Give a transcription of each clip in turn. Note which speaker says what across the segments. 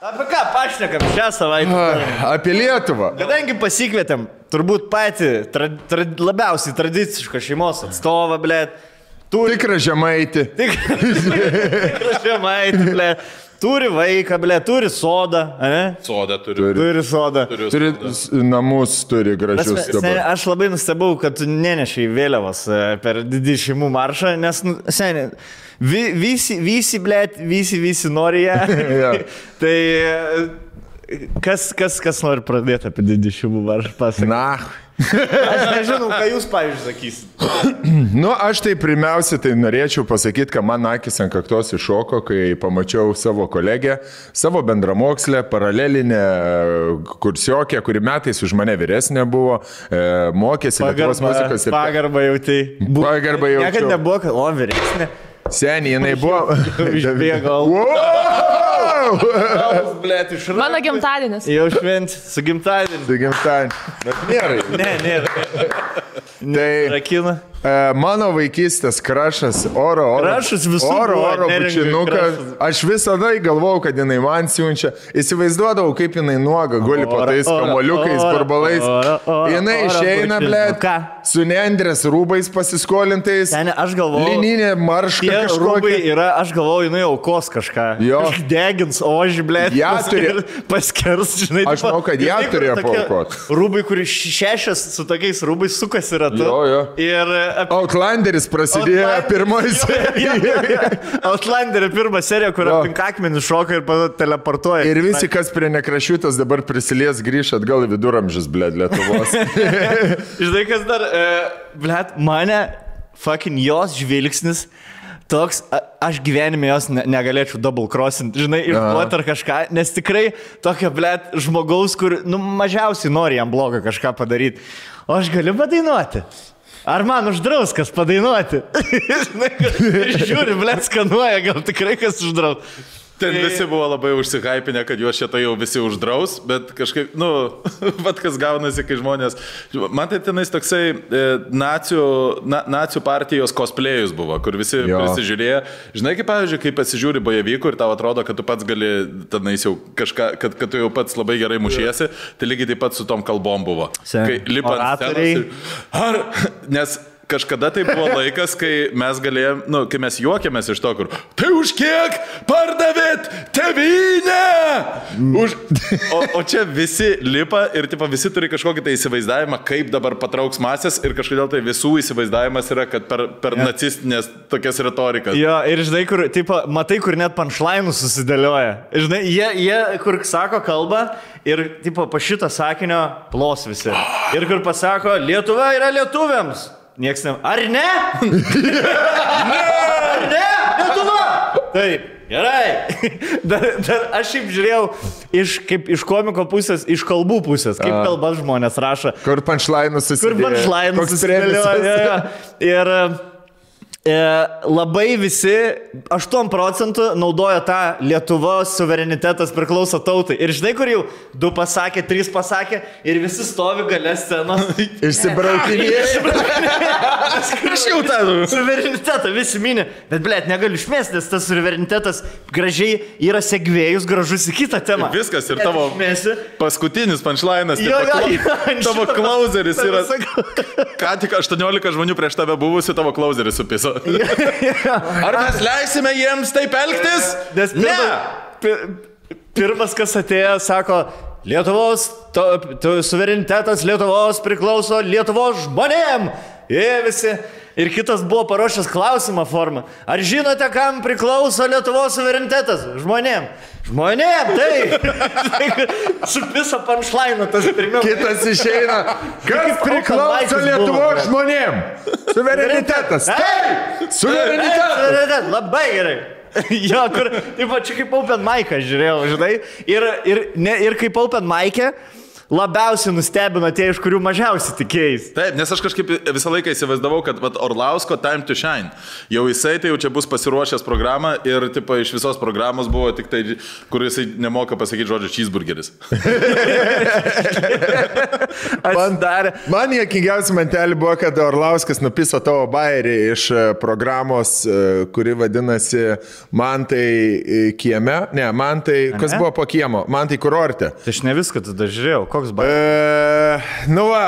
Speaker 1: Apie ką pašnekam šią savaitę?
Speaker 2: Apie Lietuvą.
Speaker 1: Kadangi pasikvietėm turbūt patį tra, tra, labiausiai tradicišką šeimos atstovą, ble. Turi
Speaker 2: Tikrą žemaitį.
Speaker 1: tik žemaitį, ble. Turi vaiką, ble, turi sodą, ne?
Speaker 3: Soda turiu.
Speaker 1: Turi sodą.
Speaker 3: Turiu.
Speaker 2: Turi
Speaker 3: sodą.
Speaker 2: s- namus, turi gražius
Speaker 1: seni,
Speaker 2: dabar.
Speaker 1: aš labai nustebau, kad tu nenešiai vėliavas e, per didį šeimų maršą, nes, nu, seniai, vi, visi, visi, blėt, visi, visi nori ją.
Speaker 2: Jo.
Speaker 1: tai e, kas, kas, kas nori pradėti apie didį šeimų maršą pasakyti?
Speaker 2: Na.
Speaker 1: Aš nežinau, ką jūs, pavyzdžiui, sakysit.
Speaker 2: Nu, aš tai pirmiausia, tai norėčiau pasakyti, kad man akis ant kaktos iššoko, kai pamačiau savo kolegę, savo bendramokslę, paralelinę e, kursiokę, kuri metais už mane vyresnė buvo, e, mokėsi Lietuvos muzikos ir...
Speaker 1: Pagarbą jautai.
Speaker 2: Pagarbą jaučiau.
Speaker 1: Niekada nebuvo, kad, o, vyresnė.
Speaker 2: Seniai, jinai buvo...
Speaker 1: Išbėgo.
Speaker 2: Wow!
Speaker 1: Blėt, iš
Speaker 4: Mano gimtadienis.
Speaker 1: Jau šventi, su gimtadieniu.
Speaker 2: Tai gimtadienį. Bet nėra.
Speaker 1: Ne, nėra.
Speaker 2: Tai
Speaker 1: Rakina.
Speaker 2: Mano vaikystės krašas, oro, oro.
Speaker 1: Krašas visų
Speaker 2: Oro, oro, bučinukas. Aš visada galvojau, kad jinai man siunčia. Įsivaizduodavau, kaip jinai nuoga, guli po tais kamoliukais, barbalais. Jinai išeina, ble, su neandrės rūbais pasiskolintais.
Speaker 1: Ten aš galvoju.
Speaker 2: Lininė marška
Speaker 1: Tie rūbai yra, aš galvoju, jinai aukos kažką.
Speaker 2: Jo.
Speaker 1: Degins ožį, blė.
Speaker 2: Ją turė-
Speaker 1: Paskers, žinai.
Speaker 2: Aš manau, kad ją turėjo paaukot.
Speaker 1: Rūbai, kur šešias su tokiais rūbais sukasi ratu.
Speaker 2: Jo, jo.
Speaker 1: Ir apie
Speaker 2: Outlanderis prasidėjo pirmoji serija.
Speaker 1: Outlanderio pirmą seriją, kur
Speaker 2: Jo.
Speaker 1: aplink akmenį šoka ir teleportuoja.
Speaker 2: Ir visi, kas prie nekrašiutas dabar prisilies, grįš atgal į viduramžius, ble, Lietuvos.
Speaker 1: Žinai, kas dar, e, blėt, mane, fucking jos žvilgsnis. Toks, a, aš gyvenime jos ne, negalėčiau double crossing, žinai, išduoti ar kažką, nes tikrai tokio, blėt, žmogaus, kur, nu, mažiausiai nori jam blogą kažką padaryti. O aš galiu padainuoti. Ar man uždraus kas padainuoti? žiūri, blėt, skanuoja, gal tikrai kas uždraus.
Speaker 3: Ten
Speaker 1: Tai-
Speaker 3: visi buvo labai užsihypinę, kad juos šitą jau visi uždraus, bet kažkaip, nu, vad kas gaunasi, kai žmonės... Man tai tenais toksai e, nacijų, na, nacijų partijos cosplayus buvo, kur visi
Speaker 2: Jo.
Speaker 3: jo. prisižiūrėjo. Žinai, kaip, pavyzdžiui, kai pasižiūri bojevykų ir tau atrodo, kad tu pats gali tenais jau kažką, kad, kad tu jau pats labai gerai mušiesi, tai lygiai taip pat su tom kalbom buvo.
Speaker 1: Sen.
Speaker 3: Kai lipa
Speaker 1: Oratoriai.
Speaker 3: ir- Ar, nes kažkada tai buvo laikas, kai mes galėjom, nu, kai mes juokėmės iš to, kur, tai už kiek pardavėt tevinę? Už... O, o čia visi lipa ir tipo, visi turi kažkokį tai įsivaizdavimą, kaip dabar patrauks masės ir kažkodėl tai visų įsivaizdavimas yra, kad per, per yeah. nacistinės tokias retorikas.
Speaker 1: Jo, ir žinai, kur, tipo, matai, kur net panšlainų susidėlioja. Žinai, jie, jie kur sako kalbą ir, tipo, po šito sakinio plos visi. Ir kur pasako, Lietuva yra lietuviams. Niekas ne. Ar ne? ne! Ar ne? Lietuva! Taip. Gerai. Dar, dar aš šiaip žiūrėjau iš, kaip, iš komiko pusės, iš kalbų pusės, kaip kalbas žmonės rašo.
Speaker 2: Kur panšlainus
Speaker 1: Kur
Speaker 2: susidėjo.
Speaker 1: punchline
Speaker 2: Koks
Speaker 1: susidėlioja. jo, jo. Ir labai visi, 8 procentų naudoja tą Lietuvos suverenitetas priklauso tautai. Ir žinai, kur jau 2 pasakė, 3 pasakė ir visi stovi gale scenos.
Speaker 2: Išsibraukinėjai.
Speaker 1: Aš jau tą suverenitetą visi minė. Bet, blėt, negaliu išmesti, nes tas suverenitetas gražiai yra segvėjus, gražus į kitą temą.
Speaker 3: Viskas, ir tavo
Speaker 1: Išmesi.
Speaker 3: paskutinis punchlinas,
Speaker 1: Jo, jo, jo,
Speaker 3: tavo klauseris yra... Ką tik 18 žmonių prieš tave buvusi, tavo klauseris supiso. Ar mes leisime jiems taip elgtis?
Speaker 1: Nes
Speaker 3: ne.
Speaker 1: pirma, pir, pirmas, kas atėjo, sako, Lietuvos to, to, suverenitetas Lietuvos priklauso Lietuvos žmonėm. Jie visi. Ir kitas buvo paruošęs klausimą formą. Ar žinote, kam priklauso Lietuvos suverenitetas? Žmonėm. Žmonėm, taip. Su viso punchline tas pirmiau.
Speaker 2: Kitas išeina. Kas priklauso Lietuvos žmonėm? Suverenitetas.
Speaker 1: Taip!
Speaker 2: Suverenitetas.
Speaker 1: Suverenitet, labai gerai. jo, kur, taip, čia kaip Open Mic'ą žiūrėjau, žinai. Ir, ir, ne, ir kaip Open Mic'e labiausiai nustebino tie, iš kurių mažiausiai tikėjai.
Speaker 3: Taip, nes aš kažkaip visą laiką įsivaizdavau, kad vat, Orlausko Time to Shine. Jau jisai tai jau čia bus pasiruošęs programą ir tipo, iš visos programos buvo tik tai, kur jisai nemoka pasakyti žodžio cheeseburgeris.
Speaker 1: Man dar.
Speaker 2: Man jokingiausia mantelė buvo, kad Orlauskas nupiso tavo bairį iš e, programos, e, kuri vadinasi Man tai e, kieme. Ne, man tai, kas buvo po kiemo, man tai kurorte.
Speaker 1: Tai aš ne viską tada žiūrėjau, koks baigė.
Speaker 2: E, nu va,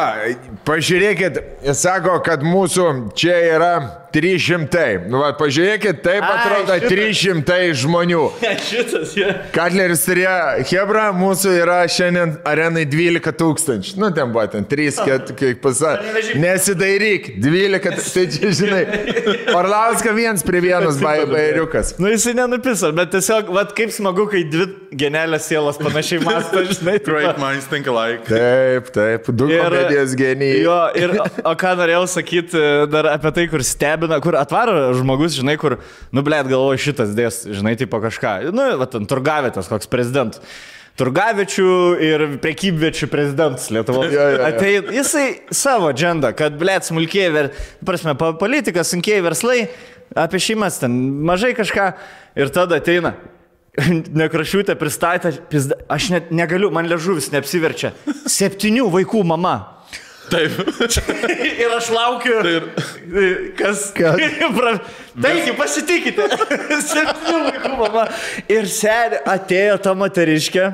Speaker 2: pažiūrėkit, sako, kad mūsų čia yra 300. Nu va, pažiūrėkit, taip
Speaker 1: Ai,
Speaker 2: atrodo
Speaker 1: šitas.
Speaker 2: 300 žmonių.
Speaker 1: Šitas, jie.
Speaker 2: Katleris turėjo, Hebra, mūsų yra šiandien arenai 12 tūkstančių. Nu, ten buvo ten 3, 4, kaip pasakė. Nesidairyk, 12, tai čia žinai. Orlauska viens prie vienas bairiukas.
Speaker 1: Nu jisai nenupiso, bet tiesiog, vad kaip smagu, kai dvi genelės sielos panašiai mąsto, žinai. taip
Speaker 3: Great
Speaker 1: va.
Speaker 3: minds think alike.
Speaker 2: Taip, taip, du komedijos genijai.
Speaker 1: Jo, ir, o ką norėjau sakyti dar apie tai, kur stebina, kur atvaro žmogus, žinai, kur, nu, blėt, galvoju, šitas dės, žinai, tipo kažką. Nu, va, ten turgavėtas koks prezidentas. Turgavičių ir prekybviečių prezidentas Lietuvos.
Speaker 2: Jo, jo, jo.
Speaker 1: Atei, jisai savo džendą, kad, blėt, smulkiai, ver, prasme, politika, sunkiai verslai, apie šeimas ten mažai kažką ir tada ateina. Nekrašiūtė pristatė, pizda, aš net negaliu, man ležuvis neapsiverčia. Septynių vaikų mama.
Speaker 3: Taip.
Speaker 1: Ir aš laukiu.
Speaker 3: Ir-
Speaker 1: Kas?
Speaker 2: Kas?
Speaker 1: Taigi, pasitikite. Septynių vaikų mama. Ir seniai atėjo ta moteriškė.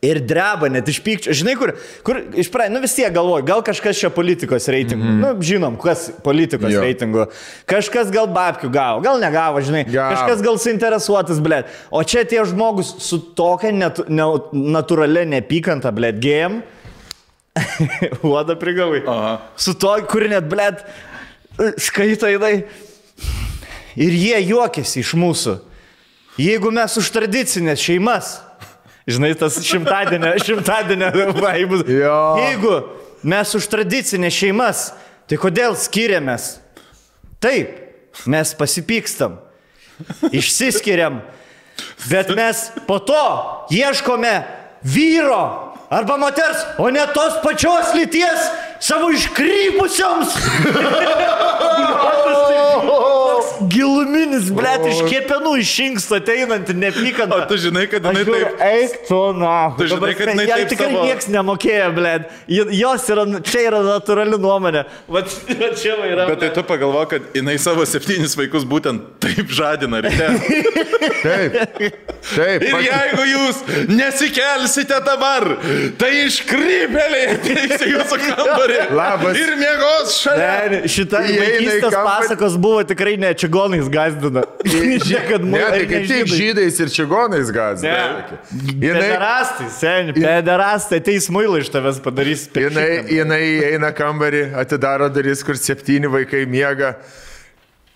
Speaker 1: Ir dreba net iš pykčio. Žinai, kur, kur iš pradžių, nu vis tiek galvoju, gal kažkas čia politikos reitingų. Mm -hmm. Nu, žinom, kas politikos
Speaker 2: Jo.
Speaker 1: reitingų. Kažkas gal babkių gavo, gal negavo, žinai.
Speaker 2: Gavo.
Speaker 1: Kažkas gal suinteresuotas, blėt. O čia tie žmogus su tokia net, ne, natūralia nepykanta, blėt, gėjim. Uoda prigavai.
Speaker 3: Aha.
Speaker 1: Su to, kur net, blėt, skaito jinai. Ir jie juokiasi iš mūsų. Jeigu mes už tradicinės šeimas, žinai, tas šimtadienio, šimtadienio vaibus. Jeigu mes už tradicinės šeimas, tai kodėl skiriamės? Taip, mes pasipykstam, išsiskiriam, bet mes po to ieškome vyro arba moters, o ne tos pačios lyties savo iškrypusioms. Giluminis, blėt, iš kepenų išinksto ateinantį nepykantą.
Speaker 3: O tu žinai, kad jinai
Speaker 1: Aš žiūriu,
Speaker 3: taip.
Speaker 1: Eik tu, na.
Speaker 3: Tu žinai, kad jinai taip
Speaker 1: tikrai
Speaker 3: savo-
Speaker 1: niekas nemokėjo, blėt. Jos yra, čia yra natūrali nuomonė. Vat vat čia va yra.
Speaker 3: Bet tai tu pagalvo, kad jinai savo septynis vaikus būtent taip žadina ryte.
Speaker 2: Taip, taip.
Speaker 3: Ir jeigu jūs nesikelsite dabar, tai iškrypeliai ateis į jūsų kambarį.
Speaker 2: Labas.
Speaker 3: Ir miegos šalia.
Speaker 1: Ne, šita vaikystės pasakos buvo tikrai ne čigonais gazdina. Žiūrėk, kad
Speaker 2: Ne, tai kaip tik žydais ir čigonais gazdina. Jinai,
Speaker 1: Pederastai, seniai, pederastai, ateis muilą iš tavęs padarys.
Speaker 2: jinai, jinai eina kambarį, atidaro duris, kur septyni vaikai miega.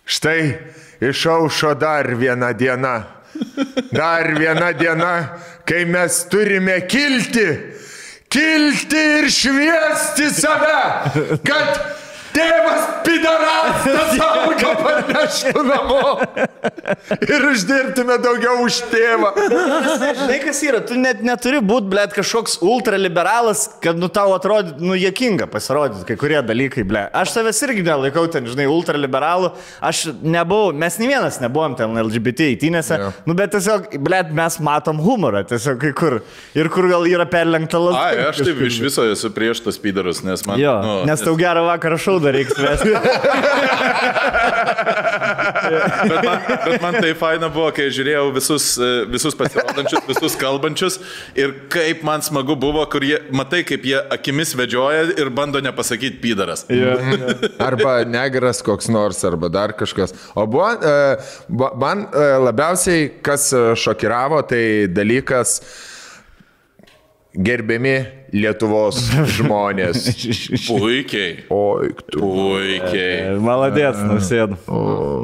Speaker 2: Štai išaušo dar viena diena. Dar viena diena, kai mes turime kilti. Kilti ir šviesti save, kad tėvas pidarastas auga parneštų namo. Ir uždirbtume daugiau už tėvą.
Speaker 1: Žinai, kas yra, tu net neturi būti, blėt, kažkoks ultraliberalas, kad nu tau atrodytų, nu, jokinga pasirodyti kai kurie dalykai, blėt. Aš savęs irgi nelaikau ten, žinai, ultraliberalu, aš nebuvau, mes nei vienas nebuvom ten LGBT įtynėse,
Speaker 2: Jo.
Speaker 1: nu, bet tiesiog, blėt, mes matom humorą, tiesiog kai kur. Ir kur gal yra perlenkta lasda.
Speaker 3: Ai, aš taip iš viso esu prieš tos pydarus, nes man...
Speaker 1: Jo,
Speaker 3: nu,
Speaker 1: nes tau gerą vakarą šaudą reiks vesti.
Speaker 3: Bet man, bet man tai faina buvo, kai žiūrėjau visus, e, visus pasirodančius, visus kalbančius ir kaip man smagu buvo, kur jie, matai, kaip jie akimis vedžioja ir bando nepasakyti pydaras.
Speaker 2: Arba negras koks nors, arba dar kažkas. O buvo, e, man e, labiausiai, kas šokiravo, tai dalykas gerbiami Lietuvos žmonės.
Speaker 3: Puikiai.
Speaker 2: Oi, tu.
Speaker 3: Puikiai.
Speaker 1: Maladėts, nusėdu.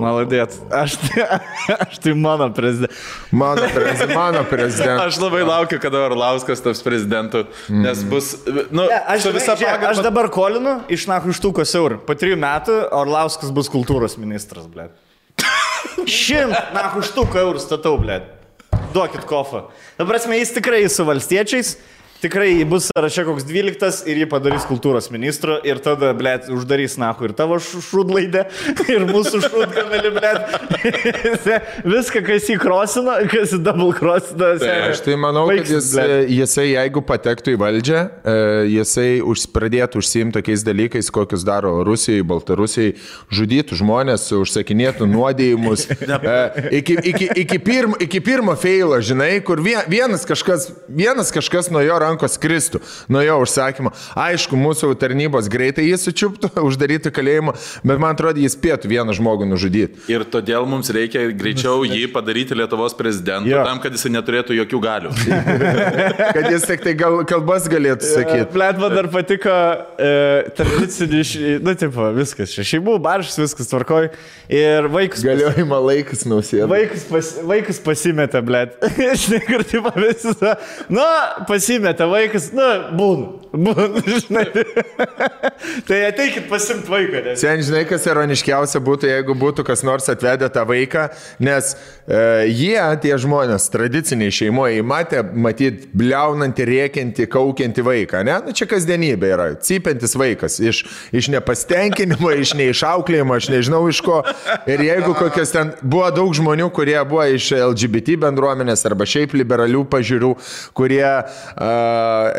Speaker 1: Maladėts. Aš, tai- aš tai mano prezidentas.
Speaker 2: Mano, prez, mano prezidentas.
Speaker 3: Aš labai laukiu, kada Orlauskas taps prezidentu, nes bus, nu,
Speaker 1: Aš,
Speaker 3: su visa
Speaker 1: žiūrėk, aš
Speaker 3: pagarba.
Speaker 1: dabar kolinu iš nakų štukos eurų. Po trijų metų Orlauskas bus kultūros ministras, blė. Šimt nakų štukų eurų statau, blė. Duokit kofą. Dabar prasme, jis tikrai su valstiečiais Tikrai bus sąraše koks 12 ir jį padarys kultūros ministru ir tada, blėt, uždarys nahu ir tavo šūdlaidę ir mūsų šūdkamelį, blėt. Viską, kas jį krosino, kas double krosino.
Speaker 2: Aš tai manau, kad jis, jisai, jeigu patektų į valdžią, e, jisai už, pradėtų užsiimti tokiais dalykais, kokius daro Rusijai, Baltarusijai, žudytų žmonės, užsakinėtų nuodėjimus. e, Iki, iki, iki, pirmo, iki pirmo feilo, žinai, kur vie- vienas kažkas, vienas kažkas nuo jo rankos kristų, nuo jo užsakymo. Aišku, mūsų tarnybos greitai jį sučiuptų, uždarytų kalėjimą, bet man atrodo, jis spėtų vieną žmogų nužudyti.
Speaker 3: Ir todėl mums reikia greičiau jį padaryti Lietuvos prezidentu,
Speaker 1: Jo.
Speaker 3: tam, kad jisai neturėtų jokių galių.
Speaker 2: Kad jis tik tai gal, kalbas galėtų sakyti.
Speaker 1: Man dar patiko e, tradicinį, š- nu, tipo, viskas, čia šeimų baršas, viskas tvarkoj. Ir vaikus,
Speaker 2: Galiojimo laikas nausėda.
Speaker 1: vaikus, pas, vaikus pasimetė, blet. Žinai, kur tipo visi, sa- nu, pasimetė vaikas, nu, būna. Būna, žinai. tai ateikit pasimti vaiką. Nes...
Speaker 2: Sen, žinai, kas ironiškiausia būtų, jeigu būtų kas nors atvedę tą vaiką, nes e, jie, tie žmonės, tradiciniai šeimoje, matė, matyt, bliaunantį, rėkiantį, kaukiantį vaiką, ne? Nu, čia kasdienybė yra, cypiantis vaikas, iš, iš nepastenkinimo, iš neišauklėjimo, aš nežinau iš ko. Ir jeigu kokios ten buvo daug žmonių, kurie buvo iš LGBT bendruomenės arba šiaip liberalių pažiūrų, kurie uh,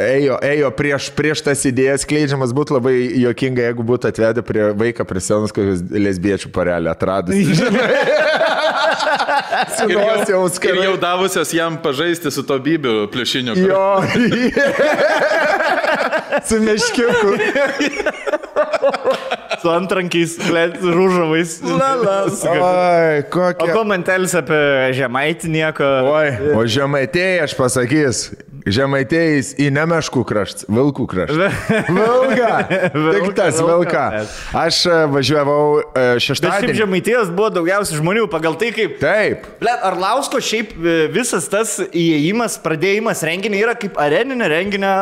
Speaker 2: ėjo, ėjo prieš, prieš tas idėjas kleidžiamas, būtų labai jokinga, jeigu būtų atvedę prie vaiką prie senos kokius lesbiečių parelį atradus. Su
Speaker 3: Ir jau,
Speaker 2: nosiaus
Speaker 3: ir jau davusios jam pažaisti su to bibiu pliušiniu.
Speaker 2: Jo. Su meškiuku.
Speaker 1: Su antrankiais, rūžavais. La, la.
Speaker 2: Oi,
Speaker 1: O
Speaker 2: kokia.
Speaker 1: komentelis apie žemaitį nieko.
Speaker 2: Oi, o žemaitėjai aš pasakys. Žemaitėjais į nemeškų kraštą, vilkų kraštą. Vilka. Tik tas
Speaker 1: Vilka.
Speaker 2: Aš e, važiavau e, šeštadienį.
Speaker 1: žemaitijos buvo daugiausiai žmonių pagal tai, kaip...
Speaker 2: Taip.
Speaker 1: Blet, Arlausko šiaip e, visas tas įėjimas, pradėjimas renginio yra kaip areninio renginio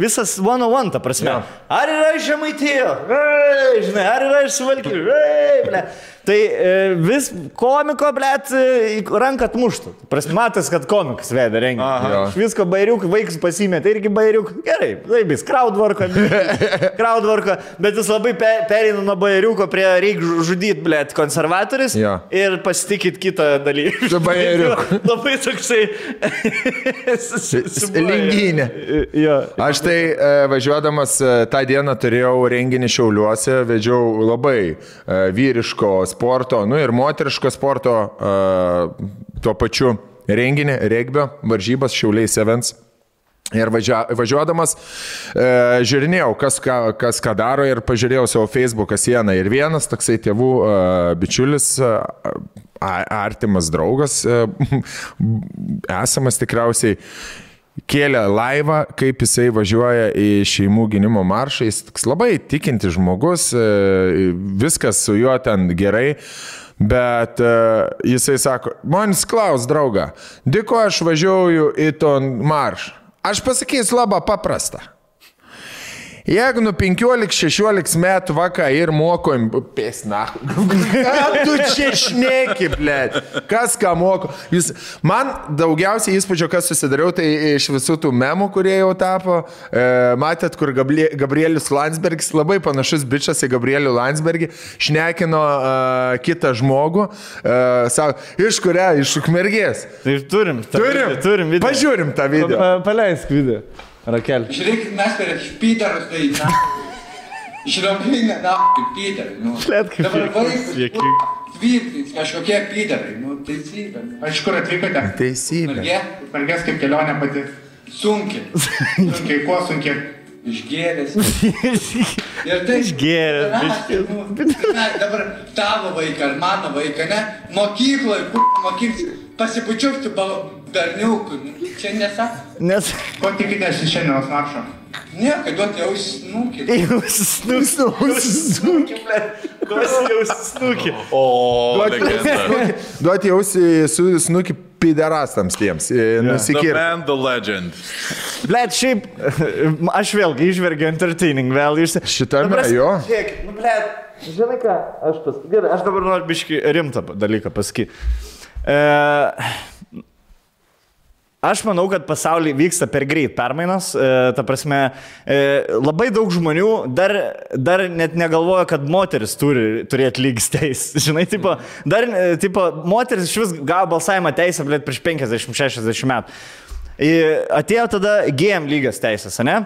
Speaker 1: visas one on one, ta prasme.
Speaker 2: Jo.
Speaker 1: Ar yra? Ei, Žinai, ar yra iš suvalkyų? Tai e, vis komiko, blet, e, ranką atmuštų. Prasme, matas, kad komikas vedė renginį. Iš visko bairiuk, vaikas pasimėtė irgi bairiuk. Gerai, taip, jis kraudvarko, kraudvarko, bet jis labai pe, perina nuo bairiuko prie reikia žudyti, blet, konservatorius
Speaker 2: Jo.
Speaker 1: ir pasitikit kitą dalyką.
Speaker 2: Su bairiuku.
Speaker 1: Labai toksai.
Speaker 2: Lingynė.
Speaker 1: Jo.
Speaker 2: Aš tai e, važiuodamas tą dieną turėjau renginį Šiauliuose, vedžiau labai e, vyriško sporto, nu ir moteriško sporto tuo pačiu renginį, regbio, varžybas Šiauliai Sevens. Ir važia, važiuodamas e, žiūrinėjau, kas ką, kas ką daro ir pažiūrėjau savo Facebooką sieną. Ir vienas toksai tėvų e, bičiulis, e, artimas draugas, e, esamas tikriausiai, kėlė laivą, kaip jisai važiuoja į šeimų gynimo maršą. Jis labai tikinti žmogus, e, viskas su juo ten gerai. Bet uh, jisai sako, man klaus, drauga, dėko aš važiuoju į ton maršą. Aš pasakysiu labai paprastą. Jeigu nuo 15-16 metų vaka ir mokom, pėsna. Ką tu čia šneki, ble? Kas ką moko? Jūs, man daugiausiai įspūdžio, kas susidariau, tai iš visų tų memų, kurie jau tapo. E, matėt, kur Gablie, Gabrielius Landsbergis, labai panašus bičias į Gabrielių Landsbergį, šnekino e, kitą žmogų. E, sako, iš kuria? Iš ukmergės.
Speaker 1: Tai turim.
Speaker 2: Turim.
Speaker 1: Turim video.
Speaker 2: Pažiūrim tą video.
Speaker 1: Pa, paleisk video. Rakel.
Speaker 4: Žiūrėk, mes per špyterus tai, na. Žinoma, na, kaip pyterai, nu.
Speaker 1: Blet, kaip
Speaker 4: Dabar vaikas tvirtins kažkokie pyterai, nu, teisybė.
Speaker 5: Iš kur atvykote?
Speaker 2: Teisybė.
Speaker 4: Mergė,
Speaker 5: Mergės kaip kelionė pati.
Speaker 4: sunkiai,
Speaker 5: Sunkiai, kuo sunkiai?
Speaker 4: išgėręs. Ir tai
Speaker 1: Išgėręs,
Speaker 4: Rašė, nu, na, dabar tavo vaiką ar mano vaiką, ne? Mokykloje, mokyklai, pasibučiuoti berniukų. Nu, Čia nesako.
Speaker 1: Nes
Speaker 5: Ko tikitės iš šiandienos maršo?
Speaker 4: Nieko, duoti ausnukį.
Speaker 1: jau susnukė, ble. Kas jau susnukė.
Speaker 3: O.
Speaker 2: Duoti jausi su snuki piderastams tiems. e,
Speaker 3: The
Speaker 2: Nusikirti.
Speaker 3: man, the legend.
Speaker 1: Ble, šiaip, aš vėlgi išvergiu entertaining, vėl iš...
Speaker 2: Šitame, jo.
Speaker 1: Žiūrėk, nu, ble, žinai ką, aš pas... Gerai, aš dabar noriu biški rimtą dalyką pasakyti. E... Aš manau, kad pasaulyje vyksta per greit permainos. E, ta prasme, e, labai daug žmonių dar, dar net negalvoja, kad moteris turi turėti lygis teisės. Žinai, tipo, dar, e, tipo, moteris iš vis gavo balsavimo teisę, blėt, prieš 50-60 metų. E, atėjo tada GM lygios teisės, ne?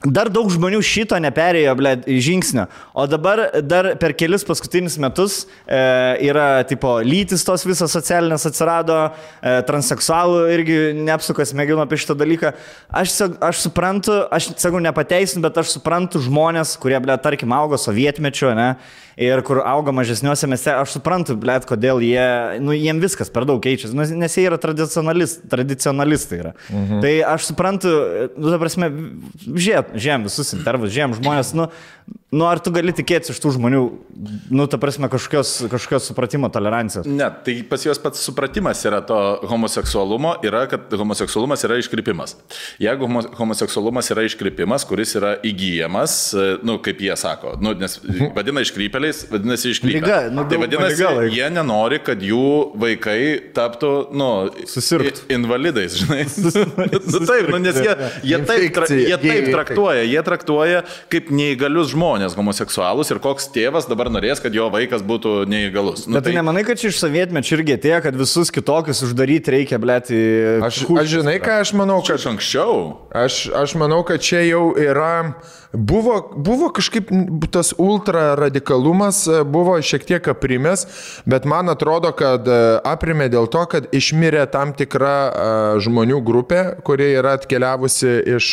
Speaker 1: Dar daug žmonių šito neperėjo, ble, žingsnio. O dabar dar per kelis paskutinius metus e, yra, tipo, lytis tos visos socialinės atsirado, e, transseksualų irgi neapsukas mėgino apie šitą dalyką. Aš, aš suprantu, aš sakau, nepateisinu, bet aš suprantu žmonės, kurie, ble, tarkim, augo sovietmečiu, ne? Ir kur auga mažesniuose mieste, aš suprantu, ble, kodėl jie, nu, jiem viskas per daug keičiasi, nu, nes jie yra tradicionalist, tradicionalistai. Yra. Mhm. Tai aš suprantu, nu, ta prasme, žiūrėt, žiem visus intervus, žiem žmonės, nu, nu, ar tu gali tikėtis iš tų žmonių, nu, ta prasme, kažkokios, kažkokios supratimo, tolerancijos.
Speaker 3: Ne, tai pas juos pats supratimas yra to homoseksualumo, yra, kad homoseksualumas yra iškrypimas. Jeigu homo- homoseksualumas yra iškrypimas, kuris yra įgyjamas, nu, kaip jie sako, nu, nes vadina iškrypeliais, vadinasi iškrypę.
Speaker 1: Liga, nu,
Speaker 3: tai vadinasi,
Speaker 1: liga
Speaker 3: jie nenori, kad jų vaikai taptų, nu,
Speaker 1: Susirgtų.
Speaker 3: invalidais, žinai. nu, taip, nu, nes jie, jie, taip, tra, jie taip traktuoja, jie traktuoja kaip neįgalius žmonės homoseksualus ir koks tėvas dabar norės, kad jo vaikas būtų neįgalus. Nu,
Speaker 1: Bet tai nemanai, kad čia iš sovietmečio irgi atėjo, kad visus kitokius uždaryti reikia, blėti.
Speaker 2: Aš, aš žinai, ką aš manau,
Speaker 3: Čia
Speaker 2: kad
Speaker 3: iš anksčiau.
Speaker 2: Aš, aš manau, kad čia jau yra, buvo, buvo kažkaip tas ultra radikalumas, e, buvo šiek tiek aprimęs, bet man atrodo, kad e, aprimė dėl to, kad išmirė tam tikra e, žmonių grupė, kurie yra atkeliavusi iš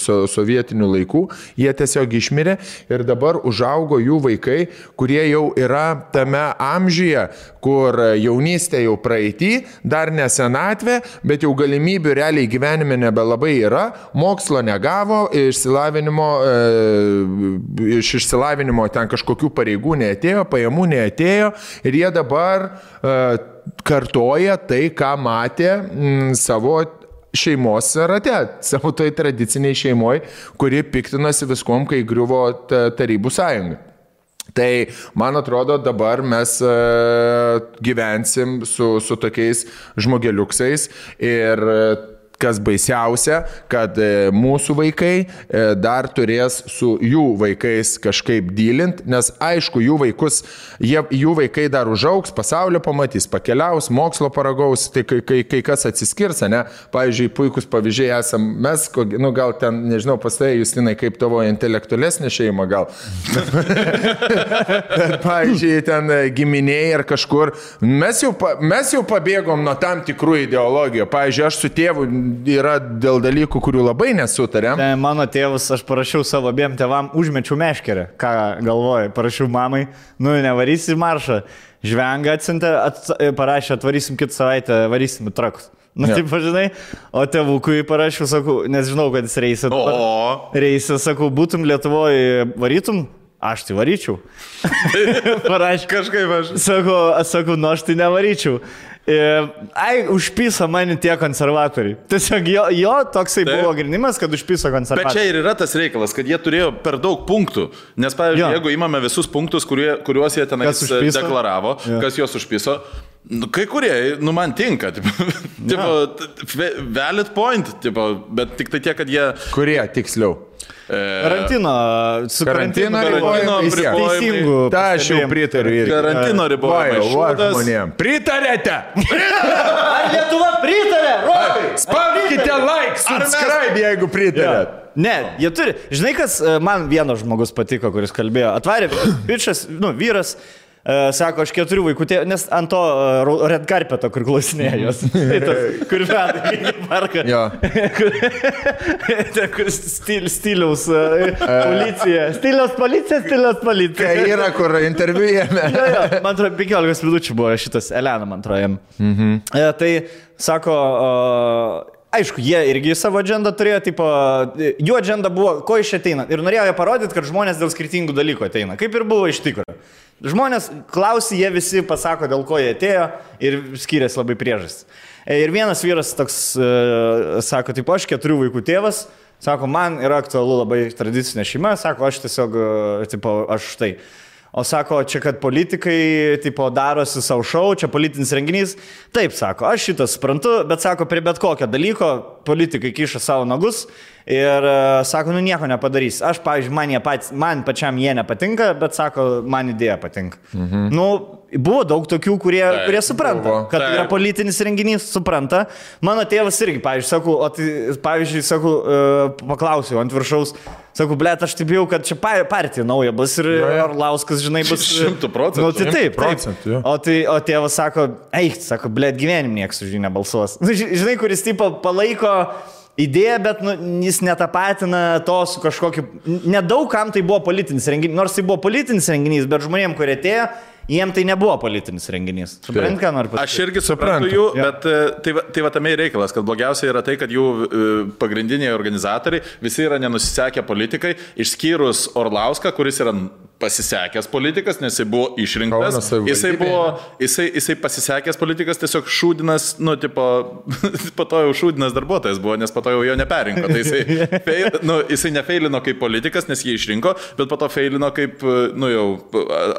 Speaker 2: so, sovietinių laikų, jie tiesiog išmirė ir dabar užaugo jų vaikai, kurie jau yra tame amžiuje, kur jaunystė jau praeitį, dar ne senatvė, bet jau galimybių realiai gyvenime nebelabai yra, mokslo negavo, išsilavinimo, e, iš išsilavinimo ten kažkokių pareigų neatėjo, pajamų neatėjo ir jie dabar e, kartoja tai, ką matė m, savo šeimos rate, savo toj tradiciniai šeimoje, kuri piktinosi viskom, kai griuvo ta- Tarybų sąjunga. Tai man atrodo, dabar mes e, gyvensim su, su tokiais žmogeliuksais ir kas baisiausia, kad e, mūsų vaikai e, dar turės su jų vaikais kažkaip dylint, nes aišku, jų vaikus, jie, jų vaikai dar užauks, pasaulio pamatys, pakeliaus, mokslo paragaus, tai kai, kai, kai kas atsiskirs, ne? Pavyzdžiui, puikus pavyzdžiai esam mes, nu gal ten, nežinau, pas tai, Justinai, kaip tavo intelektualesnė šeima gal. Bet, pavyzdžiui, ten e, giminiai ar kažkur. Mes jau, mes jau pabėgom nuo tam tikrų ideologijų. Pavyzdžiui, aš su tėvu yra dėl dalykų, kurių labai nesutarėm.
Speaker 1: Ne, mano tėvus, aš parašiau savo abiem tėvam, užmečiau meškerę. Ką galvoju, parašiau mamai, nu nevarysi maršą. Žvenga atsintė, ats, parašė, atvarysim kitą savaitę, varysim trakus. Na,
Speaker 2: Jo.
Speaker 1: ja. taip, žinai, o tėvukui parašiau, sakau, nes žinau, kad jis reisė.
Speaker 3: O.
Speaker 1: Reisė, sakau, būtum Lietuvoje, varytum? Aš tai varyčiau. parašė.
Speaker 3: Kažkaip aš.
Speaker 1: Sako, aš sakau, nu aš tai nevaryčiau. E, Ai, užpyso mane tie konservatoriai. Tiesiog jo, jo toksai
Speaker 3: Taip.
Speaker 1: Buvo grinimas, kad
Speaker 3: Bet
Speaker 1: konservatoriai.
Speaker 3: čia ir yra tas reikalas, kad jie turėjo per daug punktų. Nes, pavyzdžiui,
Speaker 1: Jo.
Speaker 3: jeigu imame visus punktus, kurie, kuriuos jie
Speaker 1: užpiso?
Speaker 3: deklaravo,
Speaker 1: Jo.
Speaker 3: kas juos užpiso, nu, kai kurie, nu, man tinka. Tipo, tipo, valid point, tipo, bet tik tai tiek, kad jie...
Speaker 2: Kurie tiksliau?
Speaker 1: Karantino, su
Speaker 2: Karantino
Speaker 1: karantino, teisingų.
Speaker 2: Ta aš jau pritariu.
Speaker 3: Karantino
Speaker 2: žmonėm. Pritarėte?
Speaker 1: Ar Lietuva pritarė? Rokai?
Speaker 2: Spauskite like, subscribe, jeigu pritarėt.
Speaker 1: Ne, jie turi. Žinai, kas man vienas žmogus patiko, kuris kalbėjo. Atvarė, bičias, nu, vyras. Uh, sako, aš keturių vaikų, tė, nes ant to uh, red carpeto, kur klausinėjo jos. Tai tas, kur veda į parką.
Speaker 2: Jo.
Speaker 1: ten, kur stil, stiliaus uh, policija. Stiliaus policija, stiliaus policija.
Speaker 2: Kai yra, kur interviu jėme.
Speaker 1: Jo, jo, man atrodo, 15 minučių buvo šitas Elena, man atrodo, jam. Mhm. E, tai sako, o, aišku, jie irgi savo agendą turėjo, tipo, e, jų agenda buvo, ko iš ateina. Ir norėjo parodyti, kad žmonės dėl skirtingų dalykų ateina. Kaip ir buvo iš tikrųjų. Žmonės klausia, jie visi pasako, dėl ko jie atėjo ir skiriasi labai priežastis. E, Ir vienas vyras toks uh, sako, taip, aš keturių vaikų tėvas, sako, man yra aktualu labai tradicinė šeima, sako, aš tiesiog, uh, tipo, aš štai. O sako, čia kad politikai, tipo, darosi savo šau, čia politinis renginys. Taip, sako, aš šitą suprantu, bet sako, prie bet kokio dalyko politikai kiša savo nagus ir e, sako, nu nieko nepadarys. Aš, pavyzdžiui, man, jie pat, man pačiam jie nepatinka, bet sako, man idėja patinka. Mhm. Nu, buvo daug tokių, kurie,
Speaker 3: Taip,
Speaker 1: kurie supranta,
Speaker 2: buvo.
Speaker 1: kad
Speaker 3: Taip.
Speaker 1: yra politinis renginys, supranta. Mano tėvas irgi, pavyzdžiui, sakau, o tai, pavyzdžiui, sakau, e, paklausiau ant viršaus, sakau, blėt, aš taip jau, kad čia pa- partija nauja bus ir
Speaker 2: jo.
Speaker 1: Orlauskas, žinai, bus.
Speaker 3: Šimtu procentų.
Speaker 1: Nu, tai taip,
Speaker 2: procentų, jo.
Speaker 1: O, tai, o tėvas sako, eik, sako, blėt, gyvenim niekas už jį nebalsuos. Nu, ži- Žinai, kuris tipo palaiko idėją, bet nu, jis netapatina to su kažkokiu... Nedaug kam tai buvo politinis renginys, nors tai buvo politinis renginys, bet žmonėm, kurie atėjo, jiem tai nebuvo politinis renginys. Suprant, ką noriu
Speaker 3: Aš
Speaker 1: pasakyti?
Speaker 3: irgi suprantu jų,
Speaker 1: Jo.
Speaker 3: bet e, tai, va- tai va tame ir reikalas, kad blogiausia yra tai, kad jų e, pagrindiniai organizatoriai visi yra nenusisekę politikai, išskyrus Orlauską, kuris yra pasisekęs politikas, nes jisai buvo išrinktas. Jisai buvo, jisai, jisai pasisekęs politikas, tiesiog šūdinas, nu, tipo, po to jau šūdinas darbuotojas buvo, nes po to jau jo neperinko. Tai jisai, feil, nu, jisai nefeilino kaip politikas, nes jį išrinko, bet po to feilino kaip, e, nu, jau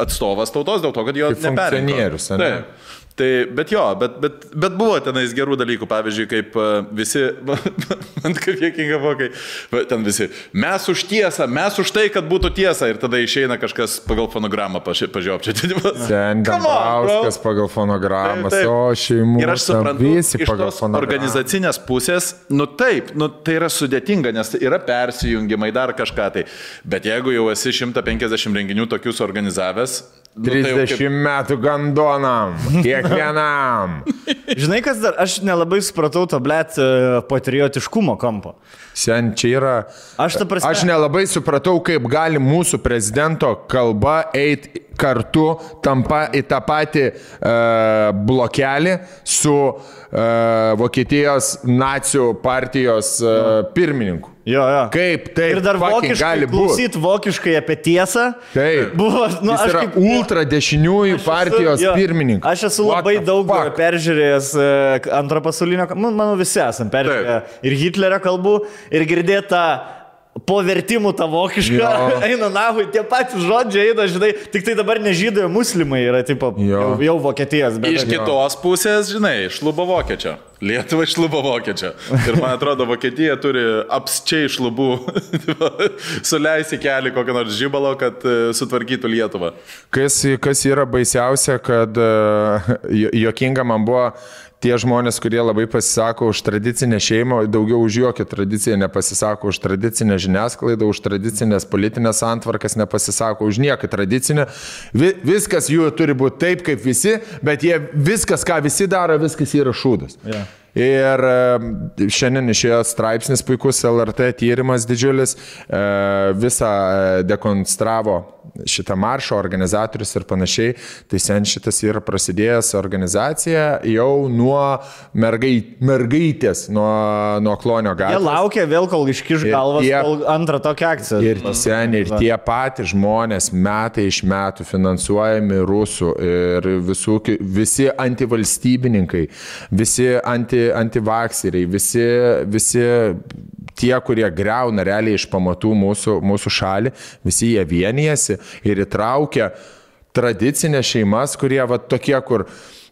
Speaker 3: atstovas tautos dėl to, kad jo
Speaker 2: funkcionierius?
Speaker 3: Taip. Tai, bet jo, bet, bet, bet buvo tenais gerų dalykų, pavyzdžiui, kaip e, visi, man kaip jėkinga buvo, kai ten visi, mes už tiesą, mes už tai, kad būtų tiesa ir tada išeina kažkas pagal fonogramą pažiopčiati.
Speaker 2: Ten Dambrauskas pagal fonogramą,
Speaker 3: Taip, taip.
Speaker 2: o šeimų.
Speaker 3: Ir aš suprantu,
Speaker 2: visi pagal fonogramą.
Speaker 3: organizacinės pusės, nu taip, nu, tai yra sudėtinga, nes yra persijungimai, dar kažką tai. Bet jeigu jau esi 150 renginių tokius organizavęs, nu, tai jau kaip-
Speaker 2: 30 metų gandonam, kiekvienam.
Speaker 1: Žinai, kas dar, aš nelabai supratau to, blėt, patriotiškumo kampo.
Speaker 2: Sen čia yra.
Speaker 1: Aš prasme-
Speaker 2: Aš nelabai supratau, kaip gali mūsų prezidento kalba eiti kartu tampa į tą patį uh, blokelį su uh, Vokietijos nacijų partijos uh, pirmininku.
Speaker 1: Jo, jo.
Speaker 2: Kaip tai
Speaker 1: Ir dar vokiškai, klausyt vokiškai apie tiesą.
Speaker 2: Taip.
Speaker 1: Buvo, nu,
Speaker 2: Jis
Speaker 1: aš kaip...
Speaker 2: ultra dešiniųjų
Speaker 1: Aš esu-
Speaker 2: partijos
Speaker 1: jo,
Speaker 2: pirmininkas.
Speaker 1: Aš esu
Speaker 2: What
Speaker 1: labai daug
Speaker 2: fuck?
Speaker 1: peržiūrėjęs e, antro pasaulinio, nu, manau, visi esam peržiūrėję ir Hitlerio kalbų, ir girdėtą po vertimų tą vokišką,
Speaker 2: Jo.
Speaker 1: eina nahui, tie patys žodžiai eina, žinai, tik tai dabar nežydai, muslimai yra, tipo,
Speaker 2: Jo.
Speaker 1: jau, jau Vokietijos, bet...
Speaker 3: Iš kitos pusės, žinai, šlubo vokiečio. Lietuva šlubo vokiečio. Ir man atrodo, Vokietija turi apsčiai šlubų suleisti kelią kokią nors žybalo, kad e, sutvarkytų Lietuvą.
Speaker 2: Kas, kas yra baisiausia, kad e, jokinga man buvo tie žmonės, kurie labai pasisako už tradicinę šeimą, daugiau už jokią tradiciją nepasisako, už tradicinę žiniasklaidą, už tradicinės politinės antvarkas nepasisako, už nieką tradicinę. Vi, viskas jų turi būti taip, kaip visi, bet jie viskas, ką visi daro, viskas yra šūdas.
Speaker 1: Jo.
Speaker 2: Ir e, šiandien išėjo straipsnis puikus LRT tyrimas didžiulis, e, visą e, dekonstravo šitą maršą, organizatorius ir panašiai. Tai sen šitas yra prasidėjęs organizacija jau nuo mergai, mergaitės, nuo, nuo klonio
Speaker 1: Jie
Speaker 2: gatvės.
Speaker 1: laukia vėl, kol iškiš galvas,
Speaker 2: jie-
Speaker 1: kol antrą tokią akciją.
Speaker 2: Ir sen, ir tie patys žmonės metai iš metų finansuojami rusų ir visų, visi antivalstybininkai, visi anti, antivakseriai, visi, visi tie, kurie greuna realiai iš pamatų mūsų, mūsų šalį, visi jie vienijasi ir įtraukia tradicinės šeimas, kurie va tokie, kur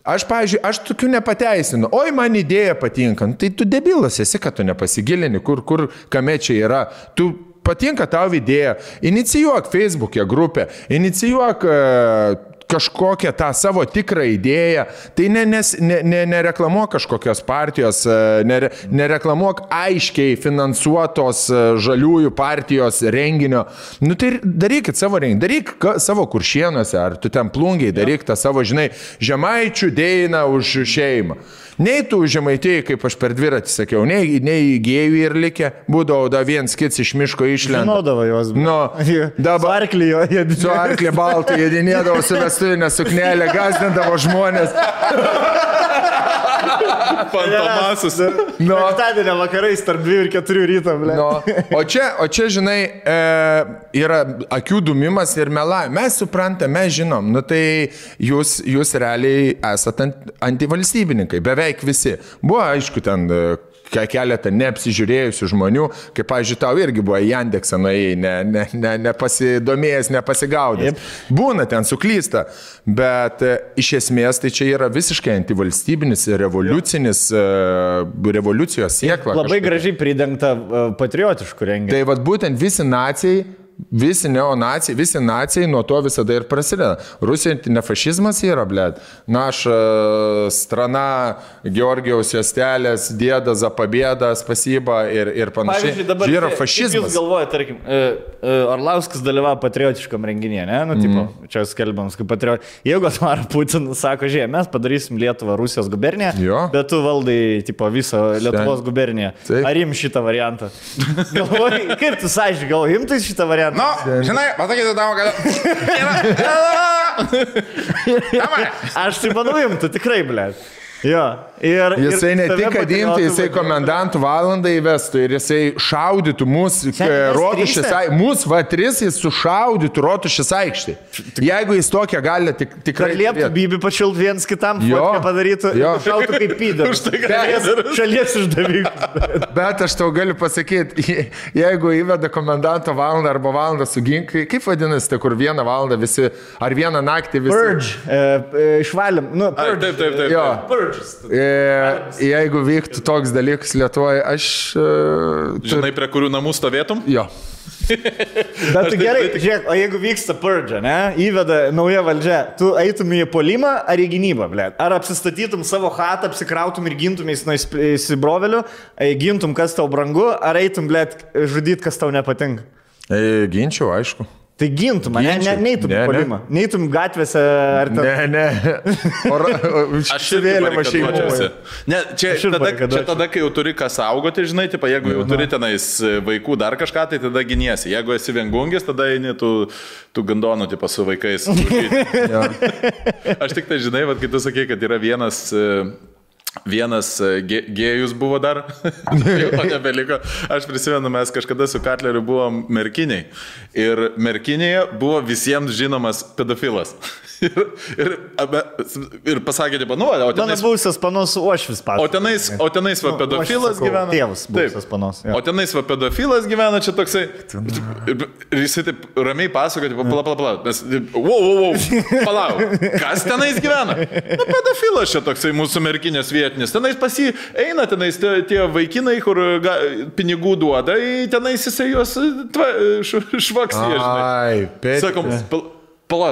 Speaker 2: Aš, pavyzdžiui, aš tokių nepateisinu. Oi, man idėja patinka. Nu, tai tu debilas esi, kad tu nepasigilini, kur, kur, kame čia yra. Tu patinka tau idėja. Inicijuok Facebook'e grupę, inicijuok uh, kažkokią tą savo tikrą idėją. Tai ne, nes, ne, ne, nereklamuok kažkokios partijos, e, nere, nereklamuok aiškiai finansuotos e, žaliųjų partijos renginio. Nu tai darykit savo renginį, daryk ka- savo kuršienuose, ar tu ten plungiai, daryk tą savo, žinai, žemaičių dėiną už šeimą. Nei tų žemaitėjai, kaip aš per dviratį sakiau, nei, nei gėjų ir likė, būdavo da viens kits iš miško išlenda.
Speaker 1: Žinodavo juos.
Speaker 2: Nu, dabar
Speaker 1: Arklijo, jie
Speaker 2: su arklė baltai jėdinėdavo su vestuvinė suknelė, gazdindavo žmonės.
Speaker 3: Fantomasus.
Speaker 2: Nu,
Speaker 1: Penktadienio vakarais tarp 2 ir 4 ryto, ble.
Speaker 2: nu, o, čia, o čia, žinai, e, yra akių dumimas ir melavimas. Mes suprantame, mes žinom, nu tai jūs, jūs realiai esate ant, antivalstybininkai, beveik visi. Buvo, aišku, ten e, keletą neapsižiūrėjusių žmonių, kaip, pažiūrėjau, tau irgi buvo Jandeksą nuėjai, nepasidomėjęs, ne, ne, nepasidomėjęs, nepasigaudęs.
Speaker 1: Jep.
Speaker 2: Būna ten suklysta, bet e, iš esmės tai čia yra visiškai antivalstybinis, revoliucinis, e, revoliucijos siekla.
Speaker 1: Labai
Speaker 2: kažkokia.
Speaker 1: gražiai pridengta e, patriotiškų renginių.
Speaker 2: Tai vad būtent visi nacijai, visi neonacijai, visi nacijai nuo to visada ir prasideda. Rusija ne fašizmas yra, blėt. Naša strana, Georgijaus Jastelės, Dėda, Zapabėda, Spasyba ir, ir panašiai.
Speaker 1: Pavyzdžiui, dabar
Speaker 2: yra fašizmas.
Speaker 1: Jūs galvojate, tarkim, e, e, Arlauskas dalyvavo patriotiškam renginėje, ne? Nu, tipo,
Speaker 2: Mhm.
Speaker 1: čia skelbiamas kaip patriot. Jeigu Atmara Putin sako, žiūrėk, mes padarysim Lietuvą Rusijos guberniją,
Speaker 2: Jo.
Speaker 1: bet tu valdai, tipo, visą Lietuvos guberniją.
Speaker 2: Taip.
Speaker 1: Ar im šitą variantą? Galvoji, kaip tu sąžininkai, gal imtai šitą variantą?
Speaker 3: Nu, žinai, pasakyti tau, kad...
Speaker 1: Aš tai manau, imtų, tikrai, ble. Jo. Ir,
Speaker 2: Jisai
Speaker 1: ir
Speaker 2: ne tik, kad imtų, jisai komendantų valandą įvestų ir jisai šaudytų mūsų
Speaker 1: mes
Speaker 2: rotušės aikštį. Mūsų va tris jis sušaudytų rotušės aikštį. Jeigu jis tokią gali, tik, tikrai.
Speaker 1: Kad lieptų bibi pačiult viens kitam,
Speaker 2: Jo.
Speaker 1: padarytų,
Speaker 2: Jo.
Speaker 1: šautų kaip pydė.
Speaker 3: Tai,
Speaker 1: šalies, išdavikas.
Speaker 2: Bet aš tau galiu pasakyti, je- jeigu įveda komendanto valandą arba valandą su ginklai, kaip vadinasi, tai kur vieną valandą visi, ar vieną naktį visi.
Speaker 1: Purge. E, e, išvalėm. Nu,
Speaker 3: Ai,
Speaker 1: purge.
Speaker 3: Taip, taip, taip.
Speaker 2: Jo.
Speaker 1: Purges.
Speaker 2: E, jeigu vyktų toks dalykas Lietuvoje, aš... E, tu-
Speaker 3: Žinai, prie kurių namų stovėtum?
Speaker 2: Jo.
Speaker 1: Bet tu gerai, žiūrėk, o jeigu vyksta purge, ne, įveda nauja valdžia, tu eitum į polimą ar į gynybą, ble? Ar apsistatytum savo hatą, apsikrautum ir gintumės nuo įsibrovelių, e, gintum, kas tau brangu, ar eitum, ble, žudyt, kas tau nepatinka?
Speaker 2: E, ginčiau, aišku.
Speaker 1: Tai gintum, ne, ne, neitum
Speaker 2: Ne,
Speaker 1: į
Speaker 2: ne.
Speaker 1: neitum gatvėse ar ten.
Speaker 2: Ne, ne.
Speaker 3: Aš irgi
Speaker 2: vėliavą
Speaker 3: barikaduočiausi.
Speaker 2: šeimoje.
Speaker 3: Ne, čia
Speaker 1: Aš ir
Speaker 3: tada, čia tada, kai jau turi ką saugoti, žinai, tipo, jeigu jau turi tenais vaikų dar kažką, tai tada giniesi. Jeigu esi viengungis, tada eini tų, tų gandonų, tipo, su vaikais. Aš tik tai žinai, vad, kai tu sakai, kad yra vienas... Vienas e, gė- gėjus buvo dar, jo nebeliko. Aš prisimenu, mes kažkada su Katleriu buvom merkiniai. Ir merkinėje buvo visiems žinomas pedofilas. Ir, ir, abe- ir pasakė, tipo, nu, o
Speaker 1: Mano
Speaker 3: tenais
Speaker 1: buvusias panos Uošvis
Speaker 3: O
Speaker 1: pasakė.
Speaker 3: tenais, o tenais va
Speaker 1: Nu,
Speaker 3: pedofilas
Speaker 1: sakau,
Speaker 3: gyvena.
Speaker 1: tėvas buvusias panos, jo.
Speaker 3: O tenais va pedofilas gyvena čia toksai. Ir, ir jisai taip ramiai pasakoja, tipo, pala, pala, pala. Mes, wow, wow, wow, palauk. Kas tenais gyvena? Nu, pedofilas čia toksai mūsų merkinės vietinis. Tenais pasi eina, tenais tie, tie vaikinai, kur ga, pinigų duoda, tenais jisai juos švaksė.
Speaker 2: Ai, pet.
Speaker 3: Sakom, pal- pala.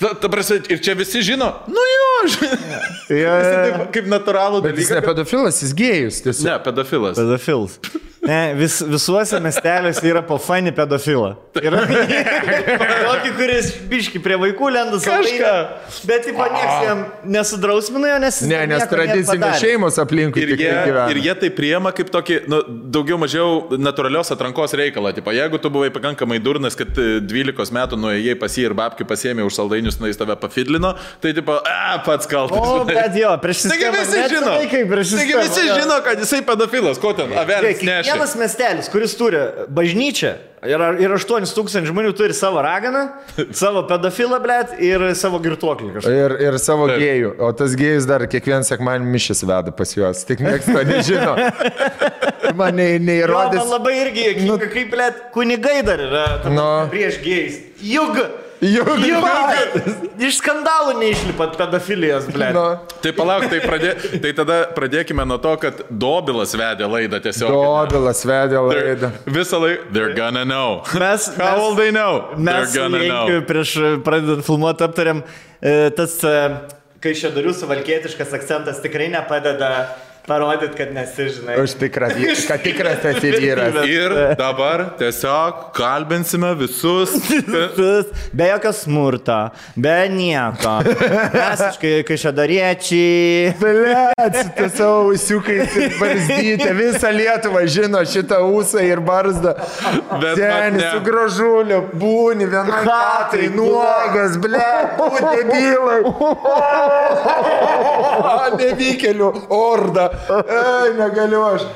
Speaker 3: Ta, ta prasme, ir čia visi žino, nu jo, žinai.
Speaker 1: Jo.
Speaker 3: taip, kaip natūralų
Speaker 2: Bet jis
Speaker 3: dalyką.
Speaker 2: ne pedofilas, jis gėjus. Tiesiog.
Speaker 3: Ne, pedofilas.
Speaker 1: Pedofils. Ne, vis, visuose miesteliuose yra po fani pedofilą. Yra tokį, kuris biški prie vaikų lenda savo. Bet tipo nieks jam nesudrausmino, nes...
Speaker 2: Ne, nes tradicinės šeimos aplinkui
Speaker 3: Ir jie, ir jie tai priema kaip tokį, nu, daugiau mažiau natūralios atrankos reikalą. Tipo, jeigu tu buvai pakankamai durnas, kad e, 12 metų nuėjai pas jį ir babkių pasėmė už saldainius, na jis tave pafidlino, tai tipo, a, pats kaltas.
Speaker 1: O, bet jo, prieš
Speaker 3: Taigi
Speaker 1: sistemą.
Speaker 3: visi
Speaker 1: net
Speaker 3: žino. Taigi visi žino, kad jisai pedofilas. Ko ten? Avelis nešė.
Speaker 1: Kiekvienas miestelis, kuris turi bažnyčią ir, ir 8 tūkstančių žmonių turi savo raganą, savo pedofilą, blėt, ir savo girtuoklį kažką.
Speaker 2: Ir, ir savo
Speaker 3: Taip.
Speaker 2: gėjų. O tas gėjus dar kiekvieną sekmanį mišęs veda pas juos. Tik niekas to nežino. Man nei-
Speaker 1: Jo, man labai irgi, nu, kaip, blėt, kunigai dar yra
Speaker 2: Nu.
Speaker 1: prieš gėjus. Juk.
Speaker 2: Juk
Speaker 1: Juk. Iš skandalų neišlipat pedofilijos, blėt.
Speaker 2: Nu,
Speaker 3: Tai palauk, tai, pradė, tai tada pradėkime nuo to, kad Dobilas vedė laidą tiesiog.
Speaker 2: Dobilas vedė laidą.
Speaker 3: Visą laiką. They're gonna know.
Speaker 1: Mes,
Speaker 3: How will they know?
Speaker 1: Mes
Speaker 3: They're gonna know.
Speaker 1: Jenkiu prieš pradedant filmuoti aptariam, e, tas e, kai šedarių suvalkietiškas akcentas tikrai nepadeda Parodyt, kad nesižinai.
Speaker 2: Už tikrą, vy- kad tikras esi vyras.
Speaker 3: Ir dabar tiesiog kalbinsime visus.
Speaker 1: Visus, be jokio smurto, be nieko. Mes, kai šadariečiai.
Speaker 2: Blet, tu savo ūsiukais ir barzdytė, visą Lietuvą žino šitą ūsą ir barzdą.
Speaker 3: Bet
Speaker 2: Seni,
Speaker 3: man ne.
Speaker 2: su gražuliu, būni vienai
Speaker 1: Chatai,
Speaker 2: chatai, nuogas, ble, būti bylai. Nevykėlių, orda. Ei, negaliu aš.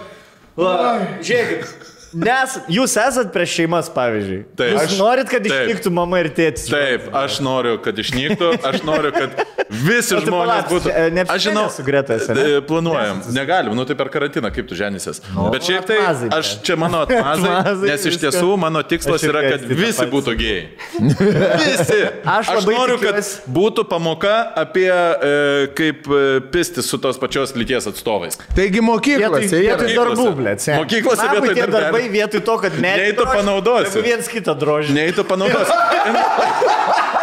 Speaker 1: Žiūrėkit. Nes jūs esat prieš šeimas, pavyzdžiui.
Speaker 3: Taip.
Speaker 1: Jūs
Speaker 3: Aš-
Speaker 1: norit, kad
Speaker 3: taip.
Speaker 1: išnyktų mama ir tėtis.
Speaker 3: Taip, aš noriu, kad išnyktų, aš noriu, kad visi
Speaker 1: O tu
Speaker 3: žmonės
Speaker 1: palauk,
Speaker 3: būtų.
Speaker 1: e, neapsiženęs
Speaker 3: Aš žinau,
Speaker 1: su Greta esi, ne?
Speaker 3: e, planuojam. Negalim, nu tai per karantiną, kaip tu ženysies. Bet šiaip tai,
Speaker 1: atmazai,
Speaker 3: aš čia mano atmazai,
Speaker 1: Atmazai,
Speaker 3: nes iš tiesų mano tikslas yra, kad visi būtų gėjai. Visi.
Speaker 1: Aš
Speaker 3: Aš noriu, kad būtų pamoka apie e, kaip e, pistis su tos pačios lyties atstovais.
Speaker 2: Taigi mokyklose
Speaker 1: vietoj
Speaker 2: yra.
Speaker 1: darbų, blėt.
Speaker 3: Mokyklose vietoj
Speaker 1: tie darbai vietoj to, kad medį
Speaker 3: Nei tu panaudosi.
Speaker 1: Viens kitą drožį.
Speaker 3: Nei tu panaudosi.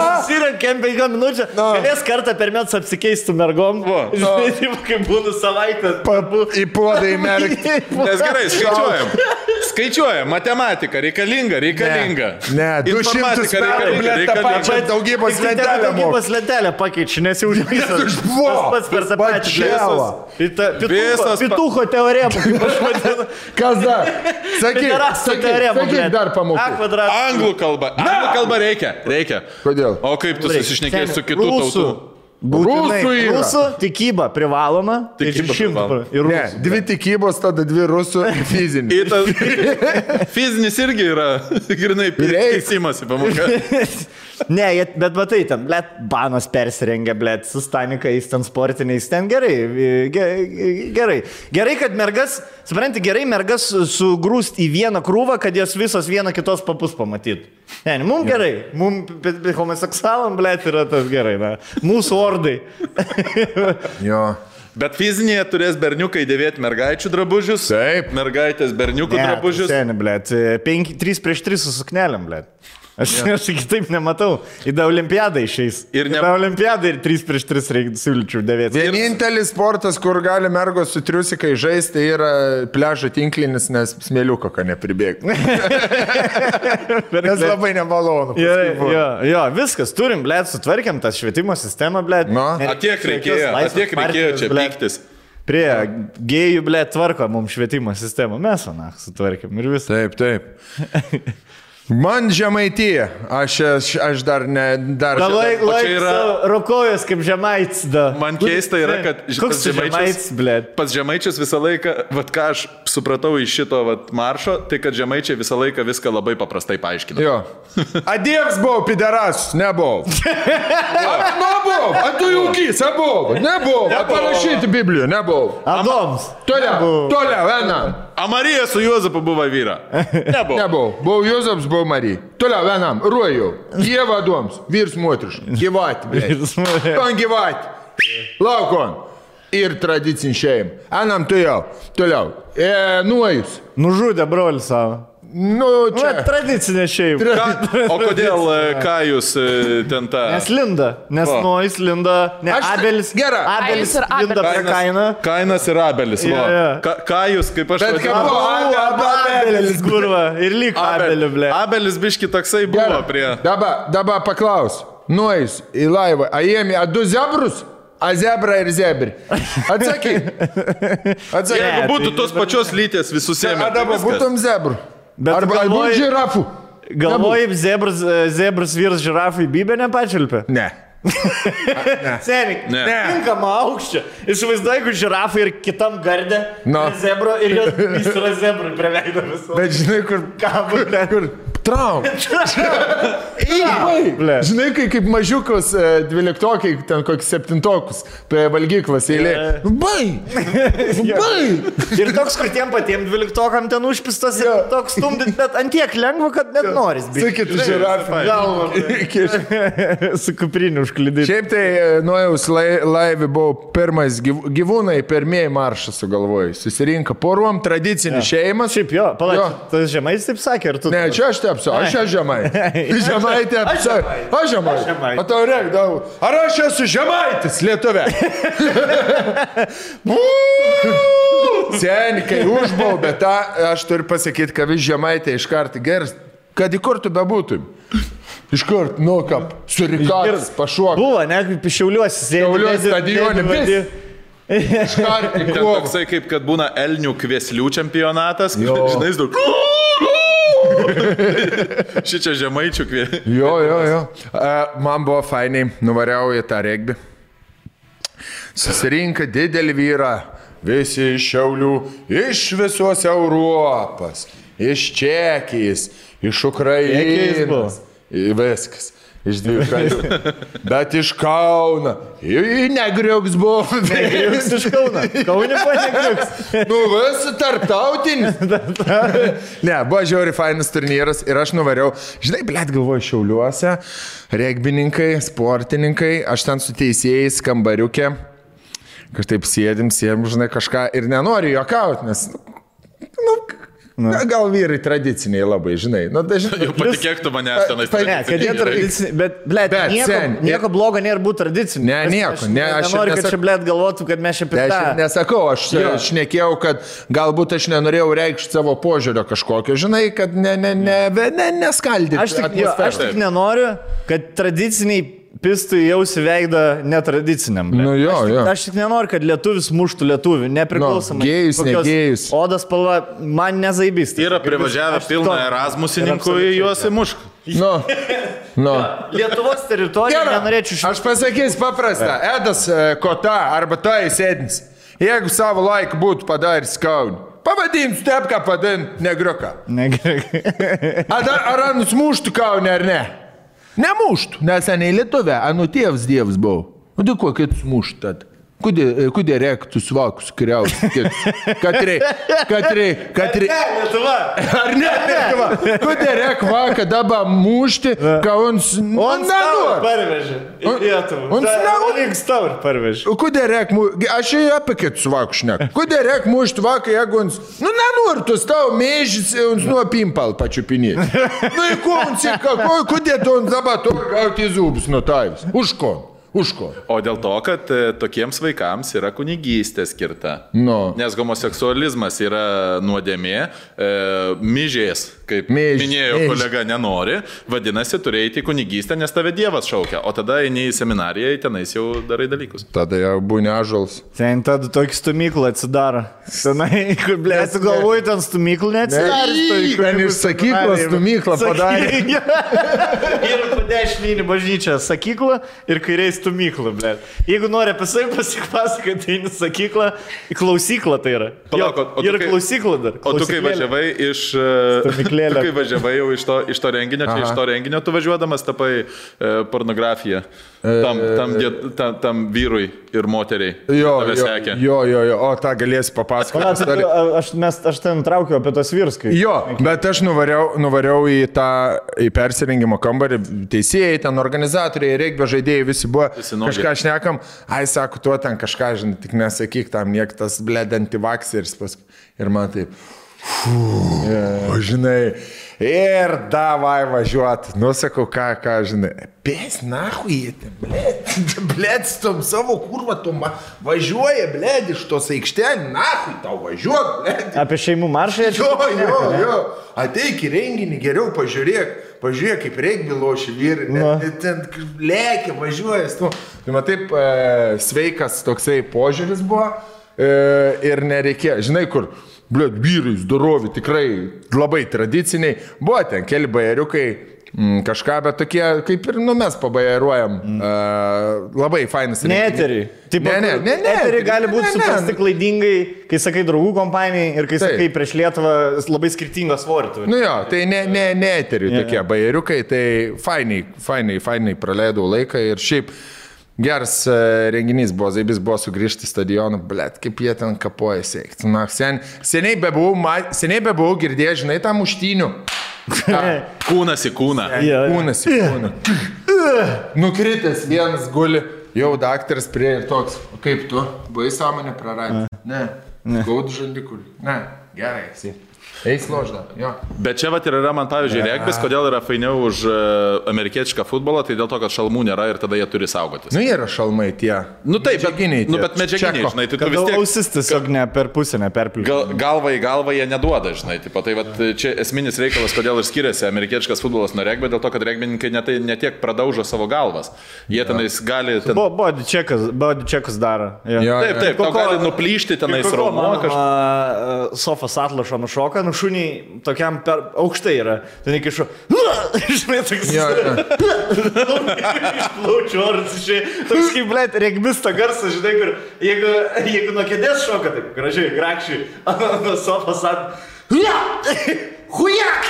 Speaker 1: Susirenkėm 5 minučių. Galės kartą per metus apsikeistų mergom. Žinai, taip, kaip būna savaitę.
Speaker 2: Į puodą įmerkti.
Speaker 3: Nes gerai, skaičiuojam. Skaičiuojam, matematika reikalinga, reikalinga.
Speaker 2: Ne, 200
Speaker 3: Informatika
Speaker 2: metų,
Speaker 3: reikalinga,
Speaker 2: ble, tą pačią daugybos lentelę.
Speaker 1: daugybos lentelę pakeičiu, nes jau užvisas.
Speaker 2: Vo,
Speaker 1: Tas pats per tą. Pita- Pitucho,
Speaker 3: Visas pa-
Speaker 1: pitucho teoremų, kaip aš vadinu.
Speaker 2: Kas dar? Sakyk, sakyk,
Speaker 1: teoremų.
Speaker 2: sakyk dar
Speaker 1: kvadratas.
Speaker 3: Anglų kalba. Anglų kalba reikia. Reikia.
Speaker 2: Kodėl?
Speaker 3: O kaip tu susišnekėjai su kitų tautų?
Speaker 1: Būtinai.
Speaker 2: Rusų yra.
Speaker 1: Rusų tikyba privaloma.
Speaker 3: Tikyba privaloma.
Speaker 1: pro- Ir
Speaker 2: Ne, dvi tikybos, tada dvi rusų ir fizinį.
Speaker 3: Į tą... Fizinis irgi yra grinai
Speaker 2: Reik.
Speaker 3: teisimas į pamoką.
Speaker 1: Ne, jie- bet matai, ten, blėt, banos persirengia, blėt, su stanikais, ten sportiniais, ten gerai, ge- gerai. Gerai, kad mergas, supranti, gerai mergas sugrūst į vieną krūvą, kad jos visos viena kitos papus pamatytų. Ne, ne mums gerai, mums homoseksualam, blėt, yra tas gerai, na. Mūsų ordai.
Speaker 2: Jo.
Speaker 3: Bet fizinėje turės berniukai dėvėti mergaičių drabužius.
Speaker 2: Taip.
Speaker 3: Mergaitės berniukų drabužius.
Speaker 1: Seniai, blėt, 3 prieš 3 su suknelėm, blėt. Aš, aš kitaip nematau. Į tą olimpiadą išeis.
Speaker 3: Ir ne-.
Speaker 1: Į tą olimpiadą ir 3 prieš 3 reikia siūlyčiau dėvėti.
Speaker 2: Vienintelis sportas, kur gali mergos su triusikai žaisti, tai yra pležo tinklinis, nes smėliuko, ką nepribėgti. Nes labai nemalonu.
Speaker 1: Jo, jo, jo, viskas, turim, blėt, sutvarkėm tą švietimo sistemą, blėt.
Speaker 2: Nu.
Speaker 3: A tiek reikėjo, a tiek reikėjo čia pyktis.
Speaker 1: Prie gėjų, blėt, tvarko mums švietimo sistemą. Mes, na, sutvarkėm ir visą.
Speaker 2: Taip, taip. Man žemaityje, aš, aš, aš dar ne, dar.
Speaker 3: O čia
Speaker 1: labai
Speaker 3: yra-
Speaker 1: rokojas kaip žemaits, da.
Speaker 3: Man keista yra, kad
Speaker 1: Koks žemaits, blėt?
Speaker 3: Pas žemaičius visą laiką, vad ką aš supratau iš šito vat, maršo, tai kad žemaičiai visą laiką viską labai paprastai paaiškina.
Speaker 2: Jo. A Dievs buvo pideras, nebuvo. A, nebuvo, a tu jaukys, a buvo, nebuvo. Parašyti Bibliją, nebuvo.
Speaker 1: Adoms.
Speaker 2: Toliau, toliau, vienam.
Speaker 3: A Marija su Juozapu buvo vyra. Nebuvo.
Speaker 2: Nebuvo. Buvo Jozaps, buvo Marija. Toliau, vienam, ruojau. Dieva doms, vyrs moteris. Gyvati, blė. Kon gyvati. Laukon. Ir tradicinį šeimą. Anam tu jau. Toliau. E, nuojus.
Speaker 1: Nužudė brolį savo.
Speaker 2: Nu,
Speaker 1: Čia
Speaker 2: čia.
Speaker 1: tradicinė šeima.
Speaker 3: Ką, o kodėl, e, ką jūs e, ten tą...
Speaker 1: Nes linda, nes
Speaker 3: Va.
Speaker 1: Nois linda, ne
Speaker 2: Aš-
Speaker 1: Abelis.
Speaker 2: Gerai.
Speaker 1: Abelis
Speaker 6: Kainas ir
Speaker 1: linda prie
Speaker 6: Abelis.
Speaker 1: kainą.
Speaker 3: Kainas ir Abelis. Va.
Speaker 1: jo.
Speaker 3: Ką, ką jūs, kaip aš
Speaker 2: Bet
Speaker 3: vadinu?
Speaker 1: Abu, abu Abelis, kurva. Ir lyg Abeliu, ble.
Speaker 3: Abelis biški toksai buvo
Speaker 2: Gerai.
Speaker 3: prie...
Speaker 2: Dabar, dabar paklaus. Nuojus į laivą. A jėmi, a du zebrus? A zebra ir zebri. Atsakyk. Atsakyk.
Speaker 3: Jeigu būtų
Speaker 1: tai
Speaker 3: tos pačios lyties visus
Speaker 2: A
Speaker 3: ėmė.
Speaker 2: dabar būtum zebrų.
Speaker 1: Bet
Speaker 2: Arba
Speaker 1: galvoji-
Speaker 2: galvoji... žirafų.
Speaker 1: Galvoji, zebras, zebras vyras žirafai bybė nepačilpė?
Speaker 2: Ne.
Speaker 1: Seniai,
Speaker 3: Ne.
Speaker 1: Tinkama aukščio. Įsivaizduoju, jeigu žirafai ir kitam gardė.
Speaker 2: Nu.
Speaker 1: prie Zebro ir jis yra zebrui preleido visą.
Speaker 2: Bet žinai, kur...
Speaker 1: Ką, ble?
Speaker 2: Kur? Traum.
Speaker 1: Ble.
Speaker 2: Žinai, kai kaip mažiukus e, dvyliktokiai, ten kokius septintokus prie valgyklos eilė. Bai! Bai!
Speaker 1: Ir toks, kur tiem patiem dvyliktokam ten užpistas ir toks stumdint, bet antiek lengva, kad net noris.
Speaker 2: Sakyt, žirafą.
Speaker 1: Galva. Su kupriniu užklydai.
Speaker 2: Šiaip tai e, nuojaus lai- laivė buvo pirmas gyv- gyvūnai, pirmieji maršą sugalvojai. Susirinka poruom tradicinis šeimas.
Speaker 1: Šiaip Jo. palauk, tas žemais taip sakė, ar tu...
Speaker 2: Ne, čia aš te tepsiu, aš žemai. Žemai tepsiu. Aš žemai. O tau reikdavau. Ar aš esu žemaitis, lietuvė? Seniai, kai užbaubė tą, aš turiu pasakyti, kad vis žemaitė iš karto geras, kad į kur tu bebūtum. Iš kur, nu, kaip, surikats, pašuok.
Speaker 1: Buvo, ne, kaip šiauliuosi sėdė.
Speaker 2: Šiauliuos
Speaker 1: sėdi-
Speaker 2: stadione,
Speaker 1: sėdi,
Speaker 2: vis.
Speaker 1: vadi-
Speaker 2: Iš karto į
Speaker 3: Ten
Speaker 2: kovą.
Speaker 3: toksai kaip kad būna Elnių kveslių čempionatas. Žinai, daug. Šičia žemaičių kveslių.
Speaker 2: Jo, jo, jo. Man buvo fainiai, nuvariau į tą regbį. Susirinka didelį vyrą, visi iš Šiaulių, iš visos Europos, iš Čekijos, iš? Ukrainos. Viskas. Iš dviejų šalių. Bet iš Kauno. Ir negriuks buvo.
Speaker 1: Negriuks iš Kauno. Kaunė panegriuks.
Speaker 2: Nu, vis tarptautinis. ne, buvo žiauri fainas turnyras ir aš nuvariau, žinai, blėt galvoju, šiauliuose, regbininkai, sportininkai, aš ten su teisėjais kambariukė, kažkaip sėdim, sėdim, žinai, kažką ir nenoriu juokauti, nes, nu, nu, gal vyrai tradiciniai labai, žinai, nu, dažnai.
Speaker 3: Jau patikėk tu manęs tenais.
Speaker 2: Pa-
Speaker 1: Ne, kad jie tradiciniai, bet, ble,
Speaker 2: Bet,
Speaker 1: nieko,
Speaker 2: sen,
Speaker 1: nieko blogo nėra būti tradiciniu.
Speaker 2: Ne, nieko, ne, aš
Speaker 1: nenoriu, kad
Speaker 2: nesak-
Speaker 1: čia, ble, galvotų, kad mes čia
Speaker 2: Ne,
Speaker 1: apie
Speaker 2: aš nesakau, aš
Speaker 1: Jo.
Speaker 2: šnekėjau, kad galbūt aš nenorėjau reikšti savo požiūrio kažkokio, žinai, kad ne, ne, ne, ne, ne, neskaldyti.
Speaker 1: Aš tik, jo, aš tik nenoriu, kad tradiciniai pistų jausi veidą netradiciniam. ble.
Speaker 2: Nu jo,
Speaker 1: aš, tik,
Speaker 2: jo.
Speaker 1: aš tik nenoriu, kad lietuvis muštų lietuvių, nepriklausomai.
Speaker 2: Nu, gėjus, negėjus.
Speaker 1: Odos spalva man nezaibys.
Speaker 3: Yra privažiavę pilną Erasmusininkų į juos įmušk.
Speaker 2: Nu, nu.
Speaker 1: Lietuvos teritoriją
Speaker 2: Gerai,
Speaker 1: nenorėčiau
Speaker 2: Aš pasakysiu paprastą. Edas e, Kota arba tai sėdins. Jeigu savo laiku būtų padaręs kaunį, pavadinti stepką, padin negriuką.
Speaker 1: Negerai.
Speaker 2: Ar, ar anus muštų kaunį ar ne? Nemuštų, nes seniai lietuvė, anu tėvas dievas buvo. O tai ko, kad muštat? Kodėl reiktų svakus kriauti? Kad reikia, kad reikia, kad reikia.
Speaker 1: Lietuva.
Speaker 2: Ar ne? Lietuva? Kodėl reikia vakar dabar mušti, kad uns...
Speaker 1: On
Speaker 2: nenori?
Speaker 1: parvežė. Į
Speaker 2: On-
Speaker 1: Lietuvą.
Speaker 2: on star-
Speaker 1: Link star parvežė.
Speaker 2: Reikia mušti? Aš jau apie kitus vakus šnek. Kodėl reikia mušti vakar, jeigu uns... Nu, nenori tu tavo mėžys, uns nuo pimpal pačiupinėti. Nu, į ko ką? ko- Kodėl tu uns dabar turi gauti zubus nuo tavęs? Už ko? Už ko?
Speaker 3: O dėl to, kad e, tokiems vaikams yra kunigystė skirta.
Speaker 2: Nu.
Speaker 3: Nes homoseksualizmas yra nuodėmė, e, myžės, kaip
Speaker 2: Myž-
Speaker 3: minėjo
Speaker 2: myž.
Speaker 3: kolega, nenori, vadinasi, turi eiti į kunigystę, nes tave Dievas šaukia, o tada eini į seminariją, tenais jau darai dalykus.
Speaker 2: Tada jau būni ažals.
Speaker 1: Ten tada tokį stumyklą atsidaro. Senai, kur blė, tu galvoji, ten stumyklų neatsidarė.
Speaker 2: Ten iš sakyklos stumyklą padarė.
Speaker 1: ir dešinį bažnyčią sakyklą ir kairiai stumyklą, blė. Jeigu nori apie save pasipasakoti, tai eini sakyklą, į klausyklą tai yra.
Speaker 3: Palauk,
Speaker 1: Jo,
Speaker 3: o- o tu
Speaker 1: ir
Speaker 3: kai-
Speaker 1: klausyklą dar.
Speaker 3: O tu kai važiavai iš... e, Tu kai važiavai jau iš to, iš to renginio, čia
Speaker 2: Aha.
Speaker 3: iš to renginio tu važiuodamas tapai e, pornografiją. Tam, tam, die- tam, tam vyrui ir moteriai.
Speaker 2: Jo, jo, jo, jo, jo, o tą galėsi papasakoti.
Speaker 1: Tai
Speaker 2: istoriją.
Speaker 1: Aš, mes, aš ten traukiau apie tos vyrus, kai...
Speaker 2: Jo, bet aš nuvariau, nuvariau į tą į persirengimo kambarį, teisėjai, ten organizatoriai, regbio žaidėjai visi buvo.
Speaker 3: Visi nuogi.
Speaker 2: Kažką šnekam, ai sako, tu ten kažką, žinai, tik nesakyk tam, niek tas bled antivakseris paskui. Ir man taip. Fuu, žinai. Ir davai važiuot. Nusakau, ką, ką, žinai. Pės, nahu, jie ten, blėt. Blėt, tom savo kurvą, tu važiuoja, blėt, iš tos aikštelės, nahu, tau važiuok, blėt.
Speaker 1: Apie šeimų maršą
Speaker 2: Jo, jo, jo. Ateik į renginį, geriau pažiūrėk. Pažiūrėk, kaip reikbi loši vyrai.
Speaker 1: Nu.
Speaker 2: net- Ten lėkia, važiuoja. Tu. Tai man taip e, sveikas toksai požiūris buvo e, ir nereikėjo. Žinai, kur, blėt, vyrai, zdorovi, tikrai labai tradiciniai. Buvo ten keli bajeriukai. Kažką, bet tokie, kaip ir nu, mes pabairuojam. Mm. Uh, labai fainas.
Speaker 1: Ne eterį. Taip,
Speaker 2: Ne, ne, ne, ne.
Speaker 1: Eterį gali būti suprasti klaidingai, kai sakai draugų kompanijai ir kai
Speaker 2: Taip.
Speaker 1: sakai prieš Lietuvą labai skirtingą svorį. turi.
Speaker 2: Nu jo, tai ne, ne, ne eteriui
Speaker 1: Jo,
Speaker 2: tokie
Speaker 1: jo.
Speaker 2: bajeriukai, tai fainai, fainai, fainai praleidau laiką ir šiaip geras e, renginys buvo, Zaibis buvo sugrįžti į stadioną, blėt, kaip jie ten kapoja sėkti. Na, sen, seniai bebuvau, seniai bebuvau girdėjęs, žinai, tą muštynių.
Speaker 3: Kūnas į kūną.
Speaker 1: Jo.
Speaker 2: Kūnas į kūną. Nukritęs vienas guli, jau daktaras prie ir toks, o kaip tu, buvai sąmonę praradęs? Ne. Gaudų žandikulį. Ne. Gerai, esi. Eis ložda. Jo.
Speaker 3: Bet čia vat ir yra man, pavyzdžiui, regbis, kodėl yra fainiau už e, amerikietišką futbolą, tai dėl to, kad šalmų nėra ir tada jie turi saugotis.
Speaker 2: Nu, jie yra šalmai tie.
Speaker 3: Nu taip, bet, nu,
Speaker 2: tie.
Speaker 3: bet medžiaginiai,
Speaker 2: Čeko.
Speaker 3: žinai, tai tu vis tiek...
Speaker 1: ausis tiesiog ne per pusę, ne per plius.
Speaker 3: Gal, galva į galvą jie neduoda, žinai, tipo, tai vat, čia esminis reikalas, kodėl ir skiriasi amerikietiškas futbolas nuo regbio, dėl to, kad regbininkai netai, netiek pradaužo savo galvas. Jie tenais gali... Ten...
Speaker 1: Buvo body checkas, body checkas daro. Jo.
Speaker 2: Jo,
Speaker 3: Taip, taip, tau
Speaker 1: Koko-
Speaker 3: gali nuplyšti tenais raumo kažką.
Speaker 1: kažkas. Sofas atlašo nušoka, nu šuniai tokiam per aukštai yra. Ten iki šo. Žinai, toks.
Speaker 2: Jo, jo.
Speaker 1: Išplaučiu orus iš čia. Toks kaip, blėt, regbisto garsas, žinai, kur jeigu, jeigu nuo kėdės šoka, taip gražiai, grakščiai, nuo sofas at. Hujak!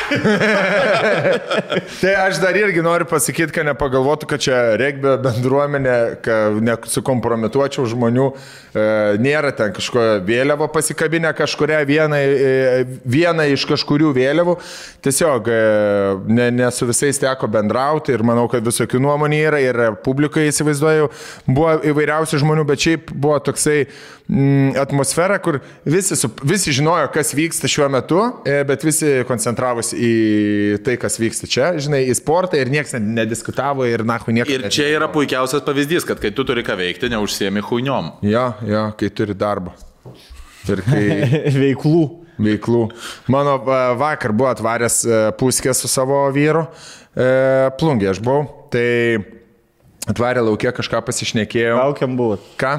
Speaker 2: Tai aš dar irgi noriu pasakyti, kad nepagalvotų, kad čia regbio bendruomenė, kad nesukompromituočiau žmonių, e, nėra ten kažkokia vėliava pasikabinę kažkuria vieną, e, vieną iš kažkurių vėliavų. Tiesiog e, ne, ne su visais teko bendrauti ir manau, kad visokių nuomonių yra ir publikai įsivaizduoju, buvo įvairiausių žmonių, bet šiaip buvo toksai mm, atmosfera, kur visi, visi žinojo, kas vyksta šiuo metu, e, bet visi koncentravosi į tai, kas vyksta čia, žinai, į sportą ir niekas nediskutavo ir nahu niekas.
Speaker 3: Ir čia yra puikiausias pavyzdys, kad kai tu turi ką veikti, neužsiemi huiniom.
Speaker 2: Jo, jo, kai turi darbą. Ir kai
Speaker 1: Veiklų.
Speaker 2: veiklų. Mano va, vakar buvo atvaręs e, puskė su savo vyru, e, plungė aš buvau, tai atvarė laukia kažką pasišnekėjau.
Speaker 1: Laukiam buvo.
Speaker 2: Ką?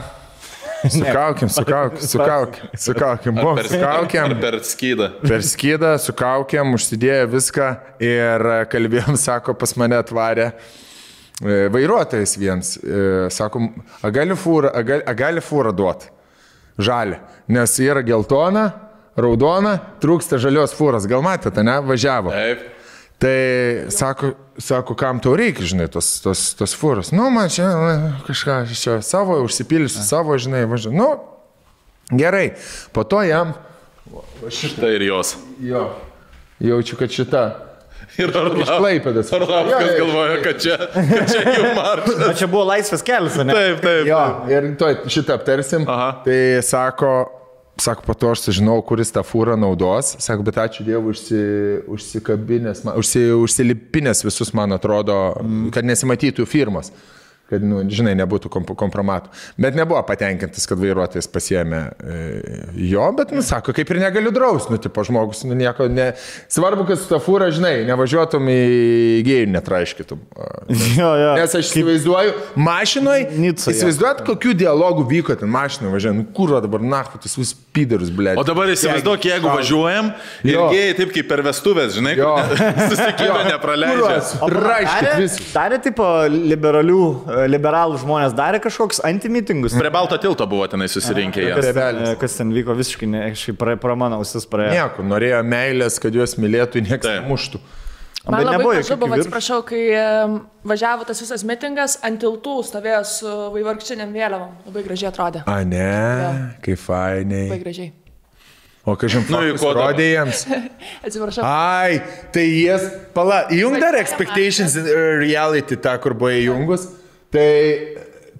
Speaker 2: Sukaukim, sukaukim, sukaukim, sukaukim,
Speaker 3: Per,
Speaker 2: sukaukim.
Speaker 3: per skydą.
Speaker 2: Per skydą, sukaukiam, užsidėję viską ir e, kalbėjom, sako, pas mane atvarė e, vairuotojas vienas. e, Sakom, a gali fūrą, a gali, a gali fūrą duoti? Žalį. Nes yra geltona, raudona, trūksta žalios fūros. Gal matėte, ne? Važiavo.
Speaker 3: Taip.
Speaker 2: Tai sako, sako, kam tau reikia, žinai, tos, tos, tos fūros. Nu, man čia na, kažką, čia savo, užsipilsiu savo, žinai, važiuoju. Nu, gerai. Po to jam,
Speaker 3: Štai ir jos.
Speaker 2: jo, jaučiu, kad šita.
Speaker 3: Ir
Speaker 2: Jo, jo.
Speaker 3: galvoja, kad čia, kad čia jų maršas.
Speaker 1: O čia buvo laisvas kelias, ne?
Speaker 3: Taip, taip.
Speaker 2: Jo, ir to šitą aptarsim.
Speaker 3: Aha.
Speaker 2: Tai sako, sako, po to aš sužinau, kuris tą fūrą naudos. Sako, bet ačiū Dievui, užsi, užsikabinės, užsi, užsilipinės visus, man atrodo, kad nesimatytų firmos. Kad, nu, žinai, nebūtų komp kompromatų. Bet nebuvo patenkintas, kad vairuotojas pasiemė e, jo, bet, nu, sako, kaip ir negaliu drausti, nu, tipo, žmogus, nu, nieko, ne. Svarbu, kad su ta fūra, žinai, nevažiuotum į gėjų netraiškytum.
Speaker 1: Jo, jo.
Speaker 2: Nes aš įsivaizduoju, mašinoje,
Speaker 1: Nicoje.
Speaker 2: įsivaizduojat, kokių dialogų vyko ten mašinoje važiuojant, nu kur dabar nahu, tas vis pydarus, ble.
Speaker 3: O dabar įsivaizduok, jeigu važiuojam ir gėjai taip kaip per vestuvės, žinai,
Speaker 2: Jo.
Speaker 3: susikibę nepraleidžia.
Speaker 2: Raiškit
Speaker 1: Darė, darė tipo liberalių, liberalų žmonės, darė kažkoks antimitingus.
Speaker 3: Prie Balto tilto buvo tenai susirinkę jie.
Speaker 1: Kas, kas ten vyko visiškai, ne, kažkaip pra, pro mano ausis praėjo.
Speaker 2: Nieko, norėjo meilės, kad juos mylėtų, niekas
Speaker 3: Taip.
Speaker 2: nemuštų.
Speaker 6: Man
Speaker 1: Bet
Speaker 6: labai gražu buvo, atsiprašau, kai važiavo tas visas mitingas, ant tiltų stovėjo su vaivarkščiniam vėliavom. Labai gražiai atrodė.
Speaker 2: A ne,
Speaker 6: Jo.
Speaker 2: kaip fainai.
Speaker 6: Labai gražiai.
Speaker 2: O kažkaip
Speaker 3: Nu, ko
Speaker 2: rodė jiems.
Speaker 6: Atsiprašau.
Speaker 2: Ai, tai jas, pala, įjung dar Expectations in Reality, tą, kur buvo įjungus. Tai,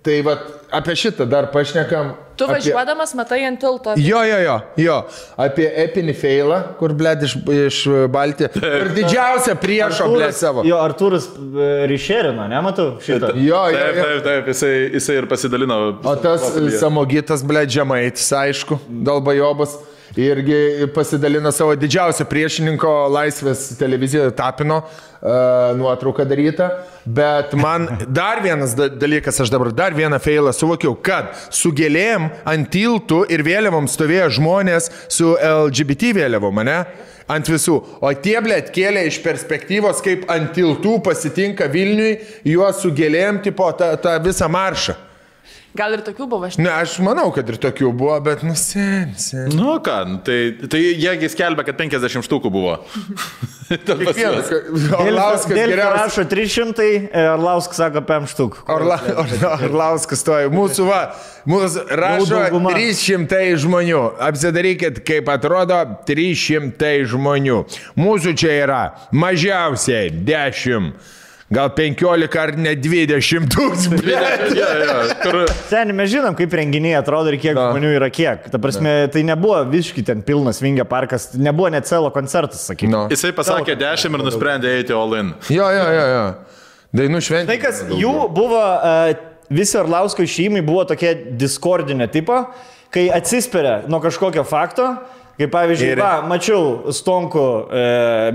Speaker 2: tai va, apie šitą dar pašnekam.
Speaker 6: Tu
Speaker 2: apie-
Speaker 6: važiuodamas matai ant tilto.
Speaker 2: Jo, jo, jo, jo. Apie epinį feilą, kur, blėd, iš, iš Baltijos. Ir didžiausią priešą, blėd, savo.
Speaker 1: Jo, Artūras e, Ryšerino, nematau šitą.
Speaker 2: Jo, jo,
Speaker 3: Taip,
Speaker 2: jo.
Speaker 3: taip, taip, jisai, jisai ir pasidalino.
Speaker 2: O tas
Speaker 3: pokalbyje.
Speaker 2: samogytas, blėd, žemaitis, aišku, dalbajobas. Irgi pasidalino savo didžiausio priešininko laisvės televizijoje Tapino uh, nuotrauką darytą. Bet man dar vienas da- dalykas, aš dabar dar vieną feilą suvokiau, kad su gėlėm ant tiltų ir vėliavom stovėjo žmonės su LGBT vėliavom, ne? Ant visų. O tie, blėt, kėlė iš perspektyvos, kaip ant tiltų pasitinka Vilniui, juos su gėlėm, tipo, tą, tą visą maršą.
Speaker 6: Gal ir tokių buvo, aš
Speaker 2: Ne, aš manau, kad ir tokių buvo, bet nusen, sen.
Speaker 3: Nu ką, nu, tai, tai jiegi skelbia, kad 50 štukų buvo.
Speaker 2: Kiekvienas. Orlauskas geriausias.
Speaker 1: rašo 300, e, Arlauskas sako 5 štuk.
Speaker 2: Orla, Orla, Orlauskas stoja. Mūsų va, mūsų rašo
Speaker 1: dauguma.
Speaker 2: 300 žmonių. Apsidarykit, kaip atrodo 300 žmonių. Mūsų čia yra mažiausiai 10. Gal 15 ar net 20 tūkstančių.
Speaker 3: Ja, ja, kur...
Speaker 1: Seniai, mes žinom, kaip renginiai atrodo ir kiek
Speaker 2: Na.
Speaker 1: žmonių yra kiek. Ta prasme, tai nebuvo visiškai ten pilnas vingio parkas, nebuvo net celo koncertas, sakykim.
Speaker 2: No.
Speaker 3: Jisai pasakė 10 ir nusprendė eiti all in.
Speaker 2: Jo, jo, jo, jo. Dainų šventė.
Speaker 1: Tai kas, jų buvo, uh, visi Arlausko šeimai buvo tokie diskordinio tipo, kai atsispiria nuo kažkokio fakto, kaip pavyzdžiui,
Speaker 2: ir...
Speaker 1: va, mačiau Stonku e,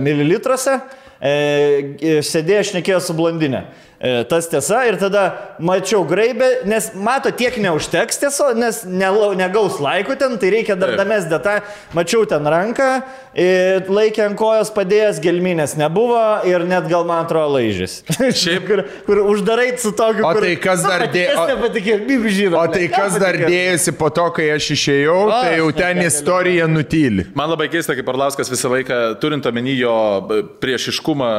Speaker 1: mililitruose, e, sėdėjo šnekėjo su blondinė. E, tas tiesa ir tada mačiau graibę, nes mato tiek neužteks tiesa, nes nelau- negaus laikų ten, tai reikia dar dames detą. Mačiau ten ranką, laikė ant kojos padėjęs, gelminės nebuvo ir net gal man atrodo laižys.
Speaker 3: Šiaip-
Speaker 1: kur, kur uždarai su tokiu...
Speaker 2: O
Speaker 1: kur,
Speaker 2: tai kas dar dė-
Speaker 1: dėjo...
Speaker 2: o- tai kas dar dėjosi po to, kai aš išėjau,
Speaker 1: O,
Speaker 2: tai jau ten istorija nutyli.
Speaker 3: Man labai keista, kaip Arlauskas visą laiką, turint omeny jo priešiškumą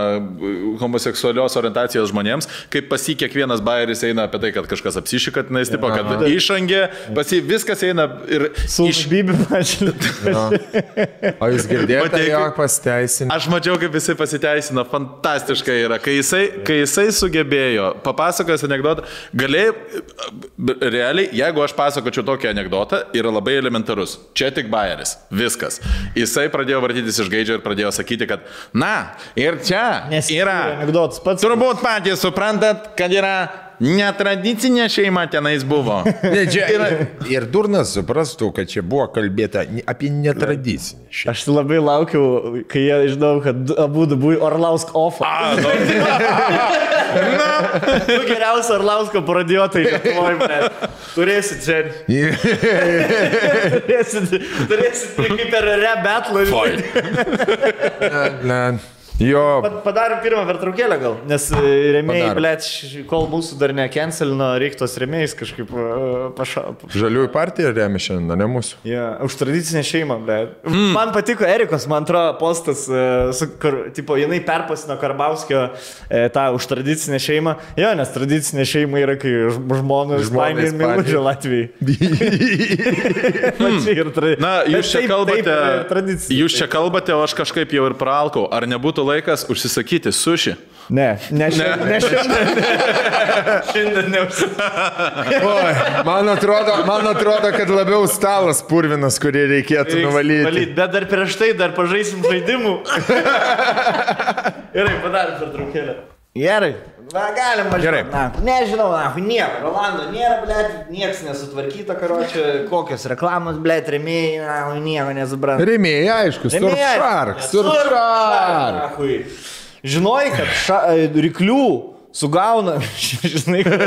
Speaker 3: homoseksualios orientacijos žmonėms, kaip pas jį kiekvienas bairis eina apie tai, kad kažkas apsišyka, nes tipo, kad išangė, pas jį viskas eina ir
Speaker 1: Su
Speaker 3: iš...
Speaker 1: išbybi pačiu.
Speaker 2: O jūs girdėjote,
Speaker 3: Matei,
Speaker 2: jo
Speaker 3: kaip-
Speaker 2: pasiteisinti?
Speaker 3: Aš mačiau, kaip jisai pasiteisino, fantastiškai yra. Kai jisai, kai jisai sugebėjo, papasakojęs anegdotą, galėjai, realiai, jeigu aš pasakočiau tokį anegdotą, yra labai elementarus. Čia tik bairis. Viskas. Jisai pradėjo vartytis iš gaidžio ir pradėjo sakyti, kad, na, ir čia
Speaker 1: Nes
Speaker 3: yra.
Speaker 1: anegdotas pats.
Speaker 3: Turbūt patys suprantat, kad yra netradicinė šeima tenais buvo.
Speaker 2: Ne, čia, ir durnas suprastų, kad čia buvo kalbėta apie netradicinį. šeimą.
Speaker 1: Aš labai laukiau, kai jie žinau, kad abu du buvo Orlausk off.
Speaker 3: A, nu,
Speaker 1: Tu geriausia Orlausko parodiotai, Lietuvoje, bet turėsit čia. turėsit, turėsit kaip per rebetlą.
Speaker 2: Ne, jo,
Speaker 1: Padarėm pirmą pertraukėlę gal, nes e, remėjai, blėt, kol mūsų dar nekencelino, reiktos remėjais kažkaip pašaupų.
Speaker 2: žaliųjų partija remia šiandien, ne mūsų.
Speaker 1: Ja, už tradicinę šeimą, bet. Mm. Man patiko Erikos, man atrodo, postas, e, su, kur, tipo, jinai perpasino Karbauskio e, tą už tradicinę šeimą. Jo, nes tradicinė šeima yra, kai žmonės Ispanija ir. Milužė Latvijai.
Speaker 3: Na, jūs čia kalbate,
Speaker 1: Tradicija.
Speaker 3: jūs čia kalbate, o aš kažkaip jau ir praalkau. Ar nebūtų laikas užsisakyti suši?
Speaker 1: Ne, ne, šiandien. Ne šiandien. šiandien neužsisakė.
Speaker 2: Oi, man atrodo, man atrodo, kad labiau stalas purvinas, kurį reikėtų nuvalyti.
Speaker 1: Valyt, bet dar prieš tai dar pažaisim žaidimų. Gerai, padarėm per traukėlę. Gerai. Va, galim važiuoti.
Speaker 2: Gerai.
Speaker 1: Na, nežinau, na, nieko. Rolando nėra, blėt, niekas nesutvarkyta, karočią, kokios reklamos, blėt, remėjai, na, nieko nesupranta.
Speaker 2: Rėmėjai, aišku, surfshark. Surfshark.
Speaker 1: Žinai, kad ša, e, ryklių sugauna, žinai, kad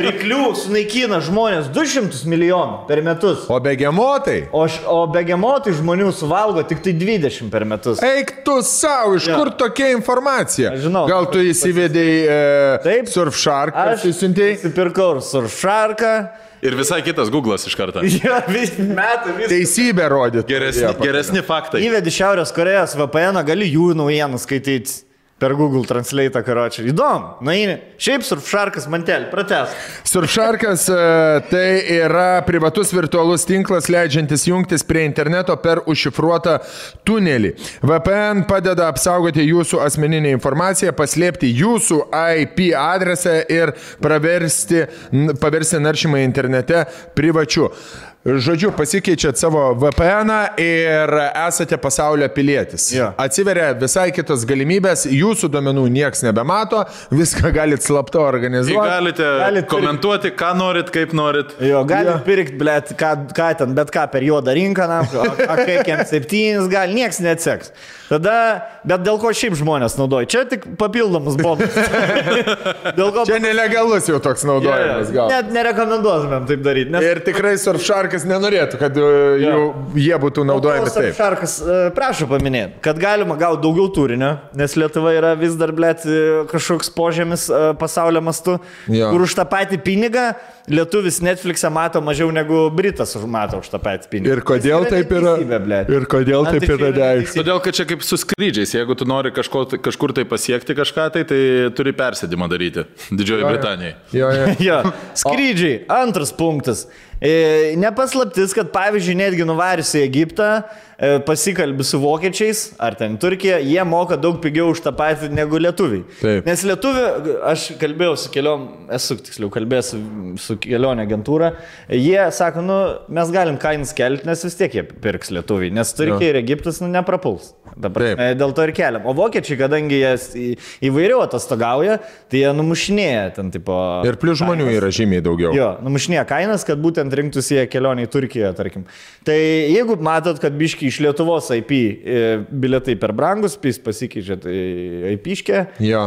Speaker 1: ryklių sunaikina žmonės 200 milijonų per metus.
Speaker 2: O begemotai?
Speaker 1: O, š- o begemotai žmonių suvalgo tik tai 20 per metus.
Speaker 2: Eik tu savo, iš
Speaker 1: Jo.
Speaker 2: kur tokia informacija?
Speaker 1: Aš žinau.
Speaker 2: Gal tu įsivedėjai e,
Speaker 1: Taip.
Speaker 2: surfshark,
Speaker 1: Aš
Speaker 2: pasisiuntėjai?
Speaker 1: nusipirkau ir surfšarką.
Speaker 3: Ir visai kitas Google'as iš karto.
Speaker 1: Jo, vis metai, vis.
Speaker 2: Teisybę rodyti.
Speaker 3: Geresni, geresni faktai.
Speaker 1: Įvedi Šiaurės Korejos VPN, gali jų naujienų skaityti. Per Google Translate, karočią. Įdomu. Na, eini. Šiaip surfšarkas mantelį, prates.
Speaker 2: Surfsharkas e, tai yra privatus virtualus tinklas, leidžiantis jungtis prie interneto per užšifruotą tunelį. VPN padeda apsaugoti jūsų asmeninę informaciją, paslėpti jūsų IP adresą ir paversti naršymą internete privačiu. Žodžiu, pasikeičiat savo VPN ir esate pasaulio pilietis.
Speaker 1: Jo.
Speaker 2: Atsiveria visai kitos galimybės, jūsų duomenų niekas nebemato, viską galite slapta organizuoti.
Speaker 3: galite
Speaker 1: Galit
Speaker 3: komentuoti, ką norit, kaip norit.
Speaker 1: Jo, gali ja. pirkti, blėt, ką, ką ten, bet ką per juodą rinką, na, AK-7, gali, nieks neatseks. Tada, bet dėl ko šiaip žmonės naudoja? Čia tik papildomas bonus. dėl ko...
Speaker 2: Čia nelegalus jau toks naudojimas gal.
Speaker 1: Net nerekomenduotumėm taip daryti. Nes
Speaker 2: Ir tikrai surfsharkas nenorėtų, kad e, jų, jie būtų naudojami taip.
Speaker 1: Šarkas, prašau paminėti, kad galima gauti daugiau turinio, nes Lietuva yra vis dar, blėt, kažkoks požemis e, pasaulio mastu,
Speaker 2: Jo.
Speaker 1: kur už tą patį pinigą lietuvis Netflix'e mato mažiau negu Britas mato už tą patį pinigą.
Speaker 2: Ir kodėl
Speaker 1: Tai
Speaker 2: taip yra?
Speaker 1: blet.
Speaker 2: Ir kodėl taip
Speaker 1: tai
Speaker 2: yra
Speaker 1: yra
Speaker 2: neaišku?
Speaker 3: Todėl, kad čia kaip su skrydžiais, jeigu tu nori kažko, kažkur tai pasiekti kažką, tai, tai turi persėdimą daryti Didžioji Britanijai.
Speaker 2: Jo, jo.
Speaker 1: Jo, skrydžiai. Antras punktas. E, nepaslaptis, kad pavyzdžiui, netgi nuvarius į Egiptą, pasikalbi su vokiečiais ar ten Turkija, jie moka daug pigiau už tą patį negu lietuviai.
Speaker 2: Taip.
Speaker 1: Nes lietuvi, aš kalbėjau su keliom, esu tiksliau kalbėjęs su, su kelionė agentūra, jie sako, nu, mes galim kainas kelti, nes vis tiek jie pirks lietuviai, nes Turkija ir Egiptas nu, neprapuls. Dabar,
Speaker 2: Taip.
Speaker 1: e, dėl to ir keliam. O vokiečiai, kadangi jie įvairiau atostogauja, tai jie numušinėja ten tipo...
Speaker 2: Ir plus žmonių yra žymiai daugiau.
Speaker 1: Jo, numušinėja kainas, kad būtent rinktųsi jie kelionį į Turkiją, tarkim. Tai jeigu matot, kad biški iš Lietuvos IP e, biletai per brangus, pis pasikeičiat į IP-škę,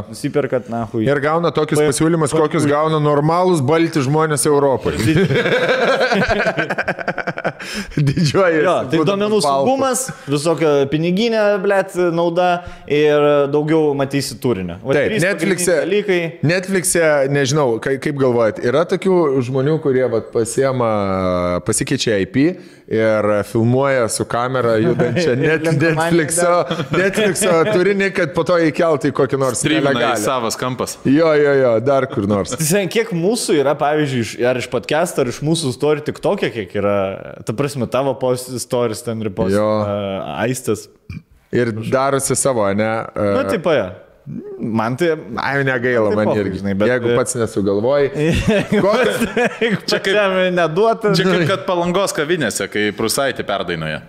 Speaker 1: nusiperkat, na, hui.
Speaker 2: Ir gauna tokius
Speaker 1: Pa-
Speaker 2: pasiūlymus,
Speaker 1: pa-
Speaker 2: kokius gauna normalūs balti žmonės Europoje. Didžioji.
Speaker 1: Jo, tai duomenų saugumas, visokio piniginė, blėt, nauda ir daugiau matysi turinio. Va,
Speaker 2: Taip, Netflix'e.
Speaker 1: Dalykai.
Speaker 2: Netflix'e, nežinau, kaip, kaip galvojat, yra tokių žmonių, kurie vat, pasiema, pasikeičia IP ir filmuoja su kamera judančią net Netflix'o, Netflix'o turinį, kad po to įkeltų į kokį nors nelegalią.
Speaker 3: savas kampas.
Speaker 2: Jo, jo, jo, dar kur nors.
Speaker 1: Tai sen, kiek mūsų yra, pavyzdžiui, ar iš podcast, ar iš mūsų story tik tokia, kiek yra, ta prasme, tavo post stories ten ir post
Speaker 2: Jo.
Speaker 1: uh, aistės.
Speaker 2: Ir darosi savo, ne?
Speaker 1: Na,
Speaker 2: Uh,
Speaker 1: taip, ja. Man tai...
Speaker 2: Ai, negaila
Speaker 1: Tai
Speaker 2: man irgi.
Speaker 1: žinai, bet-
Speaker 2: Jeigu pats nesugalvoji. Kokias...
Speaker 1: Čia
Speaker 3: kaip
Speaker 1: neduota.
Speaker 3: Čia kaip kad palangos kavinėse, kai prusaitį perdainuoja.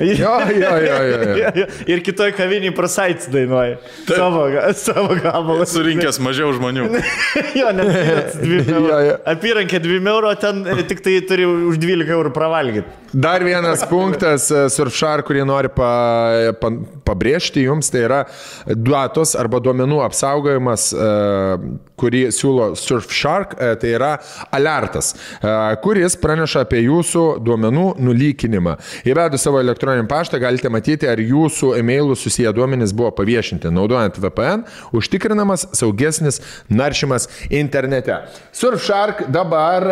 Speaker 2: Jo, jo, jo, jo. jo.
Speaker 1: Ir kitoj kaviniai prasaits dainuoja. Savo, ga- savo gabalą.
Speaker 3: Surinkęs mažiau žmonių.
Speaker 1: jo, net 2
Speaker 2: Jo,
Speaker 1: eurų.
Speaker 2: jo.
Speaker 1: Apyrankė 2 eurų, ten e, tik tai turi už 12 eurų pravalgyti.
Speaker 2: Dar vienas punktas, e, Surfshark, kurį nori pa, pa, pabrėžti jums, tai yra duotos arba duomenų apsaugojimas, e, kurį siūlo Surfshark, e, tai yra alertas, e, kuris praneša apie jūsų duomenų nulykinimą. Įvedus savo elektroninį paštą galite matyti, ar jūsų e-mailų susiję duomenys buvo paviešinti. Naudojant VPN, užtikrinamas saugesnis naršymas internete. Surfshark dabar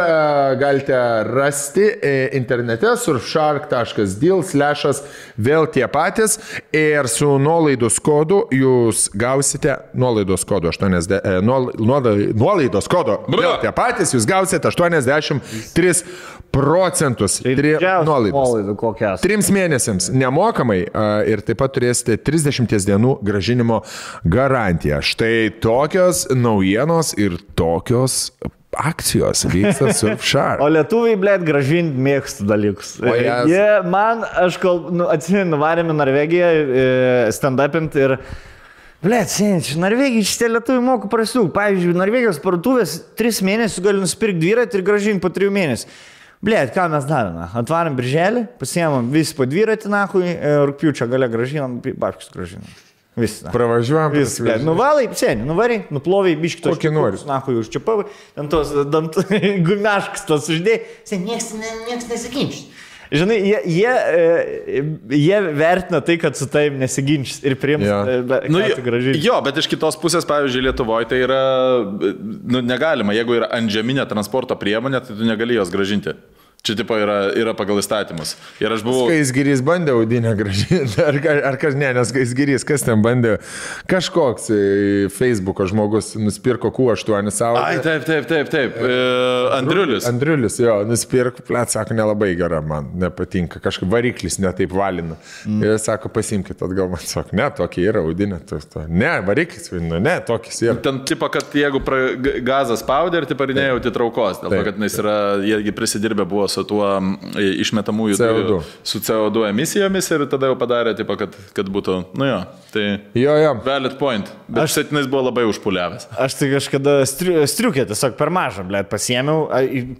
Speaker 2: galite rasti internete surfshark.deal slashas vėl tie patys ir su nuolaidos kodu jūs gausite nuolaidos kodu 80, e, nuol- nuolai- nuolaidos kodu vėl tie patys jūs gausite 83 procentus tri, nuolaidos. Trims mėnesiams nemokamai a, ir taip pat turėsite 30 dienų gražinimo garantiją. Štai tokios naujienos ir tokios akcijos vyksta Surfshark.
Speaker 1: O lietuviai, blėt, gražinti mėgstų dalykus.
Speaker 2: Jas-
Speaker 1: Jie, man, aš kol, nu, atsimenu, nuvarėme į Norvegiją, e, stand-upint ir... Blet, seniai, čia Norvegija šitie lietuviai moka prasiūk. Pavyzdžiui, Norvegijos parduotuvės 3 mėnesius gali nusipirkti dviratį ir gražinti po 3 mėnesių. Blet, ką mes darome? Atvarom birželį, pasiemam vis po dviratį, nahui, e, rūpiučio gale gražinam, babkius gražinam. Visi. na.
Speaker 2: Pravažiuojam.
Speaker 1: Vis, blet, nuvalai, seniai, nuvarai, nuplovai, biškito.
Speaker 2: Kokį nori.
Speaker 1: Nahui, užčiapavai, ten tos, dant, gumeškas tos uždėjai, seniai, nieks, nieks nesiginčys. Žinai, jie, jie, jie vertina tai, kad su tavim nesiginčys ir priims.
Speaker 3: Nu,
Speaker 1: nu, gražiai.
Speaker 3: jo, bet iš kitos pusės, pavyzdžiui, Lietuvoje tai yra, nu, negalima, jeigu yra antžeminė transporto priemonė, tai tu negali jos gražinti. Čia tipo yra, yra pagal įstatymus. Ir aš buvau...
Speaker 2: Skaisgirys bandė audinę gražinti, ar, ar, kas ne, nes Skaisgirys, kas ten bandė, kažkoks e, Facebook'o žmogus nusipirko Q8 savo.
Speaker 3: Ai, taip, taip, taip, taip. E, Andriulis.
Speaker 2: Andriulis, jo, nusipirk, plėt, sako, nelabai gera, man nepatinka, kažkaip variklis netaip valina. Mm. Ir sako, pasimkite atgal, man sako, ne, tokia yra audinė, to, to. ne, variklis, nu, ne, tokis yra.
Speaker 3: Ten tipo, kad jeigu pra, g- gazą spaudė ir tipo nejauti traukos, dėl to, kad jis yra, jiegi prisidirbę buvo su tuo išmetamųjų
Speaker 2: CO2.
Speaker 3: dujų, su CO2 emisijomis ir tada jau padarė, tipo, kad, kad būtų, nu jo, tai
Speaker 2: Jo, jo.
Speaker 3: valid point. Bet aš setinais buvo labai užpuliavęs.
Speaker 1: Aš tai kažkada stri, striukė tiesiog per mažą, blėt, pasiemiau,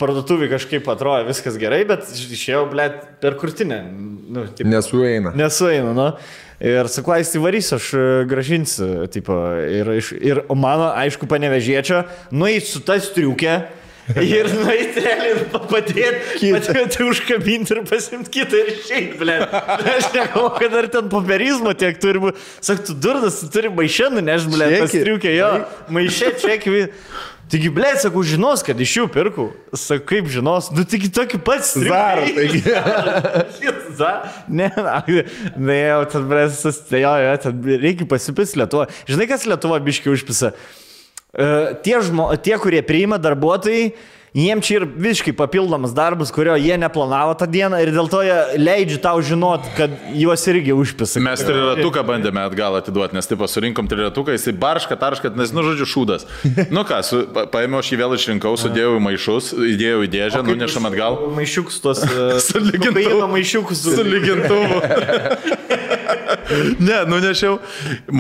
Speaker 1: parduotuvį kažkaip atrodo viskas gerai, bet išėjau, blėt, per kurtinę. Nu, taip,
Speaker 2: Nesueina.
Speaker 1: Nesueinu, nu. Ir sakau, jis įvarys, aš e, gražinsiu, tipo, ir, ir mano, aišku, panevežėčio, nueit su ta striukė. Ir nueiti realiai padėti, padėti užkabinti ir pasimti kitą ir išeiti, ble. Aš nekalbu, kad dar ten popierizmo tiek turi būti. Sak, tu durnas, tu turi maišę nuneš, ble, striukę, jo, maišė, čekį. Taigi, ble, sakau, žinos, kad iš jų pirkau. Sakau, kaip žinos, nu taigi tokį pat
Speaker 2: Zar, taigi.
Speaker 1: Ne, na, ne, jau ten presas, tai jo, jo, ten reikia pasipis Lietuva. Žinai, kas Lietuva biški užpisa? Uh, tie, žmo, tie, kurie priima darbuotojai, jiem čia ir visiškai papildomas darbas, kurio jie neplanavo tą dieną ir dėl to jie leidžia tau žinot, kad juos irgi užpisa.
Speaker 3: Mes triratuką bandėme atgal atiduoti, nes taip surinkom triratuką, jisai barška, tarška, nes, nu, žodžiu, šūdas. Nu ką, su, pa, paėmiau aš jį vėl išrinkau, sudėjau į maišus, įdėjau į dėžę, nunešam atgal.
Speaker 1: Maišiukus tos. Uh,
Speaker 3: Su lygintuvu.
Speaker 1: Maišiukus
Speaker 3: Su lygintuvu. ne, nunešiau.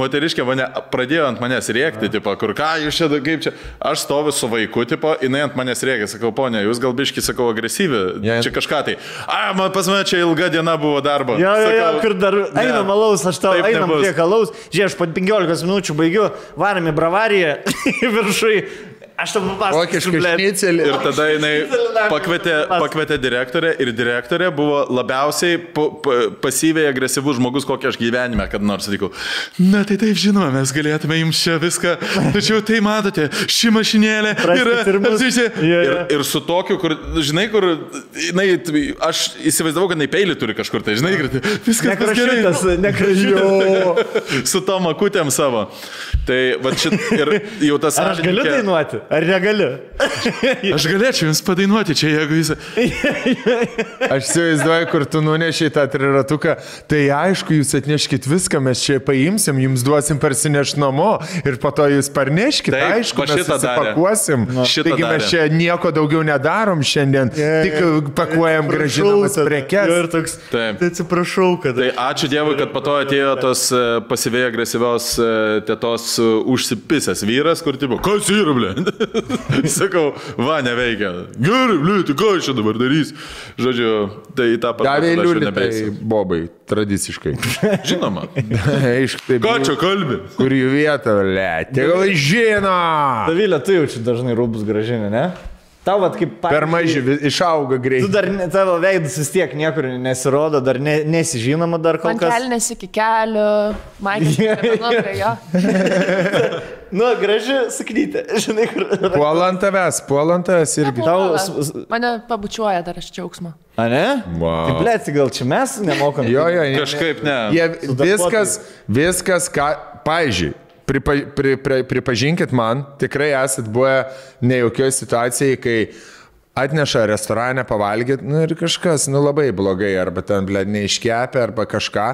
Speaker 3: Moteriškė mane pradėjo ant manęs rėkti, tipo, kur ką jūs čia, kaip čia. Aš stoviu su vaiku, tipo, jinai ant manęs rėkia, sakau, ponia, jūs gal biški, sakau, agresyvi.
Speaker 2: Ja.
Speaker 3: Čia kažką tai. A, man pas mane čia ilga diena buvo darbo.
Speaker 1: Jo, jo, jo, kur dar
Speaker 3: ne,
Speaker 1: einam alaus, aš tau
Speaker 3: nebus.
Speaker 1: prie alaus. Žiūrėk, aš po 15 minučių baigiu, varom į bravariją viršui. Aš tau papasakosiu.
Speaker 2: Vokiškai
Speaker 1: blet.
Speaker 2: šnicelį.
Speaker 3: Ir tada jinai pakvietė, pakvietė direktorę ir direktorė buvo labiausiai pa- pa- pasyviai agresyvus žmogus, kokį aš gyvenime, kad nors sakyčiau. Na tai taip žinoma, mes galėtume jums čia viską, tačiau tai matote, ši mašinėlė
Speaker 1: Praskit ir
Speaker 3: ir, su tokiu, kur, žinai, kur, jinai, aš įsivaizdavau, kad jinai peilį turi kažkur, tai žinai, kad viskas.
Speaker 1: Nekrašytas, nekrašytas.
Speaker 3: Su tom akutėm savo. Tai va čia ir jau tas...
Speaker 1: Ar aš galiu dainuoti? Ar negaliu?
Speaker 3: Aš galėčiau jums padainuoti čia, jeigu jūs...
Speaker 2: Aš įsivaizduoju, kur tu nunešiai tą triratuką. Tai aišku, jūs atneškit viską, mes čia paimsim, jums duosim parsineš namo ir po to jūs parneškit.
Speaker 3: Taip,
Speaker 2: aišku, mes pakuosim. Taigi mes čia nieko daugiau nedarom šiandien, tik pakuojam gražinamas prekes.
Speaker 1: Ir toks.
Speaker 3: Taip.
Speaker 1: Tai atsiprašau, kad.
Speaker 3: Tai ačiū Dievui, kad po to atėjo tos e, pasyviai agresyvios e, tėtos e, užsipisęs vyras, kur tipo, kas yra, ble? Sakau, va, neveikia. Gerai, tai ką aš čia dabar darys? Žodžiu, tai tą
Speaker 2: Davė
Speaker 3: aš jau
Speaker 2: liulį, tai bobai, tradiciškai.
Speaker 3: Žinoma.
Speaker 2: Aišku, taip.
Speaker 3: Ką čia kalbi?
Speaker 2: Kur jų vieta, le, tegul žino.
Speaker 1: Davilė, tu jau čia dažnai rūbus gražini, ne? Tau, vad, kaip
Speaker 2: Per maži, išauga
Speaker 1: Tu
Speaker 2: greitai.
Speaker 1: dar, ne- tavo veidas vis tiek niekur nesirodo, dar ne, nesižinoma dar kol kas.
Speaker 6: kelnės iki kelių, Maikas. jo.
Speaker 1: Nu, graži saknytė, žinai, kur.
Speaker 2: Puolant tavęs, puolant tavęs irgi.
Speaker 1: Tau s- s-
Speaker 6: Mane pabučiuoja dar aš džiaugsmą.
Speaker 1: A ne?
Speaker 2: Wow.
Speaker 1: Tai blėt, gal čia mes nemokam.
Speaker 2: Jo, jo, ne-
Speaker 3: Kažkaip ne.
Speaker 2: Jie, viskas, viskas, ką, pažiūrėjau, pripa, pri, pri, pripažinkit man, tikrai esat buvę nejaukioje situacijoje, kai atneša restorane pavalgyti, nu ir kažkas, nu labai blogai, arba ten, ble, neiškepia, arba kažką,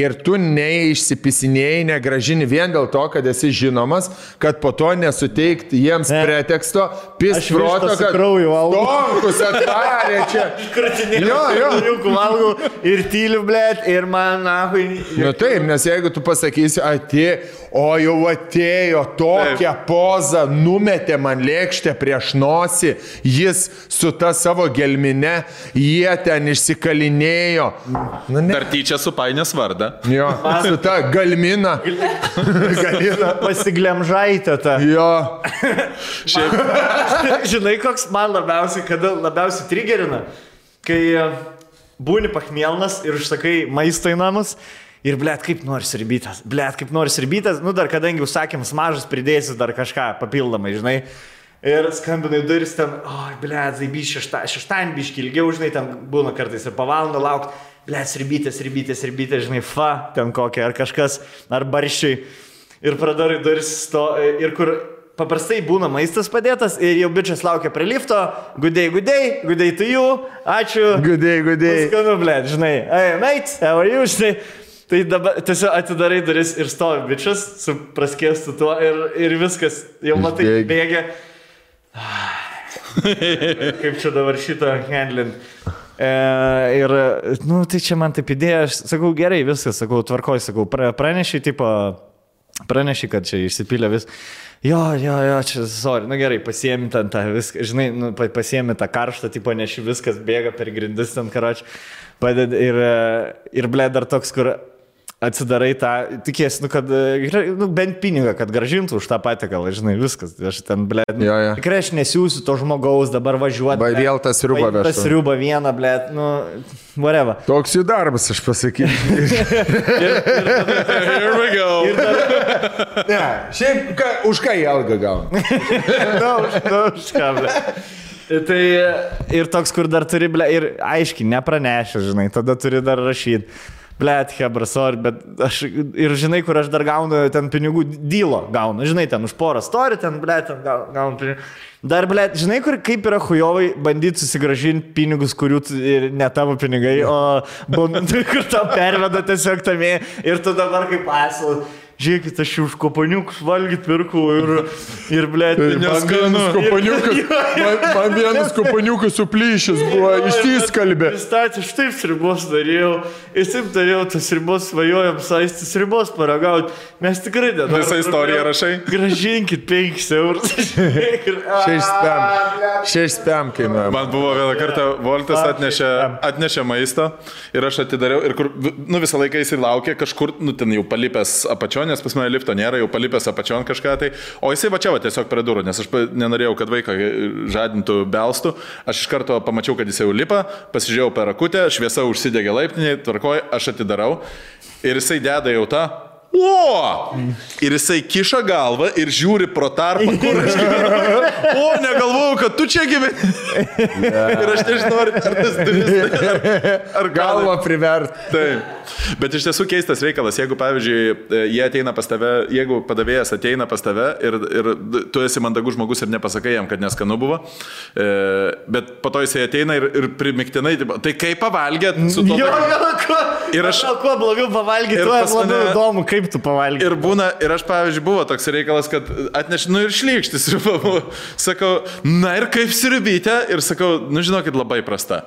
Speaker 2: ir tu neišsipisinėjai, negražini vien dėl to, kad esi žinomas, kad po to nesuteikti jiems
Speaker 1: Ne.
Speaker 2: preteksto, pis proto, kad
Speaker 1: krauju valgau.
Speaker 2: Tonkus atvarė čia. Jo, jo.
Speaker 1: Juk valgau ir tyliu, blėt, ir man, na.
Speaker 2: Nu taip, nes jeigu tu pasakysi, atė, o jau atėjo tokią pozą, numetė man lėkštę prieš nosį, jis su ta savo gelmine, jie ten išsikalinėjo. Nu, ne.
Speaker 3: Dar tyčia supainės vardą.
Speaker 2: Jo, su ta galmina. Galina.
Speaker 1: Pasiglemžaitė tą.
Speaker 2: Jo,
Speaker 3: Šiaip,
Speaker 1: Žinai, koks man labiausiai, kada labiausiai trigerina, kai e, būni pachmielnas ir užsakai maistą į namus. Ir blėt, kaip nori sirbytas. Blėt, kaip nori sirbytas. Nu, dar kadangi užsakymas mažas, pridėsi dar kažką papildomai, žinai. Ir skambinai duris ten, oi, blėt, zaibyš šeštą, šeštąjį biškį ilgiau, žinai, ten būna kartais ir po valandą laukti. Blėt, sirbytės, sirbytės, sirbytės, žinai, fa, ten kokia, ar kažkas, ar barščiai. Ir pradarai duris to, ir kur paprastai būna maistas padėtas ir jau bičias laukia prie lifto, gudėjai, gudėjai, gudėjai tu jų, ačiū.
Speaker 2: gudėjai, gudėjai.
Speaker 1: Skanu, blė, žinai, hey, mate, how are you, žinai. Tai dabar tiesiog atidarai duris ir stovi bičias su praskėstu tuo ir, ir viskas, jau matai,
Speaker 2: Išbėgi.
Speaker 1: Kaip čia dabar šitą handlint. E, ir, nu, tai čia man taip idėja, aš sakau, gerai, viskas, sakau, tvarkoj, sakau, pra, pranešiai, tipo, pranešiai, kad čia išsipylė vis. Jo, jo, jo, čia, sorry, nu gerai, pasiemi ten tą viską, žinai, nu, pa- pasiemi tą karštą, tipo, neši viskas bėga per grindis ten, karoč, paded ir, ir ble, dar toks, kur atsidarai tą, tikėsi, nu, kad, e, nu, bent pinigą, kad gražintų už tą patiekalą, žinai, viskas. Aš ten, ble, nu,
Speaker 2: Jo, jo.
Speaker 1: tikrai aš nesiūsiu to žmogaus dabar važiuoti.
Speaker 2: Va, vėl tą sriubą
Speaker 1: Tas
Speaker 2: vežtų.
Speaker 1: sriubą vieną, ble, nu, whatever.
Speaker 2: Toks jų darbas, aš pasakysiu.
Speaker 3: Here we go.
Speaker 2: ne, šiaip ka, už ką jį algą gauna?
Speaker 1: Na, už, na, už ką, ble. Tai ir toks, kur dar turi, ble, ir aiškiai, nepranešęs, žinai, tada turi dar rašyti. Blet, hebra, sorry, bet aš ir žinai, kur aš dar gaunu ten pinigų, dylo gaunu, žinai, ten už porą story, ten, blet, ten gau- gaunu pinigų. Dar, blet, žinai, kur kaip yra hujovai bandyti susigražinti pinigus, kurių ne tavo pinigai, o bon, kur tau perveda tiesiog tame ir tu dabar kaip asal. Žiūrėkit, aš jau už kopaniukus valgyt pirkau ir, ir blėt,
Speaker 2: vienas kopaniukas, man, man vienas kopaniukas suplyšęs buvo, išsiskalbė.
Speaker 1: Pristatė, aš taip sribos norėjau, ir taip norėjau tas ribos svajojam, saistis ribos paragauti. Mes tikrai nedarom.
Speaker 3: Visą istoriją rašai?
Speaker 1: Gražinkit 5 eurus.
Speaker 2: Šeši spam. Šeši spam kainuoja.
Speaker 3: Man buvo vieną kartą Voltas atnešė, atnešė maisto ir aš atidariau ir kur, nu visą laiką jisai laukė kažkur, nu ten jau palipęs apačion, nes pas mane lifto nėra, jau palipęs apačion kažką tai, o jisai va čia va tiesiog prie durų, nes aš nenorėjau, kad vaiką žadintų belstų, aš iš karto pamačiau, kad jisai jau lipa, pasižiūrėjau per akutę, šviesa užsidegė laiptinį, tvarkoj, aš atidarau ir jisai deda jau tą. O! Ir jisai kiša galvą ir žiūri pro tarpą, kur aš gyvenu. O, negalvojau, kad tu čia gyveni. Ir aš nežinau, ar, ar tas duris. Ar, ar
Speaker 2: Galva
Speaker 3: galva.
Speaker 2: privert.
Speaker 3: Taip. Bet iš tiesų keistas reikalas, jeigu, pavyzdžiui, e, jie ateina pas tave, jeigu padavėjas ateina pas tave ir, ir tu esi mandagus žmogus ir nepasakai jam, kad neskanu buvo, e, bet po to jisai ateina ir, ir primiktinai, tai kaip pavalgėt su to.
Speaker 1: Jo, jo, kuo,
Speaker 3: Ir aš-
Speaker 1: kuo blogiau pavalgyti, tuo
Speaker 3: pas
Speaker 1: labiau įdomu, kaip tu pavalgai.
Speaker 3: Ir būna, ir aš, pavyzdžiui, buvo toks reikalas, kad atneš, nu ir šlykštis, ir sakau, na ir kaip sirbytė, ir sakau, nu žinokit, labai prasta.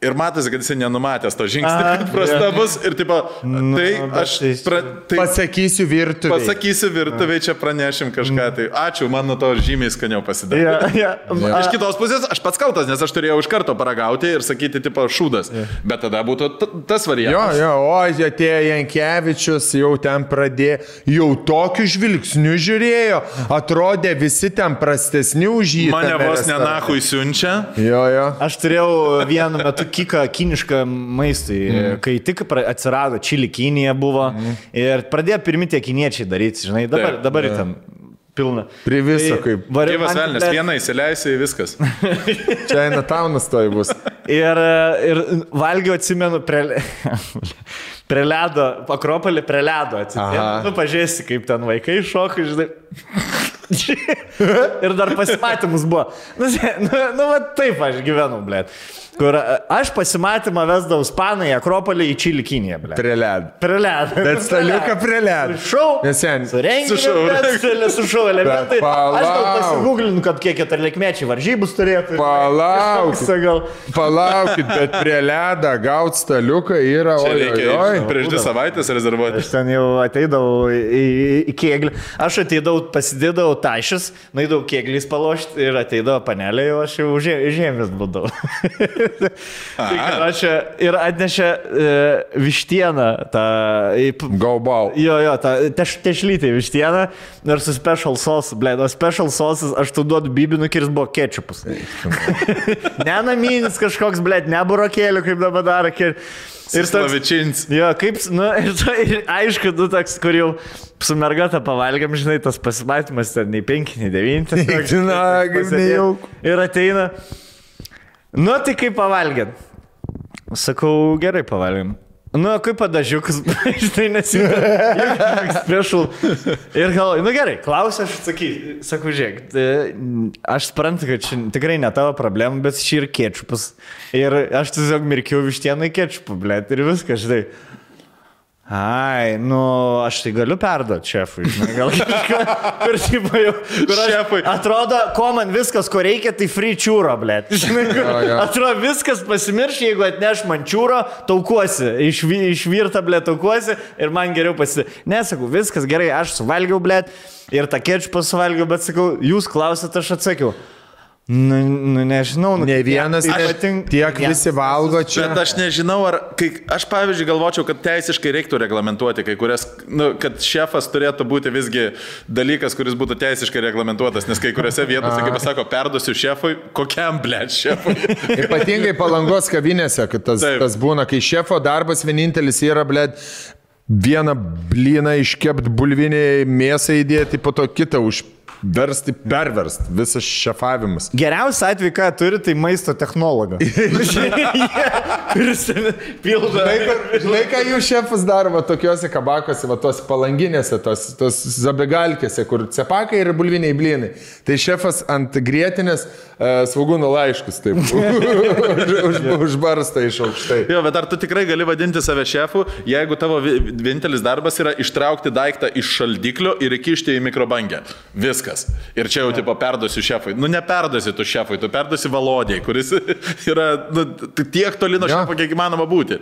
Speaker 3: Ir matosi, kad jisai nenumatęs to žingsnį,
Speaker 1: Aha,
Speaker 3: kad prasta bus. Ir tipo, tai
Speaker 1: bet
Speaker 3: aš
Speaker 1: tai-
Speaker 3: pra, tai
Speaker 2: Pasakysiu virtuvę.
Speaker 3: pasakysiu virtuviai, čia pranešim kažką. Tai ačiū, man nuo to žymiai skaniau pasidarė.
Speaker 1: Ja, ja.
Speaker 3: Iš kitos pusės, aš pats kaltas, nes aš turėjau iš karto paragauti ir sakyti, tipo, šūdas. Bet tada būtų tas
Speaker 2: Jo,
Speaker 3: variantas.
Speaker 2: jo, o atėjo Jankievičius, jau ten pradėjo, jau tokiu žvilgsniu žiūrėjo, atrodė visi ten prastesni už jį.
Speaker 3: Mane vos nenahui siunčia.
Speaker 2: Jo, jo.
Speaker 1: Aš turėjau vienu metu kiką kinišką maistui, mm. kai tik atsirado čili Kinija buvo mm. ir pradėjo pirmi tie kiniečiai daryti, žinai, dabar,
Speaker 3: Taip.
Speaker 1: dabar ten pilna.
Speaker 2: Prie viso kaip.
Speaker 1: varė-
Speaker 3: Dievas
Speaker 1: man,
Speaker 3: velnės,
Speaker 1: bet-
Speaker 3: vieną įsileisi į viskas.
Speaker 2: Čia eina taunas toj bus.
Speaker 1: Ir, ir valgiau, atsimenu, prie, prie ledo, akropolį prie ledo atsimenu. Nu, pažiūrėsi, kaip ten vaikai šoka, žinai. ir dar pasimatymus buvo. Nu, nu, nu va, taip aš gyvenau, blė. Kur a, aš pasimatymą vesdavau Spanai, Akropolį į Čilį Kiniją, blė.
Speaker 2: Prie ledo.
Speaker 1: Prie ledo.
Speaker 2: Bet staliuką prie ledo.
Speaker 1: Šau.
Speaker 2: Nes sen-
Speaker 1: Su šau elementai. Aš gal pasigūglinu, kad kiek keturlikmečiai varžybus turėtų.
Speaker 2: Palauk.
Speaker 1: Kažkoks, Gal.
Speaker 2: Palaukit, bet prie ledą gauti staliuką yra,
Speaker 3: Čia
Speaker 2: oi,
Speaker 3: reikia
Speaker 2: oi, oi.
Speaker 3: prieš dvi savaitės rezervuoti.
Speaker 1: Aš ten jau ateidavau į, į, į kėglį. Aš ateidavau, pasidėdavau tašis, naidavau kėglys palošti ir ateidavo panelė, jau aš jau žemės būdavau. aš ir atnešė e, vištieną, tą...
Speaker 2: Gaubau.
Speaker 1: Jo, jo, ta teš, tešlytė vištiena ir su special sauce, ble, o special sauce aš tu duodu bibinų, kuris buvo ketčupus. ne naminis kažkoks, ble, ne burokėlių, kaip dabar daro. Ir
Speaker 3: Slavičins.
Speaker 1: Jo, kaip, nu, ir, ta, ir aišku, tu toks, kur jau su mergata pavalgiam, žinai, tas pasimatymas ten nei 5, nei 9.
Speaker 2: Na, kaip nejauku.
Speaker 1: Ir ateina. Nu, tai kaip pavalgėt? Sakau, gerai pavalgėm. Nu, kaip padažiukas, žinai, nesiūlau. Special. Ir galvoju, nu gerai, klausia, aš atsakysiu. Sakau, žiūrėk, tai, aš suprantu, kad čia tikrai ne tavo problema, bet šį ir kečupas. Ir aš tiesiog mirkiau vištieną į kečupą, blėt, ir viskas, žinai. Ai, nu, aš tai galiu perduoti šefui, žinai, gal kažką, kur, tipo, jau, kur aš,
Speaker 3: Šefui.
Speaker 1: Atrodo, ko man viskas, ko reikia, tai free čiūro, blė. Atrodo, viskas pasimirš, jeigu atneš man čiūro, taukuosi, išvi, išvirta, blė, taukuosi ir man geriau pasi... Nesakau, viskas gerai, aš suvalgiau, blė, ir tą kečupą suvalgiau, bet sakau, jūs klausėt, aš atsakiau. Nu, nu nežinau, nu,
Speaker 2: Ne vienas,
Speaker 1: tiek-
Speaker 2: tiek,
Speaker 1: patink-
Speaker 2: tiek
Speaker 1: vienas-
Speaker 2: visi valgo čia.
Speaker 3: Bet aš nežinau, ar, kai, aš pavyzdžiui galvočiau, kad teisiškai reiktų reglamentuoti kai kurias, nu, kad šefas turėtų būti visgi dalykas, kuris būtų teisiškai reglamentuotas, nes kai kuriuose vietose, kaip pasako, perduosiu šefui, kokiam blėt šefui.
Speaker 2: Ypatingai palangos kavinėse, kad tas,
Speaker 3: Taip.
Speaker 2: tas būna, kai šefo darbas vienintelis yra, blėt, vieną blyną iškept bulvinį mėsą įdėti, po to kitą užversti, perversti, visas šefavimas.
Speaker 1: Geriausia atveju, ką turi, tai maisto technologą. Pildo.
Speaker 2: Žinai, ką- Žinai, ką jų šefas daro va, tokiuose kabakose, va, tos palanginėse, tos, tos zabegalkėse, kur cepakai ir bulviniai blynai. Tai šefas ant grėtinės uh, svagūno laiškus taip už, už, užbarsta iš aukštai.
Speaker 3: Jo, bet ar tu tikrai gali vadinti save šefu, jeigu tavo vi- vienintelis darbas yra ištraukti daiktą iš šaldiklio ir įkišti į mikrobangę. Viskas. Ir čia jau tipo perduosiu šefui. Nu, neperduosi tu šefui, tu perduosi valodėjai, kuris yra nu, tiek toli nuo
Speaker 2: Jo.
Speaker 3: šefo, kiek įmanoma būti.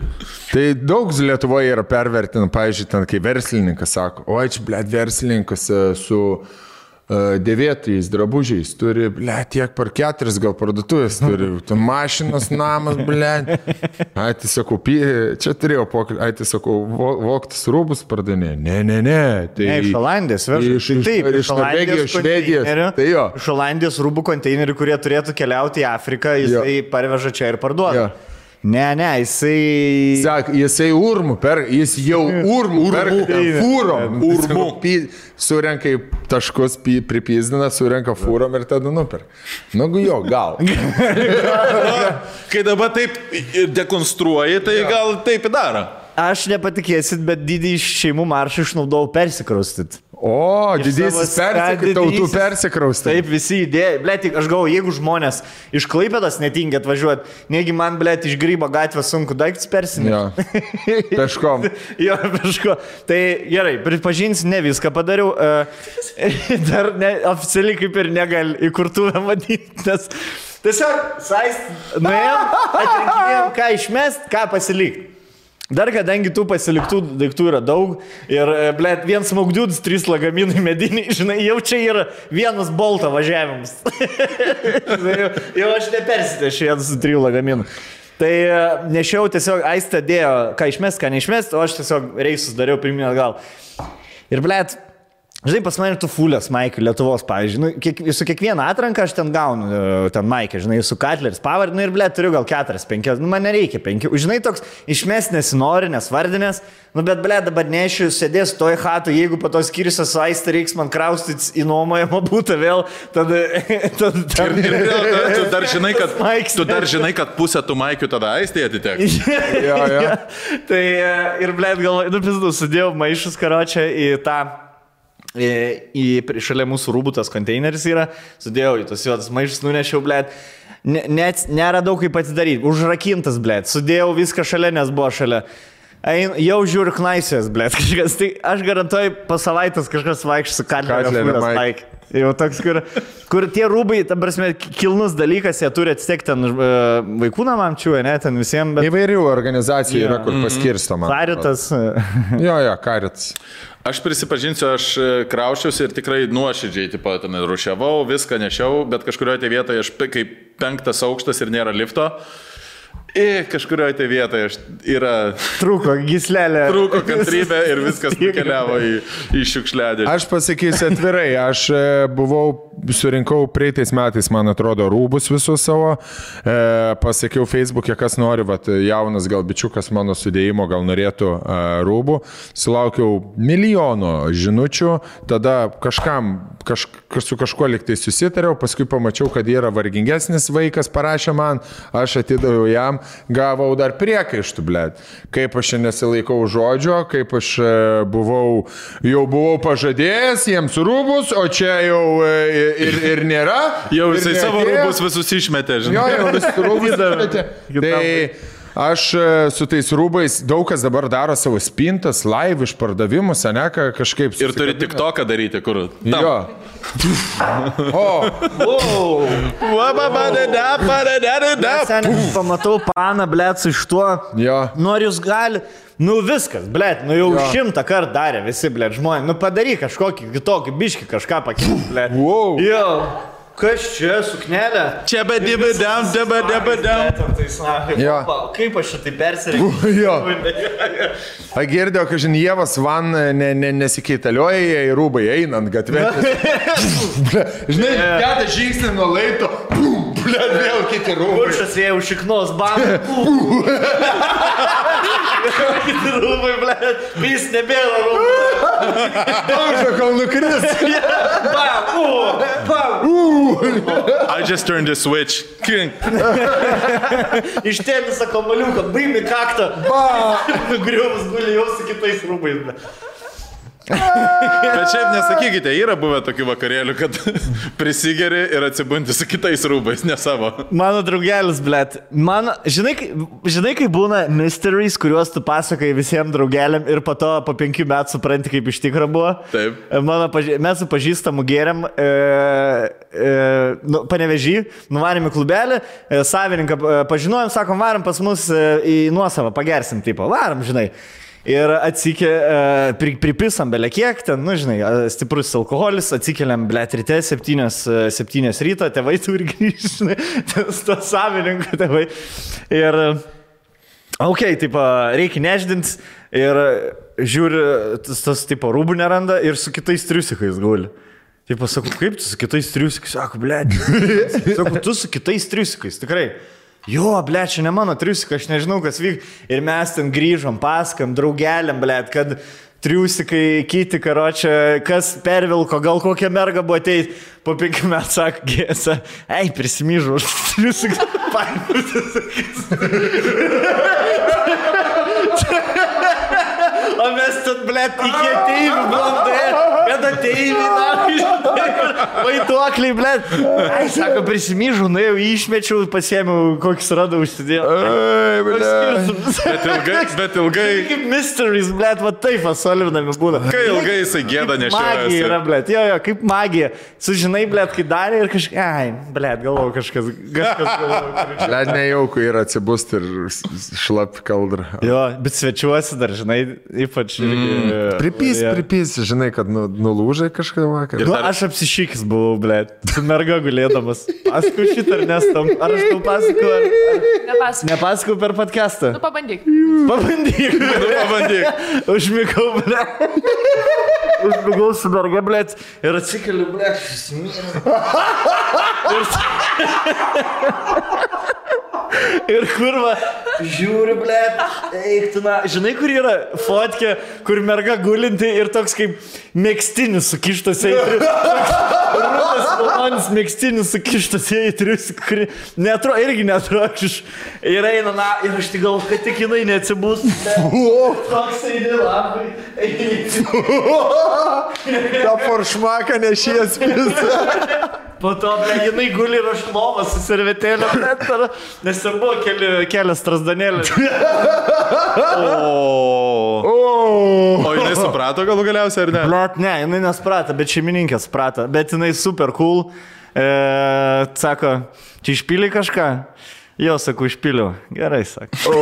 Speaker 2: Tai daug Lietuvoje yra pervertinama, pavyzdžiui, ten, kai verslininkas sako, oi, čia, blėt, verslininkas e, su uh, dėvėtais drabužiais turi, blėt, tiek per keturis gal parduotuvės turi, tu mašinas, namas, blėt. Ai, tai sakau, čia turėjau pokalbį, ai, tai sakau, vo- voktis rūbus pardavinė. Ne, ne, ne. Tai
Speaker 1: Ne, iš Olandijos veža.
Speaker 2: Iš, iš,
Speaker 1: Taip,
Speaker 2: iš Norvegijos, Švedijos. Tai jo.
Speaker 1: Iš Olandijos rūbų konteinerių, kurie turėtų keliauti į Afriką, jisai parveža čia ir parduoda.
Speaker 2: Jo.
Speaker 1: Ne, ne, jisai...
Speaker 2: Sak, jisai urmų, per, jis jau urmų, urmų, fūrom.
Speaker 3: Urmų.
Speaker 2: Surenka taškus, pi- pripizdina, surenka fūrom ir tada nuper. Nu, jo, gal.
Speaker 3: Kai dabar taip dekonstruoji, tai gal taip įdaro.
Speaker 1: Aš nepatikėsit, bet didį šeimų maršą išnaudojau persikraustyti.
Speaker 2: O, didysis
Speaker 1: savo
Speaker 2: persik,
Speaker 1: didysis-
Speaker 2: tautų persikraustai.
Speaker 1: Taip, visi idėjai. Ble, tik aš galvoju, jeigu žmonės iš Klaipėdas netingi atvažiuoti, negi man, ble, iš Grybo gatvės sunku daiktus persinti.
Speaker 2: Jo. Peškom.
Speaker 1: Jo, kažko. Tai gerai, pripažinsiu, ne viską padariau. e, Dar ne, oficialiai kaip ir negal įkurtuvę vadinti, nes tiesiog saist, nuėjom, atrinkinėjom, ką išmest, ką pasilikti. Dar kadangi tų pasiliktų daiktų yra daug ir, ble, vien smaugdiūdis, trys lagaminai mediniai, žinai, jau čia yra vienas bolto važiavimas. Jau, jau aš nepersitešiu vienas su trijų lagaminų. Tai e, nešiau tiesiog, aistą dėjo, ką išmest, ką neišmest, o aš tiesiog reisus dariau pirmyn atgal. Ir, blėt, žinai, pas mane tu fulės Maikį Lietuvos, pavyzdžiui, nu, kiek, su kiekviena atranka aš ten gaunu, e, ten Maikį, žinai, su Katleris pavardį, nu ir, blėt, turiu gal keturias, penkias, nu man nereikia penkių. Žinai, toks išmest nesinori, nesvardinės, nu bet, blėt, dabar nešiu, sėdės toj hatu, jeigu po to skirsiu su aistą, reiks man kraustytis į nuomojamą būtą vėl, tada... tada,
Speaker 3: Ir,
Speaker 1: tada
Speaker 3: ir vėl, tu- tu dar žinai, kad,
Speaker 1: Maiks.
Speaker 3: tu dar žinai, kad pusę tų maikių tada aistė atiteks.
Speaker 2: Jo, jo.
Speaker 1: tai e, ir, blėt, galvoju, nu, pizdu, sudėjau maišus karočią į tą į, į prie- šalia mūsų rūbų tas konteineris yra, sudėjau į tos juodas maišus, nunešiau, blėt. Ne, net neradau kaip atidaryti, užrakintas, blėt, sudėjau viską šalia, nes buvo šalia. Ein, jau žiūriu knaisės, blėt, kažkas. Tai aš garantuoju, po savaitės kažkas vaikščios su.
Speaker 2: Mike.
Speaker 1: Jau toks, kur, kur tie rūbai, ta prasme, kilnus dalykas, jie turi atsitekti ten uh, vaikų namamčių, ne, ten visiems, bet
Speaker 2: Įvairių organizacijų yra, kur paskirstama.
Speaker 1: Caritas.
Speaker 2: Jo, jo, karitas.
Speaker 3: Aš prisipažinsiu, aš e, kraušiausi ir tikrai nuoširdžiai, tipo, ten rušiavau, viską nešiau, bet kažkurioje tai vietoje aš, kaip penktas aukštas ir nėra lifto, ir kažkurioje tai vietoje aš yra
Speaker 1: Trūko, gislelė.
Speaker 3: trūko kantrybė ir viskas nukeliavo į, į šiukšliadį.
Speaker 2: Aš pasakysiu atvirai, aš e, buvau, surinkau praeitais metais, man atrodo, rūbus visus savo, e, pasakiau Facebook'e, kas nori, vat, jaunas gal bičiukas mano sudėjimo, gal norėtų e, rūbų, sulaukiau milijono žinučių, tada kažkam, kaž, su kažkuo liktai susitariau, paskui pamačiau, kad yra vargingesnis vaikas, parašė man, aš atidaviau jam, gavau dar priekaištų, blėt. Kaip aš nesilaikau žodžio, kaip aš e, buvau, jau buvau pažadėjęs jiems rūbus, o čia jau e, ir, ir nėra.
Speaker 3: Jau jisai savo rūbus visus išmetė,
Speaker 2: Jo,
Speaker 3: žinai.
Speaker 2: jau vis rūbus išmetė. Tai aš e, su tais rūbais daug kas dabar daro savo spintas, live išpardavimus, ne, ką kažkaip.
Speaker 3: Ir turi tik toką daryti, kur.
Speaker 2: Jo. O,
Speaker 1: Seniai, pamatau paną, blėt, su iš tuo.
Speaker 2: Jo.
Speaker 1: Ar jūs gali. Nu viskas, blėt, nu jau
Speaker 2: Jo.
Speaker 1: šimtą kartų darė visi, blėt, žmonės. Nu padaryk kažkokį kitokį biškį kažką pakeisti, blėt.
Speaker 2: Wow.
Speaker 1: Jo. Kas čia, suknelė?
Speaker 3: Čia bedibidam, debedebedam.
Speaker 2: Jo.
Speaker 1: Kaip aš šitai persirengiau?
Speaker 2: Jo. A girdėjau, kad žinai, Jėvas van ne, ne, nesikeitalioja į rūbai einant gatvę. Žinai, deda žingsnį nuo laito, pum, ble, vėl kiti rūbai.
Speaker 1: Kuršas ėjau šiknos bandą. Kiti rūbai, ble. Vis nebėra rūbai.
Speaker 2: Daužo, kol nukris.
Speaker 1: Bam, u, bam.
Speaker 3: I just turned the switch. Kink.
Speaker 1: Ištė visą kamaliuką, baimi kaktą. Nugriuvus guli jau su kitais rūbais. ble.
Speaker 3: Bet šiaip nesakykite, yra buvę tokių vakarėlių, kad prisigeri ir atsibundi su kitais rūbais, ne savo.
Speaker 1: Mano draugelis, blėt. Man, žinai, žinai, kai būna mysteries, kuriuos tu pasakai visiems draugeliam ir po to po penkių metų supranti, kaip iš tikrųjų buvo.
Speaker 3: Taip.
Speaker 1: Mano, paži- mes su pažįstamu geriam, e, e, nu, panevežį, nuvarėm į klubelį, e, savininką e, pažinojom, sakom, varom pas mus e, į nuosavą, pagersim, tipo, varom, žinai. Ir atsikė, e, pri, pripisam belė kiek ten, nu žinai, e, stiprus alkoholis, atsikeliam, blėt, ryte 7, 7 ryto, tėvai turi grįžti, to savininko tėvai. Ir, ok, tipo, reikia neždint ir žiūri, tas, tas tipo, rūbų neranda ir su kitais triusikais guli. Taip, sakau, kaip tu su kitais triusikais, sako, blėt. Sakau, tu su kitais triusikais, tikrai. Jo, ble, čia ne mano triusika, aš nežinau, kas vyk. Ir mes ten grįžom, paskam, draugeliam, ble, kad triusikai, kiti, karočią, kas pervilko, gal kokia merga buvo ateit, po penkių metų sako, gėsa, ei, prisimyžu, už triusiką, paimtas. O mes ten, ble, iki ateivių buvom, ble, kad ateiviai, na, vaiduokliai, ble. Ai, sako, prisimyžu, na jau išmečiau, pasėmiau, kokius radau užsidėjau.
Speaker 2: Ai,
Speaker 1: skirtumas?
Speaker 3: Bet ilgai, bet ilgai,
Speaker 1: Kaip mysteries, ble, va taip, pasolinami būna.
Speaker 3: kai ilgai jisai gėda
Speaker 1: Magija
Speaker 3: nešiojasi.
Speaker 1: yra, ble, jo, jo, kaip magija. Sužinai, ble, kai darė ir kažkaip, ai, ble, galvoju kažkas, kažkas galvoju.
Speaker 2: Ble, nejauku yra atsibusti ir šlap kaldrą.
Speaker 1: Jo, bet svečiuosi dar, žinai, ypač. Mm.
Speaker 2: Pripys, pripys, žinai, kad nu, nulūžai kažką vakar.
Speaker 1: Nu, aš apsišykis buvau, ble, su merga gulėdamas. Paskui šitą ar nestam. Ar aš tau pasakau, ar...
Speaker 6: Nepasakau.
Speaker 1: Nepasakau per podcastą.
Speaker 6: Nu, pabandyk.
Speaker 1: Pabandyk.
Speaker 3: Pabandyk.
Speaker 1: Užmigau, ble. Užmigau su merga, ble. Ir atsikeliu, ble. Ir kurva, žiūri, ble, eiktina. Žinai, kur yra fotkė, kur merga gulinti ir toks kaip mėgstinis sukištas. Rudas malonis mėgstinis sukištas į trius, kuri netrodo, irgi netrodo. iš- Ir eina, na, ir aš tik galvoju, kad tik jinai neatsibūs. Toks eini labai.
Speaker 2: Ta foršmaka nešies visą.
Speaker 1: Po to, ble, jinai guli ir aš lovą su servetėlė, nes ten buvo keli, kelias trasdanėlės.
Speaker 3: O.
Speaker 2: O.
Speaker 3: O jinai suprato galų galiausiai ar ne?
Speaker 1: Blet, ne, jinai nesprata, bet šeimininkė suprata, bet jinai super cool. E, sako, čia išpylė kažką? Jo, sakau, išpyliau. Gerai, sako.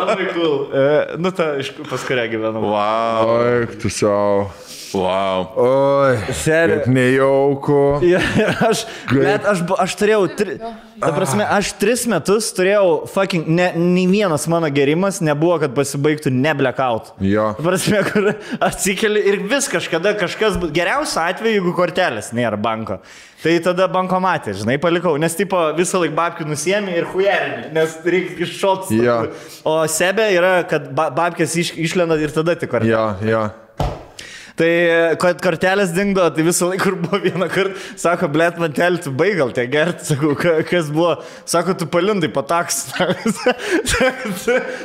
Speaker 1: Labai cool. E, nu, ta, iš pas kurią gyvenau.
Speaker 3: Wow.
Speaker 2: Oi, tu savo.
Speaker 3: Wow.
Speaker 2: Oi. Kaip nejauku.
Speaker 1: Ja, ir aš, bet aš, aš turėjau, tri, ta prasme, aš tris metus turėjau, fucking, ne, nei vienas mano gerimas nebuvo, kad pasibaigtų ne blackout.
Speaker 2: Jo.
Speaker 1: Ta prasme, kur atsikeli ir vis kažkada kažkas, geriausiu atveju, jeigu kortelės nėra banko. Tai tada banko matė, žinai, palikau, nes tipo visą laiką babkių nusiemi ir hujerini, nes reikia iššots.
Speaker 2: Jo.
Speaker 1: O sebe yra, kad ba babkės iš, išlenda ir tada tik kortelė.
Speaker 2: Jo, jo.
Speaker 1: Tai kad kortelės dingdo, tai visą laiką buvo vieną kartą, sako, blėt, man telį, tu baigal tie gerti, sakau, ka- kas buvo, sako, tu palindai pataks.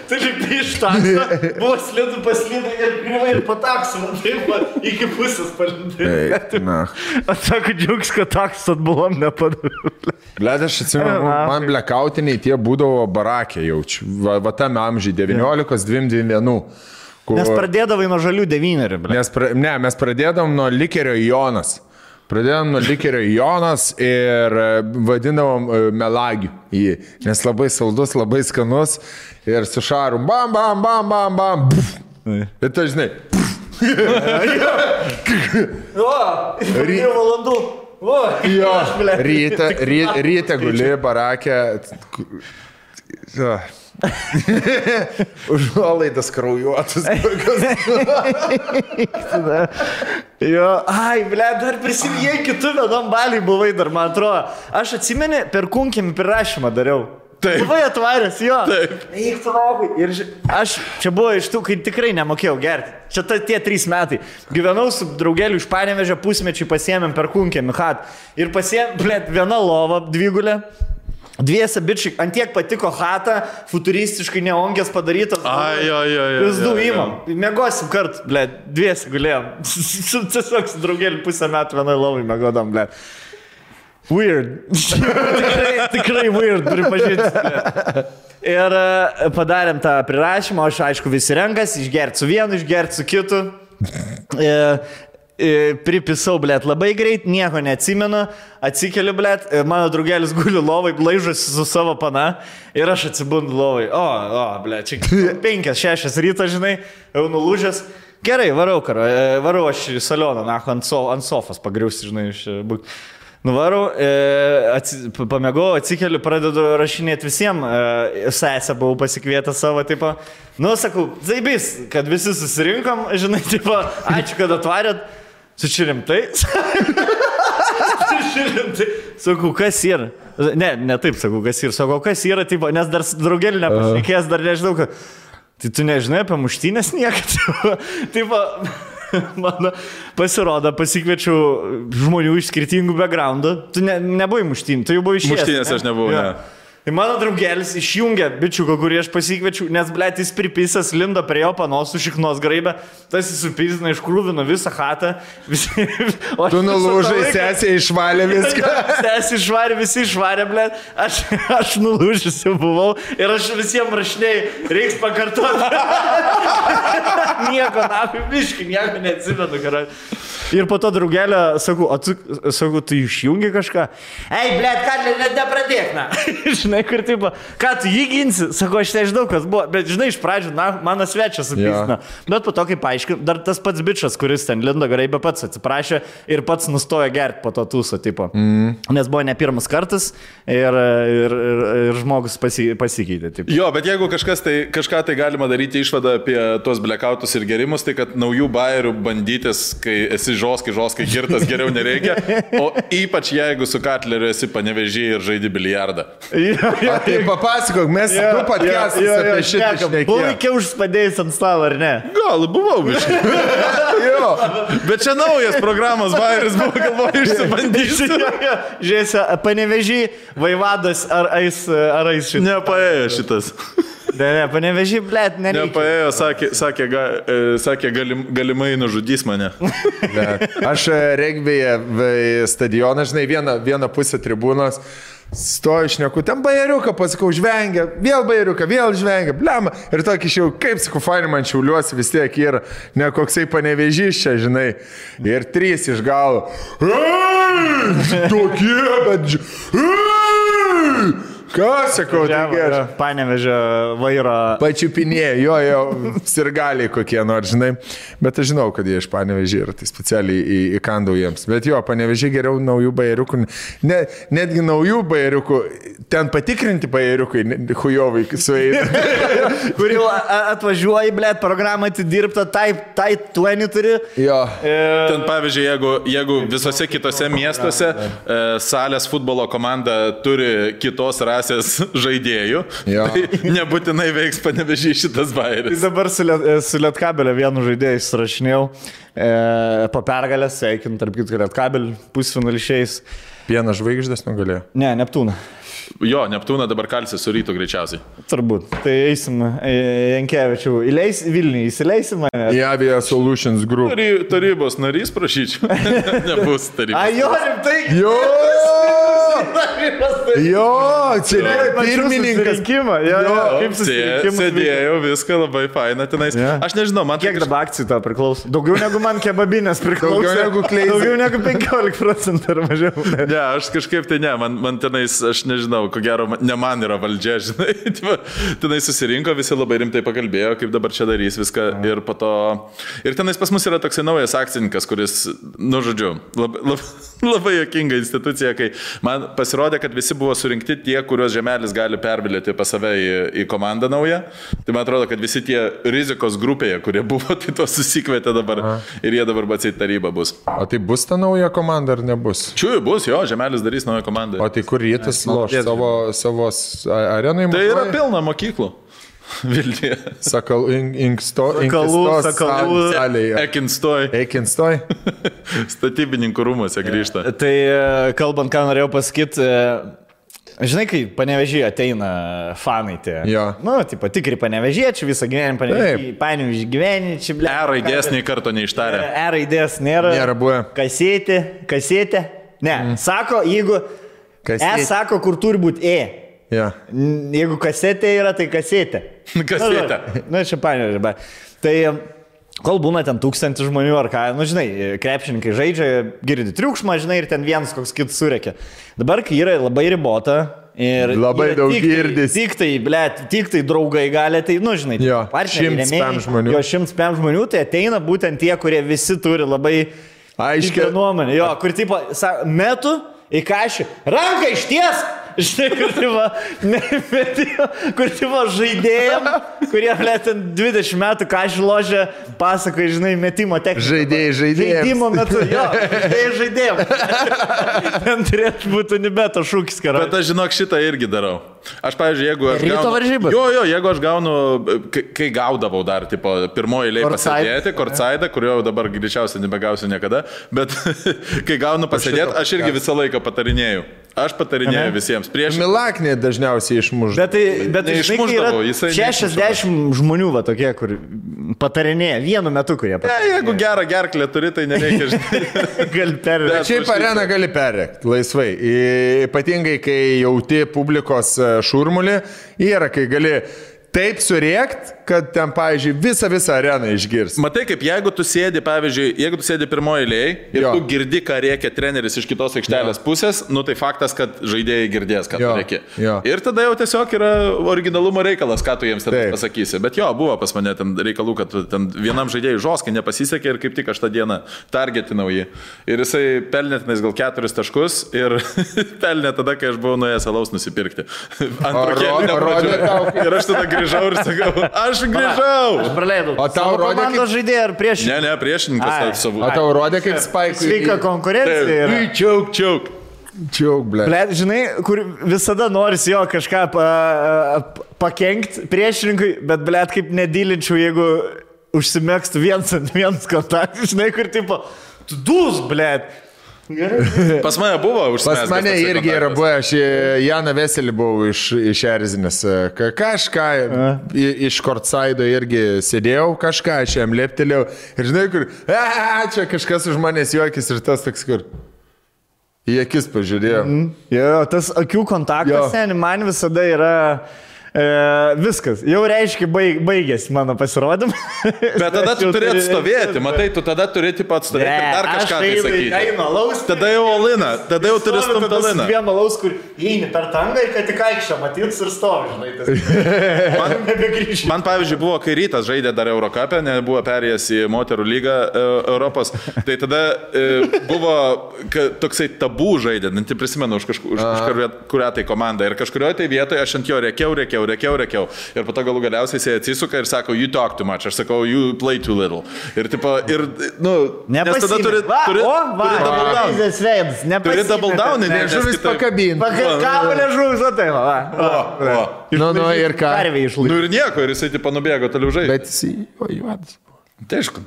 Speaker 1: Tu, lipi iš takso, buvo slidu paslidai ir grįvai ir pataks, man taip, iki pusės palindai.
Speaker 2: Eik, na.
Speaker 1: Atsako, džiaugs, kad taksą atbuvom nepadariau.
Speaker 2: Ble, aš atsimenu, man blekautiniai tie būdavo barakė jaučiu. Va, va tame amžiai 19-21.
Speaker 1: Nes pradėdavai nuo žalių devynerių.
Speaker 2: Nes pra, ne, mes pradėdom nuo likerio Jonas. Pradėjom nuo likerio Jonas ir e, vadinavom e, melagių jį, nes labai saldus, labai skanus ir su šaru bam, bam, bam, bam, bam. Ir tai žinai,
Speaker 1: O, dviejų valandų. O,
Speaker 2: Jo, ryte,
Speaker 1: tik-
Speaker 2: ry, ryte guli barakė. Užuolaidas kraujuotas.
Speaker 1: Jo, ai, ble, dar prisimėjai, kitų vienam baliai buvai dar, man atrodo. Aš atsimeni, per kunkėm prirašymą dariau.
Speaker 3: Taip.
Speaker 1: Buvai atvaręs, jo.
Speaker 3: Taip.
Speaker 1: Eik tu laukai. Ir aš čia buvo iš tų, kai tikrai nemokėjau gerti. Čia ta, tie trys metai. Gyvenau su draugeliu iš Panevežė pusmečiui pasiemėm per kunkėm, Mihat. Ir pasiemėm, ble, viena lova, dvigulė. Dviese bičiai, antiek patiko hata, futuristiškai neongės padarytas.
Speaker 3: Ai, jo, jo, jo,
Speaker 1: Vis du įmam. Mėgosim kart, ble, dviesi gulėjom. Tiesiog su draugeliu pusę metų vienai lovai mėgodam, ble. Weird. tikrai, tikrai weird, pripažinti. ble. Ir e, padarėm tą prirašymą, aš aišku visi renkas, išgerti su vienu, išgerti su kitu. E, pripisau, blėt, labai greit, nieko neatsimenu, atsikeliu, blėt, e, mano draugelis guli lovai, laižosi su savo pana ir aš atsibundu lovai. O, o, blėt, čia 5-6 ryto, žinai, jau nulūžęs. Gerai, varau, karo, e, varau aš į salioną, na, ant, so, ant sofos pagriusi, žinai, iš būk. Nuvarau, e, atsi, pamėgau, atsikeliu, pradedu rašinėti visiems, e, sesę buvau pasikvietęs savo, tipo, nu, sakau, zaibys, kad visi susirinkom, žinai, tipo, ačiū, kad atvarėt, su čia rimtai. Sakau, kas yra? Ne, ne taip sakau, kas yra, sakau, kas yra, tipo, nes dar draugelį nepašnekės, dar nežinau, kad... Tai tu nežinai apie muštynės niekada. Taip, mano pasirodo, pasikviečiau žmonių iš skirtingų backgroundų. Tu ne, nebuvai muštynė, tu jau buvai išėjęs.
Speaker 3: Muštynės aš nebuvau,
Speaker 1: Jo.
Speaker 3: ne.
Speaker 1: Tai mano draugelis išjungė bičiuką, kurį aš pasikviečiau, nes, blėt, jis pripisęs, lindo prie jo panosų šiknos graibę, tas jis supizina, iškrūvino visą chatą. Visi,
Speaker 2: Tu nulūžai, sesė išvalė viską.
Speaker 1: Sesį išvarė, visi išvarė, ble. Aš, aš nulūžęs jau buvau ir aš visiems rašinėjai, reiks pakartoti. nieko, na, biški, nieko neatsimenu, karai. Ir po to draugelio, sakau, atsu, sakau, tu išjungi kažką. Ei, ble, ką, net nepradėk, na. žinai, kur taip, ką tu jį ginsi, sakau, aš nežinau, kas buvo, bet žinai, iš pradžių, na, mano svečias supysna. Bet po to, kai paaiškinu, dar tas pats bičias, kuris ten lindo gerai, be pats atsiprašė ir pats nustojo gerti po to tūso tipo. Mm. Nes buvo ne pirmas kartas ir, ir, ir, ir žmogus pasi, pasikeitė. Tipo.
Speaker 3: Jo, bet jeigu kažkas tai, kažką tai galima daryti išvadą apie tuos blekautus ir gerimus, tai kad naujų bairių bandytis, kai esi žoskai, žoskai girtas, geriau nereikia. O ypač jeigu su katleriu esi panevežį ir žaidi biliardą.
Speaker 1: Jo, jo,
Speaker 2: A, tai papasakok, mes
Speaker 1: jo,
Speaker 2: du podcastus
Speaker 1: jo, jo,
Speaker 2: apie šitą.
Speaker 1: Buvai kiauš padėjęs ant stalo, ar ne?
Speaker 3: Gal buvau, biškai.
Speaker 2: Jo,
Speaker 3: Bet čia naujas programos bairis buvo, galvoju, išsibandysiu.
Speaker 1: Žiūrėsiu, panevežį, vaivadas ar ais, ar ais šitą.
Speaker 3: Nepaėjo šitas.
Speaker 1: Ne, ne, panevežį, blėt, nereikia.
Speaker 3: Nepaėjo, sakė, sakė, ga, e, sakė galim, galimai nužudys mane.
Speaker 2: Bet aš e, regbėje stadioną, žinai, vieną, vieną pusę tribūnos. Stoju šneku, ten bajeriuką, pasakau, žvengia, vėl bajeriuką, vėl žvengia, blema. Ir tokį šiau, kaip sakau, fainai man šiauliuosi vis tiek yra, ne koksai panevežys čia, žinai. Ir trys iš galo. Tokie, bet... Ei! Ką sakau, taigi aš.
Speaker 1: Panevežė vairo.
Speaker 2: Pačiupinėjau, jo, jo, sirgaliai kokie nors, žinai. Bet aš žinau, kad jie iš panevežį ir tai specialiai į, įkandau jiems. Bet jo, panevežį geriau naujų bairiukų. Ne, netgi naujų bairiukų, ten patikrinti bairiukai, hujovai sueina.
Speaker 1: Kur jau atvažiuoji, blėt, programą atidirbta, tai, tai 20 turi.
Speaker 2: jo.
Speaker 3: Ten pavyzdžiui, jeigu, jeigu visose kitose miestuose e, salės futbolo komanda turi kitos rasės žaidėjų,
Speaker 2: Jo.
Speaker 3: tai nebūtinai veiks panevežį šitas
Speaker 1: Tai
Speaker 3: bairis.
Speaker 1: dabar su, liet, su Lietkabelio vienu žaidėju surašinėjau. E, po pergalės, sveikinu, tarp kitko, Lietkabelį, pusfinalį šiais.
Speaker 2: Vienas žvaigždės nugalėjo.
Speaker 1: Ne, Neptūną.
Speaker 3: Jo, Neptūną dabar kalsi su rytu greičiausiai.
Speaker 1: Turbūt. Tai eisim, e, Jankievičiu, įleis Vilnių, įsileisim mane.
Speaker 2: Į Avia Solutions Group.
Speaker 3: Tary- Tarybos narys prašyčiau. Nebus tarybos.
Speaker 1: Ai, jo, rimtai.
Speaker 2: Jo! Jo, čia pirmininkas.
Speaker 1: Pirmininkimą, jo, jo. Kaip susirinkimas?
Speaker 3: Sėdėjau, viską labai faina tenais.
Speaker 1: Jo.
Speaker 3: Aš nežinau, man
Speaker 1: Kiek
Speaker 3: tai
Speaker 1: dabar akcijų to priklauso? Daugiau negu man kebabinės priklauso.
Speaker 2: Daugiau negu Kleizai.
Speaker 1: Daugiau negu 15 procentų ar mažiau.
Speaker 3: Ne, aš kažkaip tai ne, man, man tenais, aš nežinau, ko gero, ne man yra valdžia, žinai. Tenais susirinko, visi labai rimtai pakalbėjo, kaip dabar čia darys viską. Ir po to... Ir tenais pas mus yra toksai naujas akcininkas, kuris, nu žodžiu, labai, labai, labai jokinga institucija, kai man pasirodė, kad visi buvo surinkti tie, kuriuos žemelis gali pervilėti pas save į, į komandą naują. Tai man atrodo, kad visi tie rizikos grupėje, kurie buvo, tai to susikvietė dabar. Aha. Ir jie dabar batsiai taryba bus.
Speaker 2: O tai bus ta nauja komanda ar nebus?
Speaker 3: Čiūjų bus, jo, žemelis darys naują komandą.
Speaker 2: O tai kur rytas loš savo, savo a- arenai?
Speaker 3: Tai yra pilna mokyklų. Vilniuje.
Speaker 2: Sakal, in, inksto,
Speaker 1: Sakalų, sakalų.
Speaker 2: sal- salėje.
Speaker 3: Ekinstoj.
Speaker 2: Ekinstoj?
Speaker 3: Statybininkų rūmose grįžta.
Speaker 1: Tai e, kalbant, ką norėjau pasakyti, žinai, kai panevežiai ateina fanai tie.
Speaker 2: Jo.
Speaker 1: Nu, tai patikri panevežiečiai, visą gyvenimą panevežiai, panevežį gyvenimiečiai, ble.
Speaker 3: E raidės nei karto neištarė.
Speaker 1: E raidės nėra.
Speaker 2: Nėra buvę.
Speaker 1: Kasetė, kasetė. Ne, mm. sako, jeigu...
Speaker 2: Kasetė.
Speaker 1: E sako, kur turi būti E.
Speaker 2: Ja.
Speaker 1: Jeigu kasetė yra, tai kasetė.
Speaker 3: Kasetė.
Speaker 1: Na, nu, čia panevežė, bet. Tai kol būna ten tūkstantį žmonių ar ką, nu žinai, krepšininkai žaidžia, girdi triukšmą, žinai, ir ten vienas koks kitas sureikia. Dabar, kai yra labai ribota. Ir
Speaker 2: Labai daug
Speaker 1: tik tai-
Speaker 2: girdis.
Speaker 1: Tik tai, ble, tik tai draugai gali, tai, nu, žinai,
Speaker 2: Jo, šimts pem žmonių.
Speaker 1: Jo, šimts pem žmonių, tai ateina būtent tie, kurie visi turi labai aiškę nuomonę. Jo, kur tipo, metu į kažį, ranką išties, žinai, kur tipo, ne, metėjo, kur tipo žaidėjim, kurie, ble, ten 20 metų kažį ložė, pasakoja, žinai, metimo techniką.
Speaker 2: Žaidėjai, žaidėjai.
Speaker 1: Žaidimo metu, jo, žaidėjai, žaidėjim. ten turėtų būti nibeto šūkis, karai.
Speaker 3: Bet aš žinok, šitą irgi darau. Aš, pavyzdžiui, jeigu aš...
Speaker 1: Ryto
Speaker 3: gaunu-
Speaker 1: varžybas?
Speaker 3: Jo, jo, jeigu aš gaunu, kai, gaudavau dar, tipo, pirmoji eilė pasėdėti, kortsaidą, kurio dabar greičiausiai nebegausiu niekada, bet kai gaunu pasėdėti, aš irgi visą laiką patarinėjau. Aš patarinėjau visiems. Prieš...
Speaker 2: Milaknė dažniausiai išmuš.
Speaker 1: Bet tai, bet tai yra
Speaker 3: jisai
Speaker 1: 60 žmonių, va tokie, kur patarinėja vienu metu, kurie
Speaker 3: Ne, jeigu gerą gerklę turi, tai nereikia, žinai.
Speaker 1: gali per...
Speaker 3: Bet-
Speaker 2: Šiaip areną gali perėkti laisvai. Ypatingai, kai jauti publikos e, šurmulį, yra, kai gali taip surėkt, kad ten, pavyzdžiui, visą visą areną išgirs.
Speaker 3: Matai, kaip jeigu tu sėdi, pavyzdžiui, jeigu tu sėdi pirmoje eilėje ir
Speaker 2: Jo.
Speaker 3: tu girdi, ką reikia treneris iš kitos aikštelės pusės, nu tai faktas, kad žaidėjai girdės, ką
Speaker 2: Jo.
Speaker 3: reikia.
Speaker 2: Jo.
Speaker 3: Ir tada jau tiesiog yra originalumo reikalas, ką tu jiems tada
Speaker 2: Taip.
Speaker 3: pasakysi. Bet jo, buvo pas mane ten reikalų, kad ten vienam žaidėjui žoskai nepasisekė ir kaip tik aš tą dieną targetinau jį. Ir jisai pelnė tenais gal keturis taškus ir pelnė tada, kai aš buvau nuėjęs alaus nusipirkti. Pradžioje.
Speaker 2: tau-
Speaker 3: Ir aš tada grįžau ir sakau, aš grįžau.
Speaker 1: Aš praleidau.
Speaker 2: O tau
Speaker 1: Savo
Speaker 2: rodė,
Speaker 1: komandos žaidėjai ar prieš?
Speaker 3: Ne, ne, priešininkas savų.
Speaker 2: O tau rodė, kaip Spike.
Speaker 1: Sveika konkurencija.
Speaker 3: Čiauk, čiauk.
Speaker 2: Čiauk, ble.
Speaker 1: Ble, žinai, kur visada norisi jo kažką pa, pakenkti priešininkui, bet ble, kaip nedylinčiau, jeigu užsimėgstų viens ant viens kontaktas, žinai, kur tipo, tu dus, ble.
Speaker 3: Pas mane buvo
Speaker 2: Pas
Speaker 3: užsimesgęs
Speaker 2: mane irgi yra buvę, aš į Janą Veselį buvau iš, iš Erzinės. Ka- Kažką i- iš Kortsaido irgi sėdėjau, kažką aš jam leptelėjau. Ir žinai, kur, a, čia kažkas už manęs juokis ir tas toks, kur į akis pažiūrėjau. Mm.
Speaker 1: Jo, tas akių kontaktas,
Speaker 2: Jo.
Speaker 1: seni, man visada yra e, viskas. Jau reiškia, baig, baigėsi mano pasirodymas.
Speaker 3: Bet tada tu turi atstovėti, matai, tu tada turi taip atstovėti ir dar kažką tai sakyti.
Speaker 1: Einu, alaus.
Speaker 3: Tada jau Olina, tada jau turi stumti Oliną.
Speaker 1: Vienu alaus, kur eini per tangą ir kad tik aikščia matyts ir stovi, žinai. Tas... Man.
Speaker 3: Man pavyzdžiui buvo, kai rytas žaidė dar Eurocapę, nebuvo perėjęs į moterų lygą e, Europos, tai tada e, buvo ka, toksai tabų žaidė, net prisimenu už, kažku, už, už kurią, kurią tai komandą. Ir kažkurioje tai vietoje aš ant jo rėkiau, rėkiau, rėkiau, rėkiau. Ir po to galų galiausiai jisai atsisuka ir sako, you talk too much, aš sakau, you play too little. Ir, tipo, ir nu, nes tada turi,
Speaker 1: va,
Speaker 3: turi,
Speaker 1: o, va,
Speaker 3: turi double down. Turi double down, ne, nes
Speaker 2: Žuvis pakabinti.
Speaker 1: Kablė žuvis, o tai va. va.
Speaker 3: O, o.
Speaker 2: Nu, nu, ir ką?
Speaker 3: Nu ir nieko, ir jisai tipo nubėgo toliau žaisti.
Speaker 2: Bet jis, o juodas.
Speaker 3: Tai aišku.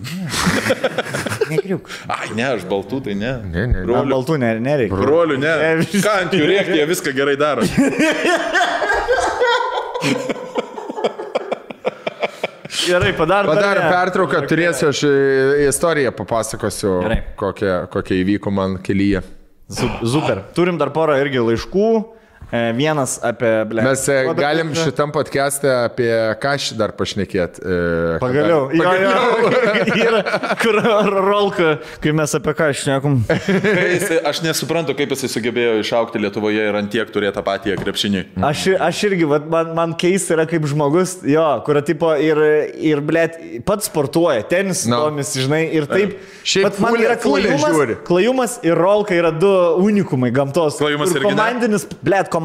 Speaker 1: Nekriuk.
Speaker 3: Ai, ne, aš baltų, tai ne.
Speaker 2: Ne, ne,
Speaker 3: Brolių,
Speaker 1: baltų ne, nereikia.
Speaker 3: brolių, ne. Ką ant jų rėkti, jie viską gerai daro.
Speaker 1: Gerai, padar.
Speaker 2: Padarom pertrauką, turėsiu aš e, istoriją papasakosiu, kokia, kokia įvyko man kelyje.
Speaker 1: Su- Super. Turim dar porą irgi laiškų. E, Vienas apie, ble.
Speaker 2: Mes e,
Speaker 1: dar-
Speaker 2: galim šitam podcast'e apie kažką dar pašnekėti.
Speaker 1: Pagaliau. Jo, jo. Yra, kur rolka, kai mes apie ką šnekam.
Speaker 3: Kai jisai, aš nesuprantu, kaip jisai sugebėjo išaukti Lietuvoje ir ant tiek turėti tą patį krepšinį.
Speaker 1: Aš, aš irgi, vat, man, man keista yra kaip žmogus, jo, kur tipo ir, ir blėt, pats sportuoja, tenis
Speaker 2: No.
Speaker 1: domis, žinai, ir taip.
Speaker 2: Šiaip
Speaker 1: vat man yra klajumas, klajumas ir rolka yra du unikumai gamtos.
Speaker 3: Klajumas ne?
Speaker 1: Komandinis, blėt, komandinis.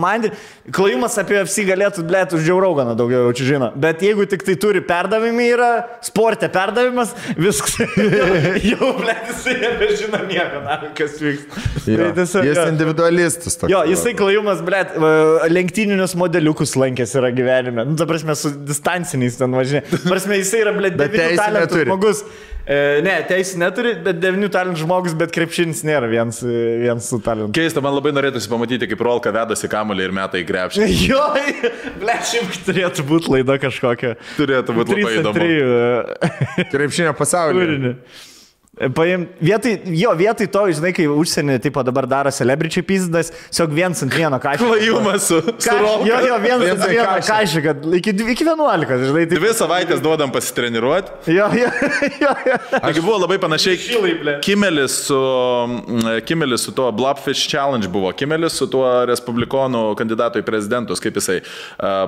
Speaker 1: Klajumas apie FC galėtų, blėt, už Džiaurauganą daugiau jau čia žino. Bet jeigu tik tai turi perdavimai, yra sportė perdavimas, viskas. jau, blėt, jisai nebežino nieko, na, kas vyksta. Tai tiesiog,
Speaker 2: Jis individualistas.
Speaker 1: Jo, jisai klajumas, blėt, va, lenktyninius modeliukus lankęs yra gyvenime. Nu, ta prasme, su distanciniais ten važinė. Prasme, jisai yra,
Speaker 2: Bet
Speaker 1: devynių talentų žmogus. E, ne, teisų neturi, bet devynių talentų žmogus, bet krepšinis nėra vienas, vienas su talentu.
Speaker 3: Keista, man labai norėtųsi pamatyti, kaip Rolka vedasi kamuolį ir metai grepšį.
Speaker 1: Jo, šiaip turėtų būti laida kažkokia.
Speaker 3: Turėtų būti labai įdomu.
Speaker 2: Krepšinio pasaulyje.
Speaker 1: Turinį. Paim, vietoj, jo, vietoj to, žinai, kai užsienį, tipo dabar daro celebrity pizdas, tiesiog viens ant vieno kažką.
Speaker 3: Klajumas su, su Rolka.
Speaker 1: jo, jo, vienas
Speaker 2: Viens
Speaker 1: ant vieno kažką, kad iki, iki 11, žinai, taip.
Speaker 3: Dvi savaitės duodam pasitreniruoti.
Speaker 1: Jo, jo, jo, jo.
Speaker 3: Taigi buvo labai panašiai. Kimelis su, Kimelis su tuo Blobfish Challenge buvo. Kimelis su tuo respublikonų kandidatu į prezidentus, kaip jisai. Uh,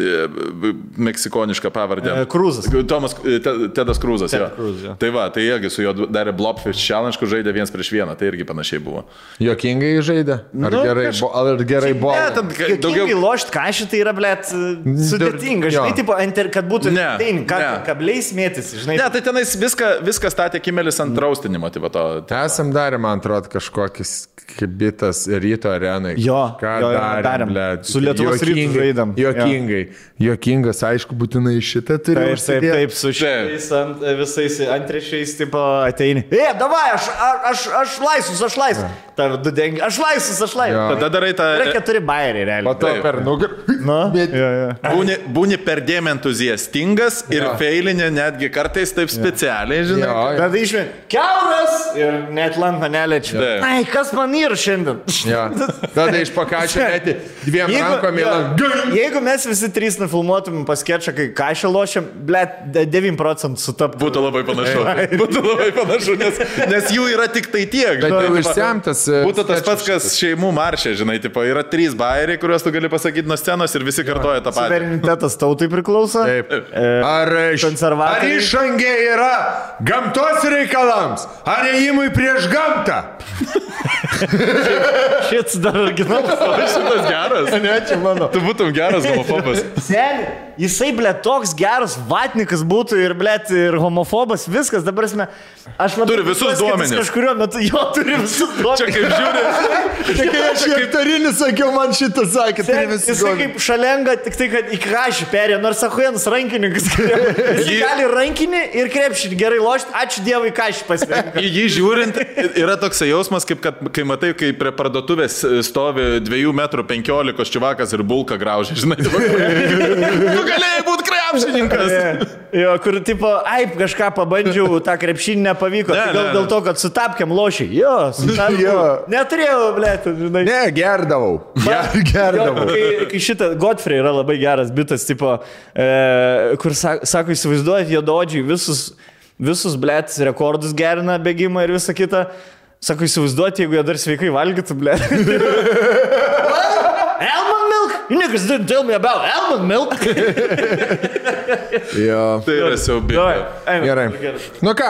Speaker 3: e, meksikonišką pavardę.
Speaker 1: E, Krūzas.
Speaker 3: Tomas e, Te- Tedas Krūzas.
Speaker 1: Ted
Speaker 3: jo.
Speaker 1: Cruz, jo.
Speaker 3: Tai va, tai irgi su juo darė Blobfish Challenge, kur žaidė viens prieš vieną. Tai irgi panašiai buvo.
Speaker 2: Jokingai žaidė? Ar
Speaker 1: Nu,
Speaker 2: gerai,
Speaker 1: kaž-
Speaker 2: bo, ar gerai buvo?
Speaker 3: Ne, ten ka-
Speaker 1: Daugiau
Speaker 3: daugiau.
Speaker 1: lošti kažką, tai yra, blėt, sudėtinga.
Speaker 2: Jo.
Speaker 1: Žinai, tipo, enter, kad būtų
Speaker 3: Ne,
Speaker 1: tein, kad
Speaker 3: ne.
Speaker 1: kabliais mėtis, žinai.
Speaker 3: Ne, tai tenais viską, viską statė Kimelis ant raustinimo. Tai va to.
Speaker 2: Esam darę, man atrodo, kažkokis kibitas ryto arenai.
Speaker 1: Jo,
Speaker 2: ką
Speaker 1: jo, jo,
Speaker 2: darėm,
Speaker 1: darėm.
Speaker 2: blet.
Speaker 1: Su Lietuvos
Speaker 2: Juokingai,
Speaker 1: žaidėm. Jo.
Speaker 2: Jokingai. Jokingas, aišku, būtinai šitą turi.
Speaker 1: Taip, taip, taip, su šiais ant, visais antrešiais, tipo, ateini. E, davai, aš, aš, aš laisvus, aš laisvus. Ta, du dengi, aš laisvus, aš laisvus.
Speaker 2: Jo.
Speaker 3: Tada darai tą...
Speaker 1: Yra keturi bairiai, realiai.
Speaker 2: to
Speaker 3: Taip.
Speaker 2: per nugarą.
Speaker 1: Nu,
Speaker 2: Bet-
Speaker 1: jo, jo.
Speaker 3: Būni, būni perdėm entuziastingas ir
Speaker 2: Jo.
Speaker 3: feilinė netgi kartais taip specialiai, žinai.
Speaker 2: Jo, jo.
Speaker 1: Tada išvien, keuras ir net lanko neliečia.
Speaker 3: Taip.
Speaker 1: Ai, kas man yra šiandien?
Speaker 2: Ja. Tada iš pakačio meti dviem rankom į
Speaker 1: jo,
Speaker 2: langą.
Speaker 1: jeigu mes visi trys nufilmuotumėm paskečą, kai kažką lošiam, blėt, 9 procentų sutaptų.
Speaker 3: Būtų labai panašu. Būtų labai panašu, nes, nes jų yra tik tai tiek.
Speaker 2: Bet jau
Speaker 3: tipo,
Speaker 2: išsemtas. e,
Speaker 3: Būtų tas pats, kas šeimų maršė, žinai, tipo, yra trys bairiai, kuriuos tu gali pasakyti nuo scenos ir visi kartoja tą patį.
Speaker 1: Suverenitetas tautai priklauso.
Speaker 2: Taip.
Speaker 1: E,
Speaker 2: Ar, ar išangė yra gamtos reikalams, ar ėjimui prieš gamtą?
Speaker 1: Šits dar originalus.
Speaker 3: Šitas geras.
Speaker 1: Ne, čia mano.
Speaker 3: Tu būtum geras homofobas.
Speaker 1: Seniai, jisai, ble, toks geras vatnikas būtų ir, ble, ir homofobas, viskas, dabar esame. Aš labai
Speaker 3: Turi visus
Speaker 1: jis
Speaker 3: duomenis.
Speaker 1: Kažkurio metu jo turi visus
Speaker 3: Čia
Speaker 1: duomenis.
Speaker 3: kaip žiūri.
Speaker 2: Čia kai aš į aktorinį sakiau, man šitą sakė, tai
Speaker 1: Sen,
Speaker 2: visi
Speaker 1: Jisai kaip šalenga, tik tai, kad į krašį perėjo, nors Ahuenas rankininkas. Jis gali rankinį ir krepšinį gerai lošti, ačiū Dievui, kažį pasirinko.
Speaker 3: Į jį žiūrint, yra toks jausmas, kaip kad, kai matai, kai prie parduotuvės stovi 2 m 15 čivakas ir bulka graužia, žinai. Galėjai būti krepšininkas.
Speaker 1: Jo, kur, tipo, aip, kažką pabandžiau, tą krepšinį nepavyko.
Speaker 3: Ne,
Speaker 1: Ne, gal
Speaker 3: ne,
Speaker 1: dėl
Speaker 3: ne.
Speaker 1: to, kad sutapkėm lošį. Jo, sutapkėm.
Speaker 2: Jo.
Speaker 1: Neturėjau, ble, žinai.
Speaker 2: Ne, gerdavau. Ger,
Speaker 1: Jo,
Speaker 2: gerdavau.
Speaker 1: kai, kai šitą Godfrey yra labai geras bitas, tipo, e, kur sako, įsivaizduojat, jododžiai visus, visus blėt rekordus gerina bėgimą ir visą kitą. Sako, įsivaizduoti, jeigu jie dar sveikai valgytų. Almond milk? You niggas didn't tell me about almond milk.
Speaker 2: Jo.
Speaker 3: Tai yra siaubinga.
Speaker 2: Gerai. Nu ką,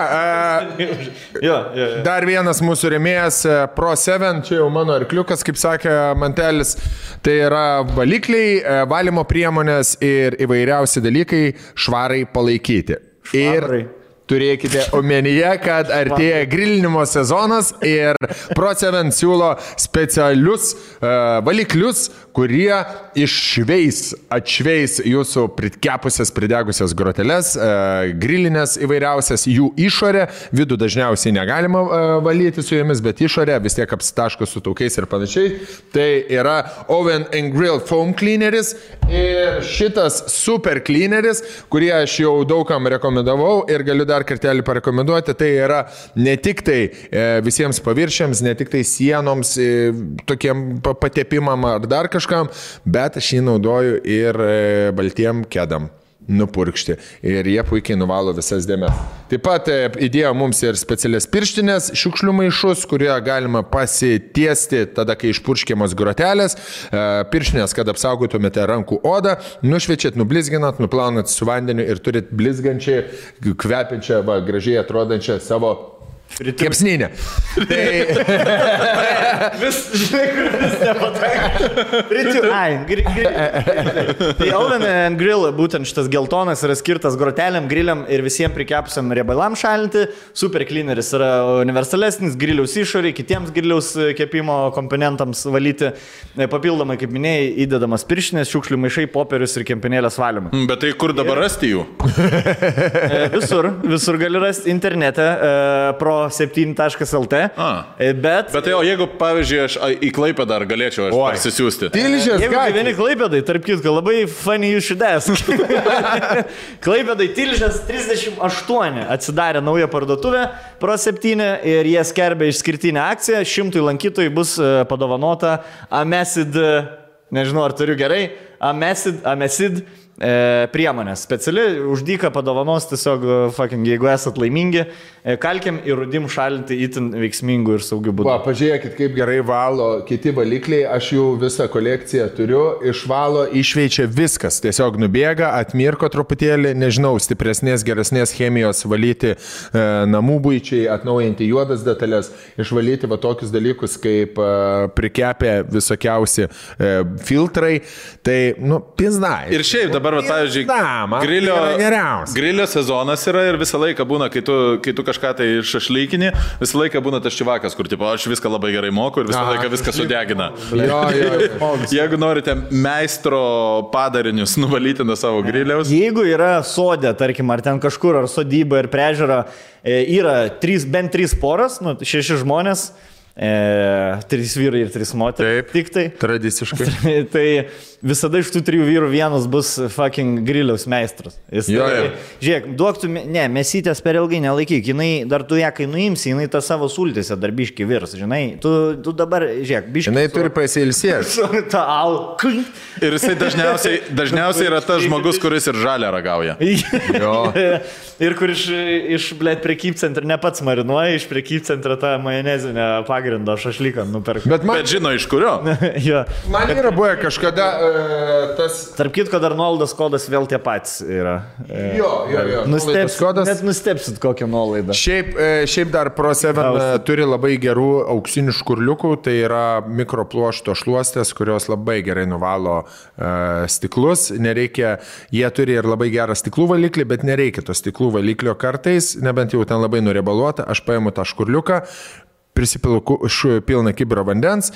Speaker 2: e,
Speaker 1: Jo, jo, jo.
Speaker 2: dar vienas mūsų remėjas e, Pro 7, čia jau mano arkliukas, kaip sakė Mantelis, tai yra valikliai, e, valymo priemonės ir įvairiausi dalykai švarai palaikyti.
Speaker 1: Švarai.
Speaker 2: Ir turėkite omenyje, kad artėja grilinimo sezonas ir Pro7 siūlo specialius uh, valiklius, kurie išveis, atšveis jūsų pritkepusias, pridegusias groteles, uh, grilinės įvairiausias jų išorę, vidų dažniausiai negalima uh, valyti su jomis, bet išorę vis tiek apsitaško su taukais ir panašiai. Tai yra Oven and Grill Foam Cleaneris ir šitas super cleaneris, kurį aš jau daugam rekomendavau ir galiu dar dar kartelį parekomenduoti, tai yra ne tik tai e, visiems paviršiams, ne tik tai sienoms, e, tokiem pa- patepimam ar dar kažkam, bet aš jį naudoju ir e, baltiem kedam nupurkšti ir jie puikiai nuvalo visas dėmes. Taip pat e, įdėjo mums ir specialias pirštinės, šiukšlių maišus, kurie galima pasitiesti tada, kai išpurškiamos grotelės, e, pirštinės, kad apsaugotumėte rankų odą, nušviečiat, nublizginat, nuplaunat su vandeniu ir turit blizgančią, kvepiančią, va, gražiai atrodančią savo kepsninę. Tai
Speaker 1: Vis, žinai, kur vis nepatenka. Rytų. Ai, gri, gri. Tai Oven and Grill, būtent šitas geltonas yra skirtas grotelėm, griliam ir visiems prikepusiam riebalam šalinti. Super cleaneris yra universalesnis, griliaus išoriai, kitiems griliaus kepimo komponentams valyti. Papildomai, kaip minėjai, įdedamas pirštinės, šiukšlių maišai, popierius ir kempinėlės valymui.
Speaker 3: Mm, Bet tai kur dabar rasti jų?
Speaker 1: E, Visur, visur gali rasti internete e, pro7.lt.
Speaker 3: A.
Speaker 1: E, Bet,
Speaker 3: Bet tai, o jeigu, pavyzdžiui, aš į Klaipę dar galėčiau parsisiųsti.
Speaker 2: Tilžės
Speaker 1: Jeigu
Speaker 2: gatvė.
Speaker 1: gyveni Klaipėdai, tarp kitko, labai funny you should ask. Klaipėdai Tilžės 38 atsidarė naują parduotuvę Pro 7 ir jie skelbia išskirtinę akciją. Šimtui lankytojų bus e, padovanota Amesid, nežinau ar turiu gerai, Amesid, Amesid e, priemonė. Speciali uždyka padovanos tiesiog, e, fucking, jeigu esat laimingi, e, kalkiam ir rudim šalinti itin veiksmingų ir saugių būdų.
Speaker 2: Va, pažiūrėkit, kaip gerai valo kiti valikliai, aš jų visą kolekciją turiu, išvalo, išveičia viskas, tiesiog nubėga, atmirko truputėlį, nežinau, stipresnės, geresnės chemijos valyti e, namų būčiai, atnaujinti juodas detalės, išvalyti va tokius dalykus kaip e, prikepę visokiausi e, filtrai, tai, nu, pizna.
Speaker 3: Ir šiaip dabar, va, pavyzdžiui,
Speaker 2: man
Speaker 3: grilio, grilio sezonas yra ir visą laiką būna, kai tu, kai tu kažką tai šašlykinį, visą laiką būna tas čivakas, kur, tipo, aš viską labai gerai moku ir visą
Speaker 2: Aha,
Speaker 3: laiką viską sudegina.
Speaker 2: Jo, jo, jo.
Speaker 3: Jeigu norite meistro padarinius nuvalyti nuo savo griliaus,
Speaker 1: Jeigu yra sodė, tarkim, ar ten kažkur, ar sodyba ir priežiūra, e, yra trys, bent trys poras, nu, šeši žmonės, e, trys vyrai ir trys moteris.
Speaker 2: Taip.
Speaker 1: Tik tai.
Speaker 2: Tradiciškai.
Speaker 1: tai visada iš tų trijų vyrų vienas bus fucking griliaus meistras. Jis,
Speaker 2: Jo,
Speaker 1: tai-
Speaker 2: jo.
Speaker 1: Žiūrėk, duok tu, me- ne, mesytės per ilgai nelaikyk, jinai dar tu ją, kai nuimsi, jinai tą savo sultėse darbiški virs, žinai, tu, tu dabar, žiūrėk, biški.
Speaker 2: Jinai turi pasilsėti.
Speaker 1: tą al.
Speaker 3: ir jisai dažniausiai, dažniausiai yra tas žmogus, kuris ir žalę ragauja.
Speaker 2: Jo.
Speaker 1: Ir kur iš, iš blėt prekybcentrą, ne pats marinuoja, iš prekybcentrą tą majonezinę pagrindą šašlyką nuperka.
Speaker 2: Bet man,
Speaker 3: Bet žino iš kurio.
Speaker 1: jo.
Speaker 2: man yra buvę kažkada e, tas
Speaker 1: Tarp kitko dar nuolaidos kodas vėl tie patys yra. E,
Speaker 2: Jo, jo, jo. Nuolaidos kodas.
Speaker 1: net nustepsit kokią nuolaidą.
Speaker 2: Šiaip, e, šiaip dar Pro7
Speaker 1: Gausi.
Speaker 2: turi labai gerų auksinių škurliukų, tai yra mikropluošto šluostės, kurios labai gerai nuvalo uh, stiklus. Nereikia, jie turi ir labai gerą stiklų valiklį, bet nereikia to stiklų valiklio kartais, nebent jau ten labai nurebaluota, aš paimu tą škurliuką, prisipilu ku- š- pilną kibirą vandens.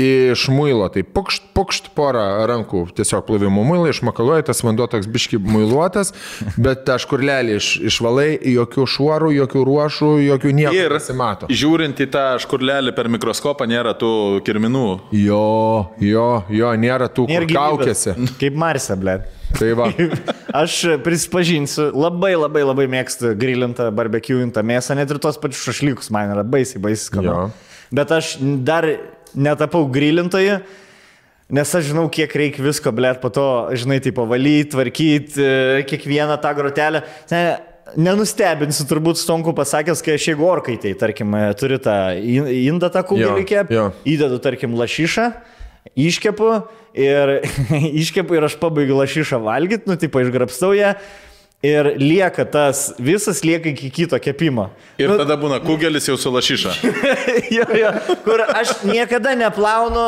Speaker 2: Iš muilo, tai pukšt, pukšt porą rankų tiesiog plovimo muilą, išmakaluoja, tas vanduo toks biški muiluotas, bet tą škurlelį iš, išvalai, jokių šuorų, jokių ruošų, jokių nieko
Speaker 3: Ir
Speaker 2: nesimato.
Speaker 3: žiūrint į tą škurlelį per mikroskopą nėra tų kirminų.
Speaker 2: Jo, jo, jo, nėra tų
Speaker 1: Nėra
Speaker 2: kur
Speaker 1: gyvybės.
Speaker 2: kaukėsi.
Speaker 1: Kaip Marse, ble.
Speaker 2: Tai va.
Speaker 1: Aš prisipažinsiu, labai labai labai mėgstu grilintą, barbekiuintą mėsą, net ir tos pačius šašlykus man yra baisiai, baisiai skanu. Bet aš dar netapau grilintoju, nes aš žinau, kiek reikia visko, blėt, po to, žinai, tai pavalyti, tvarkyti kiekvieną tą grotelę. Ne, Nenustebinsiu turbūt Stonku pasakęs, kai aš jeigu orkaitai, tarkim, e, turi tą in- indą tą kugelį įdedu, tarkim, lašišą, iškepu ir iškepu ir aš pabaigiu lašišą valgyti, nu, tipo, išgrapstau ją. Ir lieka tas, visas lieka iki kito kepimo.
Speaker 3: Ir tada būna kugelis jau su lašiša.
Speaker 1: jo, jo, kur aš niekada neplaunu,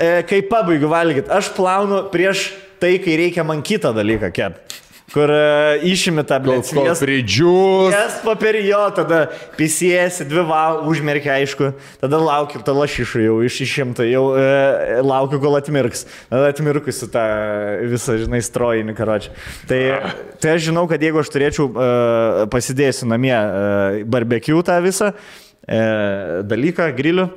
Speaker 1: e, kai pabaigiu valgyti. Aš plaunu prieš tai, kai reikia man kitą dalyką kepti. Kur e, išimi tą
Speaker 2: Kol,
Speaker 1: blėt.
Speaker 2: kol pridžiūs.
Speaker 1: Jas paperijo, tada pisėsi, dvi valandas, užmerkia aišku, tada laukiu, tą lašišą jau iš išimta, jau e, laukiu, kol atmirks. Tada atmirkusi tą visą, žinai, strojinį karočią. Tai, tai aš žinau, kad jeigu aš turėčiau e, pasidėsiu namie e, barbecue tą visą e, dalyką, grilių.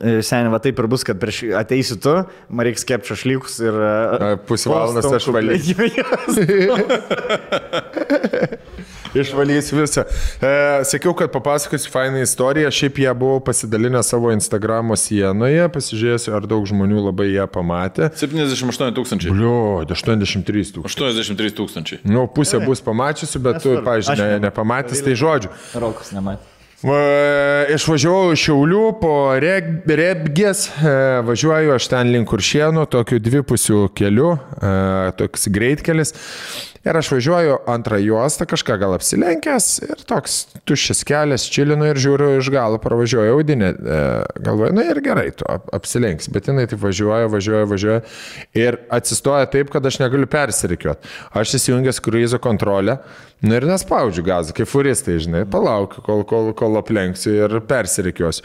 Speaker 1: E, Seniai, va taip ir bus, kad prieš ateisi tu, man reiks kepti šašlykus ir... e,
Speaker 2: pusę valandos aš valysiu. Išvalysiu visą. E, sakiau, kad papasakosiu fainą istoriją, šiaip ją buvau pasidalinę savo Instagramo sienoje, pasižiūrėsiu, ar daug žmonių labai ją pamatė.
Speaker 3: 78 tūkstančiai.
Speaker 2: Bliu, 83 tūkstančių.
Speaker 3: 83 tūkstančiai.
Speaker 2: Nu, pusę bus pamačiusi, bet tu,
Speaker 1: Nesvarbu.
Speaker 2: pažiūrėjau,
Speaker 1: Aš
Speaker 2: ne,
Speaker 1: ne-
Speaker 2: nepamatęs, tai žodžiu.
Speaker 1: Rokas nematė.
Speaker 2: Va, Išvažiavau iš Šiaulių po Rebgės, e, važiuoju aš ten link Kuršienų, tokiu dvipusiu keliu, e, toks greitkelis. Ir aš važiuoju antrą juostą, kažką gal apsilenkęs ir toks tuščias kelias, čilinu ir žiūriu iš galo, pravažiuoju audinę. E, galvoju, na ir gerai, tu ap- apsilenks, bet jinai taip važiuoja, važiuoja, važiuoja ir atsistoja taip, kad aš negaliu persirikiuoti. Aš įsijungęs kruizo kontrolę, na ir nespaudžiu gazą, kaip furistai, žinai, palaukiu, kol, kol, kol aplenksiu ir persirikiuosiu.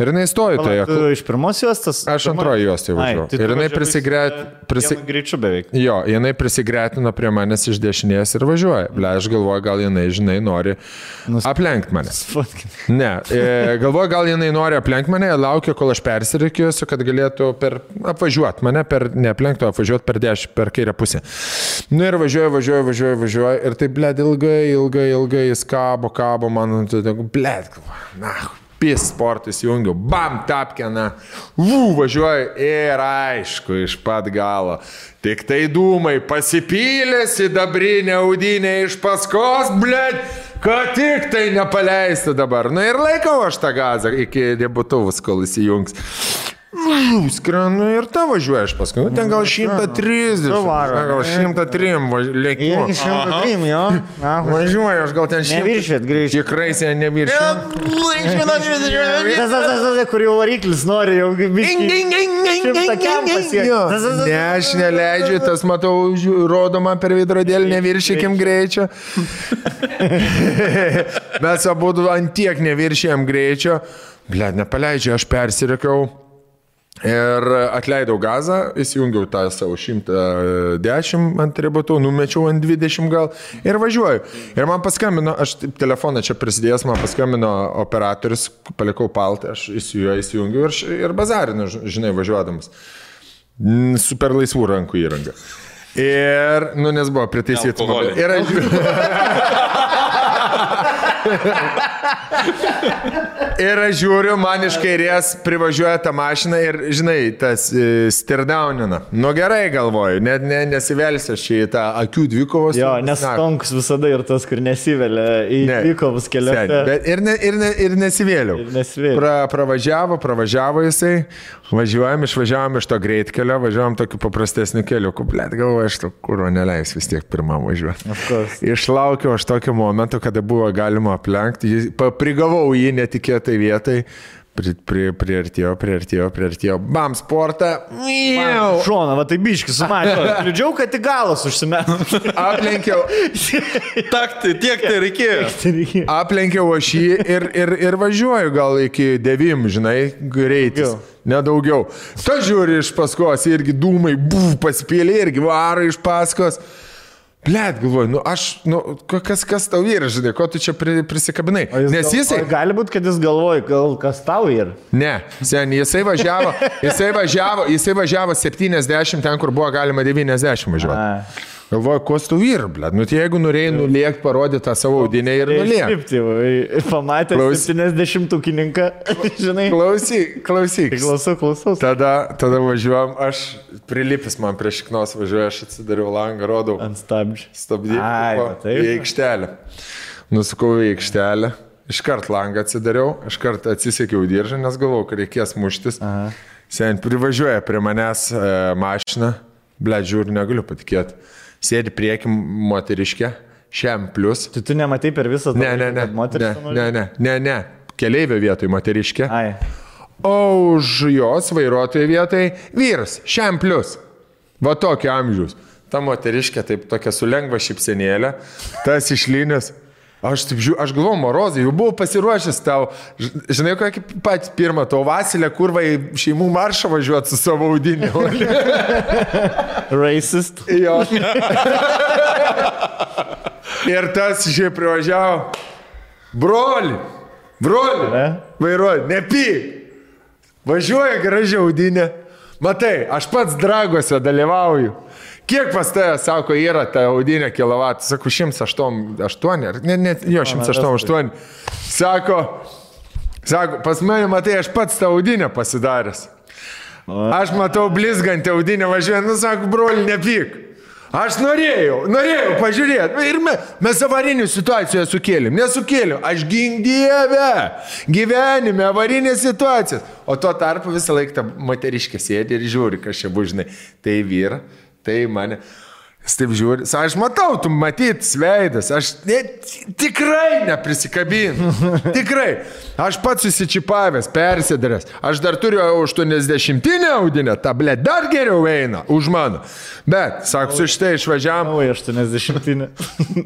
Speaker 2: Ir jinai stoja toje.
Speaker 1: Tu iš pirmos juostos?
Speaker 2: Aš antroji juostai važiavau.
Speaker 1: tai tu
Speaker 2: Ir jinai
Speaker 1: važiavai
Speaker 2: prisigret-
Speaker 1: su-
Speaker 2: prisi-
Speaker 1: Greičiu beveik.
Speaker 2: Jo, jinai prisigretino prie manęs iš dešinės ir važiuoja. Ble, aš galvoju, gal jinai, žinai, nori aplenkti mane. Ne, e, galvoju, gal jinai nori aplenkti mane, laukia, kol aš persirikiuosiu, kad galėtų per, apvažiuoti mane, per, neaplenkti, o apvažiuoti per dešinę, per kairę pusę. Nu ir važiuoja, važiuoja, važiuoja, važiuoja ir taip, ble, ilgai, ilgai, ilgai jis kabo, kabo, man, ble, na, pis sportas jungiu, bam, tapkena, vų, važiuoju ir aišku, iš pat galo. Tik tai dūmai pasipylė sidabrinė audinė iš paskos, blėt, kad tik tai nepaleistų dabar. Na ir laikau aš tą gazą iki debutuvus, kol įsijungs. Vau, Skrenu ir ta važiuoja iš paskui. Nu, ten gal 130.
Speaker 1: Suvaro.
Speaker 2: ten Gal 103 lėkimu.
Speaker 1: Irgi 103, jo.
Speaker 2: Važiuoju, aš gal ten 100.
Speaker 1: Neviršėt greičiau.
Speaker 2: Tikrai sen neviršiu.
Speaker 1: Tas, tas, tas, kur jau variklis nori, jau tas.
Speaker 2: Ne, aš neleidžiu, tas matau, rodoma per veidrodėlį, neviršykim greičio. Mes abu ant tiek neviršėjom greičio. Ble, nepaleidžiu, aš persirikiau. Ir atleidau gazą, įsijungiau tą savo 110 ant ribotų, numečiau ant 20 gal ir važiuoju. Ir man paskambino, aš telefoną čia prisidėjęs, man paskambino operatorius, palikau paltą, aš įsijungiu ir, ir bazarinu, žinai, važiuodamas. Super laisvų rankų įranga. Ir, nu, nes buvo pritaisytas. Ir aš. Ir aš žiūriu, man iš kairės privažiuoja ta mašina ir, žinai, tas e, stirdaunina. Nu gerai galvoju, net ne, nesivelsiu aš čia į tą akių dvikovos.
Speaker 1: Jo, nes tonks visada ir tas, kur nesivelia į
Speaker 2: Ne.
Speaker 1: vykovus
Speaker 2: Sen,
Speaker 1: keliuose.
Speaker 2: Bet ir, ne, ir, ne, ir nesivėliau.
Speaker 1: Ir nesivėliau.
Speaker 2: Pra, pravažiavo, pravažiavo jisai, važiuojam, išvažiavom iš to greitkelio, važiavom tokiu paprastesniu keliu, kublėt galvoju, aš to kūro neleis vis tiek pirmam važiuoti. Išlaukiau aš tokio momento, kada buvo galima aplenkti, Jį- pa- prigavau jį netikėtai vietai. Pri, pri, priartėjo, priartėjo, priartėjo. Bam, sportą. Miau.
Speaker 1: Šona, va tai biški sumažino. Liūdžiau, kad į galus užsimetė.
Speaker 2: Aplenkiau,
Speaker 3: Tak, tai tiek tai reikėjo.
Speaker 2: aplenkiau aš jį ir, ir, ir važiuoju gal iki 9, žinai, greitis.
Speaker 1: Daugiau.
Speaker 2: Nedaugiau. Ta žiūri iš paskos, irgi dūmai, bū, paspėlė, irgi varo iš paskos. Blet, galvoju, nu aš, nu, ka- kas, kas tau yra, žinai, ko tu čia pri, prisikabinai. Nes jisai...
Speaker 1: Gali būti, kad jis galvoja, gal kas tau ir.
Speaker 2: Ne, sen, jisai važiavo, jisai važiavo, jisai važiavo 70 ten, kur buvo galima 90 važiuoti. Galvoju, ko tu vyr, blėt, nu tai jeigu norėjai nuliekti, parodyti tą savo audinę ir nuliekti.
Speaker 1: Tai pamatė
Speaker 2: Klaus-
Speaker 1: 70 ūkininką, žinai.
Speaker 2: Klausyk, klausyk.
Speaker 1: Klausau, klausau.
Speaker 2: Tada, tada važiuojam, aš prilipęs man prie šiknos važiuoju, aš atsidariau langą, rodau.
Speaker 1: Ant stabdžių.
Speaker 2: Stabdyti.
Speaker 1: Ai, va taip.
Speaker 2: Į aikštelę. Nusukau į aikštelę. Iškart langą atsidariau, iškart atsisekiau diržą, nes galvojau, kad reikės muštis. Sen privažiuoja prie manęs e, mašina, ble, žiūriu, negaliu patikėti. Sėdi prieki moteriškė, šiam plus.
Speaker 1: Tai tu nematai per visą
Speaker 2: Ne, ne, ne.
Speaker 1: Moteris.
Speaker 2: Ne, ne, ne, ne, ne. Keleivio vietoj moteriškė.
Speaker 1: Ai.
Speaker 2: O už jos vairuotojo vietoj vyras, šiam plus. Va tokio amžiaus. Ta moteriškė taip tokia su lengva šipsenėlė, tas išlynės. Aš taip žiūriu, aš galvoju, Morozai, jau buvau pasiruošęs tau. Žinai, kokį patį pirmą, to Vasilę, kur vai šeimų maršą važiuoti su savo audiniu.
Speaker 1: Racist.
Speaker 2: jo. Ir tas šiaip privažiavo. Broli, broli,
Speaker 1: Ne?
Speaker 2: vairuoju, nepyk. Važiuoja gražiai audinė. Matai, aš pats dragose dalyvauju. Kiek pas tave, sako, yra ta audinė kilovatų, sako, 108, ar ne, ne, jo, 108. Sako, sako, pas mane, matai, aš pats tą audinę pasidaręs. Aš matau blizgantį audinę važiuojant, nu sako, broli, nepyk. Aš norėjau, norėjau pažiūrėti. Ir me, mes avarinių situacijų sukėlėm, nesukėlėm. Aš gink dievę, gyvenime avarinės situacijas. O tuo tarpu visą laiką ta moteriškė sėdi ir žiūri, kas čia būžnai. Tai vyra, tai mane. Jis taip žiūri, sa, aš matau, tu matyt, sveidas, aš ne, tikrai neprisikabinu. Tikrai. Aš pats susičipavęs, persidaręs. Aš dar turiu 80 audinę, ta ble dar geriau eina už mano. Bet, sako, su šitai išvažiavam
Speaker 1: Oi, 80.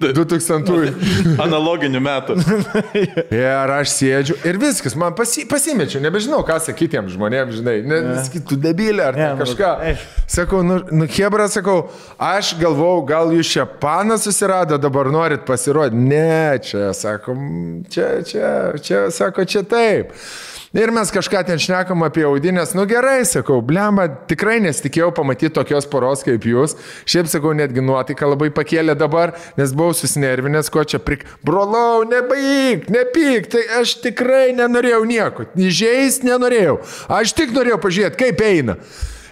Speaker 2: 2000.
Speaker 3: Analoginių metų.
Speaker 2: Ir aš sėdžiu ir viskas, man pasi, pasimečiau, nebežinau, ką sakyti tiem žmonėms, žinai, ne, sakytų debilė ar
Speaker 1: Ne,
Speaker 2: ne,
Speaker 1: nu,
Speaker 2: kažką. Sakau, nu, nu Hebra, sakau, aš galvau, gal jūs čia paną susirado, dabar norit pasirodyti. Ne, čia, sakom, čia, čia, čia, sako, čia taip. Ir mes kažką ten šnekam apie audinės. Nu gerai, sakau, blemba, tikrai nesitikėjau pamatyti tokios poros kaip jūs. Šiaip sakau, netgi nuotaika labai pakėlė dabar, nes buvau susinervinęs, ko čia prik... Brolau, nebaig, nepyk, tai aš tikrai nenorėjau nieko. Įžeis nenorėjau. Aš tik norėjau pažiūrėti, kaip eina.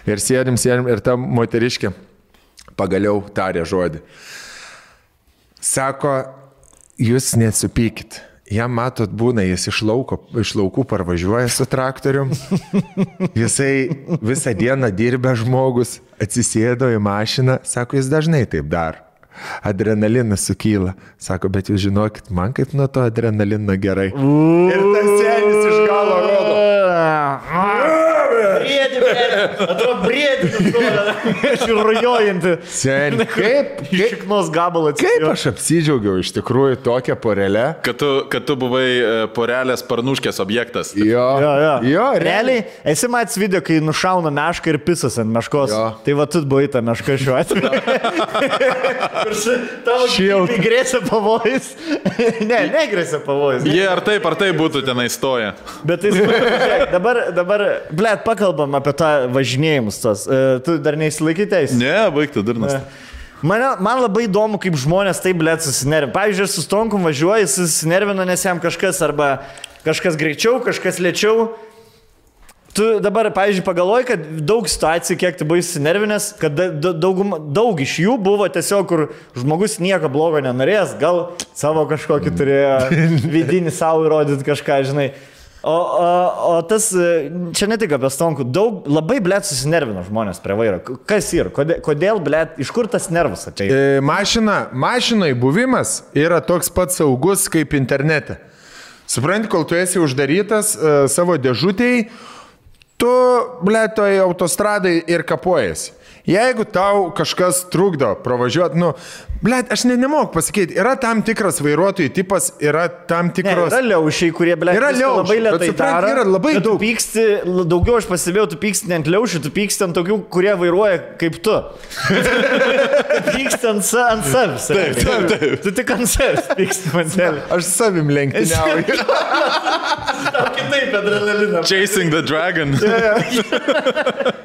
Speaker 2: Ir sėdim, sėdim, ir ta moteriškė pagaliau tarė žodį. Sako, jūs nesupykit. Jam matot, būna, jis iš, lauko, iš laukų parvažiuoja su traktorium. Jisai visą dieną dirbę žmogus, atsisėdo į mašiną, sako, jis dažnai taip daro. Adrenalinas sukyla. Sako, bet jūs žinokit, man kaip nuo to adrenalino gerai. Ir tas senis iš galo rodo.
Speaker 1: Atrodo, briedį. Aš jau rojojanti.
Speaker 2: Seni, kaip,
Speaker 1: Šiknos gabalą
Speaker 2: kaip aš apsidžiaugiau iš tikrųjų tokią porelę.
Speaker 3: Kad tu, kad tu buvai e, porelės parnuškės objektas.
Speaker 2: Jo,
Speaker 1: Jo, jo.
Speaker 2: jo
Speaker 1: Realiai, esi matęs video, kai nušauna mešką ir pisas ant meškos.
Speaker 2: Jo.
Speaker 1: Tai va, tu buvai ta meška šiuo atveju. Tavo
Speaker 2: Šiaip.
Speaker 1: grėsia pavojus. ne, negrėsia pavojus.
Speaker 3: Jie ar taip, ar taip būtų tenai stoję.
Speaker 1: Bet tai dabar, dabar, blėt, pakalbam apie tą važinėjimus tos. E, Tu dar neįsilaikytės?
Speaker 3: Ne, baigtų durnas.
Speaker 1: Mane, man labai įdomu, kaip žmonės taip blėt susinervina. Pavyzdžiui, su Stonkum važiuoju, jis susinervina, nes jam kažkas arba kažkas greičiau, kažkas lėčiau. Tu dabar, pavyzdžiui, pagalvoji, kad daug situacijų, kiek tu buvai susinervinęs, kad da- da- daugum, daug iš jų buvo tiesiog, kur žmogus nieko blogo nenorės, gal savo kažkokį turėjo vidinį savo įrodyti kažką, žinai. O, o, o tas, e, čia ne tik apie stonkų, daug, labai blėt susinervino žmonės prie vairo. Kas yra? Kodėl, kodėl blėt, iš kur tas nervas ateina?
Speaker 2: E, Mašina, mašinai buvimas yra toks pat saugus kaip internete. Supranti, kol tu esi uždarytas e, savo dėžutėjai, tu, ble, toj autostradai ir kapuojasi. Jeigu tau kažkas trukdo pravažiuoti, nu, ble, aš ne, nemoku pasakyti, yra tam tikras vairuotojų tipas, yra tam
Speaker 1: Ne,
Speaker 2: tikros...
Speaker 1: yra liaušiai, kurie, ble,
Speaker 2: Yra liaušiai,
Speaker 1: labai lietai
Speaker 2: supranti,
Speaker 1: daro.
Speaker 2: yra labai daug.
Speaker 1: Pyksti, daugiau aš pastebėjau, tu pyksti ne ant liaušių, tu pyksti ant tokių, kurie vairuoja kaip tu. Pyksti ant, sa, ant savęs. Taip, taip, taip. Tu tik ant savęs pyksti, mantelį.
Speaker 2: Aš savim lenktyniauju.
Speaker 1: Kitaip adrenaliną.
Speaker 3: Chasing the Dragon.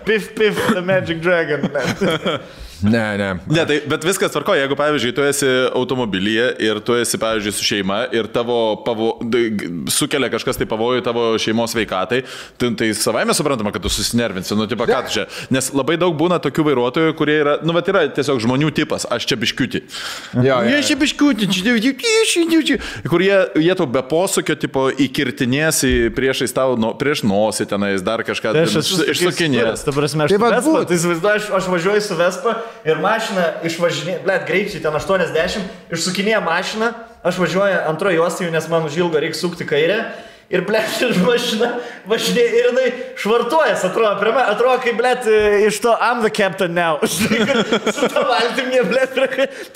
Speaker 1: Pif, pif, the magic dragon. Exactly.
Speaker 2: Ne, ne.
Speaker 3: Ne, tai, bet viskas tvarko, jeigu, pavyzdžiui, tu esi automobilyje ir tu esi, pavyzdžiui, su šeima ir tavo pavo, sukelia kažkas tai pavojų tavo šeimos veikatai, tai, tai savai mes suprantama, kad tu susinervinsi, nu, tipo, ką tu čia. Nes labai daug būna tokių vairuotojų, kurie yra, nu, bet yra tiesiog žmonių tipas, aš čia biškiuti.
Speaker 2: Jo, jo,
Speaker 3: Jie
Speaker 2: jo.
Speaker 3: čia biškiuti, čia, čia, čia, čia, čia. Kur jie, jie tau be posūkio, tipo, įkirtinės į priešais tau, nu, prieš nosį tenais, dar kažką
Speaker 1: Tai aš esu
Speaker 3: išsukinės.
Speaker 1: Tu prasme, aš
Speaker 2: Tai
Speaker 1: tai Vespa,
Speaker 2: būt.
Speaker 1: tai aš, aš važiuoju su Vespa ir mašina išvažinėja, blėt, greičiai ten 80, išsukinėja mašiną, aš važiuoju antrojo juostųjų, nes man užilgo reikia sukti kairę. Ir, blėt, mašina važinėja ir jinai švartuojas, atrodo, manęs, atrodo, kaip, blėt, iš to I'm the captain now. Su to valtim jie, blėt.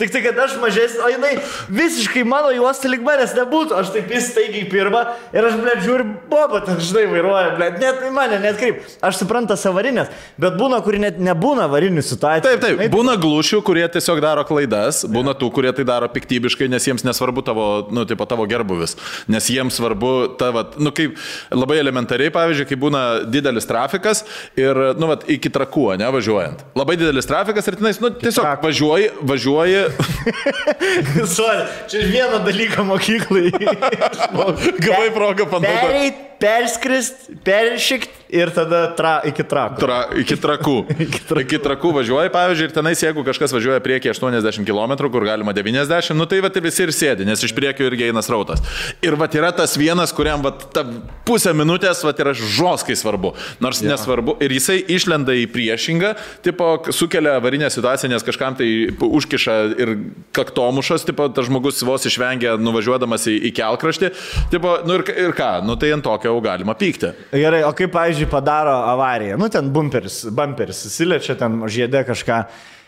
Speaker 1: Tik tai, kad aš mažesnis, o jinai visiškai mano juosta lik manęs nebūtų. Aš taip įstaigiai pirmą ir aš, blėt, žiūriu, boba, ten, žinai, vairuoja, blėt, net į mane, net kaip. Aš suprantu avarinės, bet būna, kur net nebūna avarinių situacijų.
Speaker 3: Taip, taip, būna glušių, kurie tiesiog daro klaidas, būna tų, kurie tai daro piktybiškai, nes jiems nesvarbu tavo, nu, tipo, tavo gerbuvis, nes jiems svarbu tavo vat, nu, kaip labai elementariai, pavyzdžiui, kai būna didelis trafikas ir, nu, vat, iki trakų, ne, važiuojant. Labai didelis trafikas ir tenais, nu, tiesiog
Speaker 1: trakų.
Speaker 3: važiuoji, važiuoji,
Speaker 1: Sorry, čia vieną dalyką mokyklai.
Speaker 3: gavai progą panaudoti.
Speaker 1: Perskrist, peršikt ir tada tra, iki trakų.
Speaker 3: Tra, iki trakų. iki, trakų. iki trakų važiuoji, pavyzdžiui, ir tenais, jeigu kažkas važiuoja prieki 80 km, kur galima 90, nu tai va ir visi ir sėdi, nes iš priekio irgi eina srautas. Ir va yra tas vienas, kuriam va ta pusę minutės va yra žoskai svarbu. Nors ja. nesvarbu. Ir jisai išlenda į priešingą, tipo sukelia avarinę situaciją, nes kažkam tai užkiša ir kaktomušas, tipo tas žmogus vos išvengia nuvažiuodamas į, į kelkraštį. Tipo, nu ir, ir ką, nu tai ant tokio jau galima pykti.
Speaker 1: Gerai, o kaip, pavyzdžiui, padaro avariją? Nu, ten bumperis, bumperis, susiliečia ten žiedė kažką.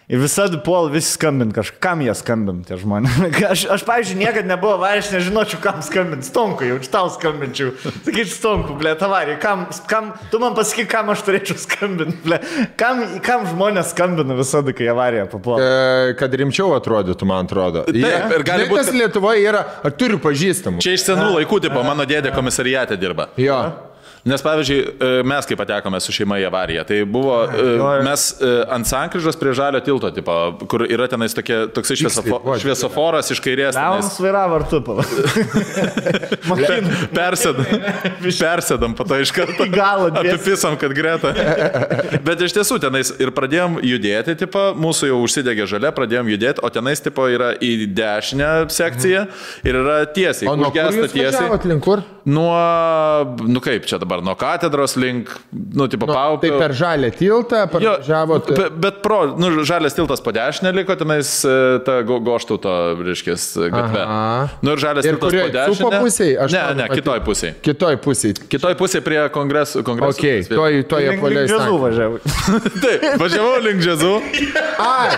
Speaker 1: Ir visada puol visi skambint kažką. Kam jie skambint, tie žmonės? Aš, aš pavyzdžiui, niekada nebuvo avarija, aš nežinočiau, kam skambint. Stonku, jau tau skambinčiau. Sakyčiau, stonku, blė, avarija. Kam, kam, tu man pasakyk, kam aš turėčiau skambinti, blė. Kam, kam žmonės skambina visada, kai avarija papuola?
Speaker 2: E, Kad rimčiau atrodytų, man atrodo.
Speaker 3: Taip, ir gali
Speaker 2: Žinai,
Speaker 3: būt,
Speaker 2: kas
Speaker 3: kad-
Speaker 2: Lietuvoje yra, ar turiu pažįstamų.
Speaker 3: Čia iš senų laikų, tipo, mano dėdė komisarijate dirba.
Speaker 2: Jo.
Speaker 3: Nes, pavyzdžiui, e, mes kai patekome su šeima į avariją, tai buvo, e, mes e, ant sankryžos prie žalio tilto, tipo, kur yra tenais tokie, toksai šviesofo, šviesoforas iš kairės.
Speaker 1: Leonas vairavo ar tu pala?
Speaker 3: Persėdam, persėdam, po to iš karto
Speaker 1: galą
Speaker 3: apipisam, kad greta. Bet iš tiesų tenais ir pradėjom judėti, tipo, mūsų jau užsidegė žalia, pradėjom judėti, o tenais tipo yra į dešinę sekciją ir yra tiesiai.
Speaker 2: O nuo kur
Speaker 3: užgesta
Speaker 2: jūs važiavot link kur?
Speaker 3: Nuo, nu kaip čia dabar, nuo katedros link, nu, tipo,
Speaker 2: Nu,
Speaker 3: paupio.
Speaker 2: tai per žalę tiltą
Speaker 3: Jo,
Speaker 2: parvažiavot.
Speaker 3: be- bet pro, nu, žalias tiltas po dešinę liko, tenais e, ta go- goštauto, reiškia, gatve.
Speaker 2: Aha.
Speaker 3: Nu ir žalias
Speaker 2: Ir
Speaker 3: tiltas po dešinę.
Speaker 2: Supo pusėj? Aš
Speaker 3: Ne, ne, kitoj pusėje.
Speaker 2: Kitoj pusėje.
Speaker 3: Kitoj pusėje prie kongresų. kongresų
Speaker 2: Ok, toj, toj apvaliai.
Speaker 1: Džiazų važiavau.
Speaker 3: Taip, važiavau link džiazų.
Speaker 2: Ai,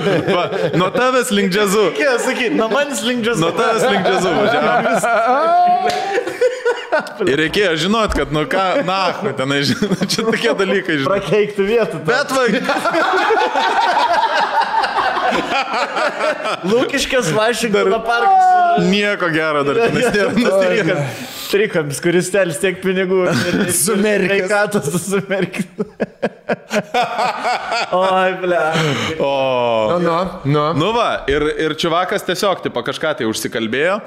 Speaker 3: Va, nuo tavęs link džiazų.
Speaker 1: Ką sakyti, na manis link džiazų.
Speaker 3: Nuo tavęs link džiazų važiavau. Ir reikėjo žinot, kad, nu ką, na, tenai, žinai, čia tokie dalykai, žinai.
Speaker 1: Prakeikti vietą.
Speaker 3: Bet va,
Speaker 1: Lūkiškas Vašingtono parkas.
Speaker 3: nieko gero dar.
Speaker 1: Trikampis, trikampis, kuris telis tiek pinigų.
Speaker 2: Sumerkęs.
Speaker 1: Sveikatos sumerkęs. Oi, ble.
Speaker 3: O.
Speaker 2: nu, nu, nu.
Speaker 3: Nu va, ir, ir čiuvakas tiesiog tipo, kažką tai užsikalbėjo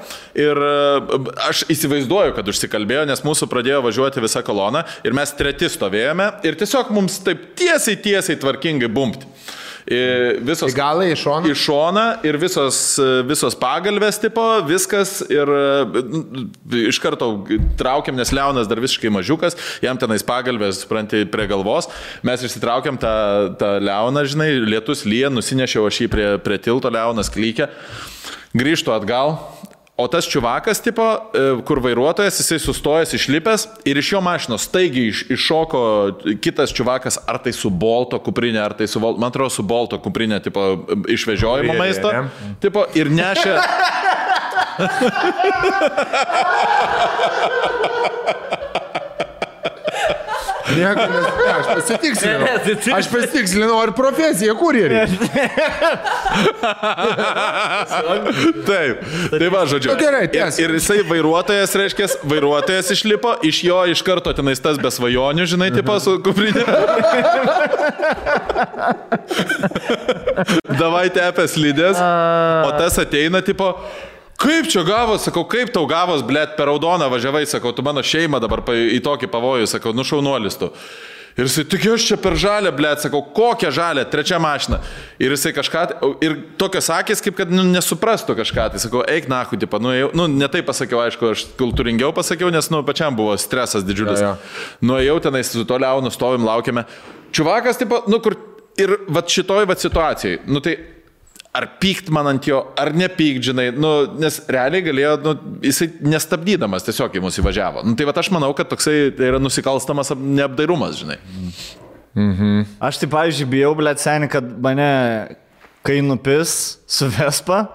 Speaker 3: ir e, aš įsivaizduoju, kad užsikalbėjo, nes mūsų pradėjo važiuoti visa kolona ir mes treti stovėjome ir tiesiog mums taip tiesiai, tiesiai tvarkingai bumpti. Visos
Speaker 2: Į galą, į šoną?
Speaker 3: Į šoną ir visos, visos pagalbės tipo, viskas ir e, iš karto traukiam, nes Leonas dar visiškai mažiukas, jam tenais pagalbės, supranti, prie galvos. Mes išsitraukiam tą, tą Leoną, žinai, lietus lyja, nusinešiau aš jį prie, prie tilto, Leonas klykia, grįžtu atgal. O tas čiuvakas, tipo, e, kur vairuotojas, jisai sustojęs, išlipęs ir iš jo mašinos staigiai iš, iššoko kitas čiuvakas, ar tai su bolto kuprinė, ar tai su, man atrodo, su bolto kuprinė, tipo, išvežiojimo maisto. Tipo, ir nešė.
Speaker 2: Nieko, nes, ne, aš pasitikslinau. Aš pasitikslinau, ar profesija kurjerį.
Speaker 3: Taip, tai va, žodžiu.
Speaker 2: Nu, gerai,
Speaker 3: ir,
Speaker 2: tęsk.
Speaker 3: ir jisai vairuotojas, reiškia, vairuotojas išlipo, iš jo iš karto tenais tas be svajonių, žinai, tipo su kuprinė. Davai tepės lydės, o tas ateina, tipo, kaip čia gavos, sakau, kaip tau gavos, blėt, per raudoną važiavai, sakau, tu mano šeimą dabar į tokį pavojų, sakau, nušaunuolis tu. Ir jisai, tik aš čia per žalę, blėt, sakau, kokią žalę, trečią mašiną. Ir jisai kažką, ir tokios akis, kaip kad nu, nesuprastų kažką, tai sakau, eik nahu, tipo, nu, jau, nu, ne taip pasakiau, aišku, aš kultūringiau pasakiau, nes, nu, pačiam buvo stresas didžiulis.
Speaker 2: Jo, jo.
Speaker 3: Nuėjau tenais su to liaunu, stovim, laukiame. Čiuvakas, tipo, nu, kur ir va šitoj va situacijai, nu, tai ar pykt man ant jo, ar nepykt, žinai, nu, nes realiai galėjo, nu, jisai nestabdydamas tiesiog į mus įvažiavo. Nu, tai va aš manau, kad toksai tai yra nusikalstamas ap- neapdairumas, žinai.
Speaker 1: Aš tai, pavyzdžiui, bijau, blėt, seniai, kad mane, kai nupis su Vespa,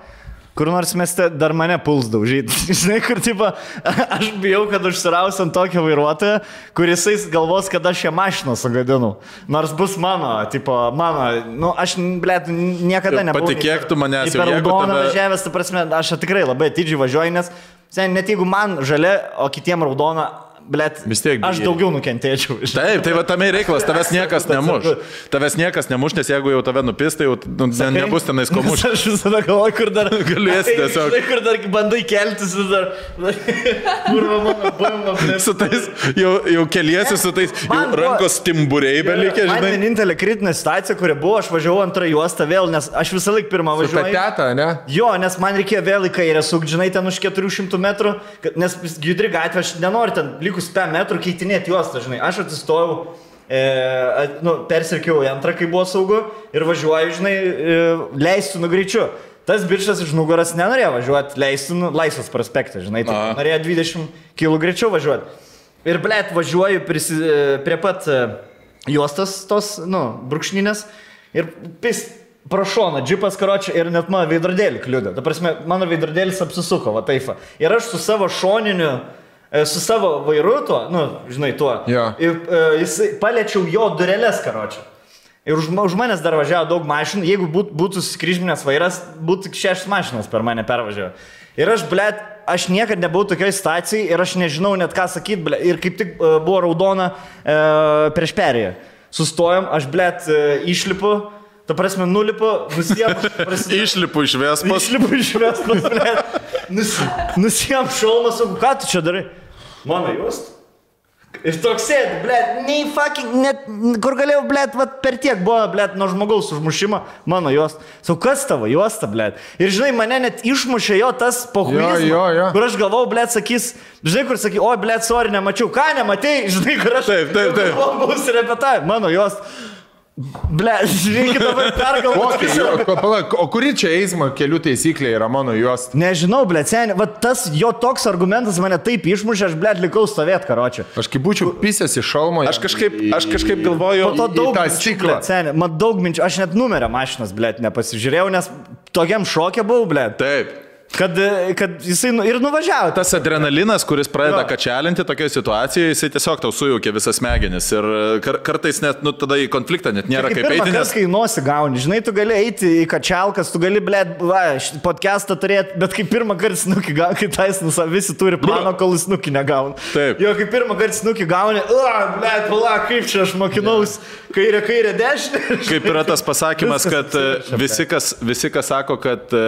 Speaker 1: kur nors mieste dar mane puls daužyti. Žinai, kur tipo, aš bijau, kad užsirausiu ant tokio vairuotojo, kuris galvos, kad aš ją mašiną sugadinu. Nors bus mano, tipo, mano, nu, aš, blėt, niekada nebuvau.
Speaker 3: patikėk tu manęs,
Speaker 1: jau per raudoną
Speaker 3: tave-
Speaker 1: važiavęs, ta prasme, aš tikrai labai atidžiai važiuoju, nes, sen, net jeigu man žalia, o kitiem raudona, blėt,
Speaker 2: Vis tiek
Speaker 1: aš
Speaker 2: bijai.
Speaker 1: daugiau nukentėčiau.
Speaker 3: Taip, tai va tame reikalas, tavęs niekas nemuš. Tavęs niekas nemuš, nes jeigu jau tave nupis, tai jau nu, ne, nebus tenais ko mušti.
Speaker 1: Aš visada galvoju, kur dar
Speaker 3: Galėsi tiesiog.
Speaker 1: Žinai, kur dar bandai keltis vis dar. Kur mano bamba.
Speaker 3: Su tais, jau, jau keliesi su tais, jau
Speaker 1: Man
Speaker 3: rankos timburiai belikė,
Speaker 1: Man
Speaker 3: žinai.
Speaker 1: vienintelė kritinė situacija, kuri buvo, aš važiavau antrą juostą vėl, nes aš visą laiką pirmą važiuoju.
Speaker 2: teta, ne?
Speaker 1: Jo, nes man reikėjo vėl į kairę sukti, žinai, ten už 400 metrų, nes judri gatvė, aš nenoriu ten likus 5 metrų keitinėti juostą, žinai. Aš atsistojau, e, nu, persirkiau į antrą, kai buvo saugu ir važiuoju, žinai, e, leistinu greičiu. Tas bičias iš nugaras nenorėjo važiuoti leistinu Laisvos prospektą, žinai, tai
Speaker 3: A.
Speaker 1: norėjo 20 km greičiau važiuoti. Ir, blėt, važiuoju prisi, e, prie pat e, juostos tos, nu, brūkšninės ir pis pro šoną, džipas karočią ir net mano veidrodėlį kliūdė. Ta prasme, mano veidrodėlis apsisuko, va taip. Ir aš su savo šoniniu, su savo vairu tuo, nu, žinai, tuo.
Speaker 2: Jo.
Speaker 1: Ir e, jis paliečiau jo dureles karočią. Ir už, už manęs dar važiavo daug mašinų, jeigu būt, būtų susikryžminęs vairas, būtų šešias mašinas per mane pervažiavo. Ir aš, blėt, aš niekada nebuvau tokioje situacijoje ir aš nežinau net ką sakyti, blėt. Ir kaip tik e, buvo raudona e, prieš perėją. Sustojom, aš, blėt, e, išlipu, ta prasme, nulipu, nusijam, prasidėjo.
Speaker 3: Išlipu iš Vespos.
Speaker 1: Išlipu iš vestos, blėt. Nus, nusijam šalmą, sakau, ką tu čia darai? Mano jūs? Ir toks sėdi, blėt, nei fucking, net, kur galėjau, blėt, vat per tiek buvo, blėt, nuo žmogaus užmušimo, mano jos. Sau, kas tavo juosta, blėt? Ir žinai, mane net išmušė jo tas
Speaker 2: jo.
Speaker 1: kur aš galvau, blėt, sakys, žinai, kur sakai, oi, blėt, sorry, nemačiau, ką nematei, žinai, kur aš...
Speaker 3: Taip, taip, taip.
Speaker 1: Buvau repetavę, mano jos. Blėt, žiūrėkit, dabar
Speaker 2: palauk, o kuri čia eismo kelių taisyklė yra mano juosta?
Speaker 1: Nežinau, blėt, seniai, va tas jo toks argumentas mane taip išmušė, aš, blėt, likau stovėt, karočią.
Speaker 2: Aš kaip būčiau pisęs iš šalmo.
Speaker 3: Aš kažkaip, aš kažkaip galvoju,
Speaker 1: Po to daug
Speaker 2: tą
Speaker 1: minčių,
Speaker 2: stiklą.
Speaker 1: blet, seni, man daug minčių, aš net numerio mašinos, blėt, nepasižiūrėjau, nes tokiam šokė buvau, blėt,
Speaker 3: taip.
Speaker 1: Kad, kad jisai nu, ir nuvažiavo.
Speaker 3: Tas adrenalinas, kuris pradeda
Speaker 1: Jo.
Speaker 3: kačialinti tokioje situacijoje, jisai tiesiog tau sujaukia visas smegenis ir kar kartais net, nu, tada į konfliktą net nėra kaip eiti, nes...
Speaker 1: kai nosi gauni, žinai, tu gali eiti į kačialkas, tu gali, blėt, va, podcastą turėti, bet kai pirmą kartą snukį gauni, kai taisnus visi turi planą, kol snukį negauna.
Speaker 3: Taip.
Speaker 1: Jo, kai pirmą kartą snukį gauni, o, blėt, pala, kaip čia aš mokinaus, kairė, kairė, dešinė.
Speaker 3: Kaip yra tas pasakymas, kad e, visi kas, visi, kas sako, kad e,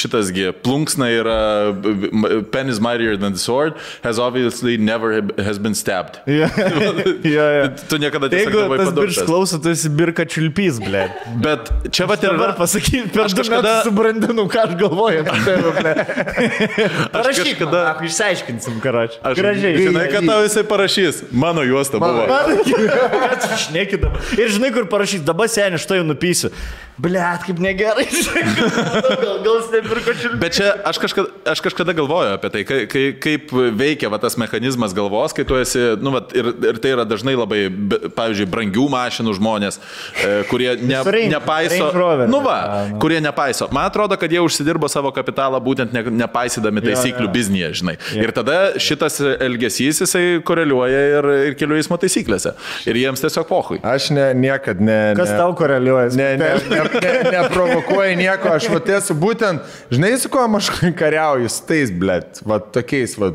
Speaker 3: šitasgi plunksna yra pen is mightier than the sword, has obviously never has been stabbed.
Speaker 1: Ja, ja, ja.
Speaker 3: Tu niekada tiesiog
Speaker 1: Jeigu
Speaker 3: nebuvai
Speaker 1: tas birš
Speaker 3: padurtas.
Speaker 1: klauso, tu esi birka čiulpys, blė.
Speaker 3: Bet čia va ir
Speaker 1: Dabar pasakyti, per
Speaker 3: Aš
Speaker 1: du
Speaker 3: kažkada-
Speaker 1: kažkada subrandinu, ką aš galvoju. Parašyk, kada... Išsiaiškinsim, karoči.
Speaker 3: Aš,
Speaker 1: Gražiai.
Speaker 3: Žinai, kad tau jisai parašys. Mano juosta buvo.
Speaker 1: Ką tu šneki dabar? Ir žinai, kur parašyti, dabar seniai, aš tai nupysiu. Blet, kaip negerai. gal, gal jis nepirko čiulpys.
Speaker 3: Bet čia aš kažkada, aš kažkada galvoju apie tai, kai, kai, kaip veikia va, tas mechanizmas galvos, kai tu esi, nu, va, ir, ir tai yra dažnai labai, pavyzdžiui, brangių mašinų žmonės, e, kurie ne,
Speaker 1: Range-
Speaker 3: nepaiso.
Speaker 1: Range.
Speaker 3: Nu va,
Speaker 1: nu.
Speaker 3: kurie nepaiso. Man atrodo, kad jie užsidirbo savo kapitalą būtent ne, nepaisydami taisyklių
Speaker 1: jo.
Speaker 3: biznyje, žinai. Ir tada šitas elgesys jisai koreliuoja ir, ir kelių eismo taisyklėse. Ir jiems tiesiog pohui.
Speaker 2: Aš ne, niekad ne.
Speaker 1: Kas
Speaker 2: ne,
Speaker 1: tau koreliuoja?
Speaker 2: Ne, ne, ne, ne, neprovokuoju nieko, aš va esu būtent, žinai, su kuo aš kariauju, su tais, blėt, va tokiais, va,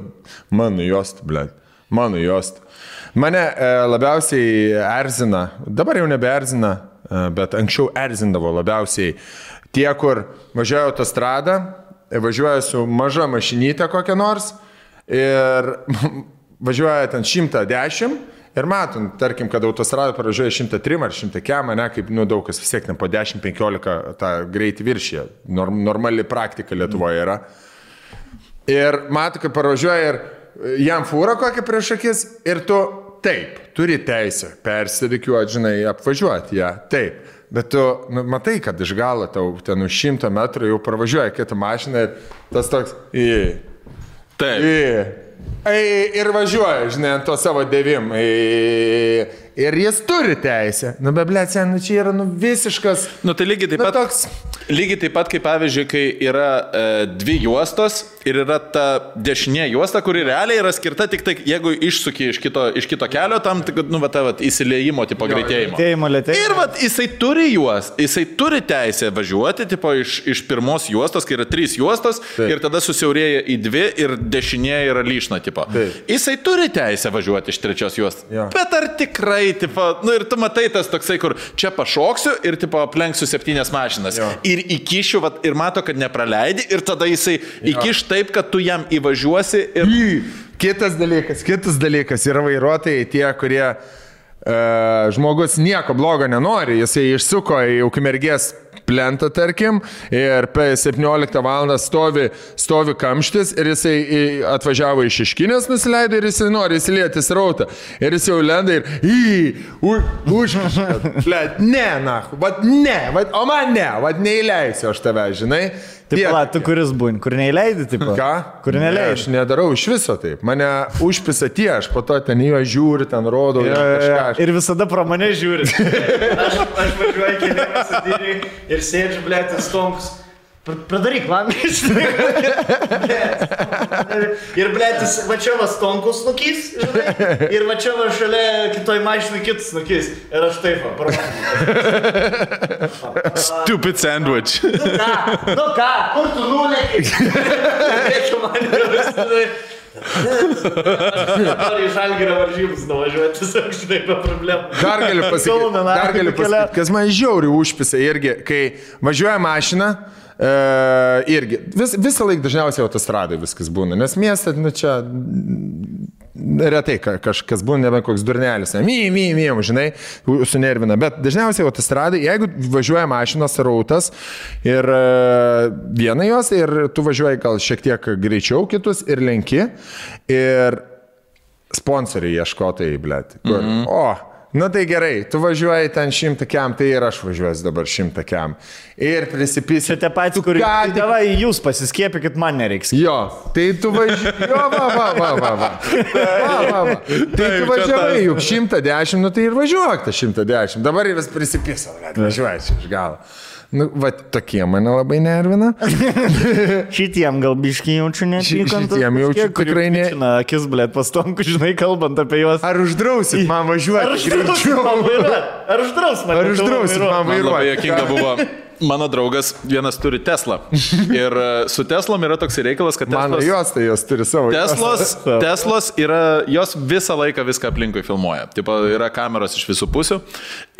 Speaker 2: mano jost, blėt, mano jost. Mane e, labiausiai erzina, dabar jau nebeerzina, e, bet anksčiau erzindavo labiausiai tie, kur važiuoja autostradą, važiuoja su maža mašinytė kokia nors ir važiuoja ten 110 ir matom, tarkim, kad autostrada pravažiuoja 103 ar 100 kem, ne, kaip, nu, daug kas vis tiek ne po 10-15 tą greitį viršyje. Norm, normali praktika Lietuvoje yra. Ir matai, kad parvažiuoja ir jam fūra kokią prieš akis ir tu taip, turi teisę persirikiuoti, žinai, apvažiuoti ją. Taip. Bet tu nu, matai, kad iš galo tau ten už šimto metrų jau pravažiuoja kitą mašiną ir tas toks į.
Speaker 3: Taip.
Speaker 2: į. Ir važiuoja, žinai, ant to savo devim. Ir jis turi teisę. Nu, be blėt, nu čia yra nu, visiškas.
Speaker 3: Nu tai lygiai taip
Speaker 2: Nu,
Speaker 3: pat.
Speaker 2: toks.
Speaker 3: Lygiai taip pat, kaip pavyzdžiui, kai yra e, dvi juostos ir yra ta dešinė juosta, kuri realiai yra skirta tik tai, jeigu išsuki iš kito, iš kito kelio, tam, nu, va, ta, va, įsileimo tipo greitėjimo.
Speaker 1: Tėjimo lėtėjimo.
Speaker 3: Ir vat, jisai turi juos, jisai turi teisę važiuoti, tipo, iš, iš pirmos juostos, kai yra trys juostos, Taip. ir tada susiaurėja į dvi ir dešinė yra lyšna, tipo.
Speaker 2: Taip.
Speaker 3: Jisai turi teisę važiuoti iš trečios juostos.
Speaker 2: Jo.
Speaker 3: Bet ar tikrai, tipo, nu ir tu matai tas toksai, kur čia pašoksiu ir, tipo, aplenksiu septynias mašinas.
Speaker 2: Jo.
Speaker 3: Ir įkišiu, vat, ir mato, kad nepraleidi, ir tada jisai įkiš taip, kad tu jam įvažiuosi ir...
Speaker 2: Kitas dalykas, kitas dalykas yra vairuotojai tie, kurie e, žmogus nieko blogo nenori, jisai išsuko į Ukmergės plentą, tarkim, ir per 17 val. stovi, stovi kamštis ir jisai atvažiavo iš iškinės, nusileido ir jisai nori įsilieti srautą. Ir jis jau lenda ir į, už, užkišat. Ne, na, vad ne, vat, o man ne, vad neįleisiu aš tave, žinai.
Speaker 1: Taip,
Speaker 2: Tiek.
Speaker 1: la, tu kuris būni, kur neįleidi, taip.
Speaker 2: Ką?
Speaker 1: Kur
Speaker 2: Ne,
Speaker 1: neleidži.
Speaker 2: aš nedarau iš viso taip. Mane užpisa tie, aš po to ten jo žiūriu, ten rodau.
Speaker 1: Jo, jo.
Speaker 2: kažką.
Speaker 1: Ir visada pro mane žiūri. Aš, aš važiuoju sadyrį ir sėdžiu, blė, tas stonkus. Pr- Pradaryk man, žinai. Ir, blė, tas va čia va stonkus nukys, žinai. Ir va čia va šalia kitoj mašinai kitas nukys. Ir aš taip, mane.
Speaker 3: Stupid sandwich.
Speaker 1: Nu ką, nu ką, kur tu nulėkai? Reikia man ir visai. Noriu į žalgyrą varžybus nuvažiuoti, tiesiog žinai, be problemų.
Speaker 2: Dar galiu pasakyti, dar galiu pasakyti, kas man žiauri užpisa irgi, kai važiuoja mašina. E, irgi vis, visą laiką dažniausiai autostradai viskas būna, nes miestą, nu čia retai ka- kažkas būna, nebent koks durnelis, ne, my, my, my, žinai, sunervina, bet dažniausiai autostradai, jeigu važiuoja mašinos rautas ir e, viena jos ir tu važiuoji gal šiek tiek greičiau kitus ir lenki ir sponsoriai ieškotojai, blėt. Kur, mm -hmm. O, nu tai gerai, tu važiuoji ten šimtą kiam, tai ir aš važiuosiu dabar šimtą kiam. Ir prisipysi.
Speaker 1: Čia tie patys, kur...
Speaker 2: ką tik-
Speaker 1: Davai, jūs pasiskiepykit, man nereiks.
Speaker 2: Jo, tai tu važiuoji. Jo, va, va, va, va. va. va, va, va. Tai tu
Speaker 3: tas.
Speaker 2: juk 110, nu tai ir važiuok tą 110. Dabar ir vis prisipysi, bet važiuoji iš galo. Nu, va, tokie mane labai nervina.
Speaker 1: Šitiem gal biškiai jaučiu neapykantos.
Speaker 2: šitiem jaučiu tikrai ne-
Speaker 1: pičina Akis, blėt, pastonku, žinai, kalbant apie juos.
Speaker 2: Ar uždrausit man važiuoti greičiau?
Speaker 1: Ar uždraus man?
Speaker 2: Ar uždrausit man vairuoti?
Speaker 3: jokinga buvo. Mano draugas vienas turi Tesla. Ir e, su Teslom yra toks reikalas, kad
Speaker 2: Mano
Speaker 3: Teslos,
Speaker 2: jos, tai jos turi savo.
Speaker 3: Teslos, Teslos yra, jos visą laiką viską aplinkui filmuoja. Taip, yra kameros iš visų pusių.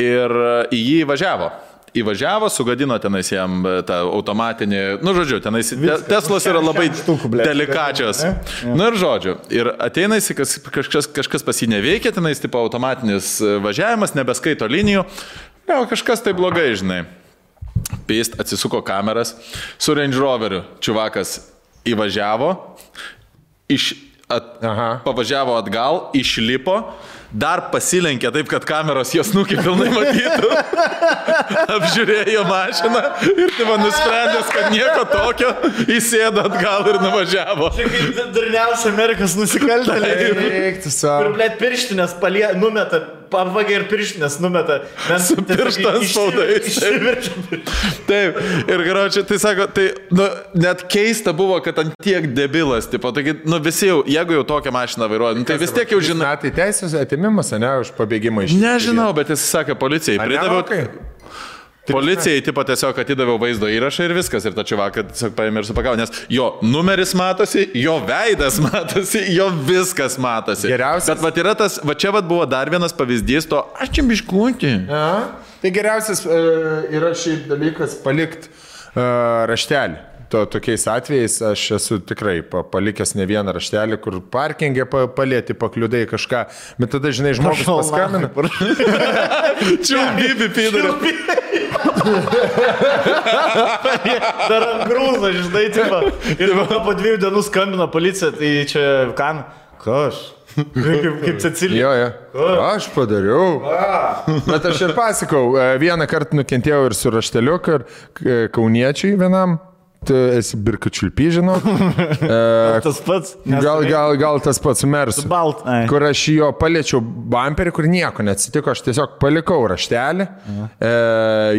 Speaker 3: Ir e, į jį įvažiavo. Įvažiavo, sugadino tenais jam e, tą automatinį, nu žodžiu, tenais te, Teslos yra labai
Speaker 1: štukų, blet,
Speaker 3: delikačios. Na ir žodžiu, ir ateina jis, kas, kažkas, kažkas pas jį neveikia, tenais tipo automatinis e, važiavimas, nebeskaito linijų. Gal kažkas tai blogai, žinai. Pist atsisuko kameras, su Range Roveriu čiuvakas įvažiavo, iš, at,
Speaker 2: Aha.
Speaker 3: pavažiavo atgal, išlipo, dar pasilenkė taip, kad kameros jos nukį pilnai matytų. Apžiūrėjo mašiną ir tai man nusprendęs, kad nieko tokio, įsėdo atgal ir nuvažiavo.
Speaker 1: Čia kaip durniausia Amerikos nusikaltėliai.
Speaker 2: Reiktų
Speaker 1: Ir,
Speaker 2: savo.
Speaker 1: blėt, pirštinės palie, numeta, pavagė ir pirštinės numeta. Men,
Speaker 3: Su piršto antspaudais.
Speaker 1: Išsiverčia.
Speaker 3: Taip, ir karočiui, tai sako, tai nu, net keista buvo, kad ant tiek debilas, tipo, taigi, nu visi jau, jeigu jau tokią mašiną vairuoja, nu, tai vis tiek jau žinai.
Speaker 2: Metai teisės atimimas, ne, už pabėgimą iš.
Speaker 3: Nežinau, bet jis sakė policijai. Pridaviau? Policijai tipo tiesiog atidaviau vaizdo įrašą ir viskas. Ir ta čiuvaka tiesiog paėmė ir supagavo, nes jo numeris matosi, jo veidas matosi, jo viskas matosi.
Speaker 2: Geriausias-
Speaker 3: Bet va yra tas, va čia va buvo dar vienas pavyzdys to, aš čia biškuoti.
Speaker 2: A, tai geriausias uh, yra šiaip dalykas palikti uh, raštelį. To, tokiais atvejais aš esu tikrai pa, palikęs ne vieną raštelį, kur parkingė pa, palėti, pakliudai kažką, bet tada, žinai, žmogus paskambina.
Speaker 3: Čia bibi pidaro.
Speaker 1: Dar ant grūzo, žinai, tipo. Ir po dviejų dienų skambina policija, tai čia kam? Kas? Kaip, kaip Cecilija.
Speaker 2: Jo, jo. Aš padariau. Bet aš ir pasakau, e, vieną kartą nukentėjau ir su rašteliu, ir e, kauniečiai vienam esi birkačiulpy, žinau. E,
Speaker 1: Tas pats.
Speaker 2: gal,
Speaker 1: tai-
Speaker 2: gal, gal tas pats mers.
Speaker 1: Balt. ai.
Speaker 2: Kur aš jo paliečiau bumperį, kur nieko neatsitiko, aš tiesiog palikau raštelį. E,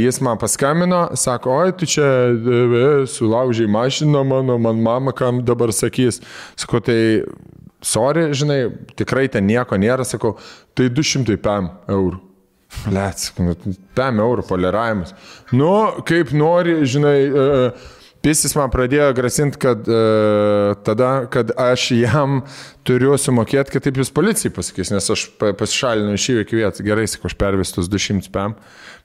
Speaker 2: jis man paskambino, sako, oi, tu čia e, sulaužiai mašiną mano, man mama kam dabar sakys. Sakau, tai, sorry, žinai, tikrai ten nieko nėra, sakau, tai 200 pam eurų. Lets, 5 eurų poliravimas. Nu, kaip nori, žinai, e, Pisis man pradėjo grasinti, kad e, tada, kad aš jam turiu sumokėti, kad taip jūs policijai pasakys, nes aš pa- pasišalinau iš įvykių vietų. Gerai, sakau, aš pervestus 200 pam,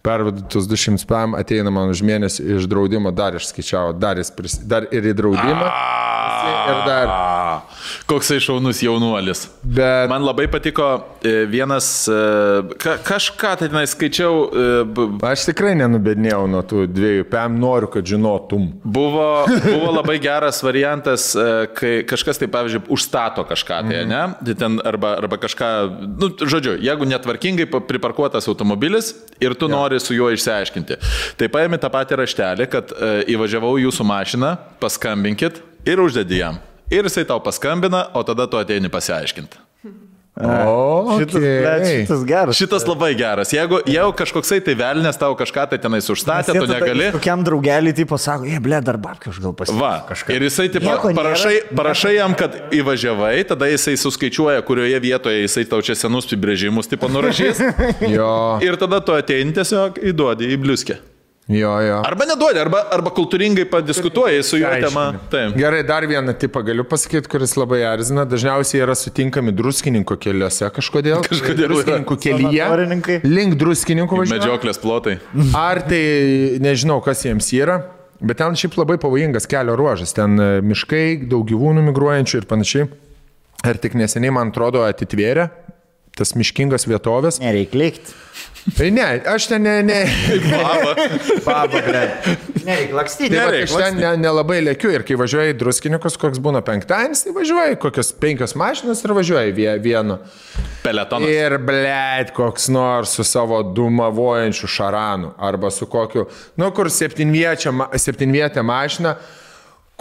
Speaker 2: pervedu tuos 200 pam, ateina man už mėnesį iš draudimo, dar išskaičiavo, dar, jis dar ir į draudimą. Ir dar.
Speaker 3: Koksai šaunus jaunuolis.
Speaker 2: Bet
Speaker 3: Man labai patiko e, vienas, e, ka, kažką tai tenai skaičiau, e, b-
Speaker 2: aš tikrai nenubednėjau nuo tų dviejų pam, noriu, kad žinotum.
Speaker 3: buvo, buvo labai geras variantas, kai kažkas tai, pavyzdžiui, užstato kažką tai, ne? Tai Ten arba, arba kažką, nu, žodžiu, jeigu netvarkingai pa- priparkuotas automobilis ir tu ja. nori su juo išsiaiškinti, tai paėmė tą patį raštelį, kad įvažiavau jūsų mašiną, paskambinkit ir uždedi jam. Ir jisai tau paskambina, o tada tu ateini pasiaiškinti.
Speaker 2: O,
Speaker 1: Šitas, blet, šitas geras.
Speaker 3: Šitas labai geras. Jeigu jau kažkoksai tai velnės tau kažką tai tenais užstatė, tu negali.
Speaker 1: Kokiam draugeliui, tipo, sako, jie, ble, dar babkių aš gal pasiūlysiu.
Speaker 3: Va,
Speaker 1: kažką.
Speaker 3: ir jisai
Speaker 1: nėra.
Speaker 3: parašai, parašai jam, kad įvažiavai, tada jisai suskaičiuoja, kurioje vietoje jisai tau čia senus apibrėžimus tipo nurašys.
Speaker 2: Jo,
Speaker 3: ir tada tu ateini tiesiog įduodi į bliuskę.
Speaker 2: Jo, jo.
Speaker 3: Arba neduodi, arba, arba kultūringai padiskutuoji su juo tema. Taip.
Speaker 2: Gerai, dar vieną tipą galiu pasakyti, kuris labai erzina. Dažniausiai yra sutinkami druskininkų keliuose kažkodėl.
Speaker 3: Kažkodėl
Speaker 2: druskininkų kelyje. Link druskininkų važiuoja.
Speaker 3: Medžioklės plotai.
Speaker 2: Ar tai nežinau, kas jiems yra. Bet ten šiaip labai pavojingas kelio ruožas. Ten e, miškai, daug gyvūnų migruojančių ir panašiai. Ir tik neseniai, man atrodo, atitvėrė tas miškingas vietovės.
Speaker 1: Nereik likti.
Speaker 2: Tai ne, aš ten ne, ne.
Speaker 3: Baba.
Speaker 1: Baba, ble. Nereik lakstyti.
Speaker 2: Tai
Speaker 3: Nereik
Speaker 2: aš ten ne- nelabai ne lėkiu ir kai važiuoji į druskinikus, koks būna penktadienis, tai važiuoji kokios penkios mašinos ir važiuoji vie- vienu.
Speaker 3: Peletonas.
Speaker 2: Ir blėt, koks nors su savo dumavojančiu šaranu arba su kokiu, nu kur septynvietė mašina,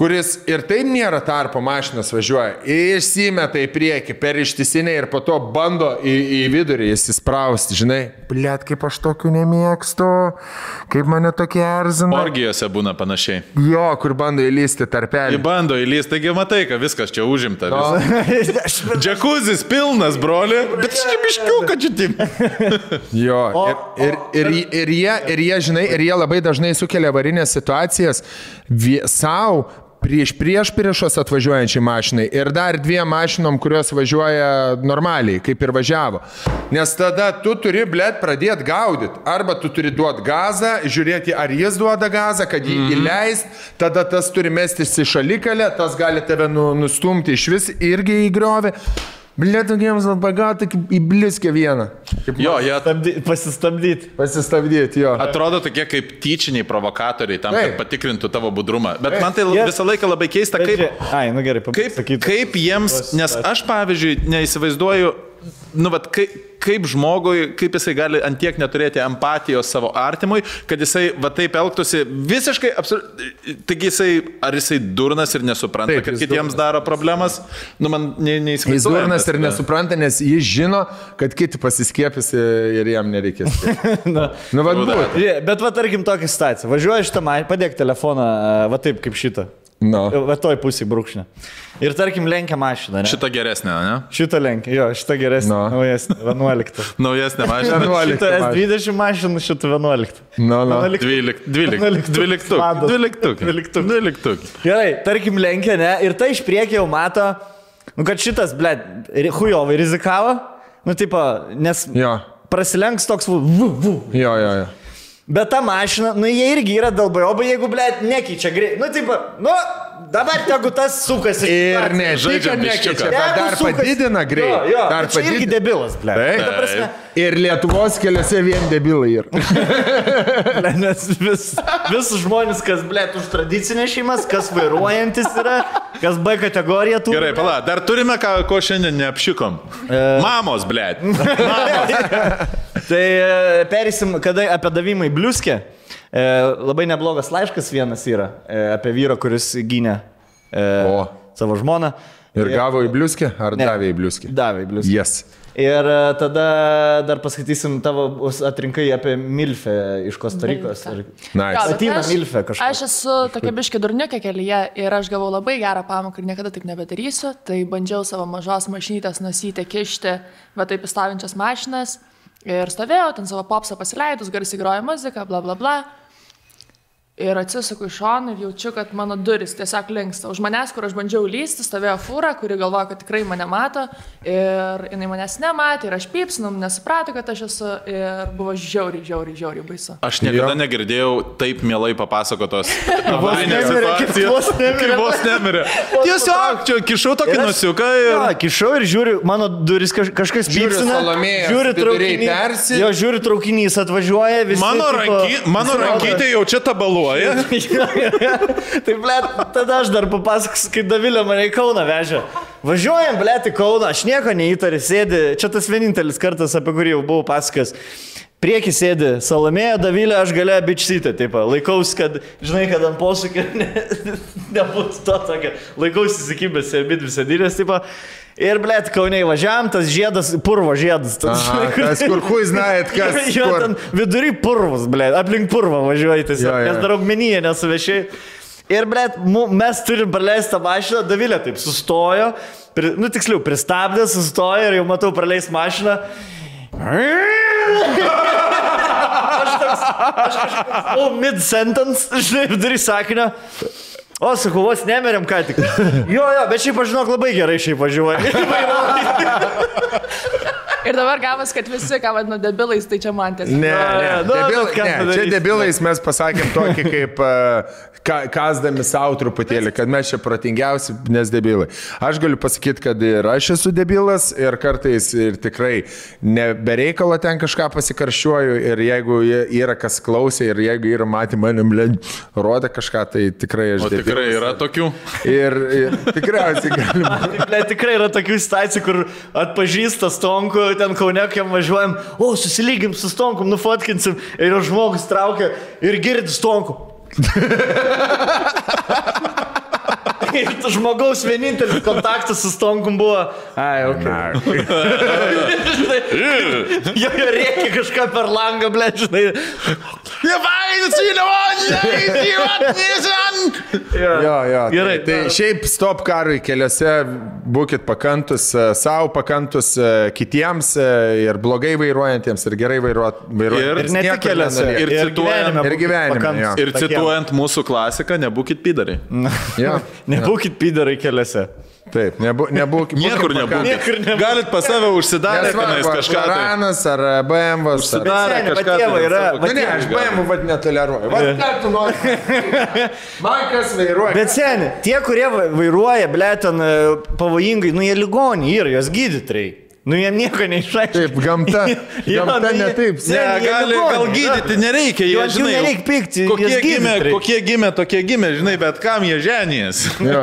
Speaker 2: kuris ir taip nėra tarpo mašinas važiuoja, išsimeta į priekį per ištisinę ir po to bando į, į vidurį įsisprausti, žinai, blėt, kaip aš tokių nemėgstu, kaip mane tokie erzina.
Speaker 3: Orgijose būna panašiai.
Speaker 2: Jo, kur bando įlysti
Speaker 3: Jį
Speaker 2: tarpelį.
Speaker 3: bando įlysti, taigi matai, kad viskas čia užimta.
Speaker 2: No.
Speaker 3: Vis. Džekuzis pilnas, broli. Bet čia biškių, kad čia tim.
Speaker 2: Jo, ir, ir, ir, ir, jie, ir jie, žinai, ir jie labai dažnai sukelia avarinės situacijas savo prieš prieš priešos atvažiuojančiai mašinai ir dar dviem mašinom, kurios važiuoja normaliai, kaip ir važiavo. Nes tada tu turi, blėt, pradėti gaudyti. Arba tu turi duoti gazą, žiūrėti, ar jis duoda gazą, kad jį mm -hmm. įleist, tada tas turi mestis į šalikalę, tas gali tave nu, nustumti iš vis irgi į griovį. Blėt, tokiems labai gauti į bliskę vieną. Kaip
Speaker 3: Jo, jie
Speaker 1: Stabdy- Pasistabdyti.
Speaker 2: Pasistabdyti jo.
Speaker 3: Atrodo tokie kaip tyčiniai provokatoriai tam,
Speaker 2: Taip.
Speaker 3: kad patikrintų tavo budrumą. Bet man tai
Speaker 1: Jie-
Speaker 3: visą laiką labai keista, kaip,
Speaker 1: Ai, nu gerai,
Speaker 3: kaip, kaip jiems, nes aš pavyzdžiui neįsivaizduoju, nu, vat, kaip, kaip žmogui, kaip jisai gali antiek neturėti empatijos savo artimui, kad jisai va taip elgtųsi visiškai, absol... taigi jisai, ar jisai durnas ir nesupranta,
Speaker 2: Taip,
Speaker 3: kad
Speaker 2: jis
Speaker 3: kitiems
Speaker 2: durnas.
Speaker 3: daro problemas, nu man ne,
Speaker 2: Jis
Speaker 3: neįsivaizduoju.
Speaker 2: durnas ir nesupranta, nes jis žino, kad kiti pasiskiepys ir jam nereikės. nu,
Speaker 3: that.
Speaker 2: būt.
Speaker 1: Žiūrėk, Bet va tarkim tokia situacija. Važiuoji šitą mašiną, padėk telefoną, e, va taip kaip šitą.
Speaker 2: Nu.
Speaker 1: Va toj pusė brūkšnė. Ir tarkim lenkia mašiną. Ne?
Speaker 3: Šitą geresnę, ne?
Speaker 1: Šitą lenkia, jo, šitą geresnį.
Speaker 2: Nu.
Speaker 1: Naujesnį, 11.
Speaker 3: Naujesnė mašina.
Speaker 2: 11
Speaker 1: Šitą
Speaker 2: mašina.
Speaker 1: S20 mašiną, šitą 11.
Speaker 2: Nu, nu.
Speaker 3: 12, 12, 12,
Speaker 1: Vadas.
Speaker 3: 12,
Speaker 1: 12.
Speaker 3: 12.
Speaker 1: Gerai, tarkim lenkia, ne? Ir tai iš priekio jau mato, nu kad šitas, ble, hujovai rizikavo. Nu, tipo, nes
Speaker 2: Jo,
Speaker 1: prasilenks toks, vu, vu.
Speaker 2: jo, jo. jo.
Speaker 1: Bet ta mašina, nu jie irgi yra dalbajobai, jeigu, ble, nekeičia greitai. Nu, tipo, nu, dabar tegu tas sukasi.
Speaker 2: Ir ne,
Speaker 3: Žaidžiam
Speaker 2: žaidžiam
Speaker 3: biščiuką.
Speaker 2: nekeičia, bet dar padidina
Speaker 1: Jo,
Speaker 2: greitį.
Speaker 1: jo,
Speaker 2: Dar
Speaker 1: bet čia irgi
Speaker 2: padidina.
Speaker 1: debilas, ble.
Speaker 2: Taip.
Speaker 1: Ta prasme,
Speaker 2: Ir Lietuvos keliuose vien debilai yra.
Speaker 1: ble, nes vis, vis žmonės, kas, ble, už tradicinės šeimas, kas vairuojantis yra, kas B kategorija turi.
Speaker 3: Gerai, pala, dar turime ką, ko šiandien neapšikom. Mamos, blėt.
Speaker 1: Tai e, perėsim, kada apie davimą į bliuskę. E, labai neblogas laiškas vienas yra e, apie vyrą, kuris gynė e,
Speaker 2: O.
Speaker 1: savo žmoną.
Speaker 2: Ir gavo į bliuskį, ar
Speaker 1: Ne.
Speaker 2: davė į bliuskį?
Speaker 1: Davė, blius.
Speaker 2: Yes.
Speaker 1: Ir e, tada dar paskaitysim tavo atrinkai apie Milfę iš Kostarikos.
Speaker 6: Milfę.
Speaker 1: Ir...
Speaker 2: Nice.
Speaker 6: Jo, bet
Speaker 1: Ateina
Speaker 6: aš-
Speaker 1: Milfė kažkas.
Speaker 6: Aš esu tokia biški durniukė kelyje ir aš gavau labai gerą pamoką ir niekada taip nebedarysiu. Tai bandžiau savo mažos mašinytės nusyti, kišti, va taip įstovinčias mašinas. Ir stovėjau, ten savo popsą pasileidus, garsiai groja muzika, bla bla bla. Ir atsisuku iš šono ir jaučiu, kad mano duris tiesiog linksta. Už manęs, kur aš bandžiau lysti, stovėjo fūra, kuri galvoja, kad tikrai mane mato. Ir jinai manęs nematė ir aš pypsinum, nesuprato, kad aš esu. Ir buvo žiauriai, žiauriai, žiauriai baisu.
Speaker 3: Aš niekada
Speaker 2: Jo.
Speaker 3: negirdėjau taip mielai papasakotos avarinės situacijos.
Speaker 1: vos nemirė.
Speaker 3: Kaip vos nemirė. Tiesiog, čia kišau tokį
Speaker 1: Ir aš-
Speaker 3: nusiuką ir...
Speaker 1: kišau ir žiūriu, mano duris kaž, kažkas pypsina. Žiūri traukinys. Jo, žiūri traukinys atvažiuoja, visi.
Speaker 3: Mano, ranky, mano rankytė jau čia tabaluoja.
Speaker 1: tai, ble, tada aš dar papasakosiu, kai Davilė mane į Kauną vežė. Važiuojam, ble, į Kauną, aš nieko neįtariu, sėdi, čia tas vienintelis kartas, apie kurį jau buvau pasakęs. Prieki sėdi Salomėja, Davilė, aš galėjau bičsytę, taip, laikausi, kad, žinai, kad ant posūkio ne, nebūtų to tokio, laikausi įsikibęs ir bit visą dėlės, taip. Ir, ble, kauniai važiavam, tas žiedas, purvo žiedas. Tas,
Speaker 2: Aha, tas, kur hui znait, kas.
Speaker 1: Jo,
Speaker 2: kur.
Speaker 1: ten vidury purvus, ble, aplink purvą važiuoji tiesiog,
Speaker 2: Jo, jo.
Speaker 1: nes dar augmenyje nesuvešiai. Ir, ble, mes turim praleistą mašiną, Davilė taip sustojo, pri, nu tiksliau, pristabdė, sustojo ir jau matau praleis mašiną. Aš toks, aš kažkoks, o, mid-sentence, žinai, vidury sakinio. O, sakau, vos nemerėm ką tik. Jo, jo, bet šiaip aš žinok labai gerai šiaip važiuoju.
Speaker 6: Ir dabar gavas, kad visi, ką vadinu debilais, tai čia man tiesiog.
Speaker 2: Ne, ne,
Speaker 1: nu,
Speaker 2: debil, ne, čia debilais mes pasakėm tokį kaip uh, ka, kasdami savo truputėlį, kad mes čia protingiausi, nes debilai. Aš galiu pasakyti, kad ir aš esu debilas ir kartais ir tikrai nebereikalo ten kažką pasikaršiuoju ir jeigu yra kas klausė ir jeigu yra matė manim, rodė kažką, tai tikrai aš
Speaker 3: O tikrai
Speaker 2: debilas.
Speaker 3: yra tokių.
Speaker 2: Ir, ir tikriausiai galima.
Speaker 1: Ble, tikrai yra tokių situacijų, kur atpažįsta stonku, ten kaunekiam važiuojam, o susilygim su stonkum, nufotkinsim ir jau žmogus traukia ir girdi stonku. ir žmogaus vienintelis kontaktas su stonkum buvo. Ai, ok. jo, jo reikia kažką per langą, ble, žinai.
Speaker 2: Jo, jo.
Speaker 1: Gerai.
Speaker 2: Tai, tai šiaip stop karui keliuose, būkit pakantus savo, pakantus e, kitiems e, ir blogai vairuojantiems, ir gerai vairuojantiems.
Speaker 1: Ir ne tik keliuose.
Speaker 2: nenolieka.
Speaker 3: Ir cituojant-
Speaker 2: ir gyvenime.
Speaker 3: Ir cituojant mūsų klasiką, nebūkit pydari.
Speaker 2: Jo.
Speaker 1: Nebūkit pydarai keliuose.
Speaker 2: Taip, nebu, nebūkit.
Speaker 3: Niekur nebūkit.
Speaker 1: Niekur nebūkit.
Speaker 3: Galit pas save užsidarę tenais kažką. tai.
Speaker 2: Ranas ar BMW. Ar...
Speaker 3: Užsidarę
Speaker 1: Seni,
Speaker 3: kažką.
Speaker 1: va
Speaker 3: tai
Speaker 1: yra- va
Speaker 2: Nu, ne, aš BMW vad netoleruoju. Va, ką tu nori? Man kas vairuoja.
Speaker 1: Bet seni, tie, kurie va- vairuoja, ble, ten e, pavojingai, nu jie ligoniai yra, jos gydytojai. Nu jiem nieko neišaiškina.
Speaker 2: Taip, gamta. gamta ne taip.
Speaker 1: Ne,
Speaker 3: Ne, gali, gal gydyti nereikia, jie,
Speaker 1: Jo,
Speaker 3: žinai,
Speaker 1: nereik pykti,
Speaker 3: kokie gimė,
Speaker 1: reik.
Speaker 3: kokie gimė, tokie gimė, žinai, bet kam jie ženys.
Speaker 2: Jo.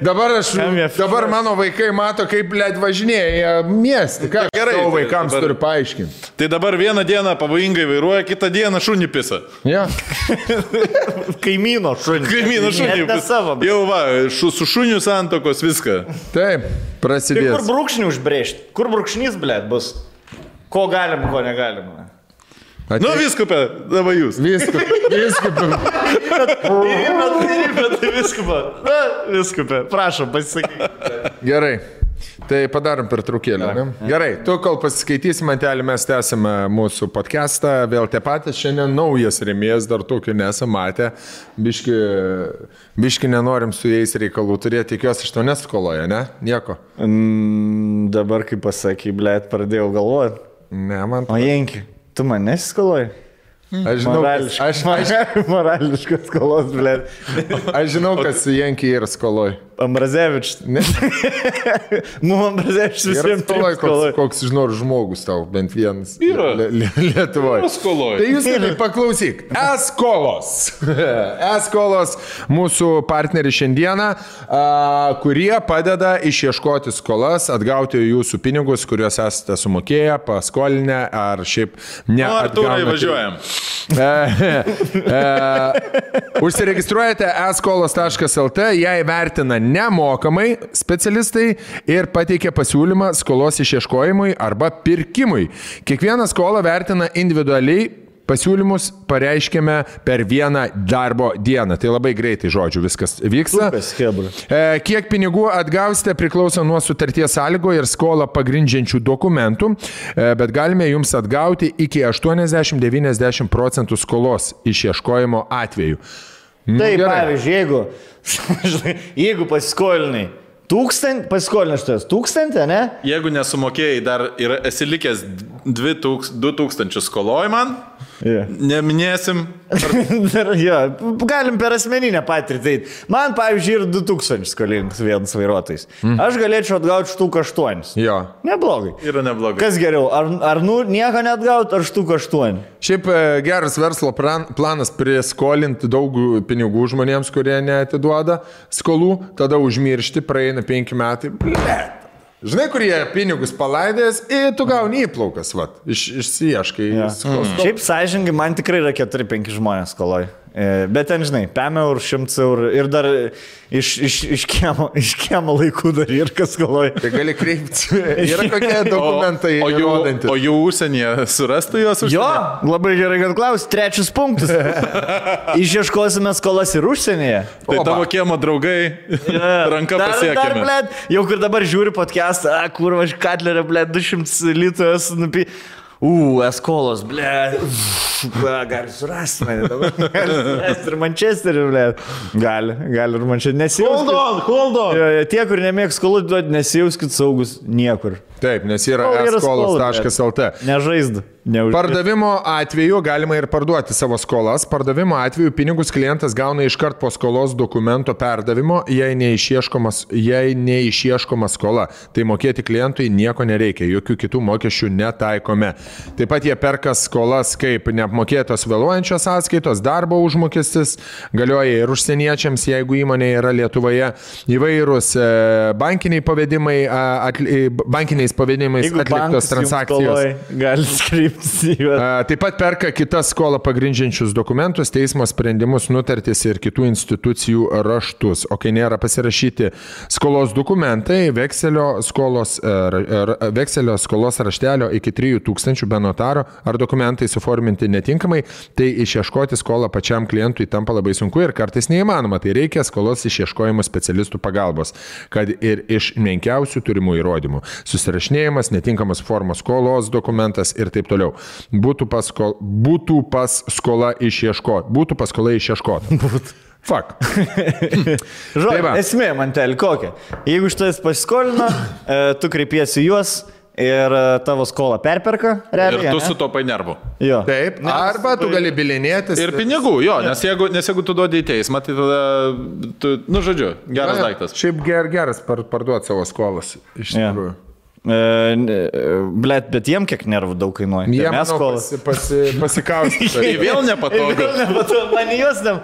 Speaker 2: Dabar aš, dabar mano vaikai mato, kaip led važinėja miestą. Ką
Speaker 3: Gerai,
Speaker 2: gerai, savo
Speaker 3: tai
Speaker 2: vaikams
Speaker 3: dabar-
Speaker 2: turiu paaiškinti.
Speaker 3: Tai dabar vieną dieną pavojingai vairuoja, kitą dieną šunį pisa.
Speaker 2: Ja.
Speaker 1: Kaimyno šunį.
Speaker 3: Kaimyną šunį
Speaker 1: ne savo. bet-
Speaker 3: Jau va, šu, su šuniu santokos viską.
Speaker 2: Taip,
Speaker 1: Tai kur brūkšnį užbrėžti? Kur brūkšnys, ble, bus? Ko galim, ko negalim.
Speaker 3: Nu viskupė, dabar jūs.
Speaker 2: Viską, viską.
Speaker 1: Bet tai viskupė. Na, viskupė. Prašom, pasisakyk.
Speaker 2: Gerai. Tai padarom per trukėlę. Ne? Gerai, tu kol pasiskaitysi mantelį, mes tęsime mūsų podcastą. Vėl tie patys, šiandien naujas remėjas, dar tokių nesame matę. Biški, biški nenorim su jais reikalų turėti, tikiuosi, iš to neskoloja, ne? Nieko.
Speaker 1: Mm, dabar, kai pasakai, ble, pradėjau galvoti.
Speaker 2: Ne, man.
Speaker 1: O Jenki, tu man nesiskaloji?
Speaker 2: Aš žinau, kas, aš, aš,
Speaker 1: Morališkas skolos, ble.
Speaker 2: aš žinau, kas Jankį yra skoloj.
Speaker 1: Ambrazevič.
Speaker 2: Ne.
Speaker 1: Nu, Ambrazevič
Speaker 2: Yra
Speaker 1: visiems
Speaker 2: skoloj, koks, koks žinau, žmogus tau, bent vienas.
Speaker 3: Yra.
Speaker 2: Lie- Lie- Lietuvoje.
Speaker 3: Yra skoloj.
Speaker 2: Tai jūs irgi paklausyk. Eskolos. Eskolos mūsų partneriai šiandieną, a, kurie padeda išieškoti skolas, atgauti jūsų pinigus, kuriuos esate sumokėję, paskolinę ar šiaip ne.
Speaker 3: Nu, Artūrai,
Speaker 2: atgaunate.
Speaker 3: važiuojam.
Speaker 2: Užsiregistruojate eskolos.lt, ją įvertina nemokamai specialistai ir pateikia pasiūlymą skolos išieškojimui arba pirkimui. Kiekvieną skolą vertina individualiai Pasiūlymus pareiškėme per vieną darbo dieną. Tai labai greitai, žodžiu, viskas vyksta.
Speaker 1: Hebra?
Speaker 2: E, Kiek pinigų atgausite priklauso nuo sutarties sąlygo ir skolą pagrindžiančių dokumentų, e, bet galime jums atgauti iki 80-90 procentų skolos išieškojimo atveju. Nu,
Speaker 1: Tai pavyzdžiui, jeigu, jeigu pasiskolinai tūkstantį, pasiskolinai šitas tūkstantį, ne?
Speaker 3: Jeigu nesumokėjai dar ir esi likęs 2000 skoloj man,
Speaker 1: Yeah.
Speaker 3: neminėsim.
Speaker 1: Dar, jo, galim per asmeninę patirtį. Man, pavyzdžiui, ir 2000 skolingas vienas vairuotojas.
Speaker 2: Mhm.
Speaker 1: Aš galėčiau atgauti štuk 8.
Speaker 2: Jo.
Speaker 1: Neblogai.
Speaker 3: Yra neblogai.
Speaker 1: Kas geriau, ar, ar nu, nieko net gauti, ar štuk 8?
Speaker 2: Šiaip e, geras verslo pran- planas priskolinti daug pinigų žmonėms, kurie neatiduoda skolų, tada užmiršti, praeina penki metai. Blet. Žinai, kurie pinigus palaidės ir tu gauni įplaukas, va, iš, išsieškai.
Speaker 1: Ja.
Speaker 2: Mm.
Speaker 1: Šiaip sąžininkai, man tikrai yra 4-5 žmonės skoloj. E, Bet ten, žinai, 5 eurų, 100 eurų ir dar iš, iš, iš, kiemo, iš kiemo laikų dar ir kas skoloj.
Speaker 2: Tai gali kreiptis. Yra kokie dokumentai
Speaker 3: o, jų,
Speaker 2: įrodantis.
Speaker 3: o jų užsienyje surastų juos
Speaker 1: Jo,
Speaker 3: užsienyje?
Speaker 1: labai gerai, kad klaus. Trečias punktas. Išieškosime skolas ir užsienyje.
Speaker 3: Tai
Speaker 2: Oba.
Speaker 3: tavo kiemo draugai ranka
Speaker 1: dar,
Speaker 3: pasiekėme.
Speaker 1: blėt, jau kur dabar žiūri podcastą, kur aš katlerę, blėt, 200 litrų esu nupi. U, eskolos, blėt. Gali surasti mane dabar. Gali surasti ir Manchesterį, blėt. Gali, gali ir Manchesterį. Nesijauskit.
Speaker 3: on, hold on.
Speaker 1: Jo, jo, Tie, kur nemėgs skolų duoti, nesijauskit saugus niekur.
Speaker 2: Taip, nes yra
Speaker 1: Kol yra
Speaker 2: eskolos.lt.
Speaker 1: Nežaizdu. Neuž...
Speaker 2: Pardavimo atveju galima ir parduoti savo skolas. Pardavimo atveju pinigus klientas gauna iškart po skolos dokumento perdavimo, jei neišieškomas, jei neišieškoma skola. Tai mokėti klientui nieko nereikia, jokių kitų mokesčių netaikome. Taip pat jie perka skolas kaip neapmokėtos vėluojančios sąskaitos, darbo užmokestis, galioja ir užsieniečiams, jeigu įmonė yra Lietuvoje, įvairūs e, bankiniai pavedimai, bankiniais pavedimais atliktos transakcijos.
Speaker 1: Gali.
Speaker 2: A, Taip pat perka kitas skolą pagrindžiančius dokumentus, teismo sprendimus, nutartis ir kitų institucijų raštus. O kai nėra pasirašyti skolos dokumentai, vekselio skolos, e, ra- vekselio skolos raštelio iki 3000 be notaro ar dokumentai suforminti netinkamai, tai išieškoti skolą pačiam klientui tampa labai sunku ir kartais neįmanoma. Tai reikia skolos išieškojimo specialistų pagalbos, kad ir iš menkiausių turimų įrodymų - susirašinėjimas, netinkamas formos skolos dokumentas ir taip toliau. Būtų, paskol, būtų pas skola išieškoti. Būtų paskola išieškoti. Fuck.
Speaker 1: Žodžiu,
Speaker 2: Tai
Speaker 1: esmė man tel kokia. Jeigu šitas pasiskolino, e, tu kreipiesi juos ir e, tavo skolą perperka,
Speaker 3: Ir
Speaker 1: realiai.
Speaker 3: tu
Speaker 1: ane?
Speaker 3: sutopai nervų.
Speaker 1: Jo.
Speaker 2: Taip. Arba tu gali bilinėtis.
Speaker 3: Ir pinigų, jo, nes jeigu, nes jeigu tu duodi į teismą, tai tada, tu, nu žodžiu, geras daiktas.
Speaker 2: Šiaip ger, geras par, parduoti savo skolas. Iš tikrųjų.
Speaker 1: E, Blet, bet jiem kiek nervų daug kainuoja.
Speaker 2: Jie
Speaker 1: Tai mes
Speaker 2: manau,
Speaker 1: skolas.
Speaker 2: pasi, pasi, pasikausti.
Speaker 3: Tai vėl nepatogu.
Speaker 1: Man juos tam.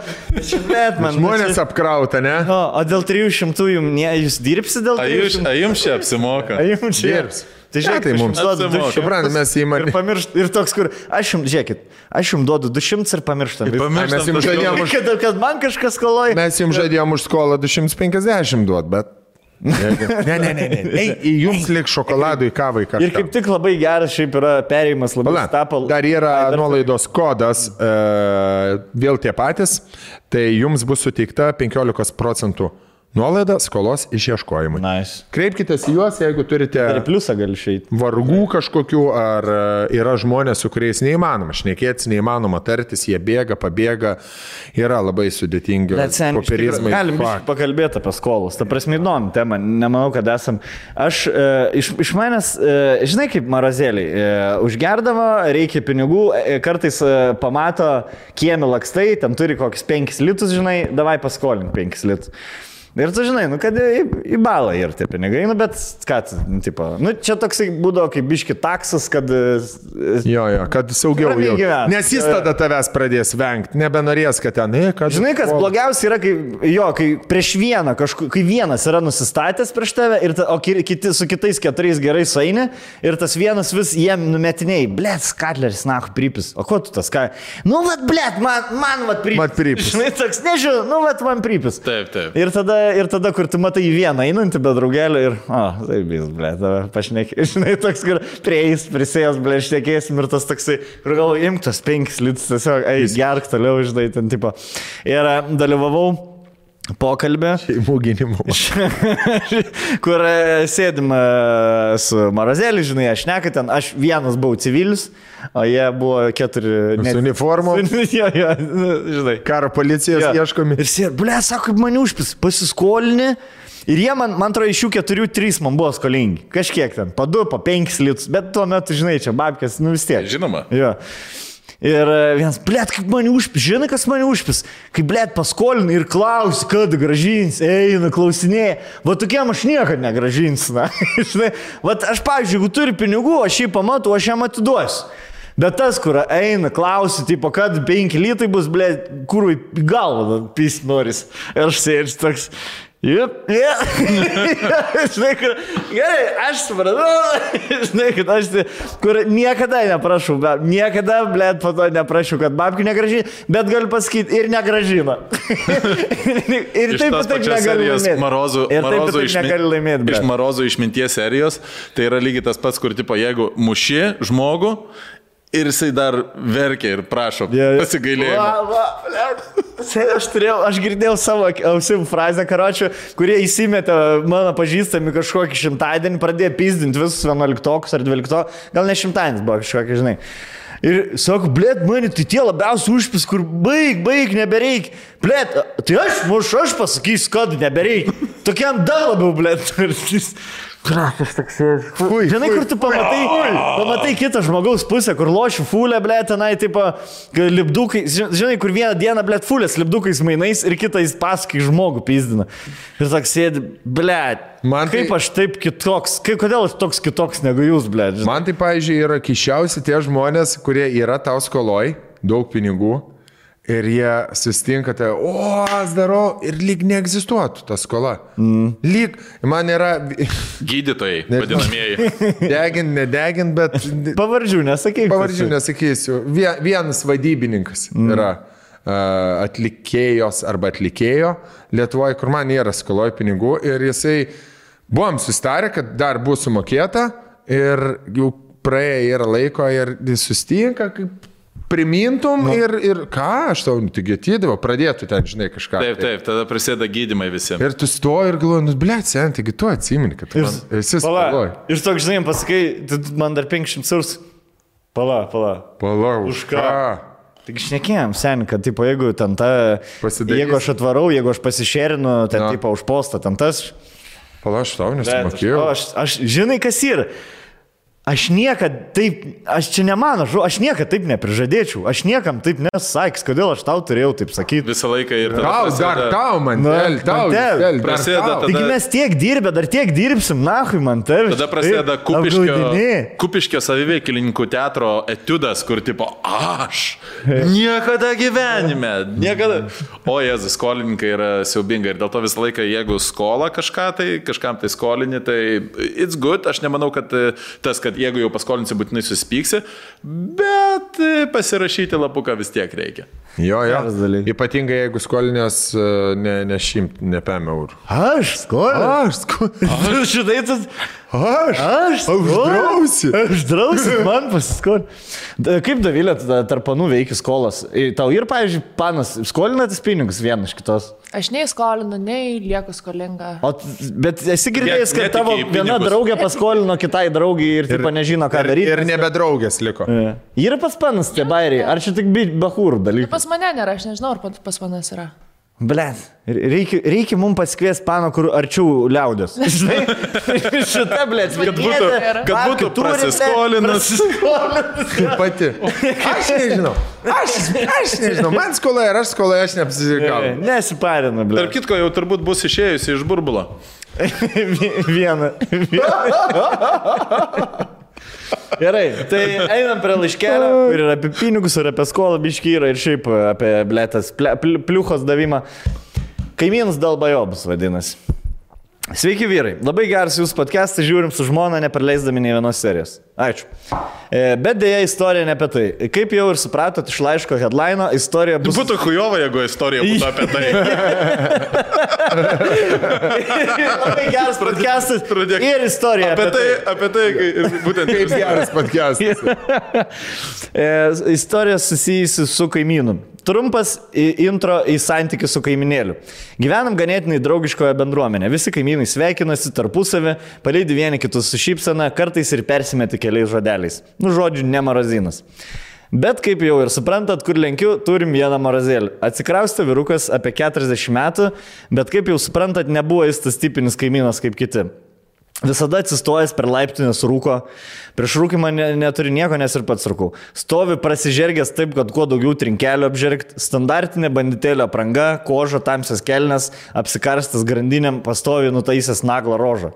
Speaker 1: Bet man.
Speaker 2: Žmonės apkrauta, ne?
Speaker 1: O, o dėl 300 jums, ne, jūs dirbsi dėl 300?
Speaker 3: a jums čia apsimoka.
Speaker 1: A jums čia
Speaker 2: Dirbs.
Speaker 1: Tai žiūrėk,
Speaker 2: tai
Speaker 1: aš
Speaker 2: mums
Speaker 1: duodu
Speaker 3: apsimoka.
Speaker 1: 200.
Speaker 2: Suprantate, mes įmonė-
Speaker 1: Ir pamiršt, ir toks, kur, aš jums, žiūrėkit, aš jums duodu 200 ir pamirštam. viską.
Speaker 3: Pamirštam
Speaker 2: Mes jums žadėjom už-
Speaker 1: Kad, kad man kažkas skoloja.
Speaker 2: Mes jums žadėjom už skolą 250 duot, bet... Ne, ne, ne, ne. Ei, į jums lik kavą į kažką.
Speaker 1: Ir kaip tik labai geras šiaip yra perėjimas labai tapo.
Speaker 2: dar yra nuolaidos kodas, e, vėl tie patys, tai jums bus suteikta 15 procentų nuolaida skolos išieškojimui.
Speaker 1: Nice.
Speaker 2: Kreipkitės į juos, jeigu turite
Speaker 1: Ir pliusą gali išeiti.
Speaker 2: vargų kažkokių, ar e, yra žmonės, su kuriais neįmanoma šnekėtis, neįmanoma tartis, jie bėga, pabėga, yra labai sudėtingi popierizmai.
Speaker 1: galim pakalbėti apie skolas. Ta prasme, įdomi tema. Nemanau, kad esam. Aš e, iš, iš manęs, e, žinai, kaip marazėliai. E, užgerdavo, reikia pinigų, e, kartais e, pamato kiemi lakstai, ten turi kokius 5 litus, žinai, davai paskolink 5 litus. Ir tu žinai, nu kad į, į balą ir tie pinigai, nu bet ką, nu, tipo, nu čia toksai būdavo kaip biški taksas, kad... e,
Speaker 2: Jo, jo, kad saugiau jau.
Speaker 1: gyvent.
Speaker 2: Nes jis tada tavęs pradės vengti, nebenorės, kad ten, kad...
Speaker 1: Žinai, kas blogiausia yra, kai, jo, kai prieš vieną, kažku, kai vienas yra nusistatęs prieš tave, ir ta, o ki- kiti, su kitais keturiais gerai sueini, ir tas vienas vis jiem numetiniai, blėt, skatleris, na, pripis. O ko tu tas ką? Nu, vat, blėt, man, man, vat, pripis.
Speaker 2: Man pripis.
Speaker 1: Žinai, toks, nežinau, nu, vat, man pripis.
Speaker 3: Taip, taip.
Speaker 1: Ir tada, ir tada, kur tu matai vieną einantį be draugelio ir, o, taip, jis, ble, tave pašnekė, žinai, toks, kur prieis, prisėjęs, ble, šnekėsim ir tas toksai, kur galvoju, imk tas penkis litus, tiesiog, eis, gerk toliau, žinai, ten tipo. Ir e, dalyvavau pokalbį,
Speaker 2: Šeimų gynimo.
Speaker 1: kur e, sėdim e, su Marazeliu, žinai, aš nekai ten, aš vienas buvau civilis, o jie buvo keturi.
Speaker 2: Su uniformom?
Speaker 1: Su, jo, jo, nu, žinai.
Speaker 2: Karo policijos
Speaker 1: Jo.
Speaker 2: ieškomi.
Speaker 1: Ir sėdi, ble, sako, mane užpis, pasiskolinį. Ir jie man, man atrodo, iš jų keturių, trys man buvo skolingi. Kažkiek ten, po du, po penkis litus, bet tuo metu, žinai, čia babkės, nu vis tiek.
Speaker 3: Žinoma.
Speaker 1: Jo. Ir e, vienas, blėt, kaip mane užpis, žinai, kas mane užpis, kaip blėt paskolinai ir klausi, kada gražins, eina, klausinėja. Va tokiem aš niekada negražinsiu, na. žinai, va aš, pavyzdžiui, jeigu turi pinigų, aš jį pamatau, aš jam atiduosiu. Bet tas, kur eina, klausi, tipo, kad 5 litai bus, blė, kur į galvą pys noris. Ir aš sėdžiu toks. Jep, jep. Žinai, kur, gerai, aš supratau, žinai, kad aš, tai- kur niekada neprašau, bet niekada, blėt, po to neprašau, kad babkių negražina, bet galiu pasakyti, ir negražina. ir
Speaker 3: Iš
Speaker 1: taip pat taip
Speaker 3: pačios
Speaker 1: negali
Speaker 3: serijos
Speaker 1: laimėti.
Speaker 3: Marozų,
Speaker 1: ir taip
Speaker 3: Marozų
Speaker 1: taip negali laimėti.
Speaker 3: iš
Speaker 1: blet.
Speaker 3: Marozų išminties serijos, tai yra lygiai tas pats, kur, tipo, jeigu muši žmogų ir jisai dar verkia ir prašo
Speaker 1: va, blet. Se- Aš, turėjau, aš girdėjau savo ausim frazę, karočią, kurie įsimetė mano pažįstami kažkokį šimtadienį, pradėjo pizdinti visus 11 ar 12, gal ne šimtadienis buvo kažkokia, žinai. Ir sako, blėt, mane tai tie labiausiai užpis, kur baig, baig, nebereik. Blėt, tai aš, muš, aš pasakysiu, kad nebereik. Tokiam dar labiau, blėt. Krakas toks.
Speaker 2: Fui,
Speaker 1: Žinai,
Speaker 2: fui,
Speaker 1: kur tu pamatai, pamatai kitą žmogaus pusę, kur lošiu fulę, ble, tenai, tipo, kai lipdukai, ži- žinai, kur vieną dieną, ble, fulės lipdukais mainais ir kitą jis pasakai žmogų pizdina. Ir toks sėdi, ble,
Speaker 2: Man tai-
Speaker 1: kaip aš taip kitoks, kaip, kodėl aš toks kitoks negu jūs, ble, žinai.
Speaker 2: Man tai, pavyzdžiui, yra kišiausi tie žmonės, kurie yra tau skoloj, daug pinigų. Ir jie sustinka, tai, o, aš darau, ir lyg neegzistuotų ta skola. Mm. Lyg, man yra
Speaker 3: Gydytojai,
Speaker 2: Nežinau.
Speaker 3: vadinamieji.
Speaker 2: degint, nedegint, bet
Speaker 1: Pavardžių nesakyk.
Speaker 2: pavardžių nesakysiu. Vie- Vienas vadybininkas mm. yra atlikėjos arba atlikėjo Lietuvoje, kur man nėra skoloj pinigų ir jisai, buvom sustarę, kad dar bus sumokėta ir jau praėję yra laiko ir jis sustinka, kaip primintum
Speaker 1: Nu.
Speaker 2: ir, ir ką, aš tau tik atidavau, pradėtų ten, žinai, kažką.
Speaker 3: Taip, taip, tada prasideda gydymai visi.
Speaker 2: Ir tu stoji ir galvoji, nu, blėt, sen, taigi tu atsimeni, kad tu man esi
Speaker 1: Pala.
Speaker 2: skoloj.
Speaker 1: Ir toks, žinai, pasakai, man dar 500 surs. Pala, pala.
Speaker 2: Palauk.
Speaker 1: Už ką? Tik šnekėjom, sen, kad, tipo, jeigu ten ta...
Speaker 2: Pasidarys.
Speaker 1: Jeigu aš atvarau, jeigu aš pasišerinu, ten,
Speaker 2: Na.
Speaker 1: tipo, už postą, ten tas...
Speaker 2: Palauk, aš tau
Speaker 1: aš,
Speaker 2: nesumokėjau.
Speaker 1: o, aš, aš, žinai, kas yra. Aš niekad taip, aš čia ne mano, aš niekad taip neprižadėčiau, aš niekam taip nesakys, kodėl aš tau turėjau taip sakyti.
Speaker 3: Visą laiką ir
Speaker 2: Tau, dar tau, man,
Speaker 1: Na,
Speaker 2: tel, tau, tel, dar
Speaker 3: Prasideda
Speaker 2: tau.
Speaker 3: tada-
Speaker 1: Taigi mes tiek dirbę, dar tiek dirbsim, nahui man tai.
Speaker 3: Tada prasideda Kupiškio, Kupiškio saviveikilininkų teatro etiudas, kur tipo, aš niekada gyvenime, niekada. O Jėzus, skolininkai yra siaubinga ir dėl to visą laiką, jeigu skola kažką, tai kažkam tai skolini, tai it's good, aš nemanau, kad e, tas, kad jeigu jau paskolinsi, būtinai susipyksi, bet e, pasirašyti lapuką vis tiek reikia.
Speaker 2: Jo, jo. Ypatingai jeigu skolinės e, ne, ne šimt, ne pem eurų.
Speaker 1: Aš skolinu.
Speaker 2: Aš skolinės.
Speaker 1: Šitai tas.
Speaker 2: Aš.
Speaker 1: Aš
Speaker 2: Uždrausi.
Speaker 1: Aš drausiu, man pasiskolinu. Kaip Davilė, tarp panų veikia skolas? Tau ir, pavyzdžiui, panas skolinatis pinigus vienas iš kitos.
Speaker 6: Aš nei skolinu, nei lieku skolinga.
Speaker 1: O, bet esi girdėjęs, kad tavo viena draugė paskolino kitai draugiai ir taip nežino, ką
Speaker 2: Ir,
Speaker 1: daryti.
Speaker 2: ir nebedraugės liko.
Speaker 1: E. Yra pas panas tie bairiai, ar čia tik bahūrų dalykas?
Speaker 6: Pas mane nėra, aš nežinau, ar pa- pas manas yra.
Speaker 1: Ble, reikia, reikia mums pasikviesti pano, kur arčiau liaudės. Žinai, šitą, ble,
Speaker 3: Kad būtų, kad būtų prasiskolinus.
Speaker 2: Pati. Aš nežinau. Aš, aš nežinau. Man skola ir aš skola, aš neapsisikau.
Speaker 1: Nesiparina, ble.
Speaker 3: Tarp kitko, jau turbūt bus išėjusi iš burbulo.
Speaker 1: Vieną. Gerai, tai einam prie laiškelio, kur yra apie pinigus ir apie skolą biškį ir šiaip apie blėtas pliuchos davimą. Kaimynas dalbajobus vadinasi. Sveiki vyrai, labai geras jūsų podcastas, žiūrim su žmona, nepraleisdami nei vienos serijos. Ačiū. E, Bet dėja istorija ne apie tai. Kaip jau ir supratot iš laiško headline, istorija bus...
Speaker 3: Būtų hujova, jeigu istorija būtų apie tai.
Speaker 1: labai geras podcastas
Speaker 3: Pradėk.
Speaker 1: ir istorija
Speaker 3: Apie tai, apie tai, kai- būtent
Speaker 2: Kaip geras podcastas.
Speaker 1: E, Istorija susijusi su kaimynu. Trumpas intro į santykių su kaiminėliu. Gyvenam ganėtinai draugiškoje bendruomenėje. Visi kaimynai sveikinasi tarpusavį, paleidi vieni kitus su šypsena, kartais ir persimeti keliais žodeliais. Nu, žodžiu, ne marazinas. Bet kaip jau ir suprantat, kur lenkiu, turim vieną marazėlį. Atsikraustė vyrukas apie 40 metų, bet kaip jau suprantat, nebuvo jis tas tipinis kaimynas kaip kiti. Visada atsistojęs per laiptinės rūko, prieš rūkimą ne, neturi nieko, nes ir pats rūkau. Stovi prasižergęs taip, kad kuo daugiau trinkelių apžergti, standartinė banditėlio apranga, koža, tamsias kelnes, apsikarstas grandinėm, pastovi nutaisęs naglą rožą.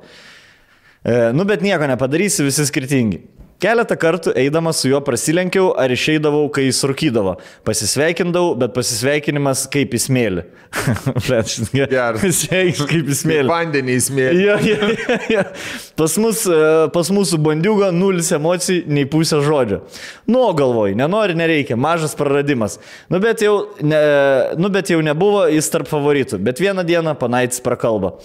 Speaker 1: E, nu, bet nieko nepadarysi, visi skirtingi. Keletą kartų eidamas su juo prasilenkiau ar išeidavau, kai jis rūkydavo. Pasisveikindavau, bet pasisveikinimas kaip įsmėlį.
Speaker 2: Geras.
Speaker 1: Pasisveikinimas kaip įsmėlį.
Speaker 2: Vandenį įsmėlė.
Speaker 1: Jo, jo, jo, jo. Pas, mus, e, pas mūsų bandiugo nulis emocijų, nei pusė žodžio. Nu, galvoj, nenori, nereikia, mažas praradimas. Nu bet, jau, ne, nu, bet jau nebuvo jis tarp favoritų. Bet vieną dieną panaitis prakalba.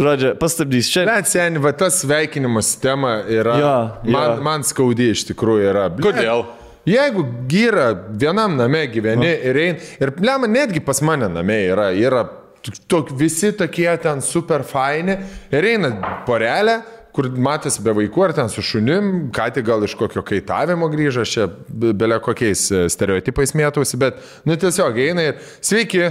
Speaker 1: Žodžiu, pastabdys čia.
Speaker 2: Bet seniai, va tas sveikinimo sistema yra.
Speaker 1: Jo, jo.
Speaker 2: Man, man skaudi iš tikrųjų yra. Blet,
Speaker 3: Kodėl?
Speaker 2: Jeigu gyra vienam name gyveni ir ein, ir plema netgi pas mane name yra, yra tok, visi tokie ten super faini ir eina porelė, kur matėsi be vaikų ar ten su šunim, ką tik gal iš kokio kaitavimo grįžo, aš čia be- belia kokiais stereotipais mėtausi, bet nu tiesiog eina ir sveiki.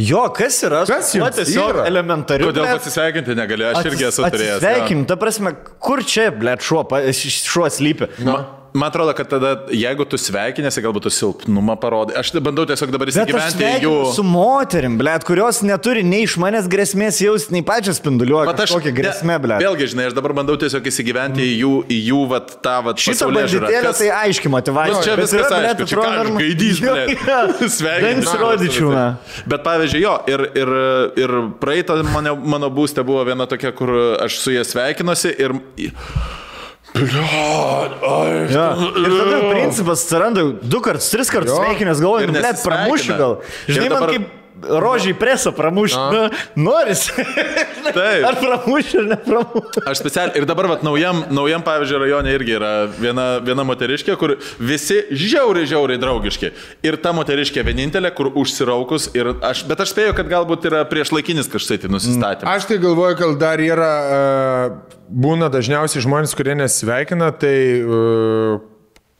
Speaker 1: Jo, kas yra?
Speaker 2: Kas jums
Speaker 1: tiesiog
Speaker 2: yra?
Speaker 1: elementariu.
Speaker 3: Kodėl
Speaker 1: blet,
Speaker 3: pasisveikinti negali? Aš irgi esu turėjęs.
Speaker 1: Sveikim, ta prasme, kur čia, ble, šuo, šuo slypi?
Speaker 3: Ma- Man atrodo, kad tada, jeigu tu sveikinėsi, galbūt tu silpnumą parodai. Aš bandau tiesiog dabar
Speaker 1: Bet
Speaker 3: įsigyventi jų...
Speaker 1: su moterim, ble, kurios neturi nei iš manęs grėsmės jausti, nei pačios spinduliuoja.
Speaker 3: Vat aš
Speaker 1: Kokia grėsmė, ble.
Speaker 3: Vėlgi, žinai, aš dabar bandau tiesiog įsigyventi į jų, į jų vat, tą vat,
Speaker 1: Šitą banditėlę
Speaker 3: Kas-
Speaker 1: tai aiškiai motivacija.
Speaker 3: Nu, čia
Speaker 1: Bet
Speaker 3: viskas
Speaker 1: yra,
Speaker 3: aišku, čia ką gaidys,
Speaker 1: jo.
Speaker 3: Sveikinimai. Bet pavyzdžiui, jo, ir, ir, ir praeitą mane, mano būstė buvo viena tokia, kur aš su jie sveikinuosi ir... Ai.
Speaker 1: Jo. Ir tada principas atsiranda du kartus, tris kartus sveikinęs, galvoju, net
Speaker 3: nesisveikina.
Speaker 1: pramušiu gal. Žinai, man
Speaker 3: dabar-
Speaker 1: kaip rožiai presą pramušti. Nu, noris.
Speaker 3: Taip.
Speaker 1: Ar pramušiu, ar nepramušiu.
Speaker 3: Aš specialiai ir dabar, vat, naujam, naujam pavyzdžiui, rajone irgi yra viena, viena moteriškė, kur visi žiauriai, žiauriai draugiški. Ir ta moteriškė vienintelė, kur užsiraukus. Ir aš, bet aš spėju, kad galbūt yra prieš laikinis kažkaip tai nusistatymas.
Speaker 2: Aš tai galvoju, kad dar yra, e, būna dažniausiai žmonės, kurie nesveikina, tai e,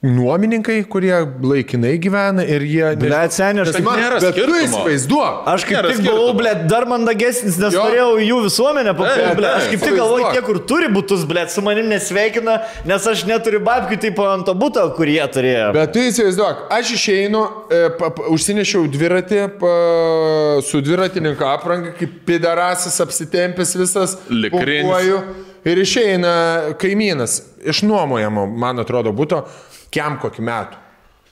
Speaker 2: nuomininkai, kurie laikinai gyvena ir jie...
Speaker 1: Ble, seniai, aš taip
Speaker 2: man-
Speaker 3: nėra
Speaker 2: Bet tu
Speaker 3: skirtumo.
Speaker 2: įsivaizduok.
Speaker 1: Aš kaip
Speaker 3: Nėra
Speaker 1: tik
Speaker 3: skirtumo.
Speaker 1: buvau, ble, dar mandagesnis, nes
Speaker 2: Jo.
Speaker 1: norėjau jų visuomenę
Speaker 3: Taip,
Speaker 1: ble. Aš kaip tik galvoju, tie, kur turi būtus, ble, su manim nesveikina, nes aš neturiu babkių tipo ant to būto, kur jie turėjo.
Speaker 2: Bet tu įsivaizduok, aš išeinu, e, pa, pa, užsinešiau dviratį pa, su dviratininko apranga, kaip pidarasis apsitempęs visas.
Speaker 3: Likrinis.
Speaker 2: pumpuoju, Ir išeina kaimynas, išnuomojamo, man atrodo, būtų kiam kokį metų.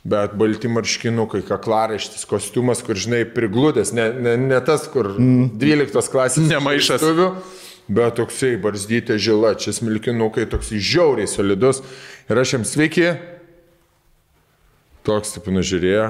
Speaker 2: Bet balti marškinukai, kaklaraištis, kostiumas, kur, žinai, prigludęs, ne, ne, ne tas, kur 12 klasės.
Speaker 3: Ne maišas.
Speaker 2: vestuvių, Bet toksai barzdytė žila, čia smilkinukai, toksai žiauriai solidus. Ir aš jam sveiki, Toks taip nužiūrėjo.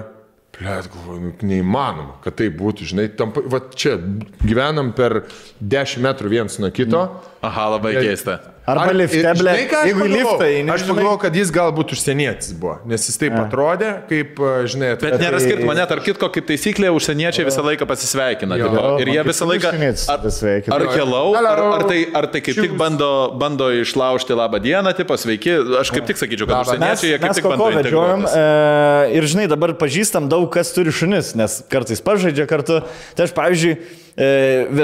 Speaker 2: Plėt, galvoju, nu, neįmanoma, kad tai būtų, žinai, tam, va čia gyvenam per 10 metrų vienas nuo kito.
Speaker 3: Aha, labai keista.
Speaker 1: Arba lifte, ble. Jeigu liftą eini,
Speaker 2: Aš pagalvojau, kad jis galbūt užsienietis buvo, nes jis taip atrodė, kaip, žinai,
Speaker 3: Bet nėra skirtumo, net tarp kitko, kaip taisyklė, užsieniečiai visą laiką pasisveikina.
Speaker 2: Jo.
Speaker 3: tipo, Ir jie visą laiką... Ar, ar kelau, ar, ar, tai, ar tai kaip tik bando, bando išlaužti labą dieną, tipo, sveiki. Aš kaip tik sakyčiau, kad užsieniečiai jie kaip
Speaker 1: mes
Speaker 3: tik bando integruotis.
Speaker 1: e, ir, žinai, dabar pažįstam daug, kas turi šunis, nes kartais pažaidžia kartu. Tai aš, pavyzdžiui, e,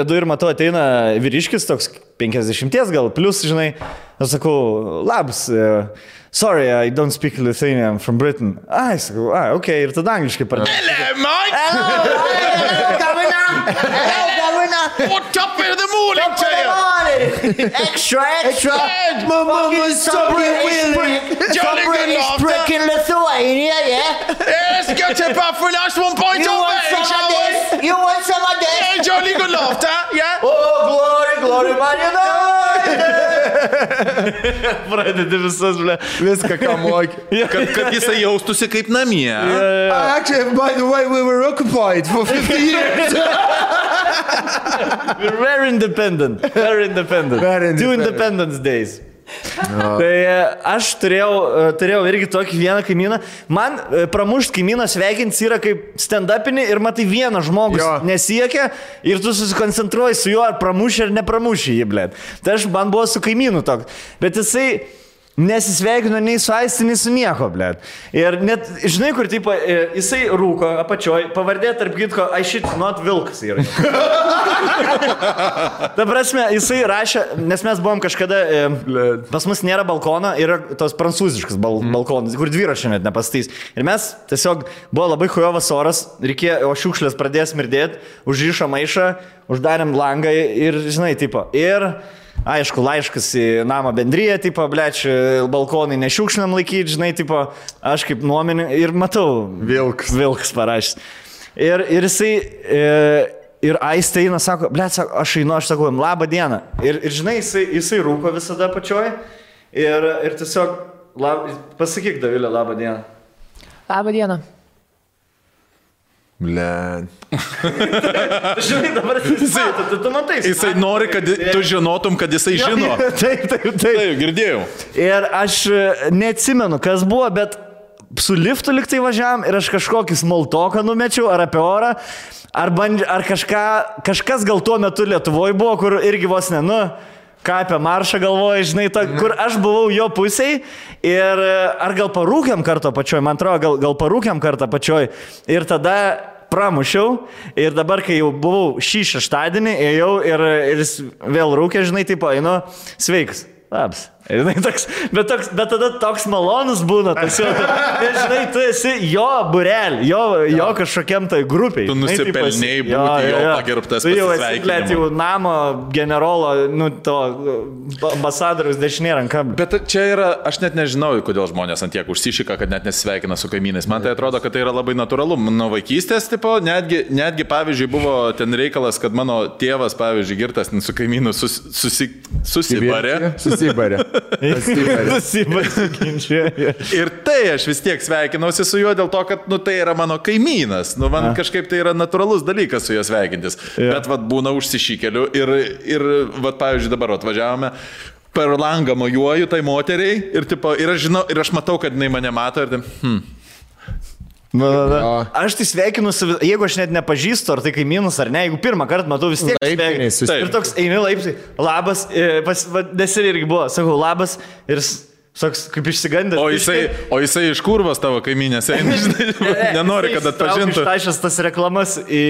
Speaker 1: vedu ir matau, ateina vyriškis toks 50 gal, plus, žinai, aš sakau, labs. E, Sorry, I don't speak Lithuanian, I'm from Britain. Ai, sakau, ai, ok, ir tada angliškai pradėjau.
Speaker 3: What up in the morning,
Speaker 1: Extra, extra!
Speaker 3: Jolly
Speaker 1: Lithuania, yeah?
Speaker 3: Yes, get it back for last one point
Speaker 1: You want some of this? You want some of this?
Speaker 3: Yeah, Jolly good laughter, yeah?
Speaker 1: Oh, glory, glory, man, you know! Pradedi visas, ble.
Speaker 2: viską, ką moki.
Speaker 3: Kad, kad jisai jaustųsi kaip namie.
Speaker 2: Actually, by the way, we were occupied for 50 years.
Speaker 1: We're very independent. Very independent.
Speaker 2: Very
Speaker 1: Two
Speaker 2: independent.
Speaker 1: Independence Days. Tai e, aš turėjau, e, turėjau irgi tokį vieną kaimyną. Man e, pramušt kaimyną sveikinti yra kaip stand-upinį ir matai vieną žmogus
Speaker 2: Jo.
Speaker 1: nesiekia ir tu susikoncentruoji su juo ar pramuši ar nepramuši jį, blėt. Tai aš man buvo su kaimynu toks. Bet jisai nesisveikino nei su aisti, nei su nieko, blėt. Ir net, žinai, kur, tipo, e, jisai rūko apačioj, pavardė tarp kitko, I shit not vilkas yra. Ta prasme, jisai rašė, nes mes buvom kažkada, e, pas mus nėra balkono, yra tos prancūziškas bal, balkonas, kur dviračio net nepastys. Ir mes tiesiog buvo labai hujovas oras, reikėjo, o šiukšlės pradės mirdėti, užrišo maišą, uždarėm langą ir, žinai, tipo. Ir Aišku, laiškas į namą bendryje, tipo, bleč, balkonai nešiukšliam laikyti, žinai, tipo, aš kaip nuomenė ir matau.
Speaker 2: Vilkas.
Speaker 1: Vilkas parašys. Ir, ir jisai, e, ir Aistė eina, sako, ble, sako, aš einu, aš sakau, jam labą dieną. Ir, ir žinai, jisai, jisai rūko visada pačioj. Ir, ir tiesiog, lab, pasakyk, Davilė, labą dieną.
Speaker 6: Labą dieną.
Speaker 2: Ble.
Speaker 1: Žinai, dabar jisai, tu, tu, matai.
Speaker 3: Jisai nori, kad tu žinotum, kad jisai žino.
Speaker 1: Taip, taip, taip.
Speaker 3: Taip, girdėjau.
Speaker 1: Ir aš e, neatsimenu, kas buvo, bet su liftu liktai važiavam ir aš kažkokį smoltoką numečiau, ar apie orą, ar, bandž, ar kažką, kažkas gal tuo metu Lietuvoje buvo, kur irgi vos ne, nu, ką apie maršą galvoju, žinai, ta, kur aš buvau jo pusėje ir e, ar gal parūkiam kartą pačioj, man atrodo, gal, gal parūkiam kartą pačioj ir tada pramušiau ir dabar, kai jau buvau šį šeštadienį, ėjau ir, ir jis vėl rūkė, žinai, tipo, einu, sveiks. Labs. Ir jinai toks, bet, toks, bet tada toks malonus būna, tas jau, nes žinai, tu esi jo burel, jo, jo kažkokiam tai grupiai.
Speaker 3: Tu
Speaker 1: žinai, taip
Speaker 3: nusipelnei
Speaker 1: esi-
Speaker 3: būti jo pagerbtas
Speaker 1: Tu jau esi, blėt, jau namo generolo, nu, to ambasadorius dešinė ranka.
Speaker 3: Bet čia yra, aš net nežinau, kodėl žmonės ant tiek užsišika, kad net nesisveikina su kaimynais. Man tai atrodo, kad tai yra labai natūralu. Nuo vaikystės, tipo, netgi, netgi, pavyzdžiui, buvo ten reikalas, kad mano tėvas, pavyzdžiui, girtas su kaimynu sus, susi, susibarė.
Speaker 2: Susibarė. Susibarė.
Speaker 3: Ir tai aš vis tiek sveikinausi su juo dėl to, kad, nu, tai yra mano kaimynas. Nu, man kažkaip tai yra natūralus dalykas su juo sveikintis.
Speaker 1: Jo.
Speaker 3: Bet, vad, būna užsišykeliu ir, ir vad, pavyzdžiui, dabar atvažiavome. Per langą mojuoju tai moteriai ir, tipo, ir, aš žinau, ir aš matau, kad jinai mane mato ir, tai, hm,
Speaker 1: Na, na, na. Aš tai sveikinu, jeigu aš net nepažįstu, ar tai kaimynus, ar ne, jeigu pirmą kartą matau vis tiek.
Speaker 2: Susi-
Speaker 1: Ir toks eini laipsai, labas, e, pas, va, neseniai irgi buvo, sakau, labas ir jis toks kaip išsigandęs.
Speaker 3: o, jisai, o jisai iš kurvas tavo kaiminės eina, žinai, nenori, kad atpažintų.
Speaker 1: Aš tas reklamas į,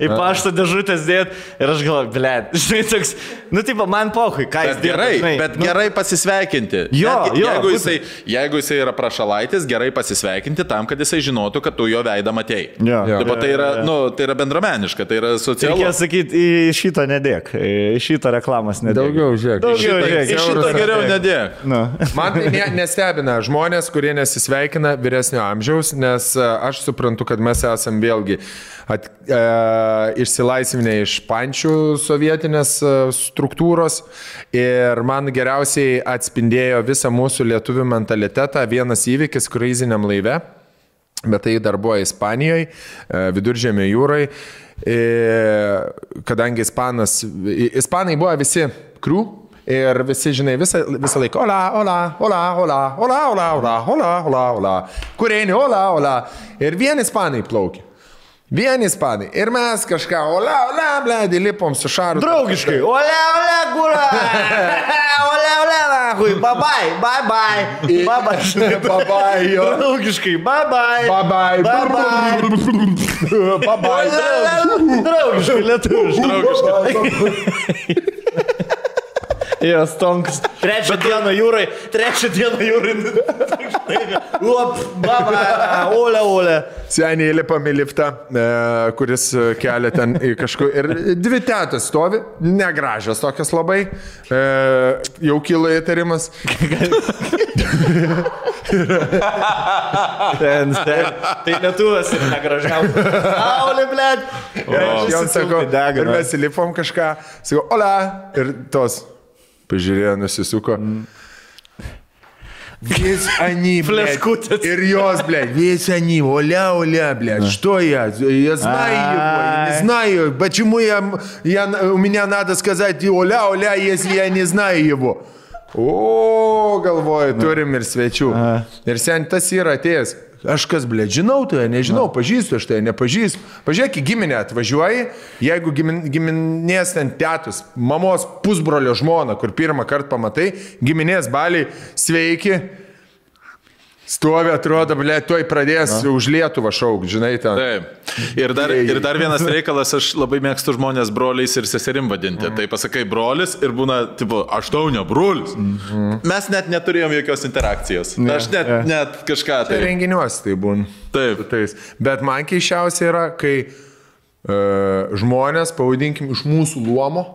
Speaker 1: į pašto dėžutės dėt ir aš galvoju, ble, žinai, toks, nu, taip, man pohui, ką jis
Speaker 3: Bet gerai,
Speaker 1: žinai,
Speaker 3: bet
Speaker 1: nu,
Speaker 3: gerai pasisveikinti.
Speaker 1: Jo,
Speaker 3: Netgi,
Speaker 1: jo,
Speaker 3: jeigu, jisai, jeigu jisai yra prašalaitis, gerai pasisveikinti tam, kad jisai žinotų, kad tu jo veidą matėjai.
Speaker 1: Jo.
Speaker 3: Tai,
Speaker 1: Jo.
Speaker 3: tai, yra, nu, tai yra bendromeniška, tai yra socialu.
Speaker 1: Reikia sakyti, į šitą nedėk, į šitą reklamas nedėk.
Speaker 2: Daugiau žiūrėk.
Speaker 1: Daugiau
Speaker 3: Šitą,
Speaker 1: žiūrėk.
Speaker 3: iš šito geriau nedėk.
Speaker 1: Nu.
Speaker 2: Man tai ne, nestebina žmonės, kurie nesisveikina vyresnio amžiaus, nes e, aš suprantu, kad mes esam vėlgi at, e, išsilaisvinę iš pančių sovietinės e, struktūros ir man geriausiai atspindėjo visą mūsų lietuvių mentalitetą vienas įvykis kruiziniam laive. Bet tai dar buvo Ispanijoje, viduržėmio jūrai, E, kadangi Ispanas, Ispanai buvo visi krū Ir visi, žinai, visą, visą laiką, ola, ola, ola, ola, ola, ola, ola, ola, ola, ola, kur eini, ola, ola. Ir vien ispanai plaukia. Vien ispanai. Ir mes kažką, ola, ola, bledi, lipom su šaru.
Speaker 1: Draugiškai. Ole, ole, gura. Ole, ole, nahui. Bye. Bye bye.
Speaker 2: Babai, jo.
Speaker 1: Draugiškai.
Speaker 2: Babai,
Speaker 1: Bye bye.
Speaker 2: babai.
Speaker 1: Draugiškai, lietuviškai.
Speaker 3: Draugiškai.
Speaker 1: Jo, stonks. Trečią dieną jūrai. Trečią dieną jūrai. Up, baba. Ole, ole.
Speaker 2: Seniai lipam į liftą, e, kuris kelia ten į kažkur. Ir dvi tetas stovi, negražios tokios labai. E, jau kilo įtarimas.
Speaker 1: Ten, ten. Tai lietuvas ir negražiausias. Saulė, blėt.
Speaker 2: Sakau, ir mes įlipom kažką, sakau, ola. Ir tos pažiūrėjo, nusisuko. Весь они, блядь,
Speaker 1: Флешкутец.
Speaker 2: и рьез, блядь, весь они, оля, оля, блядь, что я? Я знаю его, я не знаю, почему я, я, у меня надо сказать оля, оля, если я не знаю его. O, galvoju, turim ir svečių. Ir sen tas yra atėjęs. Aš kas, blė, žinau tai, nežinau, pažįstu aš tai, nepažįstu. Pažiūrėk, į giminę atvažiuoji, jeigu gimin, giminės ten tėtus, mamos pusbrolio žmona, kur pirmą kartą pamatai, giminės baliai, sveiki. Stovi, atrodo, blė, tuoj pradės Na. už Lietuvą šauk, žinai, ten.
Speaker 3: Taip. Ir dar, ir dar vienas reikalas, aš labai mėgstu žmonės broliais ir seserim vadinti. Tai pasakai brolis ir būna, tipo, aš tau ne brolis. Mes net neturėjom jokios interakcijos. Aš net, net kažką
Speaker 2: Tai
Speaker 3: tai.
Speaker 2: renginiuose tai būna.
Speaker 3: Taip.
Speaker 2: Tais. Bet man keiščiausia yra, kai uh, žmonės, pavadinkim, iš mūsų luomo,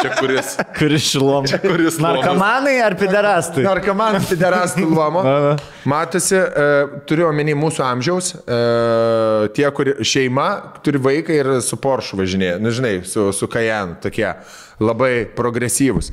Speaker 3: Čia kuris.
Speaker 1: Kuris šilom.
Speaker 3: kuris lomas?
Speaker 1: Narkomanai ar piderastai?
Speaker 2: narkomanų federastų luomo, matosi, uh, turiu omeny mūsų amžiaus, uh, tie, kur šeima turi vaiką ir su Porsche važinėja, nu žinai, su, su Kajan, tokie labai progresyvūs.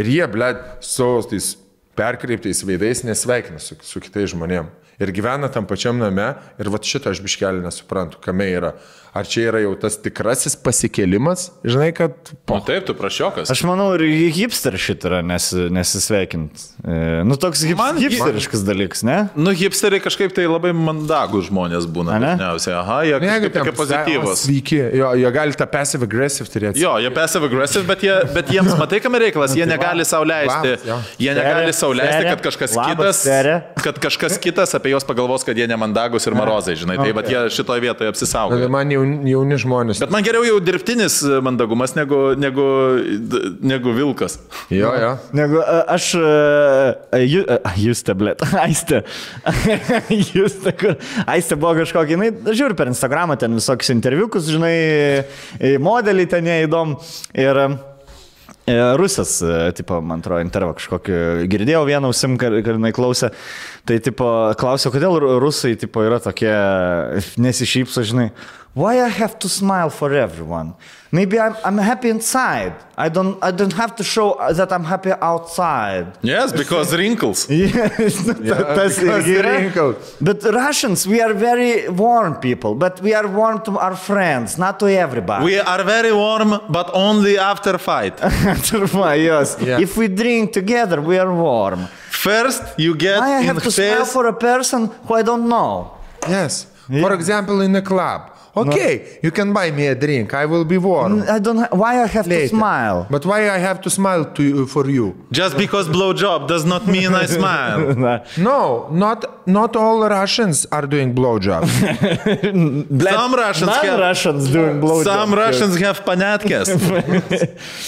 Speaker 2: Ir jie, ble, su tais perkreiptais veidais nesveikina su, su kitais žmonėmis. Ir gyvena tam pačiam name ir va šitą aš biškelį nesuprantu, kame yra. Ar čia yra jau tas tikrasis pasikėlimas, žinai, kad...
Speaker 3: O taip, tu prašiokas.
Speaker 1: Aš manau, ir hipster šit yra nes, nesisveikint. E, nu, toks hip,
Speaker 3: Man-
Speaker 1: hipsteriškas dalykas, ne?
Speaker 3: Nu, hipsteriai kažkaip tai labai mandagų žmonės būna. Dažniausiai. Aha, jie kažkaip tokie pozityvus.
Speaker 2: Sveiki, jo, jie gali tą passive aggressive turėti.
Speaker 3: Jo, jie passive aggressive, bet, jie, bet jiems, matai, kam reikalas, jie negali sau leisti.
Speaker 2: Labas, jo.
Speaker 3: Jie negali sau leisti,
Speaker 1: Sere,
Speaker 3: kad kažkas kitas, kad kažkas kitas apie juos pagalvos, kad jie nemandagus ir marozai, žinai. Tai bet jie šitoje vietoje apsisaugo.
Speaker 2: Jauni, jauni žmonės.
Speaker 3: Bet man geriau jau dirbtinis mandagumas negu, negu, negu vilkas.
Speaker 2: Jo, jo.
Speaker 1: Negu a, aš, a, ju, a, Justė, blėt, Aistė. Justė, kur. Aistė buvo kažkokia, jinai, žiūri per Instagramą ten visokius interviukus, žinai, e, modelį ten neįdom. Ir e, Rusas, e, tipo, man atrodo, intervą kažkokį girdėjau vieną ausim, jinai klausė. Tai, tipo, klausė, kodėl ru- rusai, tipo, yra tokie nesišypso, žinai. Why I have to smile for everyone? Maybe I'm, I'm happy inside. I don't, I don't have to show that I'm happy outside.
Speaker 3: Yes, because wrinkles.
Speaker 1: Yes, tas
Speaker 2: because
Speaker 1: irgi yra.
Speaker 2: wrinkled.
Speaker 1: But Russians, we are very warm people, but we are warm to our friends, not to everybody.
Speaker 3: We are very warm, but only after fight.
Speaker 1: after fight, yes.
Speaker 2: Yeah.
Speaker 1: If we drink together, we are warm.
Speaker 3: First, you get
Speaker 1: Why I have to smile for a person who I don't know?
Speaker 2: Yes. For example, in a club. Okay, you can buy me a drink. I will be warm.
Speaker 1: I don't. Ha- why I have to
Speaker 2: later.
Speaker 1: smile?
Speaker 2: But why I have to smile to you, for you?
Speaker 3: Just because blowjob does not mean I smile.
Speaker 2: No, not not all Russians are doing blowjob.
Speaker 3: Some Russians
Speaker 1: None
Speaker 3: have-
Speaker 1: Russians doing blowjob.
Speaker 3: Some Russians have panatkės.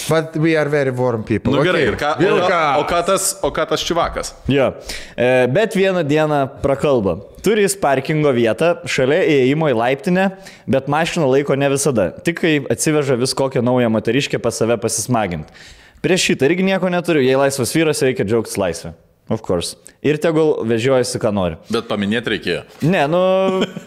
Speaker 2: but we are very warm people.
Speaker 3: Nu
Speaker 2: okay.
Speaker 3: gerai, ir ką, o,
Speaker 2: Vilka.
Speaker 3: o, ką tas, o ką tas čivakas?
Speaker 1: Jo. E, bet vieną dieną prakalba. Turi jis parkingo vietą šalia įėjimo į laiptinę, bet mašiną laiko ne visada. Tik kai atsiveža vis kokią naują moteriškę pas save pasismaginti. Prieš šitą irgi nieko neturiu, jei laisvas vyras reikia džiaugtis laisvę. Of course. Ir tegul vežiojasi, ką nori.
Speaker 3: Bet paminėti reikėjo.
Speaker 1: Ne, nu,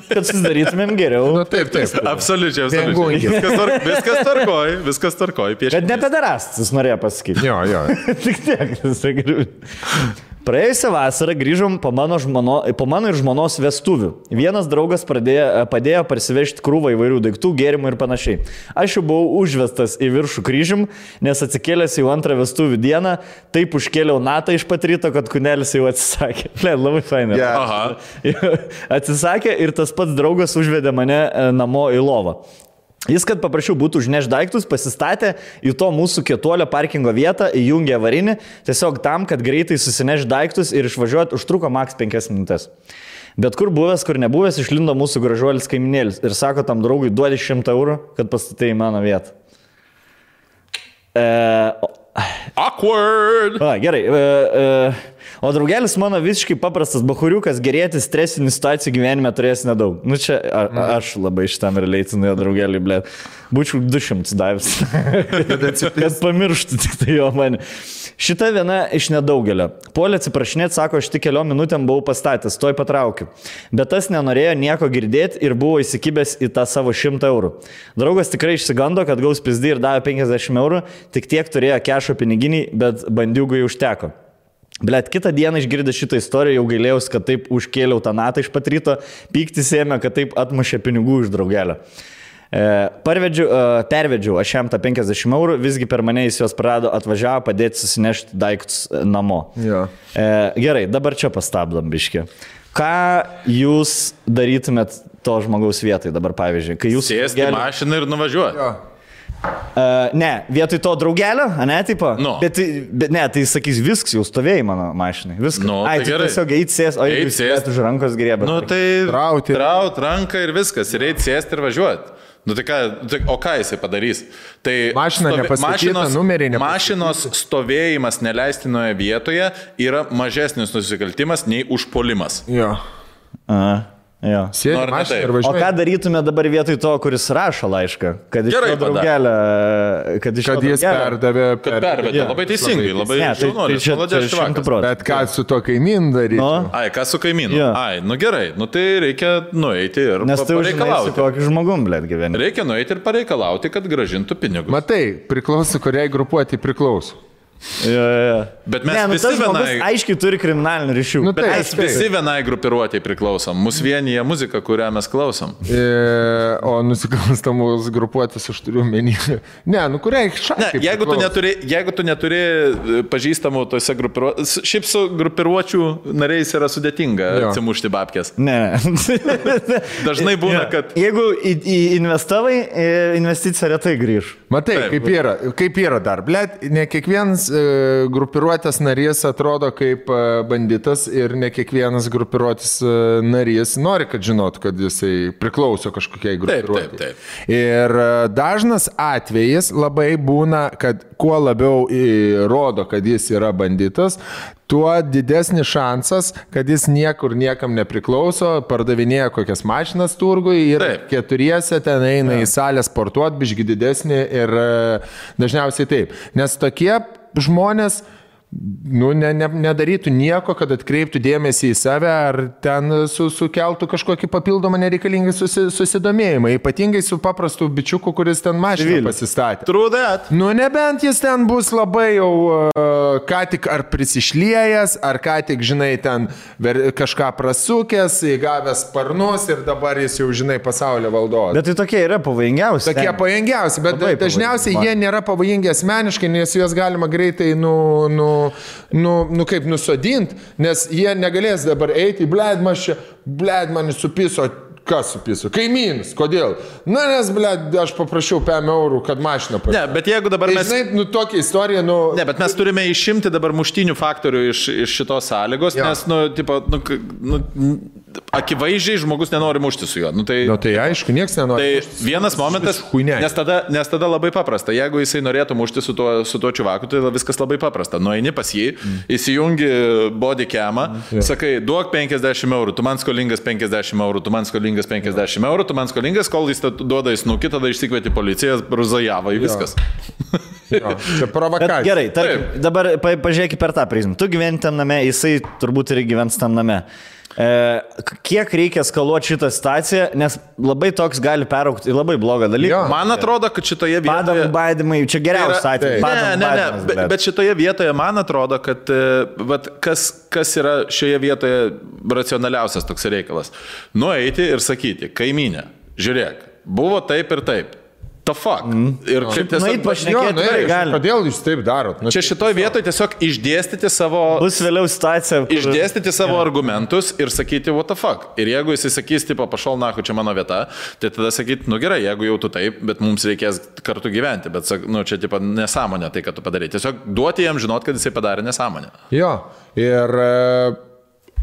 Speaker 1: kad susidarytumėm geriau.
Speaker 2: Nu, taip, taip.
Speaker 3: Absoliučiai, absoliučiai.
Speaker 2: Viengungis.
Speaker 3: Viskas, tar, viskas tarkoj, viskas tarkoj.
Speaker 1: Bet ne pedarastas, norėjo pasakyti.
Speaker 2: Jo, jo.
Speaker 1: Tik tiek, jis geriau. Praėjusią vasarą grįžom po mano, žmono, po mano ir žmonos vestuvių. Vienas draugas pradėjo, padėjo parsivežti krūvą įvairių daiktų, gėrimų ir panašiai. Aš jau buvau užvestas į viršų kryžim, nes atsikėlęs jau antrą vestuvių dieną, taip užkėliau natą iš pat ryto, kad kunelis jau atsisakė. Le, labai fainai.
Speaker 2: Yeah.
Speaker 1: Atsisakė ir tas pats draugas užvedė mane e, namo į lovą. Jis, kad paprašiau būtų užneš daiktus, pasistatė į to mūsų kietuolio parkingo vietą, įjungė avarinį, tiesiog tam, kad greitai susineš daiktus ir išvažiuoti užtruko maks 5 minutės. Bet kur buvęs, kur nebuvęs, išlindo mūsų gražuolis kaiminėlis ir sako tam draugui, duodi 100 eurų, kad pastatai į mano vietą. E,
Speaker 3: Awkward.
Speaker 1: A, gerai. E, e, o draugelis mano visiškai paprastas bahuriukas, gerėti stresinių situacijų gyvenime turės nedaug. Nu čia a, a, aš labai šitam relatinu jo draugelį, blė. Būčiau 200 davęs. kad pamirštų tik tai jo mane. Šita viena iš nedaugelio. Polė atsiprašinėt, sako, aš tik keliom minutėm buvau pastatęs, toj patraukiu. Bet tas nenorėjo nieko girdėti ir buvo įsikibęs į tą savo 100 eurų. Draugas tikrai išsigando, kad gaus pizdį ir davė 50 eurų, tik tiek turėjo kešo piniginį, bet bandiugui užteko. Blet, kitą dieną išgirdęs šitą istoriją jau gailėjausi, kad taip užkėliau tą natą iš pat ryto, pyktis ėmė, kad taip atmušė pinigų iš draugelio. E, parvedžiu, e, pervedžiau aš jam tą 50 eurų, visgi per mane jis juos prarado, atvažiavo padėti susinešti daiktus e, namo.
Speaker 2: Jo.
Speaker 1: E, gerai, dabar čia pastabdom biški. Ką jūs darytumėt to žmogaus vietai dabar, pavyzdžiui, kai jūs...
Speaker 3: Sėsti į
Speaker 1: draugelį-
Speaker 3: mašiną ir nuvažiuoti.
Speaker 2: Jo.
Speaker 1: Uh, ne, vietoj to draugelio, ne, tipo.
Speaker 3: Nu.
Speaker 1: Bet, bet ne, tai sakys, viskas jau stovėjai mano mašinai. Viskas.
Speaker 3: Nu,
Speaker 1: Ai,
Speaker 3: tai
Speaker 1: tai
Speaker 3: gerai.
Speaker 1: tiesiog eit sės, o
Speaker 3: Eit
Speaker 1: jeigu sės už rankos grėbė.
Speaker 3: Nu tai
Speaker 2: Trauti.
Speaker 3: Traut ranką ir viskas. Ir eiti sėsti ir važiuoti. Nu tai ką, tai, o ką jisai padarys? Tai
Speaker 2: Mašina nepastatyta, numeriai nepastatyti.
Speaker 3: Mašinos stovėjimas neleistinoje vietoje yra mažesnis nusikaltimas nei užpolimas.
Speaker 2: Jo.
Speaker 1: Aha, jo.
Speaker 2: Sėdi
Speaker 3: Nu, taip?
Speaker 2: ir
Speaker 1: O ką
Speaker 2: važiuoji.
Speaker 1: darytume dabar vietoj to, kuris rašo laišką? Kad iš to draugelio. Kad, iš
Speaker 2: Kad
Speaker 1: to
Speaker 2: jis
Speaker 1: draugelio-
Speaker 2: perdavė.
Speaker 3: Kad pervedė
Speaker 1: Jo.
Speaker 3: labai teisingai, labai
Speaker 1: Ne, tai, tai
Speaker 3: šaunuolis,
Speaker 1: čia,
Speaker 3: švakas.
Speaker 1: procentų.
Speaker 2: Bet ką su to kaimyn daryti?
Speaker 1: Nu.
Speaker 3: Ai, ką su kaimynu?
Speaker 1: Jo.
Speaker 3: Ai, nu gerai, nu tai reikia nueiti ir
Speaker 1: Nes tai
Speaker 3: pareikalauti.
Speaker 1: Kokį žmogum, blėt, gyveni.
Speaker 3: Reikia nueiti ir pareikalauti, kad gražintų pinigus.
Speaker 2: Matai, priklauso, kuriai grupuoti priklauso.
Speaker 1: Jo, jo, jo.
Speaker 3: Bet mes
Speaker 1: ne, nu,
Speaker 3: visi vienai-
Speaker 1: aiškiai turi kriminalinių ryšių.
Speaker 2: Nu,
Speaker 3: Bet
Speaker 2: taip,
Speaker 3: mes visi vienai grupiruotėjai priklausom. Mūsų vienyje muzika, kurią mes klausom.
Speaker 2: E, o nusikalstamos grupuotės aš turiu menį. Ne, nu kuriai
Speaker 3: Ne,
Speaker 2: šaliai.
Speaker 3: jeigu, tu neturi, jeigu tu neturi e, pažįstamų tose grupiruotėse, šiaip su grupiruočių nariais yra sudėtinga
Speaker 2: Jo.
Speaker 3: atsimušti babkės.
Speaker 1: Ne.
Speaker 3: Dažnai būna, kad
Speaker 1: Jeigu į, į investavai, investicija retai grįž.
Speaker 2: Matai,
Speaker 3: Taip.
Speaker 2: kaip yra, kaip yra dar, blėt, ne kiekvienas e, grupiruotės narys atrodo kaip e, banditas ir ne kiekvienas grupiruotės e, narys nori, kad žinotų, kad jisai priklauso kažkokiai grupiruotė.
Speaker 3: taip.
Speaker 2: Ir e, dažnas atvejis labai būna, kad kuo labiau įrodo, kad jis yra banditas, tuo didesnis šansas, kad jis niekur niekam nepriklauso, pardavinėja kokias mašinas turgui ir
Speaker 3: Taip.
Speaker 2: keturiese ten eina į salę sportuoti, bišgi didesnį ir dažniausiai taip. Nes tokie žmonės nu, ne, ne, nedarytų nieko, kad atkreiptų dėmesį į save ar ten su, sukeltų kažkokį papildomą nereikalingą susi, susidomėjimą. Ypatingai su paprastu bičiuku, kuris ten mašiną pasistatė.
Speaker 3: true that.
Speaker 2: Nu, nebent jis ten bus labai jau uh, ką tik ar prisišliejęs, ar ką tik, žinai, ten ver, kažką prasukęs, įgavęs sparnus ir dabar jis jau, žinai, pasaulio valdovas.
Speaker 1: Bet tai tokie yra pavojingiausi.
Speaker 2: Tokie
Speaker 1: Ten.
Speaker 2: pavojingiausi, bet
Speaker 1: Labai
Speaker 2: dažniausiai
Speaker 1: pavojingi.
Speaker 2: jie nėra pavojingi asmeniškai, nes juos galima greitai, nu, nu, nu, nu kaip nusodinti, nes jie negalės dabar eiti, bled, man čia, bled, man supiso. Kas supiso? Kaimynas. Kodėl? Na, nes, bled, aš paprašiau 5 eurų, kad mašiną
Speaker 3: Ne,
Speaker 2: pasiūlytų.
Speaker 3: bet jeigu dabar
Speaker 2: Tai,
Speaker 3: mes...
Speaker 2: žinai, nu, tokia istorija, nu...
Speaker 3: Ne, bet mes turime išimti dabar muštinių faktorių iš, iš šitos sąlygos,
Speaker 2: Jo.
Speaker 3: nes, nu, tipo, nu, nu, akivaizdžiai žmogus nenori mušti su juo. Nu, tai,
Speaker 2: Nu, tai aišku, niekas nenori.
Speaker 3: Tai vienas momentas, nes tada, nes tada labai paprasta. Jeigu jisai norėtų mušti su tuo, su tuo čiuvaku, tai viskas labai paprasta. Nueini pas jį, mm. įsijungi body camą, mm. sakai, duok 50 eurų, tu man skolingas 50 eurų, tu man skolingas 50 eurų, tu man skolingas, kol jis duoda į snukį, tada išsikvieti policiją, bruzajavo į viskas.
Speaker 2: Jo, čia
Speaker 1: Bet
Speaker 2: provokacija.
Speaker 1: gerai, tarkim, dabar pa, pažiūrėk per tą prizmę. Tu gyveni tam name, jisai turbūt ir gyvens tam name. E, kiek reikia skaluoti šitą situaciją, nes labai toks gali peraukti į labai blogą dalyką.
Speaker 2: Jo.
Speaker 3: Man atrodo, kad šitoje
Speaker 1: Padam
Speaker 3: vietoje...
Speaker 1: baidimai, čia geriausias
Speaker 3: Tai
Speaker 1: atvejis. Padam
Speaker 3: Ne, ne, ne,
Speaker 1: baidimas,
Speaker 3: bet, bet šitoje vietoje man atrodo, kad e, vat, kas, kas yra šioje vietoje racionaliausias toks reikalas. Nueiti ir sakyti, kaiminė, žiūrėk, buvo taip ir taip. The fuck. Mm. Ir kaip
Speaker 1: nueit
Speaker 3: tiesiog...
Speaker 1: pašnekėti.
Speaker 2: Jo,
Speaker 1: Šnekėt
Speaker 2: nu, ei,
Speaker 1: galim.
Speaker 2: kodėl jūs taip darot? Nu,
Speaker 3: Čia šitoje vietoje tiesiog išdėstyti savo...
Speaker 1: Bus vėliau situacija. kur-
Speaker 3: Išdėstyti savo argumentus ir sakyti, what the fuck. Ir jeigu jisai sakys, tipo, pašal, na, čia mano vieta, tai tada sakyti, nu gerai, jeigu jau tu taip, bet mums reikės kartu gyventi. Bet, nu, čia, tipo, nesąmonė tai, kad tu padarai. Tiesiog duoti jam žinot, kad jisai padarė nesąmonę.
Speaker 2: Jo, ir, e,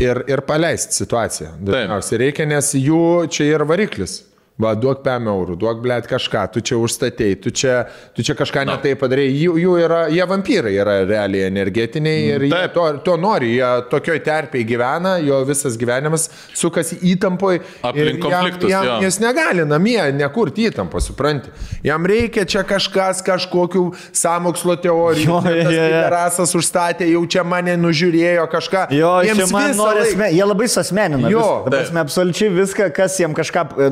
Speaker 2: ir, ir paleisti situaciją. Dažniausiai reikia, nes jų čia yra variklis. Va, duok 5 eurų, duok blėt kažką, tu čia užstatėjai, tu čia, tu čia kažką no. netai padarėjai. Jų, jų yra, jie vampyrai yra realiai energetiniai ir jie
Speaker 3: Taip.
Speaker 2: to, to nori, jie tokioj terpiai gyvena, jo visas gyvenimas sukasi įtampoj.
Speaker 3: Aplink konfliktus,
Speaker 2: jam,
Speaker 3: jo.
Speaker 2: jam, jis negali namie nekurti įtampos, supranti. Jam reikia čia kažkas, kažkokių samokslo teorijų.
Speaker 1: Jo,
Speaker 2: tas
Speaker 1: jo, jo.
Speaker 2: Rasas užstatė, jau čia mane nužiūrėjo kažką.
Speaker 1: Jo,
Speaker 2: Jiems
Speaker 1: man nori
Speaker 2: laik-.
Speaker 1: Jie labai susmenina.
Speaker 2: Jo.
Speaker 1: Jo. Prasme, absoliučiai viską, kas jiems kažką e,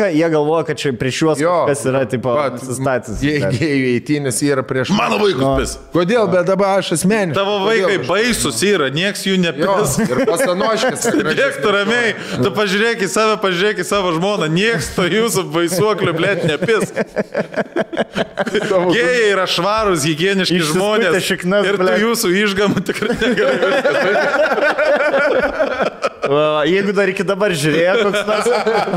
Speaker 1: atsitinka, jie galvoja, kad čia prieš juos
Speaker 2: Jo.
Speaker 1: kas yra, tipo,
Speaker 2: Vat,
Speaker 1: nusistatęs.
Speaker 2: Jei gėjų eitynės yra prieš
Speaker 3: Mano vaikus pis.
Speaker 2: Kodėl, bet dabar aš asmeniškai.
Speaker 3: Tavo vaikai baisus yra, nieks jų
Speaker 2: Jo,
Speaker 3: nepis.
Speaker 2: ir pasanoškis.
Speaker 3: Dėk tu ramiai, tu pažiūrėk į save, pažiūrėk į savo žmoną, nieks to jūsų baisuoklių, blėt, nepis. Gėjai yra švarūs, hygieniški žmonės.
Speaker 1: šiknas,
Speaker 3: ir tu jūsų išgamų tikrai negali.
Speaker 1: Jeigu dar iki dabar žiūrėjo, koks nors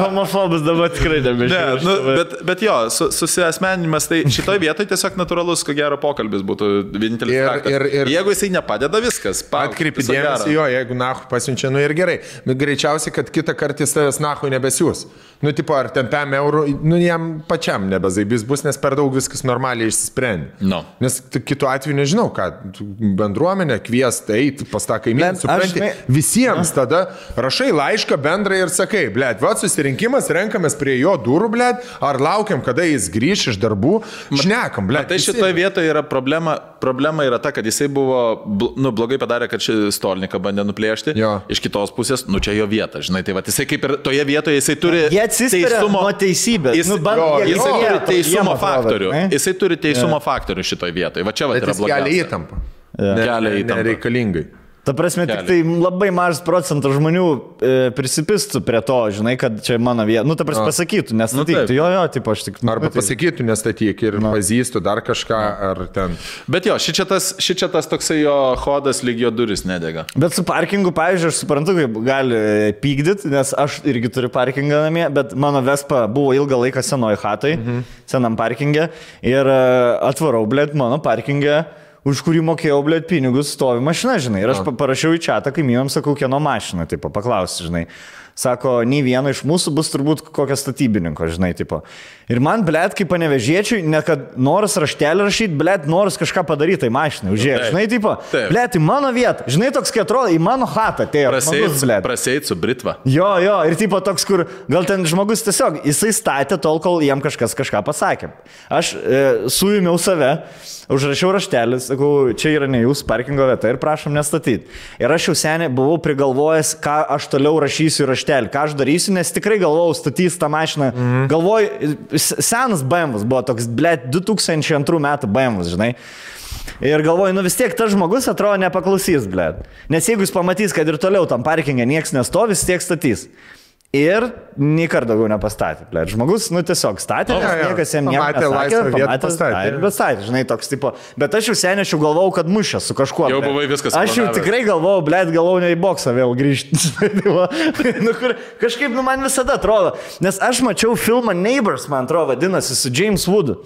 Speaker 1: homofobas dabar tikrai
Speaker 3: Ne,
Speaker 1: nebežiūrėjo.
Speaker 3: nu, bet, bet jo, su, susiasmeninimas, tai šitoje vietoje tiesiog natūralus, ko gero, pokalbis būtų vienintelis.
Speaker 2: Ir-
Speaker 3: faktas.
Speaker 2: ir- ir-
Speaker 3: Jeigu jisai nepadeda, viskas.
Speaker 2: Atkreipi dėmesį, jo, jeigu nahu pasiunčia, nu ir gerai. Bet greičiausiai, kad kitą kartą jis tavęs nahu nebesiūs. Nu, tipo, ar ten 5 eurų, nu, jam pačiam nebezaibys bus, nes per daug viskas normaliai išsisprendė.
Speaker 3: No.
Speaker 2: Nes kitu atveju nežinau, ką tu bendruomenę kviesti, eiti pas tą kaimyną, supranti. Visiems tada rašai laišką bendrai ir sakai, blėt, va susirinkimas, renkamės prie jo durų, blėt, ar laukiam, kada jis grįš iš darbų, šnekam, blėt.
Speaker 3: Tai šitoje vietoje yra problema, problema yra ta, kad jisai buvo, nu, blogai padarė, kad šį stolniką bandė nuplėšti.
Speaker 2: Jo.
Speaker 3: Iš kitos pusės, nu čia jo vieta, žinai, tai va, jisai kaip ir toje vietoje, jisai turi
Speaker 1: nuo teisybės.
Speaker 3: Jis,
Speaker 1: Nu, band-
Speaker 3: jo,
Speaker 1: jie-
Speaker 3: jisai
Speaker 1: jie-
Speaker 3: turi teisumo faktorių.
Speaker 1: ne?
Speaker 3: Jisai turi teisumo faktorių šitoje vietoje. Va čia va yra
Speaker 2: jis kelia
Speaker 3: blogai.
Speaker 2: įtampą.
Speaker 3: Kelia
Speaker 2: Ne-
Speaker 3: įtampą.
Speaker 2: Nereikalingai.
Speaker 1: Ta prasme, tik tai labai mažas procentas žmonių e, prisipistų prie to, žinai, kad čia mano vieta. Nu, ta prasme, pasakytų, nestatyktų.
Speaker 3: taip.
Speaker 1: jo, jo, tipo, aš tik...
Speaker 2: Arba
Speaker 1: nu, tai-
Speaker 2: pasakytų, nestatyk ir pazīstų dar kažką, ar ten.
Speaker 3: Bet jo, ši čia tas, ši čia tas toksai jo hodas lygio duris nedega.
Speaker 1: Bet su parkingu, pavyzdžiui, aš suprantu, kaip gali pykdyti, nes aš irgi turiu parkingą namie, bet mano Vespa buvo ilgą laiką senoj hatai, mhm. senam parkingė ir e, atvarau, blėt, mano parkingė, už kurį mokėjau, blėt, pinigus, stovi mašina, žinai. Ir aš pa- parašiau į čia, kaimynams, sakau, kieno mašina, tipo, paklausti, žinai. Sako, nei vieno iš mūsų bus turbūt kokio statybininko, žinai, tipo. Ir man, blėt, kaip panevežėčiui, ne kad noras raštelį rašyti, blėt, noras kažką padaryti, tai mašinai, užėjai, žinai, tipo, blėt, į mano vietą, žinai, toks, kai atrodo, į mano hatą atėjo.
Speaker 3: Praseit su Britva.
Speaker 1: Jo, jo, ir tipo toks, kur gal ten žmogus tiesiog, jisai statė tol, kol jam kažkas kažką pasakė. Aš e, suėmiau save, užrašiau raštelį, sakau, čia yra ne jūsų parkingo vieta ir prašom nestatyti. Ir aš jau seniai buvau prigalvojęs, ką aš toliau rašysiu į raštelį, ką aš darysiu, nes tikrai galvojau statys tą mašiną. Mhm. Galvoju, senas BMW buvo toks, blėt, 2002 metų BMW, žinai. Ir galvoju, nu vis tiek tas žmogus atrodo nepaklausys, blėt. Nes jeigu jis pamatys, kad ir toliau tam parkingė niekas nestovi, vis tiek statys. Ir kartą daugiau nepastatė. Blėt. Žmogus, nu tiesiog statė, nes
Speaker 2: jo.
Speaker 1: niekas jam nieko nesakė,
Speaker 2: laisvą vietą, pastatė,
Speaker 1: ai,
Speaker 2: jo.
Speaker 1: Bet statė, žinai, toks tipo. Bet aš jau jau galvojau, kad mušė su kažkuo.
Speaker 3: Jau buvai viskas
Speaker 1: Aš jau
Speaker 3: planavęs.
Speaker 1: tikrai galvojau, blėt, galvojau ne į boksą vėl grįžti. Tai nu, kur, kažkaip, nu, man visada atrodo. Nes aš mačiau filmą Neighbors, man atrodo, vadinasi, su James Woodu.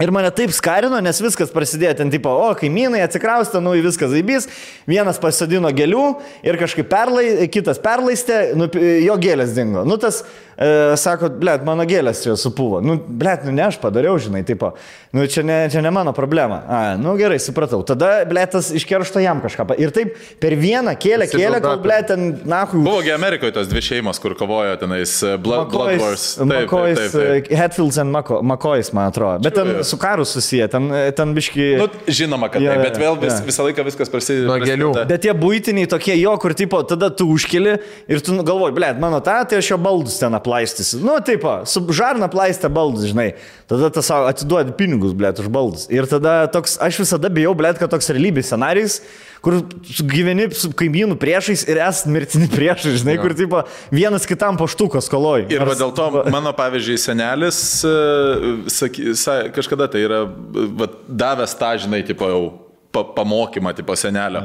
Speaker 1: Ir mane taip skarino, nes viskas prasidėjo ten tipo, o kaimynai atsikraustė, nu į viską zaibys, vienas pasodino gėlių ir kažkaip perlai, kitas perlaistė, nu, jo gėlės dingo. Nu tas, e, sako, blėt, mano gėlės čia supuvo. Nu, blėt, nu ne aš padariau, žinai, tipo, nu čia ne, čia ne mano problema. A, nu gerai, supratau. Tada, blėt, tas iš keršto jam kažką. Ir taip per vieną kėlę, kėlę, kol, blėt, ten, nahui.
Speaker 3: Buvogi Amerikoje tos dvi šeimos, kur kovojo tenais Blood, blood Wars.
Speaker 1: Makojus,
Speaker 3: Taip, taip, taip, taip.
Speaker 1: Hatfields and Mako- Makojus, man atrodo. Bet ten su karu susiję, ten, ten biški...
Speaker 3: Nu, žinoma, kad
Speaker 1: jo,
Speaker 3: taip, bet vėl vis,
Speaker 1: jo.
Speaker 3: visą laiką viskas prasideda.
Speaker 2: Nuo gėlių.
Speaker 1: Bet tie būtiniai tokie jo, kur tipo, tada tu užkeli ir tu galvoji, blėt, mano tą, tai aš jo baldus ten aplaistysiu. Nu, taip, su žarna aplaistę baldus, žinai. Tada savo atiduodi pinigus, blėt, už baldus. Ir tada toks, aš visada bijau, blėt, kad toks realybės scenarius, kur gyveni su kaimynų priešais ir esi mirtini priešai, žinai, kur tipo vienas kitam paštuko skoloj.
Speaker 3: Ir va dėl to mano, pavyzdžiui, senelis e, saky, sa, kažkada tai yra va, davęs tą, žinai, tipo jau pa, pamokymą, tipo senelio,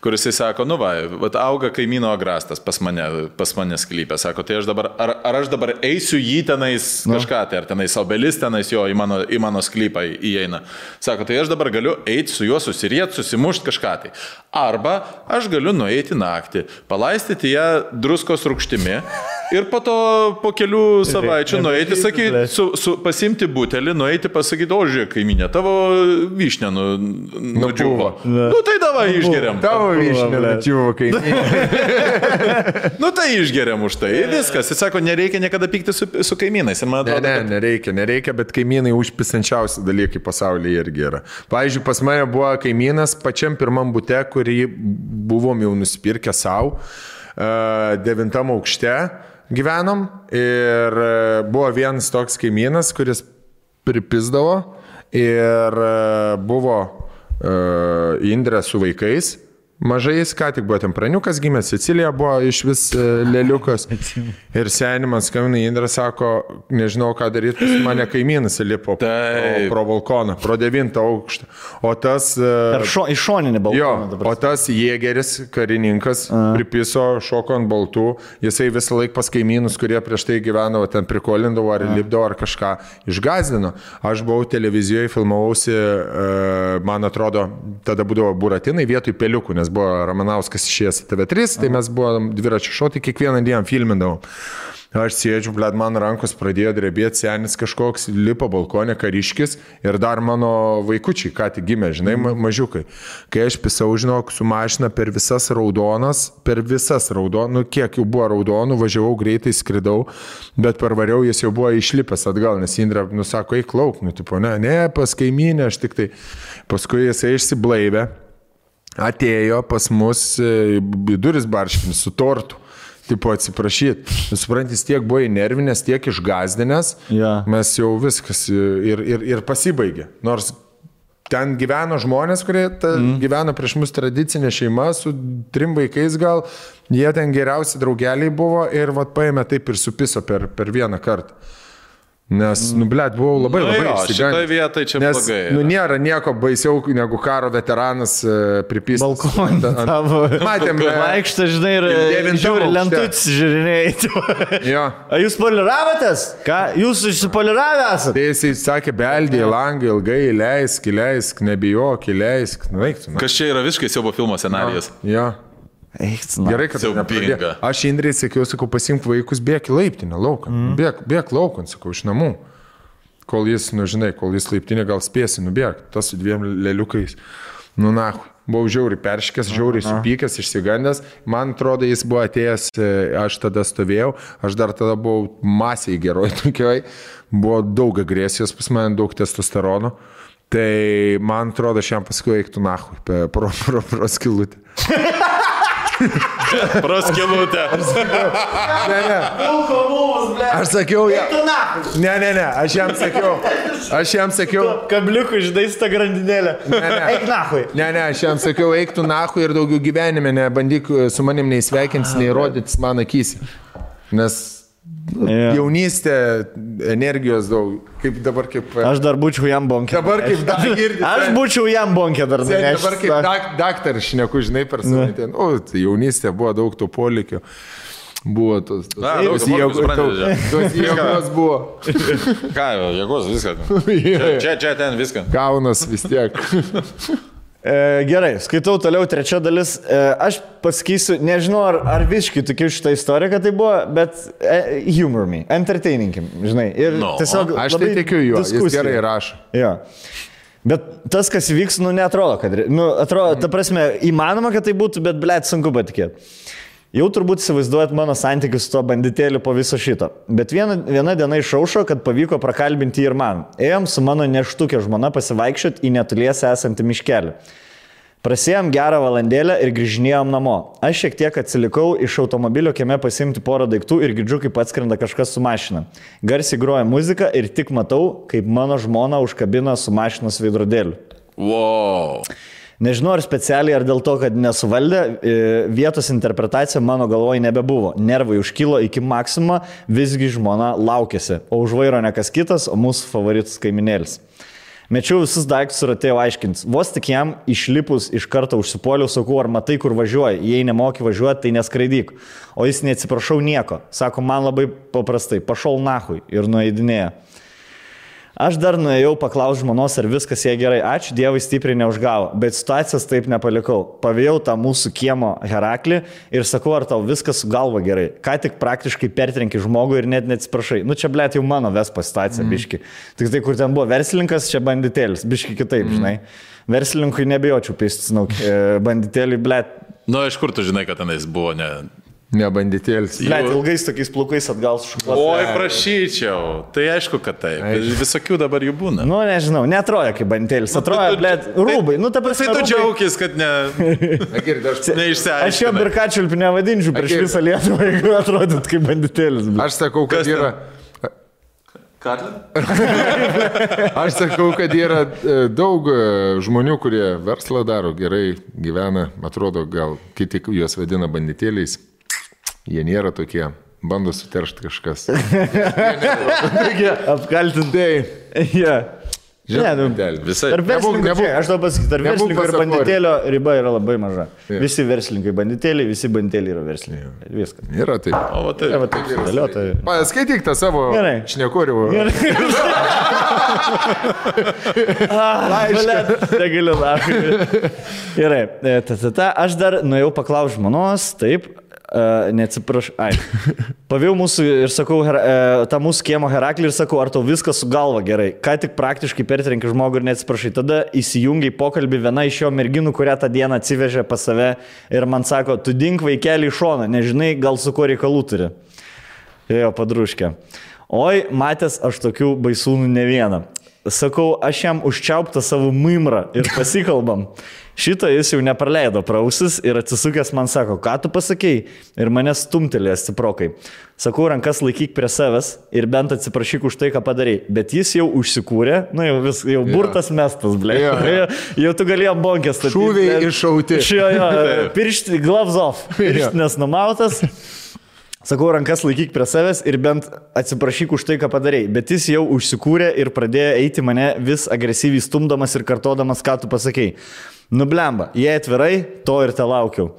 Speaker 3: kuris jis sako, nu va, va, auga kaimyno agrastas pas mane, pas mane sklypė, sako, tai aš dabar, ar, ar aš dabar eisiu jį tenais kažką, tai ar tenais obelis tenais jo į mano, į mano sklypą įeina. Sako, tai aš dabar galiu eiti su juo susiriet, susimušti kažką tai. Arba aš galiu nueiti naktį, palaistyti ją druskos rūkštimi ir po to po kelių savaičių nueiti, sakyti, su, su, pasimti butelį, nueiti pasakyti, o žiūrėk, kaiminė, tavo vyšnė nu, nudžiuvo. Nu tai davai išgeriam.
Speaker 2: Tavo vyšnė, lačiuvo, kai.
Speaker 3: Nu tai išgeriam už tai. Ir viskas. Jis sako, nereikia niekada pykti su, su kaimynais. Man
Speaker 2: Ne,
Speaker 3: atrodo,
Speaker 2: ne,
Speaker 3: kad-
Speaker 2: nereikia, nereikia, bet kaimynai užpisančiausi dalykai pasaulyje irgi yra. Pavyzdžiui, pas mane buvo kaimynas pačiam pirmam bute, kurį buvom jau nusipirkę savo, devintam aukšte gyvenom ir e, buvo vienas toks kaimynas, kuris pripisdavo ir e, buvo e, Indrė su vaikais. Mažais, ką tik buvo ten praniukas gimė, Sicilija buvo iš vis e, lėliukas. Ir senimas skambina Indra, sako, nežinau ką daryti, mane kaimynas lipo pro,
Speaker 3: Taip.
Speaker 2: pro balkoną, pro devintą aukštą. O tas...
Speaker 1: Per šo, iš šoninį balkoną dabar.
Speaker 2: o tas jėgeris, karininkas, pripiso, šoko ant baltų, jisai visą laiką pas kaimynus, kurie prieš tai gyveno, ten prikolindavo ar lipdavo ar kažką, išgazdino. Aš buvau televizijoje, filmavausi, e, man atrodo, tada būdavo buratinai vietoj peliukų, nes buvo Ramanauskas išėjęs į TV3, tai mes buvom dviračio šoti, kiekvieną dieną filmindavom. Aš sėdžiu, blėd, man rankos pradėjo drebėti, senis kažkoks, lipa balkonė kariškis ir dar mano vaikučiai, ką tik gimė, žinai, ma mažiukai. Kai aš pisau, žinok, su mašina per visas raudonas, per visas raudonas, nu kiek jau buvo raudonų, važiavau greitai, skridau, bet parvariau, jis jau buvo išlipęs atgal, nes Indra, nusako, eik lauk, nu, tipo, ne, ne, pas kaiminę, aš tik tai, paskui jisai išsiblaivė, atėjo pas mus e, į duris barškinis su tortu. Tipo atsiprašyti. Suprantis, tiek buvo įnervinęs, tiek išgazdinęs.
Speaker 1: Jo.
Speaker 2: Mes jau viskas e, ir, ir, ir pasibaigė. Nors ten gyveno žmonės, kurie ta, mm. gyveno prieš mus tradicinė šeima su trim vaikais gal. Jie ten geriausi draugeliai buvo ir vat paėmė taip ir supiso per, per vieną kartą. Nes, nu, blėt, buvau labai
Speaker 3: Nu
Speaker 2: labai
Speaker 3: jo,
Speaker 2: išsigandęs.
Speaker 3: šitoj vietoj čia
Speaker 2: Nes,
Speaker 3: blogai
Speaker 2: Nu, nėra nieko baisiau negu karo veteranas e, pripystas.
Speaker 1: Balkonį tavo.
Speaker 2: Matėm, e,
Speaker 1: Vaikšta, žinai, ir
Speaker 2: Devintam
Speaker 1: žiūri lentutis, žiūrinėjai.
Speaker 2: Jo.
Speaker 1: A jūs poliravotės? Ką? Jūs išsipoliravę esate?
Speaker 2: Tai jisai sakė, beldė į langą ilgai, leisk, leisk, nebijok, leisk. Nu, na.
Speaker 3: Kas čia yra visiškai siaubo filmo scenarijas?
Speaker 2: Jo.
Speaker 1: Eik, na.
Speaker 2: Gerai, kad tu
Speaker 3: Siaubinga.
Speaker 2: nepradėjai. Aš Indrei sakiau, sakau, pasimk vaikus, bėk į laiptinę lauką. Mm. Bėk, bėk lauką, sakau, iš namų. Kol jis, nu žinai, kol jis laiptinė gal spėsi, nubėg, tas su dviem leliukais. Nu, na, buvau žiauriai perškęs, žiauriai supykęs, išsigandęs. Man atrodo, jis buvo atėjęs, e, aš tada stovėjau, aš dar tada buvau masiai geroj tokioj, buvo daug agresijos pas mane, daug testosterono. Tai man atrodo, aš jam paskui eiktų nahui pe- pro, pro, pro skilutę.
Speaker 3: Praskilutė.
Speaker 2: Ne, ne. Aš sakiau, ja. Ne, ne, ne, aš jam sakiau. Aš jam sakiau.
Speaker 1: Kabliukų išdaista grandinėlė.
Speaker 2: Ne, ne.
Speaker 1: Eik nahui.
Speaker 2: Ne, ne, aš jam sakiau, eik tu nahu ir daugiau gyvenime nebandyk su manim nei sveikintis, nei rodytis man akys. Nes
Speaker 1: Jo.
Speaker 2: jaunystė, energijos daug. Kaip dabar kaip...
Speaker 1: Aš dar būčiau jam bonkė.
Speaker 2: Dabar kaip dar girdite.
Speaker 1: Aš būčiau jam bonkė dar. Nunešęs.
Speaker 2: Dabar kaip dak, daktaras šneku, žinai, per savaitę. O, tai jaunystė buvo daug to polikio. Buvo tos... tos
Speaker 3: Na,
Speaker 2: tos jėgos-
Speaker 3: čia.
Speaker 2: tos jėgos buvo.
Speaker 3: Ką, jėgos, viską. Čia, čia, čia ten viską.
Speaker 2: Kaunas vis tiek.
Speaker 1: E, gerai, skaitau toliau trečia dalis. E, aš pasakysiu, nežinau ar, ar visiškai tokia šitą istoriją, kad tai buvo, bet e, humor me, entertaininkim, žinai. Ir
Speaker 3: No.
Speaker 1: tiesiog...
Speaker 2: Aš tai tikiu juo, jis
Speaker 1: diskusija.
Speaker 2: gerai rašo.
Speaker 1: Jo. Bet tas, kas vyks, nu, netrodo, kad... Nu, atrodo, ta prasme, įmanoma, kad tai būtų, bet, blėt, sunku patikėti. Jau turbūt įsivaizduojat mano santykius su to banditėliu po viso šito. Bet viena, viena diena išaušo, kad pavyko prakalbinti ir man. Ėjom su mano neštukė žmona pasivaikščioti į netoliese esantį miškelį. Prasėjom gerą valandėlę ir grįžinėjom namo. Aš šiek tiek atsilikau iš automobilio kieme pasimti porą daiktų ir girdžiu, kaip atskrenda kažkas su mašina. Garsiai groja muzika ir tik matau, kaip mano žmona užkabina su mašinos veidrodėliu.
Speaker 3: Wow.
Speaker 1: Nežinau, ar specialiai, ar dėl to, kad nesuvaldė, e, vietos interpretacija mano galvoje nebebuvo. Nervai užkilo iki maksimumo, visgi žmona laukėsi, o už vairo ne kas kitas, o mūsų favoritas kaiminėlis. Mečiau visus daiktus ir atėjau aiškinti. Vos tik jam išlipus iš karto užsipoliau, sakau, ar matai, kur važiuoji. Jei nemoki važiuoti, tai neskraidyk. O jis neatsiprašau nieko. Sako, man labai paprastai, pašol nahui ir nueidinėja. Aš dar nuėjau paklausti žmonos, ar viskas jai gerai. Ačiū Dievui stipriai neužgavo, bet situacijos taip nepalikau. Pavėjau tą mūsų kiemo Heraklį ir sakau, ar tau viskas su galva gerai. Ką tik praktiškai pertrenki žmogų ir net neatsiprašai. Nu čia blėt jau mano vespa situacija, mm. biški. Tik tai, kur ten buvo verslininkas, čia banditėlis, biški kitaip, mm. žinai. Verslininkui nebijočiau pistis, nu, banditėliui, blėt.
Speaker 3: Nu, iš kur tu žinai, kad tenais buvo, ne.
Speaker 2: Ne banditėlis.
Speaker 1: Blėt, ilgais tokiais plaukais atgal su šukos.
Speaker 3: Oi, prašyčiau. Tai aišku, kad taip. Visokių dabar jų būna.
Speaker 1: Nu, nežinau, netroja kaip banditėlis. Atrodo, blėt, rūbai. Nu, ta prasme.
Speaker 3: Tai tu džiaugis, kad ne, neišsiaiškinai.
Speaker 1: Aš jo birkačiulpį nevadinčiau prieš
Speaker 2: Akir.
Speaker 1: visą Lietuvą, jeigu atrodyt kaip banditėlis.
Speaker 2: aš sakau, kad
Speaker 3: Kas ten?
Speaker 2: yra.
Speaker 3: Katlin?
Speaker 2: Aš sakau, kad yra e, daug e, žmonių, kurie verslą daro, gerai gyvena, atrodo, gal kiti juos vadina banditėliais. Jie nėra tokie, bando suteršti kažkas.
Speaker 1: Apkaltintai. Ja. Ne, nu,
Speaker 3: Visai.
Speaker 1: Tarp verslininkų,
Speaker 2: nebūk-
Speaker 1: čia, aš tau pasakysiu, tarp
Speaker 2: nebūk
Speaker 1: verslininkų ir banditėlio riba yra labai maža.
Speaker 2: Jo.
Speaker 1: Visi verslininkai banditėliai, visi banditėliai yra verslininkai. Viskas.
Speaker 2: Yra taip.
Speaker 3: O, va, tai.
Speaker 1: Tai va taip sudėliota.
Speaker 2: Paskaityk tą savo šnekorių.
Speaker 1: Negaliu laukti. Gerai, e, ta, ta, ta, aš dar nuėjau paklausti žmonos, taip, uh, neatsiprašau, ai. Pavėjau mūsų ir sakau, her, uh, tą mūsų kiemo Heraklį ir sakau, ar tau viskas su galva gerai. Ką tik praktiškai pertrenki žmogų ir neatsiprašai. Tada įsijungiai pokalbį viena iš jo merginų, kurią tą dieną atsivežė pas save ir man sako, tu dink vaikelį į šoną, nežinai, gal su kuo reikalų turi. Jo, padruškė. Oi, matęs aš tokių baisūnų ne vieną. Sakau, aš jam užčiauptą savo mimrą ir pasikalbam. Šitą jis jau nepraleido prausis ir atsisukęs man sako, ką tu pasakėjai ir mane stumtelė stiprokai. Sakau, rankas laikyk prie savęs ir bent atsiprašyk už tai, ką padarėjai. Bet jis jau užsikūrė, nu jau, vis, jau burtas mestas, ble.
Speaker 2: Jo.
Speaker 1: Jau, jau tu galėjom bonkės statyti.
Speaker 2: Šūviai iššauti.
Speaker 1: Šio, jo, piršti, gloves off. Pirštinės numautas. Sakau, rankas laikyk prie savęs ir bent atsiprašyk už tai, ką padarėjai. Bet jis jau užsikūrė ir pradėjo eiti mane vis agresyviai stumdamas ir kartodamas, ką tu pasakėjai. Nublemba, jei atvirai, to ir te laukiau.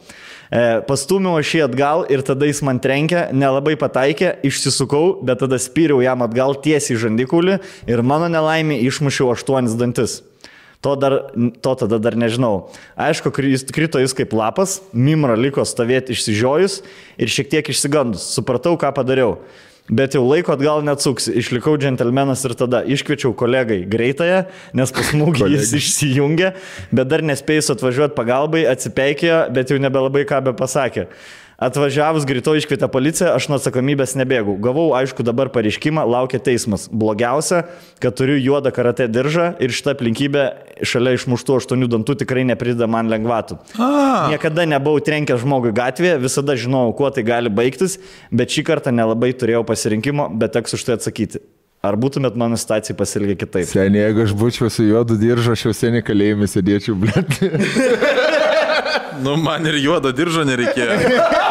Speaker 1: E, Pastumiau aš jį atgal ir tada jis man trenkė, nelabai pataikė, išsisukau, bet tada spyriau jam atgal tiesiai žandikulį ir mano nelaimė išmušiau aštuonis dantis. To, dar, to tada dar nežinau. Aišku, jis krito jis kaip lapas, Mimra liko stovėti išsižiojus ir šiek tiek išsigandus. Supratau, ką padariau. Bet jau laiko atgal neatsuksi. Išlikau džentelmenas ir tada iškviečiau kolegai greitąją, nes pas smūgį jis išsijungė, bet dar nespėjus atvažiuoti pagalbai, atsipeikėjo, bet jau nebelabai ką be pasakė. Atvažiavus greito iškvietė policiją, aš nuo atsakomybės nebėgau. Gavau, aišku, dabar pareiškimą, laukia teismas. Blogiausia, kad turiu juodą karate diržą ir šitą aplinkybę šalia išmuštų aštuonių dantų tikrai neprideda man lengvatų. Niekada nebuvau trenkęs žmogui gatvėje, visada žinojau, kuo tai gali baigtis, bet šį kartą nelabai turėjau pasirinkimo, bet teks už tai atsakyti. Ar būtumėt mano situacijai pasilgę kitaip?
Speaker 2: Seniai, jeigu aš būčiau su juodu diržu, aš jau seniai kalėjime sėdėčiau, blėt.
Speaker 3: Nu, man ir juodo diržo nereikėjo.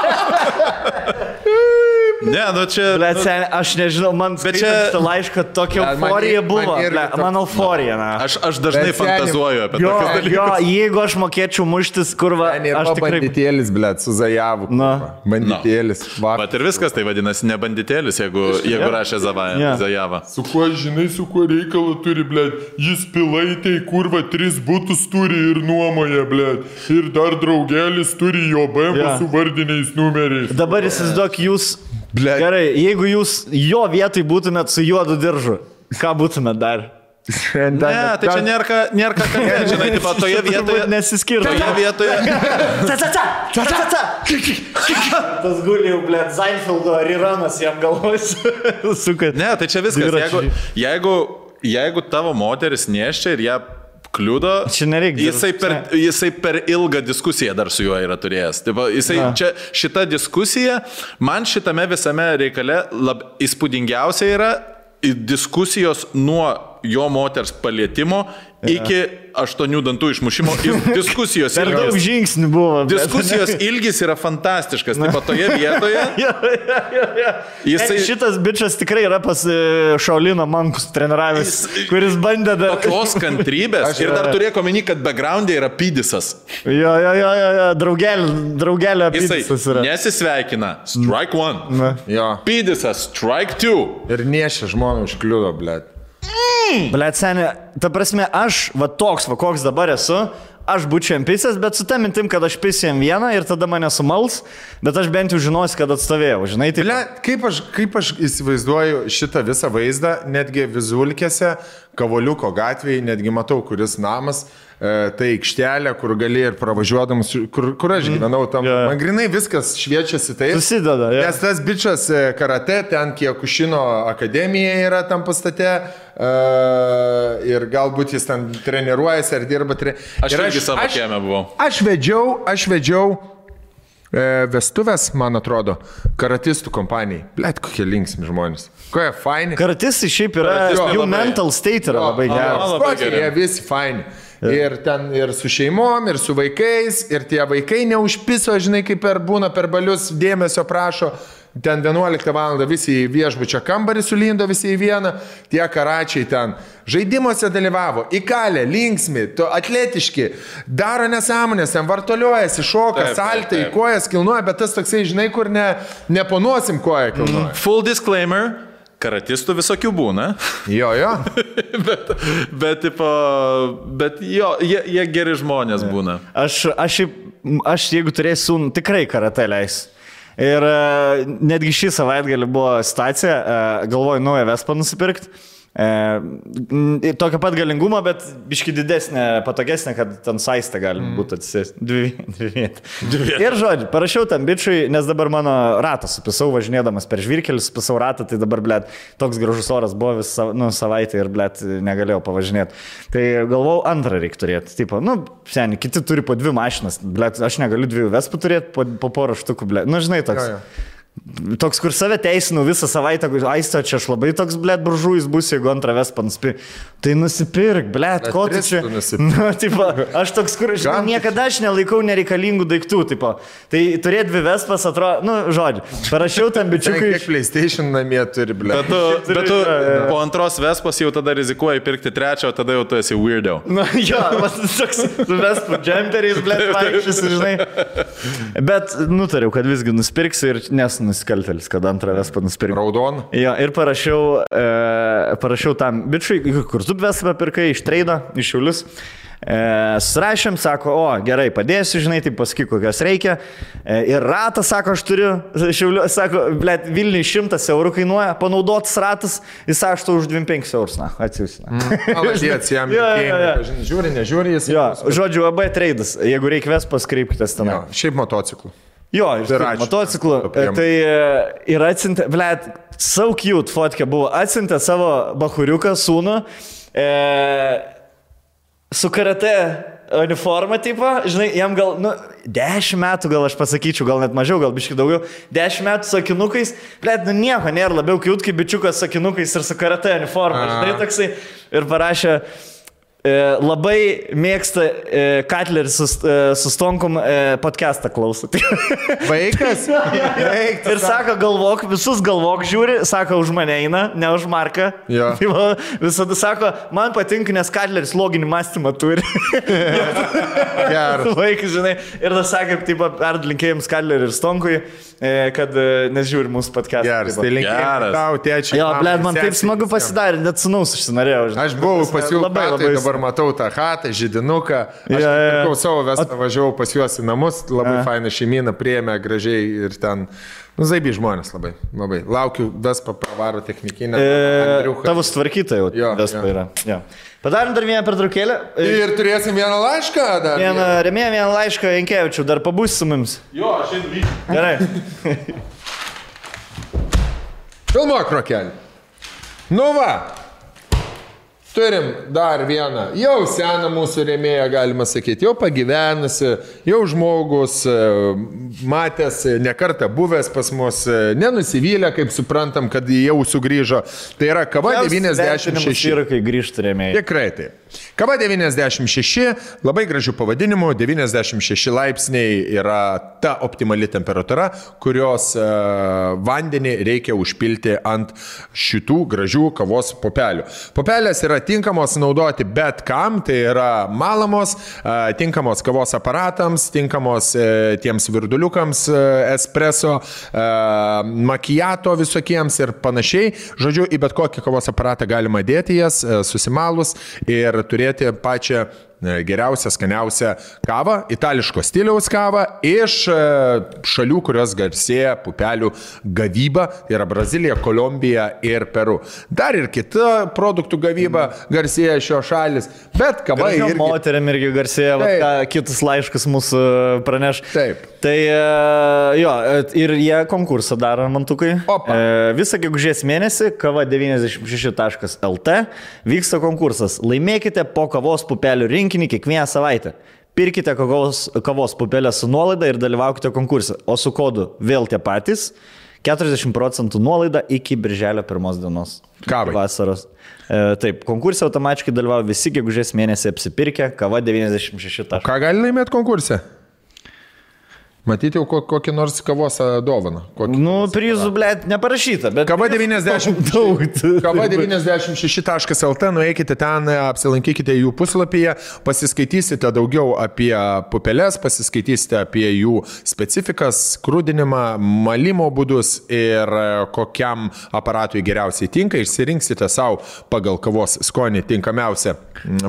Speaker 3: Ne, nu čia.
Speaker 1: Ble, sen, aš nežinau, man
Speaker 3: Bet
Speaker 1: bet
Speaker 3: čia-
Speaker 1: laišką tokia
Speaker 2: Bet
Speaker 1: euforija buvo.
Speaker 2: man
Speaker 1: Ble, man euforija, na.
Speaker 3: Aš, aš dažnai
Speaker 2: Bet
Speaker 3: fantazuoju apie
Speaker 1: Jo,
Speaker 3: tokius dalykus.
Speaker 1: jo, jeigu aš mokėčiau muštis, kur va,
Speaker 2: Ten ir
Speaker 1: aš tikrai...
Speaker 2: banditėlis, blėt, su Zajavu.
Speaker 1: Na.
Speaker 2: kurva. Banditėlis. Va.
Speaker 3: Bet ir viskas tai vadinasi ne banditėlis, jeigu, jeigu rašė Zava-
Speaker 1: Jo.
Speaker 3: Zajava.
Speaker 7: Su kuo žinai, su kuo reikalą turi, blė. Jis pilaitei, kurva, tris būtus turi ir nuomoja, blė. Ir dar draugelis turi jo BMW
Speaker 1: Jo.
Speaker 7: su vardiniais numeriais.
Speaker 1: Dabar įsivaizduok jūs.
Speaker 2: Ble.
Speaker 1: Gerai, jeigu jūs jo vietoj būtumėt su juodu diržu, ką būtumėt dar?
Speaker 3: Ne, tai čia nėra, ką- nėra ką kalbėti, žinai, tipo, toje vietoje.
Speaker 1: Nesiskirta.
Speaker 3: Toje vietoje.
Speaker 1: Tas guli jau, ble, Zainfeldo Riranas jam galvos. Suka.
Speaker 3: Ne, tai čia viskas. Jeigu, jeigu, jeigu tavo moteris neščia ir ją kliudo,
Speaker 1: Čia nereikia
Speaker 3: Jisai per, jisai per ilgą diskusiją dar su juo yra turėjęs. Taip, jisai,
Speaker 1: Na.
Speaker 3: čia, šita diskusija, man šitame visame reikale lab, įspūdingiausia yra diskusijos nuo jo moters palietimo iki aštuonių dantų išmušimo. ir Diskusijos
Speaker 1: Per daug
Speaker 3: ilgis,
Speaker 1: žingsnių buvo. bet-
Speaker 3: diskusijos ilgis yra fantastiškas. Taip, pat toje vietoje
Speaker 1: Jo, jo, jo, jo.
Speaker 3: Jisai-
Speaker 1: Jisai... Šitas bičias tikrai yra pas e, Šaulino mankus treniravęs,
Speaker 3: Jis-
Speaker 1: kuris bandė dar...
Speaker 3: tokios kantrybės
Speaker 2: Aš-
Speaker 3: ir dar turėjo omeny, kad backgroundė yra pydisas.
Speaker 1: Jo, jo, jo, jo, jo. draugelio, draugelio
Speaker 3: Jisai
Speaker 1: apysas yra.
Speaker 3: nesisveikina. Strike one.
Speaker 1: Na.
Speaker 2: Jo.
Speaker 3: Pydisas, strike two.
Speaker 2: Ir nešia žmona užkliudo, blėt.
Speaker 1: Blet, senė, ta prasme, aš, va toks, va koks dabar esu, aš būčiau ampisas, bet su ta mintim, kad aš pisėjom vieną ir tada mane sumals, bet aš bent jau žinosiu, kad atstovėjau, žinai, tai...
Speaker 2: Ble, kaip aš, kaip aš įsivaizduoju šitą visą vaizdą, netgi vizulkėse, Kavoliuko gatvėje, netgi matau, kuris namas, e, tai aikštelė, kur gali ir pravažiuodamas, kur, kur aš gyvenau, tam,
Speaker 1: Jo.
Speaker 2: man grinai viskas šviečiasi taip.
Speaker 1: Susideda, jo.
Speaker 2: Nes tas bičias e, karate, ten kiek Kušino akademija yra tam pastate e, ir galbūt jis ten treniruojasi ar dirba. Tre...
Speaker 3: Aš
Speaker 2: ir
Speaker 3: irgi savo kieme buvau.
Speaker 2: Aš vedžiau, aš vedžiau e, vestuvės, man atrodo, karatistų kompanijai. Blet, kokie linksmi žmonės. Kokie faini.
Speaker 1: Karatistai šiaip yra,
Speaker 3: Karatistai
Speaker 1: jų
Speaker 3: labai-
Speaker 1: mental state yra labai geras.
Speaker 3: labai geri.
Speaker 2: Jie visi faini. Ir ten ir su šeimom, ir su vaikais, ir tie vaikai neužpiso, žinai, kaip per būna per balius dėmesio prašo. Ten 11 val. visi į viešbučio kambarį sulindo, visi į vieną, tie karačiai ten žaidimuose dalyvavo, įkalė, linksmi, atletiški, daro nesąmonės, ten vartoliuojasi, šoka,
Speaker 3: Taip, taip,
Speaker 2: saltai,
Speaker 3: taip.
Speaker 2: kojas kilnuoja, bet tas toksai, žinai, kur ne, neponuosim koją kilnuoja.
Speaker 3: Full disclaimer. Karatistų visokių būna,
Speaker 2: Jo, jo.
Speaker 3: bet, bet, tipo, bet jo, jie, jie geri žmonės būna.
Speaker 1: Aš, aš, aš jeigu turėsiu sūnų, tikrai karate leis. Ir e, netgi šį savaitgalį buvo situacija, e, galvoju naują Vespą nusipirkti. E, tokio pat galingumo, bet biški didesnė, patogesnė, kad ten saistę galim būtų atsisėsti. Dvi, dvi vietas. Ir žodžiu, parašiau tam bičiui, nes dabar mano ratas supisau važinėdamas per žvirkelį, supisau ratą, tai dabar, blėt, toks gražus oras buvo visą nu, savaitę ir, blėt, negalėjau pavažinėti. Tai galvau, antrą reikia turėti. Tipo, nu, seniai, kiti turi po dvi mašinas, blėt, aš negaliu dviejų vespų turėti, po, po porą štukų, blėt. Nu, žinai, toks.
Speaker 2: Jo, jo.
Speaker 1: Toks, kur save teisinu visą savaitę, aisto, čia aš labai toks, blėt, buržuis bus, jeigu antrą vespą nusipirk. Tai nusipirk, blėt, ko tu čia?
Speaker 2: tu.
Speaker 1: Nu, tipo, aš toks, kur,
Speaker 2: tu
Speaker 1: niekada aš nelaikau nereikalingų daiktų, tipo. Tai turėti dvi vespas atrodo, nu, žodžiu, parašiau tam
Speaker 2: Čia
Speaker 1: bičiukui.
Speaker 2: kiek PlayStation namie turi, ble.
Speaker 3: Bet tu, bet tu po antros vespos jau tada rizikuoji pirkti trečią, o tada jau tu esi weirdo.
Speaker 1: Na, jo, vas toks, su vespu džemperiais, blėt, vaikščiasi, žinai. Bet nutariau, kad visgi nusipirksiu ir nesu nusikaltelis, kad antrą vespą nusipirksiu.
Speaker 2: Raudon.
Speaker 1: Jo, ir parašiau, e, parašiau tam bičiui, kur tu vespa pirkai iš treido, iš šiulius. E, surašėm, sako, o gerai, padėsiu, žinai, tai pasakyk, kokios reikia. E, ir ratą, sako, aš turiu, šiuliu, sako, blėt, Vilniui 100 eurų kainuoja, panaudotas ratas, jis aš to už 25 eurus, na, atsiūsina.
Speaker 2: Maladies, jam
Speaker 1: Jo, jo, jo.
Speaker 2: žinai, žiūri, nežiūri, jis.
Speaker 1: Jo, žodžiu, AB treidas, jeigu reikia vespas, kreipkitės ten.
Speaker 2: Šiaip motociklu.
Speaker 1: Jo, ir
Speaker 2: Dviračių.
Speaker 1: motociklu. Tai e, ir atsintė, blėt, so cute fotkė buvo, atsintė savo bahuriuką sūnų e, su karate uniforma, tipo, žinai, jam gal, nu, 10 metų gal aš pasakyčiau, gal net mažiau, gal biškai daugiau, 10 metų su akinukais, blėt, nu nieko nėra labiau cute kaip bičiukas su akinukais ir su karate uniforma, žinai, toksai. Ir parašė, E, labai mėgsta e, Katleris su, e, su Stonkom e, podcastą klausyti.
Speaker 2: Vaikas? Eik,
Speaker 1: Ir sako, galvok, visus galvok žiūri, sako, už mane eina, ne už Marką.
Speaker 2: Jo.
Speaker 1: Tai va, visada sako, man patinka, nes Katleris loginį mąstymą turi.
Speaker 2: Geras.
Speaker 1: Vaikas, žinai. Ir tas sakė, taip, perdlinkėjim Katleriui ir Stonkui, e, kad e, nesžiūri mūsų podcastą.
Speaker 2: Geras, tai
Speaker 3: Geras.
Speaker 2: tau, tėčiai.
Speaker 1: Jo, ble, man taip smagu pasidarė, net sunaus užsinorėjau. žinai.
Speaker 2: Aš buvau pas jų
Speaker 1: Labai,
Speaker 2: labai, dabar matau tą chatą, židinuką. Aš
Speaker 1: jo, jo.
Speaker 2: pirkau savo vestą, važiavau pas juos į namus, labai faina šeimyna, prieėmė gražiai ir ten, nu, zaibi žmonės labai, labai. Laukiu Vespa pravaro technikinę.
Speaker 1: E, tavo sutvarkyta jau.
Speaker 2: Jo,
Speaker 1: Vespa
Speaker 2: jo.
Speaker 1: yra. Jo. Padarom dar vieną pertraukėlę. E,
Speaker 2: Ir turėsim vieną laišką dar.
Speaker 1: Vieną remėją, vieną laišką Jankievičių, dar pabūs su mums.
Speaker 3: Jo, aš einu.
Speaker 1: Gerai.
Speaker 2: Filmuok rokelį. Nu va. Turim dar vieną, jau seną mūsų rėmėją, galima sakyti, jau pagyvenusi, jau žmogus, e, matęs, e, nekartą buvęs pas mus, e, nenusivylę, kaip suprantam, kad jau sugrįžo. Tai yra kava 96.
Speaker 1: Ir kai grįžtų remėjai.
Speaker 2: Tikrai taip. Kava 96, labai gražių pavadinimų, 96 laipsniai yra ta optimali temperatūra, kurios vandenį reikia užpilti ant šitų gražių kavos popelių. Popelės yra tinkamos naudoti bet kam, tai yra malamos, tinkamos kavos aparatams, tinkamos uh, tiems virduliukams, espresso, uh, makijato visokiems ir panašiai. Žodžiu, į bet kokį kavos aparatą galima dėti jas, uh, susimalus ir turėti pačią e, geriausią, skaniausią kavą, itališko stiliaus kavą iš e, šalių, kurios garsėja pupelių gavyba, yra Brazilija, Kolumbija ir Peru. Dar ir kita produktų gavyba garsėja šios šalis, bet kava
Speaker 1: Gražiom
Speaker 2: irgi...
Speaker 1: moteriam irgi garsėja, va, ką kitus laiškus mūsų praneš.
Speaker 2: Taip.
Speaker 1: Tai e, jo, e, ir jie konkursą daro, mantukai.
Speaker 2: Opa.
Speaker 1: E, Visą gegužės mėnesį kava 96.lt vyksta konkursas. Laimėkite po kavos pupelių rinkinį kiekvieną savaitę. Pirkite kavos, kavos pupelę su nuolaida ir dalyvaukite konkurse. O su kodu vėl tie patys. 40 procentų nuolaida iki birželio pirmos dienos.
Speaker 2: Kavai.
Speaker 1: Vasaros. E, taip, konkursai automatiškai dalyvauja visi gegužės mėnesį apsipirkę, kava 96 taškas.
Speaker 2: Ką gali laimėti konkursė? Matyti jau ko- kokį nors kavos dovaną. Kokį...
Speaker 1: Nu, prizų, blėt, neparašyta, bet...
Speaker 2: Kava 90.
Speaker 1: Daug.
Speaker 2: Kava 96.lt, nueikite ten, apsilankykite jų puslapyje, pasiskaitysite daugiau apie pupelės, pasiskaitysite apie jų specifikas, krūdinimą, malimo būdus ir kokiam aparatui geriausiai tinka, išsirinksite savo pagal kavos skonį tinkamiausią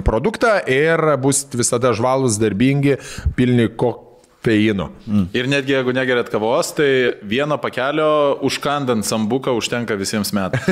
Speaker 2: produktą ir bus visada žvalus, darbingi, pilni kofeino.
Speaker 3: Ir netgi jeigu negerat kavos, tai vieno pakelio užkandant sambuką užtenka visiems metams.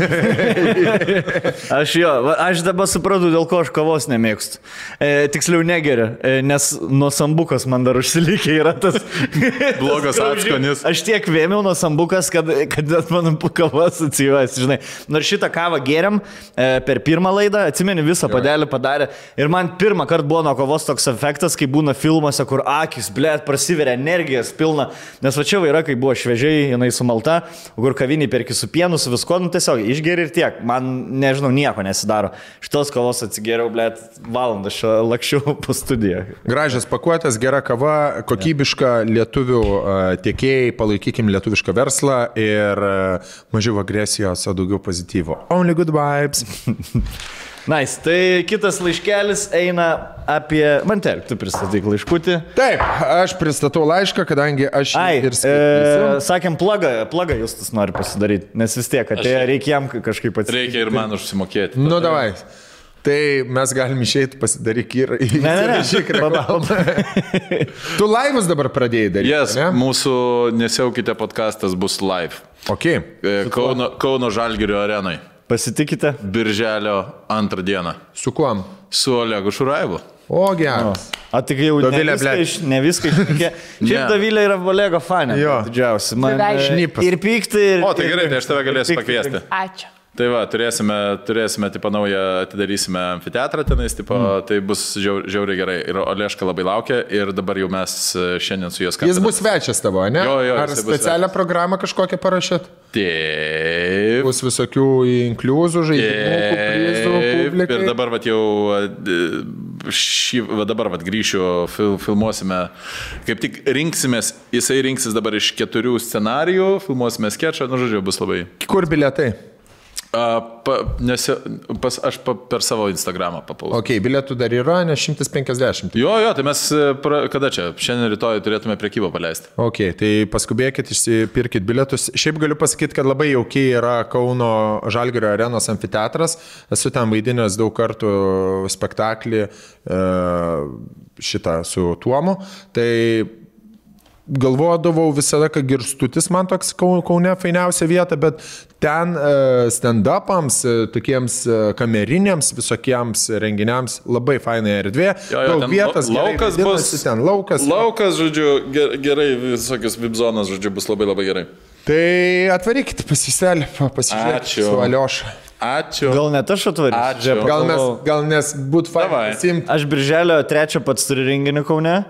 Speaker 1: Aš jo, aš dabar supratau, dėl ko aš kavos nemėgstu. E, tiksliau negeriu, e, nes nuo sambukos man dar užsilikė yra tas
Speaker 3: Blogas atskonis.
Speaker 1: Aš tiek vėmiau nuo sambukos, kad, kad net man kava asocijuojasi, žinai. Nors šitą kavą geriam e, per pirmą laidą, atsimeni, visą padelį padarė. Ir man pirmą kartą buvo nuo kavos toks efektas, kai būna filmuose, kur akis, blėt, prasiveria energijas pilna. Nes va čia va yra, kai buvo šviežiai, jinai sumalta, kur kavinį perki su pienu, su visko, nu tiesiog išgeri ir tiek. Man, nežinau, nieko nesidaro. Šitos kavos atsigeriau, blėt, valandą šio lakščiau po studiją.
Speaker 2: Gražios pakuotės, gera kava, kokybiška lietuvių tiekėjai, palaikykim lietuvišką verslą ir mažiau agresijos, o daugiau pozityvo. Only good vibes.
Speaker 1: Nais, nice. tai kitas laiškelis eina apie... Mantel, tu pristatyk laiškutį.
Speaker 2: Taip, aš pristatau laišką, kadangi aš
Speaker 1: Ai,
Speaker 2: ir skaitysiu.
Speaker 1: e, sakėm, plagą, plagą jūs tas nori pasidaryti, nes vis tiek, kad
Speaker 3: Aš-
Speaker 1: reikia jam kažkaip atsiprašyti.
Speaker 3: Reikia ir man užsimokėti.
Speaker 2: Nu, davai. Tai mes galim išeiti pasidaryti ir
Speaker 1: Ne, ne, ne.
Speaker 2: įsirašyk reklamą. Tu laivus dabar pradėjai daryti.
Speaker 3: Jes,
Speaker 2: ne?
Speaker 3: mūsų nesiaukite podcastas bus live.
Speaker 2: Ok.
Speaker 3: E, Kauno, Kauno Žalgirio arenai.
Speaker 1: Pasitikite.
Speaker 3: Birželio antrą dieną.
Speaker 2: Su kuom?
Speaker 3: Su Olegu Šuraivu.
Speaker 2: O, geras.
Speaker 1: O tik jau
Speaker 2: Dovilė,
Speaker 1: ne viską, iš, ne viską išmokė. Šiaip
Speaker 3: Ne.
Speaker 1: Davilė yra Valego fanė.
Speaker 2: Jo.
Speaker 1: Didžiausia. Man
Speaker 6: Beveik.
Speaker 1: Ir pykti. Ir,
Speaker 3: O, tai gerai, tai aš tave galėsiu pakviesti.
Speaker 6: Ačiū.
Speaker 3: Tai va, turėsime, turėsime tipo naują, atidarysime amfiteatrą tenais, tipo, mm. tai bus žiau, žiauriai gerai. Ir Oleška labai laukia ir dabar jau mes e, šiandien su juos kalbame.
Speaker 2: Jis bus svečias tavo, ne?
Speaker 3: Jo, jo,
Speaker 2: Ar specialią programą kažkokią parašyt?
Speaker 3: Taip.
Speaker 2: Bus visokių inkliuzų, žaidimų, prizų, publikai.
Speaker 3: ir dabar vat, jau šį, va, dabar vat, grįšiu, fil, filmuosime, kaip tik rinksimės, jisai rinksis dabar iš keturių scenarijų, filmuosime sketšą, nu žodžiu, bus labai.
Speaker 2: Kur bilietai?
Speaker 3: Pa, nes, pas, aš pa, per savo Instagramą papausiu.
Speaker 2: Ok, bilietų dar yra, nes 150.
Speaker 3: Jo, jo, tai mes e, pra, kada čia? Šiandien rytoj turėtume priekybą paleisti.
Speaker 2: Ok, tai paskubėkit, išsipirkit bilietus. Šiaip galiu pasakyti, kad labai jaukiai yra Kauno Žalgirio arenos amfiteatras. Esu ten vaidinęs daug kartų spektaklį e, šitą su Tuomu. Tai galvodavau visada, kad girstutis man toks Kau- Kaune fainiausia vieta, bet ten e, stand-upams, e, tokiems e, kameriniams visokiems renginiams labai fainai erdvė.
Speaker 3: Jo, jo,
Speaker 2: Daug vietos,
Speaker 3: lau-
Speaker 2: gerai
Speaker 3: laukas
Speaker 2: vaidinasi
Speaker 3: bus-
Speaker 2: Ten laukas.
Speaker 3: Laukas, žodžiu, ge- gerai, visokios vibzonas, žodžiu, bus labai labai gerai.
Speaker 2: Tai atvarykit pasiselį, pasižiūrėkit
Speaker 3: Ačiū.
Speaker 2: su Alioša.
Speaker 3: Ačiū.
Speaker 1: Gal net aš atvarysiu?
Speaker 3: Ačiū.
Speaker 2: Gal mes, gal nes būtų faina
Speaker 3: Davai.
Speaker 2: pasimti.
Speaker 1: Aš birželio trečią pats turiu renginį Kaune.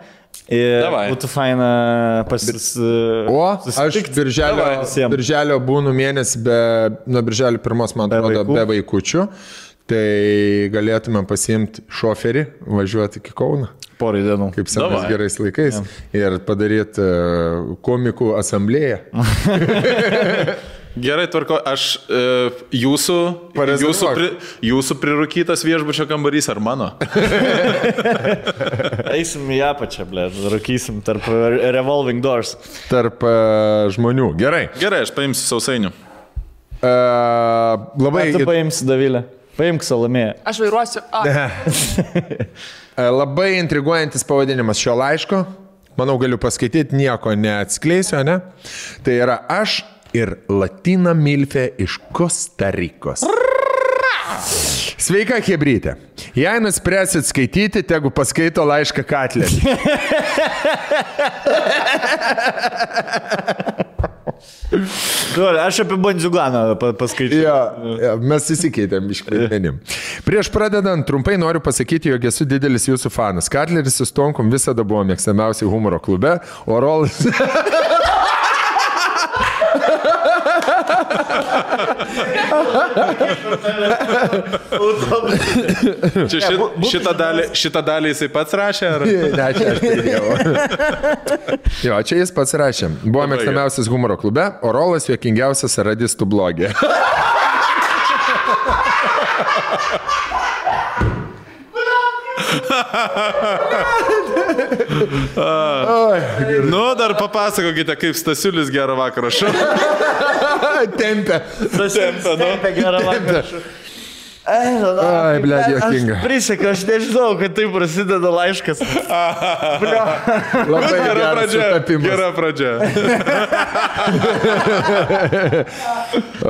Speaker 1: Ir
Speaker 3: Davai.
Speaker 1: būtų faina pasis...
Speaker 2: O, aš birželio,
Speaker 1: Davai
Speaker 2: birželio būnu mėnesį be, nuo birželio pirmos, man
Speaker 1: Be
Speaker 2: atrodo,
Speaker 1: vaikų.
Speaker 2: be vaikųčių. Tai galėtumėm pasimti šoferį, važiuoti iki Kauno,
Speaker 1: Porai dienų.
Speaker 2: kaip senas gerais laikais, ir padaryti komikų asamblėją.
Speaker 3: Gerai, tvarko, aš e, jūsų, jūsų, pri, jūsų prirūkytas viešbučio kambarys ar mano?
Speaker 1: Eisim į apačią, ble, rakysim tarp revolving doors.
Speaker 2: Tarp uh, žmonių. Gerai.
Speaker 3: Gerai, aš paimsiu sausainių.
Speaker 2: Uh, labai,
Speaker 1: Tu paimsi Davilę. Paimk salomėją.
Speaker 6: Aš vairuosiu.
Speaker 2: E, Labai intriguojantis pavadinimas šio laiško. Manau, galiu paskaityti, nieko neatskleisiu, ne? Tai yra aš ir Latina Milfė iš Kostarikos. Sveika, Hebrytė. Jei nuspręsit skaityti, tegu paskaito laišką Katlė.
Speaker 1: Duoli, aš apie Bandziuganą pa- paskaičiau.
Speaker 2: Jo, jo, mes įsikeitėm iš kvietinim. Prieš pradedant, trumpai noriu pasakyti, jog esu didelis jūsų fanas. Katleris su Stonkom visada buvo mėgstamiausi humoro klube, o Rolas...
Speaker 3: Čia šit, šitą, dalį, šitą dalį jisai pats rašė? Ar?
Speaker 2: Ne, čia aš pridėjau. Jo, čia jis pats rašė. Buvo mėgstamiausias humoro klube, o Rolas juokingiausias radistų blogė.
Speaker 3: Nu, dar papasakokite, kaip Stasiulis gerą vakarą šau.
Speaker 2: Tempė.
Speaker 3: Tempia, nu.
Speaker 1: Apie gerą vakarą.
Speaker 2: Ai, ble, juokinga.
Speaker 1: Aš prisiekiu, aš nežinau, kad taip prasideda laiškas.
Speaker 2: Labai
Speaker 3: Gera pradžia.
Speaker 2: sutapimas.
Speaker 3: Gera pradžia.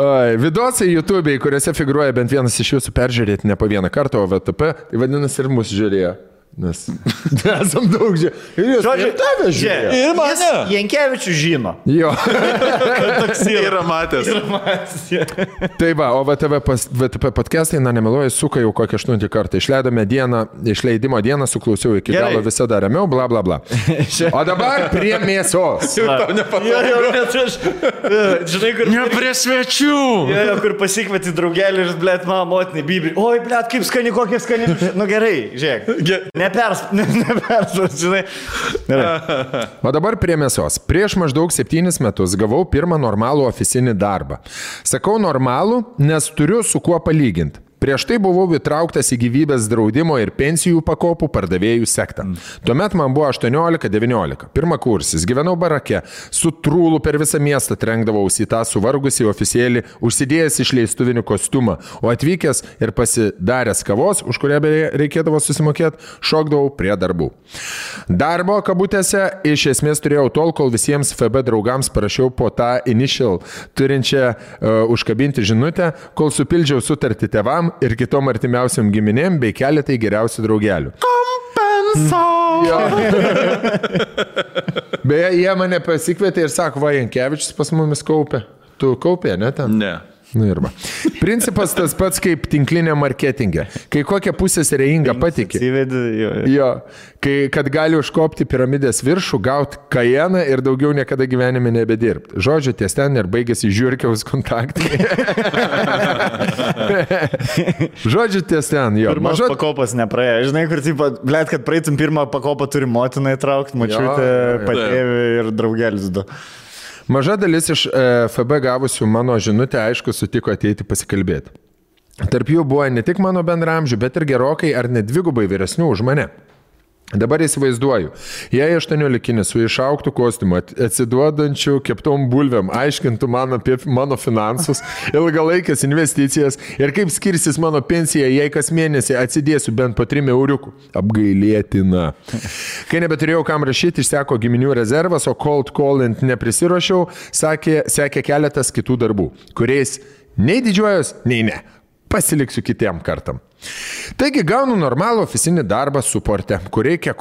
Speaker 2: Oi, Vidosai YouTube, kuriuose figuruoja bent vienas iš jūsų peržiūrėti ne po vieną kartą, o VTP, tai vadinasi ir mūsų žiūrėjo. Nes esam daug žiūrėjo. Ir jūs ir tave žiūrėjo.
Speaker 1: Ir mane. Jankievičius žino.
Speaker 2: Jo.
Speaker 1: Toks
Speaker 3: Yra matęs.
Speaker 2: Tai va, o VTV, pas, VTP podcastai, na nemeluoju, suka jau kokią aštuntį kartą. Išleidome dieną, išleidimo dieną, suklausiau iki
Speaker 1: Gerai.
Speaker 2: galo, visada ramiau, bla bla bla. O dabar prie mėsos.
Speaker 1: Žinai, kur.
Speaker 3: Ne prie svečių.
Speaker 1: Jo, jo, kur pasikvieti draugelį ir, blėt, mama, motinai, bibi. Oi, blėt, kaip skani, kokie skani. Nu gerai, žiūrėk. Ne, nepers, žinai. Gerai.
Speaker 2: O dabar prie mėsos. Prieš maždaug septynis metus gavau pirmą normalų oficinį darbą. Sakau normalų, nes turiu su kuo palyginti. Prieš tai buvau įtrauktas į gyvybės draudimo ir pensijų pakopų pardavėjų sektą. Tuomet man buvo 18-19. Pirmą kursis. Gyvenau barake. Su trūlu per visą miestą trenkdavausi į tą suvargusį oficialį, užsidėjęs išleistuvinį kostiumą, o atvykęs ir pasidaręs kavos, už kurią reikėdavo susimokėti, šokdavau prie darbų. Darbo kabutėse iš esmės turėjau tol, kol visiems FB draugams parašiau po tą initial turinčią uh, užkabinti žinutę, kol supildžiau sutartį tevam ir kitom artimiausiam giminėm bei keletai geriausių draugelių. Jo. Beje, jie mane pasikvietė ir sako, va, Jankievičius pas mumis kaupė. Tu kaupė, ne ten?
Speaker 3: Ne.
Speaker 2: Nu ir va. Principas tas pats kaip tinklinė marketingė. Kai kokią pusės reinga patikė.
Speaker 1: Įvedi, jo.
Speaker 2: Jo, kai, kad gali užkopti piramidės viršų, gauti kajeną ir daugiau niekada gyvenime nebedirbti. Žodžiu, ties ten ir baigėsi žiūrkiaus kontaktai. Žodžiu, ties ten, jo.
Speaker 1: Pirmas
Speaker 2: Maža...
Speaker 1: pakopas nepraėjo. Žinai, kur, tipo, blėt, kad praeitum pirmą pakopą turi motiną įtraukti, mačiutę, patėvį ir draugelis du.
Speaker 2: Maža dalis iš e, FB gavusių mano žinutę, aišku, sutiko ateiti pasikalbėti. Tarp jų buvo ne tik mano bendramžių, bet ir gerokai ar net dvigubai vyresnių už mane. Dabar įsivaizduoju, jei aštuoniolikinis su išauktų kostiumu, at- atsiduodančiu keptom bulviam, aiškintų man apie mano finansus, ilgalaikės investicijas ir kaip skirsis mano pensija, jei kas mėnesį atsidėsiu bent po 3 euriukų. Apgailėtina. Kai nebeturėjau kam rašyti, išseko giminių rezervas, o cold calling neprisirošiau, sakė, sekė keletas kitų darbų, kuriais nei didžiuojos, nei ne. Pasiliksiu kitiem kartam. Taigi gaunu normalų oficinį darbą suporte, kur reikia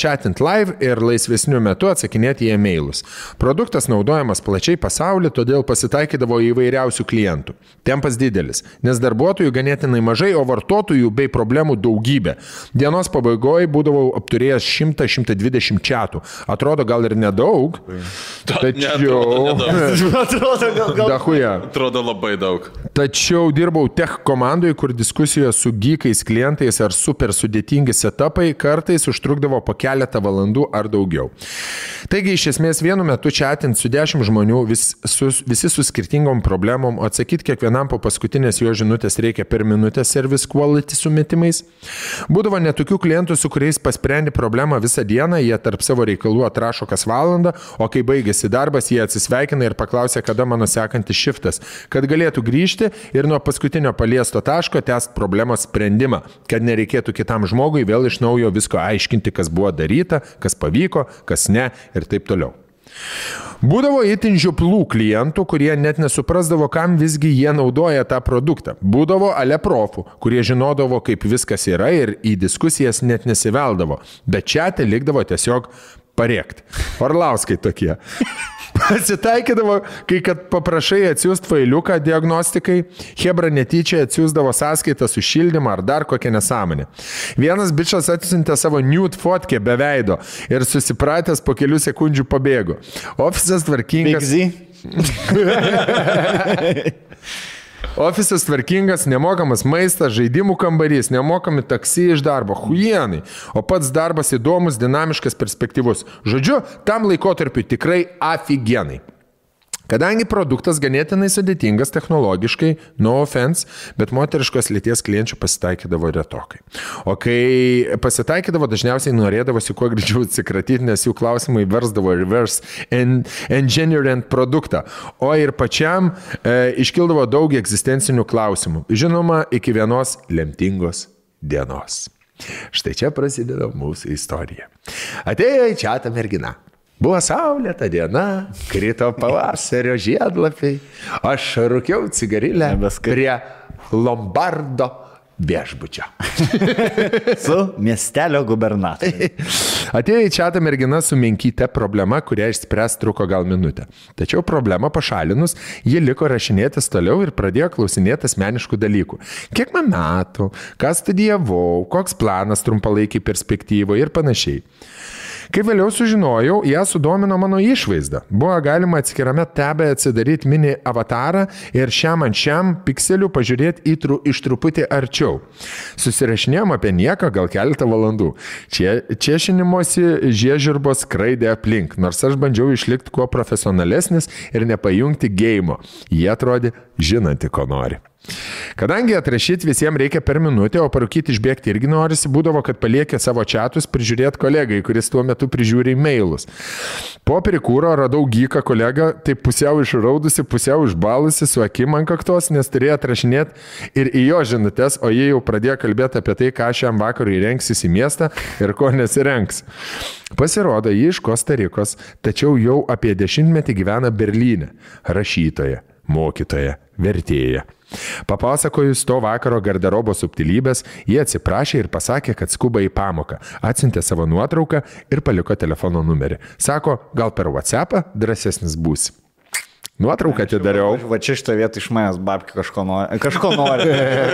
Speaker 2: chatint live ir laisvesniu metu atsakinėti į e-mailus. Produktas naudojamas plačiai pasaulyje, todėl pasitaikydavo įvairiausių klientų. Tempas didelis, nes darbuotojų ganėtinai mažai, o vartotojų bei problemų daugybė. Dienos pabaigoje būdavau apturėjęs 100-120 chatų. Atrodo gal ir nedaug. Tačiau...
Speaker 1: Atrodo, gal, gal...
Speaker 2: Dahuja.
Speaker 3: Atrodo labai daug.
Speaker 2: Tačiau dirbau tech komandoje, kur diskusijos su gykais klientais ar super sudėtingi setupai kartais užtrukdavo po keletą valandų ar daugiau. Taigi iš esmės vienu metu chatint su dešimt žmonių, vis, su, visi su skirtingom problemom, atsakyti kiekvienam po paskutinės jo žinutės reikia per minutę service quality sumetimais. Būdavo netokių klientų, su kuriais pasprendi problemą visą dieną, jie tarp savo reikalų atrašo kas valandą, o kai baigėsi darbas, jie atsisveikina ir paklausia, kada mano sekantis šiftas, kad galėtų grįžti ir nuo paskutinio paliesto taško tęsti problemos sprendimą, kad nereikėtų kitam žmogui vėl iš naujo visko aiškinti, kas buvo daryta, kas pavyko, kas ne ir taip toliau. Būdavo itin žioplų klientų, kurie net nesuprasdavo, kam visgi jie naudoja tą produktą. Būdavo ale profų, kurie žinodavo, kaip viskas yra ir į diskusijas net nesiveldavo, bet čia te likdavo tiesiog parėkti. Orlauskai tokie. Pasitaikydavo, kai kad paprašai atsiųsti failiuką diagnostikai, Hebra netyčia atsiųsdavo sąskaitą su šildymą ar dar kokią nesąmonę. Vienas bičias atsiuntė savo nude fotkę be veido ir susipratęs po kelių sekundžių pabėgo. Ofisas tvarkingas.
Speaker 1: Big Z.
Speaker 2: Ofisas tvarkingas, nemokamas maistas, žaidimų kambarys, nemokami taksi iš darbo, huienai, o pats darbas įdomus, dinamiškas, perspektyvus. Žodžiu, tam laikotarpiu tikrai aфиgenai. Kadangi produktas ganėtinai sudėtingas technologiškai, no offense, bet moteriškos lyties klienčių pasitaikydavo retokai. O kai pasitaikydavo, dažniausiai norėdavosi kuo greičiau atsikratyti, nes jų klausimai versdavo reverse en- engineering produktą. O ir pačiam e, iškildavo daug egzistencinių klausimų. Žinoma, iki vienos lemtingos dienos. Štai čia prasideda mūsų istorija. Atėjo į čia tą merginą. Buvo saulėta diena, krito pavasario žiedlapiai, aš rūkiau cigarilę prie Lombardo viešbučio.
Speaker 1: Su miestelio gubernatoriumi.
Speaker 2: Atėjo į čia tą merginą su menkyte problema, kurią išspręs truko gal minutę. Tačiau problemą pašalinus, ji liko rašinėtis toliau ir pradėjo klausinėti asmeniškų dalykų. Kiek man metų, ką studijavau, koks planas trumpalaikiai perspektyvoje ir panašiai. Kai vėliau sužinojau, ją sudomino mano išvaizda. Buvo galima atskirame tebe atsidaryti mini avatarą ir šiam ant šiam pikselių pažiūrėti į tru, iš truputį arčiau. Susirašinėjom apie nieką gal keletą valandų. Čia, čiešinimuose žiežirbos skraidė aplink, nors aš bandžiau išlikti kuo profesionalesnis ir nepajungti gėjimo. Jie atrodė žinanti, ko nori. Kadangi atrašyti visiems reikia per minutę, o parūkyti išbėgti irgi norisi, būdavo, kad paliekė savo čatus prižiūrėti kolegai, kuris tuo metu prižiūri e-mailus. Po prikūro radau gyką kolegą, tai pusiau išraudusi, pusiau išbalusi, su akim ant kaktos, nes turėjo atrašinėti ir į jo žinutės, o jie jau pradėjo kalbėti apie tai, ką šiam vakarui rengsis į miestą ir ko nesirengs. Pasirodo, ji iš Kostarikos, tačiau jau apie dešimtmetį gyvena Berlyne. Rašytoja, mokytoja, vertėja. Papasakojus to vakaro garderobo subtilybės, jie atsiprašė ir pasakė, kad skuba į pamoką, atsintė savo nuotrauką ir paliko telefono numerį. Sako, gal per WhatsApp drąsesnis būsi. Nuotrauką atidariau.
Speaker 1: Va čia šitą vietą iš manęs babki kažko nori. Kažko nori.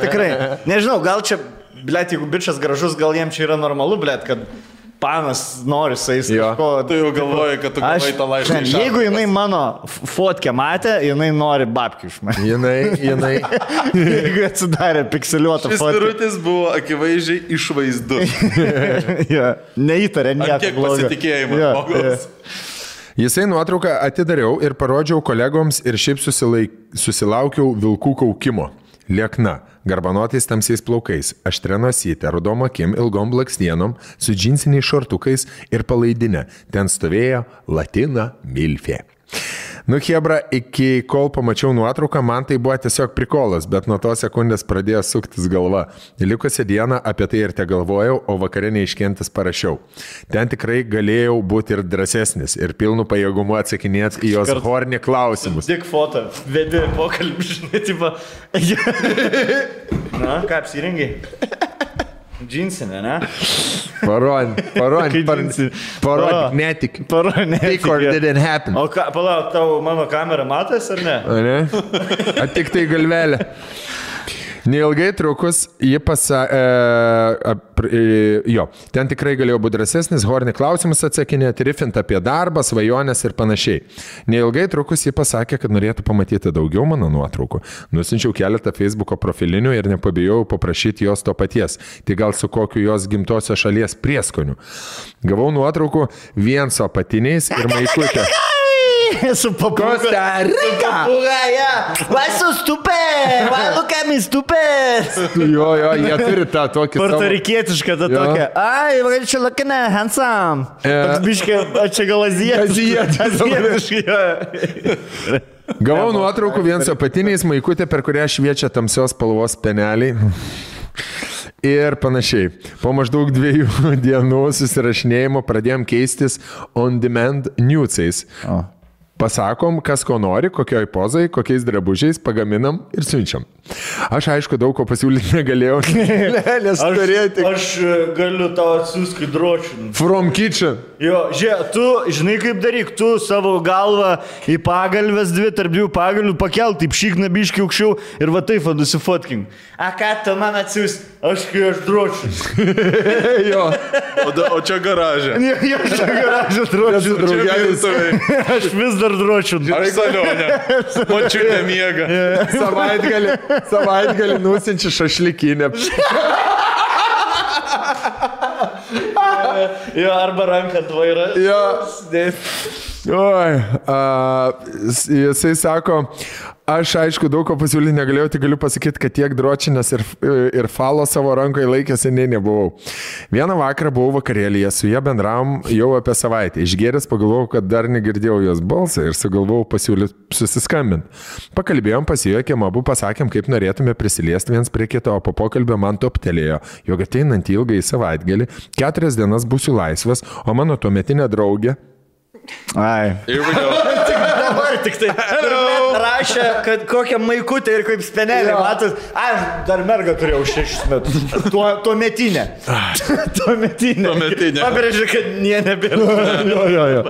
Speaker 1: Tikrai. Nežinau, gal čia, blėt, jeigu bičias gražus, gal jiem čia yra normalu, blėt, kad panas nori su jais kažko.
Speaker 3: Tu jau galvoji, kad tu gavai tą laišką. iš
Speaker 1: jeigu jinai mano fotkę matė, jinai nori babkių iš manęs.
Speaker 2: Jinai, jinai.
Speaker 1: jeigu atsidarė pikseliuotą fotkę.
Speaker 3: virutis buvo akivaizdžiai išvaizdus.
Speaker 1: ja, neįtarė nieko.
Speaker 3: kiek
Speaker 1: blogo.
Speaker 3: pasitikėjimo
Speaker 1: Jo,
Speaker 3: žmogaus.
Speaker 2: Jisai nuotrauką atidariau ir parodžiau kolegoms ir šiaip susilaik, susilaukiau vilkų kaukimo. Liekna, garbanotais tamsiais plaukais, aštrenosytė, rudom akim, ilgom blakstienom, su džinsiniais šortukais ir palaidinė. Ten stovėjo Latina Milfė. Nu, Hebra, iki kol pamačiau nuotrauką, man tai buvo tiesiog prikolas, bet nuo tos sekundės pradėjo suktis galva. Likusią dieną apie tai ir te galvojau, o vakarė neiškentis parašiau. Ten tikrai galėjau būti ir drąsesnis, ir pilnu pajėgumu atsakinėti į jos hornį klausimus.
Speaker 1: Tik foto, vedi pokalbį, žinai, tipo. Na, ką apsirengiai? Džinsinė, ne?
Speaker 2: Parodė, parodė,
Speaker 1: Džinsinė.
Speaker 2: parodė,
Speaker 1: O.
Speaker 2: netik. Tik or didn't happen.
Speaker 1: O ką, palauk, tavo mano kamera matas ar ne?
Speaker 2: O ne? A tik tai galvelė. Neilgai trukus, ji pasakė, e, e, jo, ten tikrai galėjau būti drąsesnis, horni klausimus atsakinėti, rifint apie darbą, svajonės ir panašiai. Neilgai trukus, ji pasakė, kad norėtų pamatyti daugiau mano nuotraukų. Nusinčiau keletą Facebook'o profilinių ir nepabijau paprašyti jos to paties, tai gal su kokiu jos gimtosios šalies prieskoniu. Gavau nuotraukų vien su apatiniais ir maikutė.
Speaker 1: Su papūga.
Speaker 2: Costa Rica.
Speaker 1: Papūga, ja. Why so stupid? Why look at me stupid?
Speaker 2: Jo, jo, jie turi tą tokį...
Speaker 1: Portorikietiška ta
Speaker 2: Jo.
Speaker 1: tokia. Ai, va, čia lakina, handsome. Biškė, o čia gal azijietis.
Speaker 2: Azijietis. Gavau nuotraukų vien su apatiniais maikutė, per kurią šviečia tamsios spalvos peneliai. Ir panašiai. Po maždaug dviejų dienų susirašinėjimo pradėjom keistis on-demand newsais. Pasakom, kas ko nori, kokioj pozai, kokiais drabužiais, pagaminam ir siunčiam. Aš aišku daug ko pasiūlyti negalėjau, nes
Speaker 1: Aš,
Speaker 2: turėti
Speaker 1: aš e, galiu tau atsiųsti drošinį.
Speaker 2: from kitchen.
Speaker 1: Jo, žiūrėk, tu žinai kaip daryk, tu savo galvą į pagalbės dvi, tarp dviejų pagalbių pakelti, taip šyk nabiškiai aukščiau ir va taip, va nusifotkink. A ką tu man atsiųs, aš kai aš drošinį.
Speaker 2: jo.
Speaker 3: O, da, o čia garažė.
Speaker 1: Ne, jo, aš garažą drošinį.
Speaker 2: Draugelis.
Speaker 1: Aš vis dar drošinį.
Speaker 3: Ar salionė? Močiutė miega.
Speaker 2: Savaitgalį, savaitgalį nusinčiu šašlikinę.
Speaker 1: Jo, arba ranką ant vairo.
Speaker 2: Jo. Oi, a, jisai sako, aš aišku daug ko pasiūlyti negalėjau, tik galiu pasakyti, kad tiek dročinės ir, ir falo savo rankoje laikė seniai nebuvau. Vieną vakarą buvau vakarėlėje, su jie bendravom jau apie savaitę. Išgėręs pagalvojau, kad dar negirdėjau jos balsą ir sugalvojau pasiūlyti susiskambinti. Pakalbėjom, pasijuokėm, abu pasakėm, kaip norėtume prisiliesti viens prie kito, o po pokalbio man toptelėjo, jog ateinant ilgai savaitgalį, keturias dienas būsiu laisvas, o mano tuometinė draugė
Speaker 1: Ai.
Speaker 3: Here we go.
Speaker 1: Dabar tik tai. Rašė, kad kokią maikutę ir kaip spenelį. Matot, aš dar mergą turėjau šešis metus. Tuo, tuo metinę. tuo metinę.
Speaker 3: Tuometinę.
Speaker 1: Pabrėžė, kad nie nebėra.
Speaker 2: jo, jo, jo.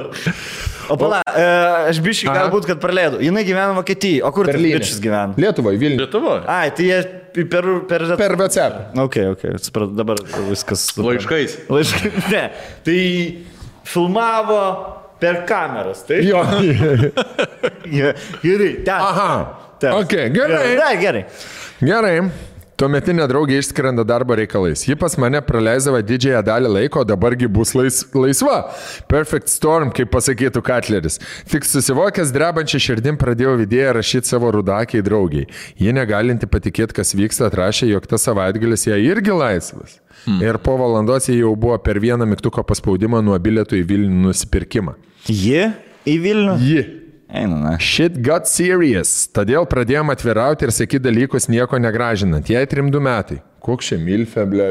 Speaker 1: O pala, e, aš biškai galbūt, kad praleidau. Jis gyvena Vokietijoje. O kur tas bičias gyvena?
Speaker 2: Lietuvoje, Vilniuje.
Speaker 3: Lietuvoje.
Speaker 1: Ai, tai jie per... Per,
Speaker 2: Per WhatsApp.
Speaker 1: Ok, ok, supratau, dabar viskas.
Speaker 3: Laiškais.
Speaker 1: Laiškai. Ne. Tai filmavo per kameras, tai?
Speaker 2: Jo.
Speaker 1: Gerai, ten.
Speaker 2: Aha.
Speaker 1: ten.
Speaker 2: Ok, gerai.
Speaker 1: Na, gerai.
Speaker 2: Gerai. Tuometinė draugė išskrenda darbo reikalais. Ji pas mane praleisdavo didžiąją dalį laiko, dabargi bus lais, laisva. Perfect storm, kaip pasakytų Katleris. Tik susivokęs drebančią širdim pradėjau vidėje rašyti savo rudakiai draugiai. Ji negalinti patikėti, kas vyksta, atrašė, jog tas savaitgalis jai irgi laisvas. Hmm. Ir po valandos jie jau buvo per vieną mygtuko paspaudimą nuo bilietų į Vilnių nusipirkimą.
Speaker 1: Ji į Vilnių?
Speaker 2: Ji.
Speaker 1: Eina, na.
Speaker 2: Shit got serious. Todėl pradėjom atvirauti ir sakyti dalykus nieko negražinant. Jai trimdu metai. Koks čia milfė, ble.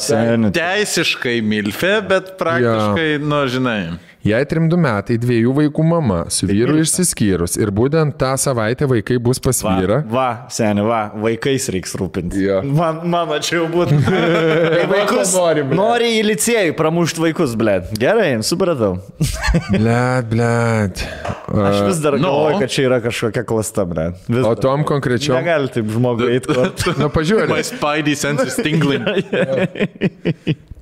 Speaker 1: Seniai.
Speaker 3: Teisiškai milfė, bet praktiškai, nu, žinai.
Speaker 2: Jai trimdu metai, dviejų vaikų mama, su vyru išsiskyrus. Ir būtent tą savaitę vaikai bus pas
Speaker 1: Va,
Speaker 2: vyrą.
Speaker 1: va, seniai, va, vaikais reiks rūpinti.
Speaker 2: Jo.
Speaker 1: Man, mano čia jau būtų. Vaikus
Speaker 2: Nori, blet.
Speaker 1: nori į licėjų pramušti vaikus, ble. Gerai, supratau.
Speaker 2: Blet, blet.
Speaker 1: Aš vis dar
Speaker 3: No.
Speaker 1: galvoju, kad čia yra kažkokia klasta, ble. Vis
Speaker 2: O tom konkrečiom.
Speaker 1: Negali taip žmogui eiti. kur-
Speaker 2: Nu, pažiūrėk.
Speaker 3: My spidey senses tingling.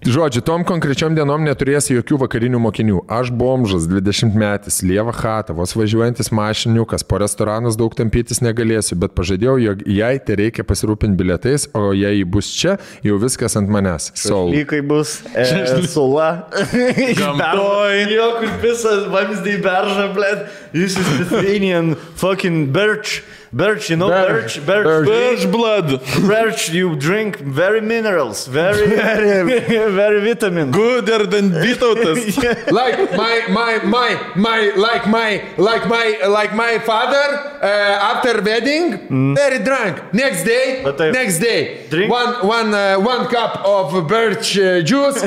Speaker 2: Žodžiu, tom konkrečiom dienom neturėsi jokių vakarinių mokinių. Aš bomžas, 20 metais, lieva hata, vos važiuojantis mašiniukas, po restoranus daug tampytis negalėsiu, bet pažadėjau, jog jai tai reikia pasirūpinti bilietais, o jei ji bus čia, jau viskas ant manęs. Sol.
Speaker 1: Lygai bus e, sula.
Speaker 3: Gamtoj.
Speaker 1: Jo, kur visas vamzdį beržą, blėt. This is Lithuanian fucking birch. Birch, you know, birch, birch, birch.
Speaker 3: Birch blood.
Speaker 1: Birch, you drink very minerals, very, very, very vitamin.
Speaker 3: Gooder than Vytautas.
Speaker 2: Like my, my, my, my, like my, like my, like my father uh, after wedding, very drunk. Next day, next day,
Speaker 1: Drink-
Speaker 2: one, one, uh, one cup of birch uh, juice.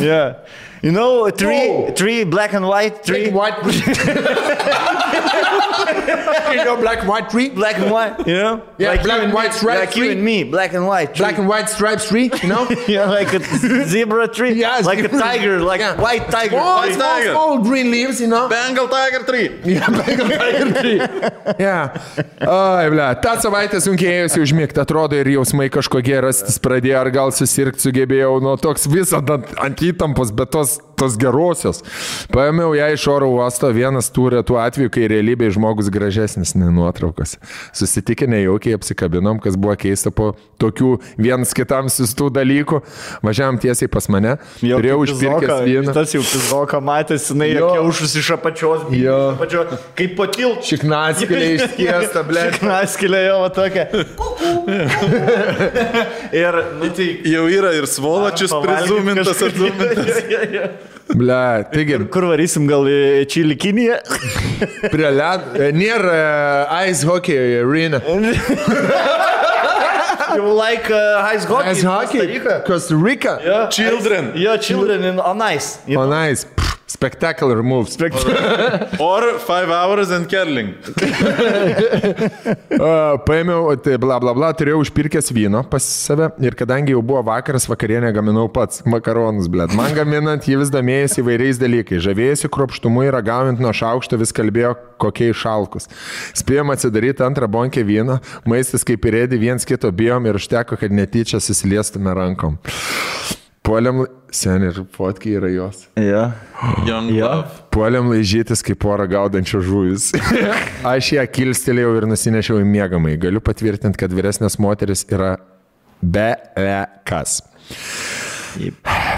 Speaker 1: yeah. You know, three,
Speaker 2: Oh.
Speaker 1: three black and white, three
Speaker 2: White. you know, black white tree.
Speaker 1: black and white, you know?
Speaker 2: Yeah,
Speaker 1: like
Speaker 2: black
Speaker 1: you
Speaker 2: and white stripes
Speaker 1: Like you
Speaker 2: tree.
Speaker 1: and me, black and white.
Speaker 2: Black and white stripes tree, you know?
Speaker 1: yeah, like a zebra tree.
Speaker 2: Yeah,
Speaker 1: like a tiger, like
Speaker 2: Yeah.
Speaker 1: white tiger.
Speaker 2: Small,
Speaker 1: tree.
Speaker 2: small,
Speaker 3: tiger.
Speaker 2: small green leaves, you know?
Speaker 3: Bengal Tiger 3.
Speaker 2: Yeah, Bengal tiger tree. Yeah. Oi, ble, tą savaitę sunkėjusi užmigti, atrodo ir jausmai kažkokie rastis pradėjo, ar gal susirgti sugebėjau, nu toks visada ant įtampos, bet tos, tos gerosios. Paėmiau ją iš oro uosto, vienas tų retų atvejų, kai realybėje žmogus gražesnis nei nuotraukos. Susitikę nejaukiai apsikabinom, kas buvo keista po tokių vienas kitam sistų dalykų. Važiavam tiesiai pas mane,
Speaker 1: Jo,
Speaker 2: turėjau užpirkęs vyną.
Speaker 1: Tas jau pizoka matėsi, jinai
Speaker 2: Jo.
Speaker 1: kiaušus iš apačios.
Speaker 2: Jo.
Speaker 1: iš apačios, Kaip patilčiai.
Speaker 2: Šiknaskėlė išskiesta, ble.
Speaker 1: Šiknaskilė jo va tokia. ir, nu tai...
Speaker 3: Jau yra ir svolačius prizumintas, atzumintas.
Speaker 2: Ble, taigi,
Speaker 1: Kur varysim gal į Čilikinį?
Speaker 2: Prie ledo. Nėra uh, ice hockey arena.
Speaker 1: Jau like uh, ice hockey.
Speaker 2: Ice hockey. Costa Rica.
Speaker 1: Yeah.
Speaker 3: Children.
Speaker 1: Jo, children in, on ice. You
Speaker 2: Oh, nice. Pff, Spectacular moves.
Speaker 3: Or 5 hours and curling.
Speaker 2: Uh, paėmiau, tai bla bla bla, turėjau užpirkęs vyno pas save ir kadangi jau buvo vakaras, vakarienę gaminau pats makaronus, blėt. Man gaminant jį vis domėjęs įvairiais dalykais. Žavėjasi kropštumu ir ragaujant nuo šaukšto vis kalbėjo, kokie šalkus. Spėjom atsidaryti antrą bonkę vyno, maistas kaip ir ėdi, viens kito bijom ir užteko, kad netyčia susiliestume rankom. Puolėm, seniai ir fotkiai yra jos.
Speaker 1: Yeah.
Speaker 3: Young
Speaker 1: Jo.
Speaker 3: love.
Speaker 2: Puolėm laižytis kaip porą gaudančių žuvis. Aš ją kilstelėjau ir nusinešiau į mėgamai. Galiu patvirtinti, kad vyresnės moteris yra belekas.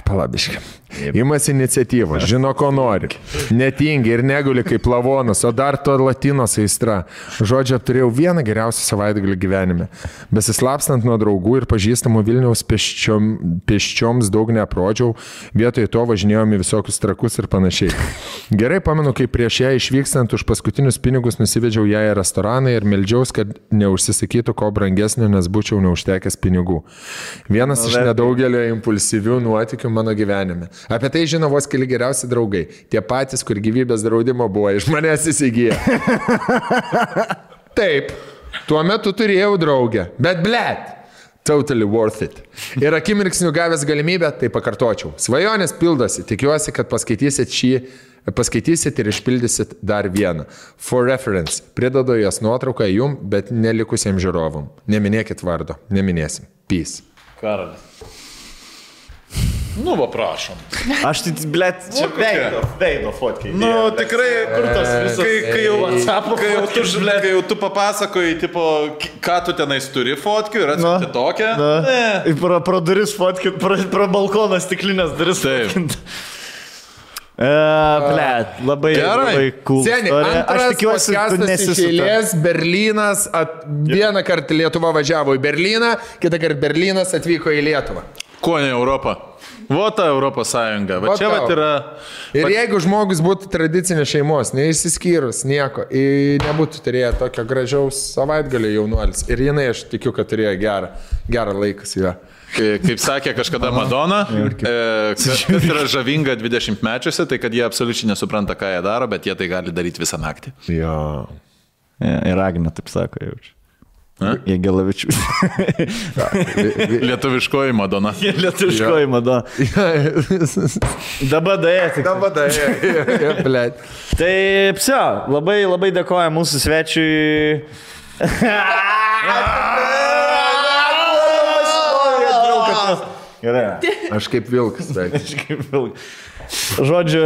Speaker 2: Palabiškai. Imas iniciatyvos, žino, ko nori. Netingi ir neguli kaip lavonas, o dar to latinos aistra. Žodžiu, apturėjau vieną geriausią savaitgalį gyvenime. Besislapstant nuo draugų ir pažįstamų Vilniaus pėsčiom, pėsčioms daug neaprodžiau, vietoj to važinėjome į visokius trakus ir panašiai. Gerai pamenu, kai prieš ją išvykstant už paskutinius pinigus nusivedžiau ją į restoraną ir meldžiaus, kad neužsisakytų ko brangesnio, nes būčiau neužtekęs pinigų. Vienas iš nedaugelio impulsyvių nuotikių mano gyvenime. Apie tai žino vos keli geriausi draugai. Tie patys, kur gyvybės draudimo buvo iš manęs įsigiję. Taip, tuo metu turėjau draugę, bet blėt. Totally worth it. Ir akimirksniu gavęs galimybę, tai pakartočiau. Svajonės pildosi, tikiuosi, kad paskaitysit šį, paskaitysit ir išpildysit dar vieną. For reference, pridedu jos nuotrauką jum, bet nelikusiems žiūrovam. Neminėkit vardo, neminėsim. Peace.
Speaker 3: Karolis. Nu, va, prašom.
Speaker 1: Aš tai, blėt, čia veido, veido fotkiai.
Speaker 3: Nu, tikrai, kur tas visas, kai, kai, jau,
Speaker 1: WhatsApp
Speaker 3: kai, jau tu, žinai, kai jau tu papasakoji, tipo, ką tu tenais turi fotkių ir atsiunti tokią. Ne.
Speaker 1: Pro, pro duris fotkint, pro, pro balkoną stiklinės duris.
Speaker 3: Taip.
Speaker 1: fotkint. E, blėt, labai,
Speaker 3: Gerai.
Speaker 1: cool.
Speaker 2: Seniai,
Speaker 1: Aš tikiuosi, nesisuka.
Speaker 2: eilės, Berlynas, at, vieną kartą Lietuva važiavo į Berliną, kitą kartą Berlynas atvyko į Lietuvą.
Speaker 3: Ko ne Europa? Vota Europos Sąjunga. Va
Speaker 2: Va
Speaker 3: čia
Speaker 2: tau.
Speaker 3: va yra.
Speaker 2: Ir jeigu žmogus būtų tradicinės šeimos, neišsiskyrus nieko, nebūtų turėję tokio gražiaus savaitgalio jaunuolis. Ir jinai, aš tikiu, kad turėjo gerą, gerą laiką su juo.
Speaker 3: Kai- Kaip sakė kažkada Madonna, e, kas yra žavinga 20 mečiuose, tai kad jie absoliučiai nesupranta, ką jie daro, bet jie tai gali daryti visą naktį.
Speaker 2: Jo.
Speaker 1: Ja, ir Agna taip sako, jaučiu. Jie gelavičių.
Speaker 3: Lietuviškoji Madonna.
Speaker 1: Jie lietuviškoji mada. Dabar dėja tik.
Speaker 2: Dabar. Blet.
Speaker 1: Tai psio, labai labai dėkoju mūsų svečiui. Gerai.
Speaker 2: Aš kaip vilkas, beveik.
Speaker 1: Kažkaip ilgai. Žodžiu,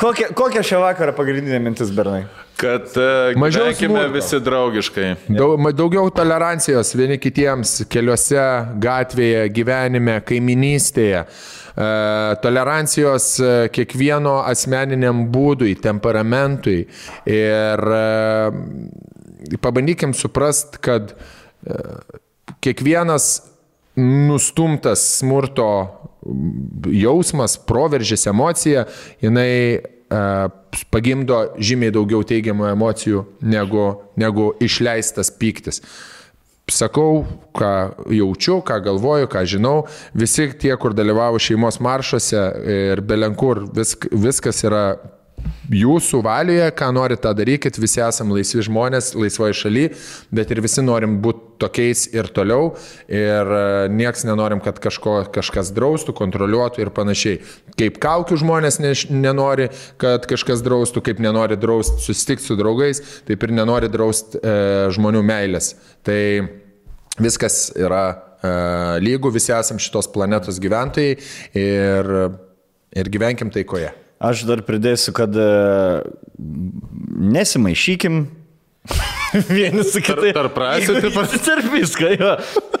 Speaker 1: kokia, kokia šią vakarą pagrindinė mintis, Bernai?
Speaker 3: Kad uh,
Speaker 2: Mažiau
Speaker 3: gyvenkime visi draugiškai.
Speaker 2: Daug, daugiau tolerancijos vieni kitiems keliuose, gatvėje, gyvenime, kaiminystėje. E, Tolerancijos e, kiekvieno asmeniniam būdui, temperamentui. Ir e, pabandykim suprast, kad kiekvienas nustumtas smurto jausmas, proveržys emocija, jinai e, pagimdo žymiai daugiau teigiamų emocijų negu, negu išleistas pyktis. Sakau, ką jaučiu, ką galvoju, ką žinau. Visi tie, kur dalyvavo šeimos maršuose ir belenkur, visk, viskas yra jūsų valioje, ką norite, tą darykit, visi esame laisvi žmonės, laisvoje šalyje, bet ir visi norim būti tokiais ir toliau ir e, nieks nenorim, kad kažko, kažkas draustų, kontroliuotų ir panašiai. Kaip kaukių žmonės ne, nenori, kad kažkas draustų, kaip nenori drausti susitikti su draugais, taip ir nenori drausti e, žmonių meilės. Tai viskas yra e, lygų, visi esame šitos planetos gyventojai ir, ir gyvenkim taikoje.
Speaker 1: Aš dar pridėsiu, kad e, nesimaišykim. Vieni su kitais.
Speaker 3: tarp
Speaker 1: Jeigu-
Speaker 3: tipo?
Speaker 1: Tarp visko, jo.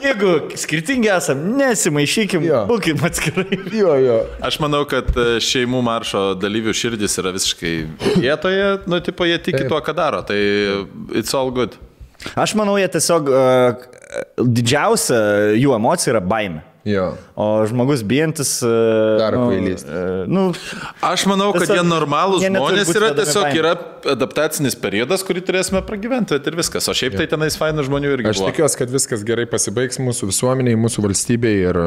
Speaker 1: Jeigu skirtingi esam, nesimaišykim,
Speaker 2: Jo.
Speaker 1: būkim atskirai.
Speaker 2: Jo, jo.
Speaker 3: Aš manau, kad e, šeimų maršo dalyvių širdis yra visiškai vietoje, nu, tipo, jie tiki
Speaker 2: Taip.
Speaker 3: tuo, ką daro, tai it's all good.
Speaker 1: Aš manau, jie tiesiog uh, didžiausia jų emocija yra baime.
Speaker 2: Jo.
Speaker 1: O žmogus bijantis. Uh,
Speaker 2: Daro
Speaker 1: nu,
Speaker 2: kvailystę.
Speaker 1: Uh, nu,
Speaker 3: Aš manau, kad
Speaker 1: Tiesiog
Speaker 3: jie normalūs
Speaker 1: jie
Speaker 3: žmonės yra, tiesiog
Speaker 1: baime.
Speaker 3: yra adaptacinis periodas, kurį turėsime pragyventi ir viskas. O šiaip tai tenais fainų žmonių irgi
Speaker 2: Aš tikiuosi, kad viskas gerai pasibaigs mūsų visuomeniai, mūsų valstybei ir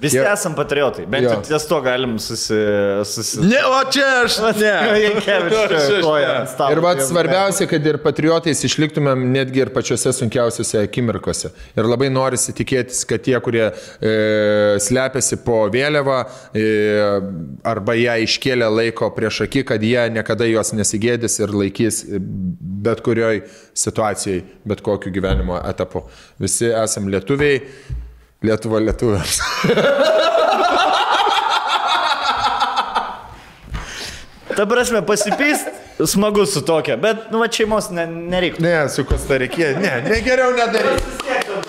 Speaker 1: visi
Speaker 2: Jie-
Speaker 1: esam patriotai. Bent jau ties to galim susi... susi...
Speaker 3: Ne, o čia aš. Ne.
Speaker 1: Jankevičius.
Speaker 2: Ir vad svarbiausia, kad ir patriotais išliktumėm netgi ir pačiose sunkiausiose akimirkose. Ir labai norisi tikėtis, kad tie, kurie e, slepiasi po vėliavą e, arba ją iškėlė laiko prieš akį, kad jie niekada jos nesigėdys ir laikys e, bet kurioj situacijai, bet kokiu gyvenimo etapu. Visi esam lietuviai, Lietuva lietuviams.
Speaker 1: Ta prasme, pasipyst, smagu su tokia, bet, nu, va, šeimos ne, nereikia.
Speaker 2: Ne, su Kostarikė, ne, ne geriau nedaryk.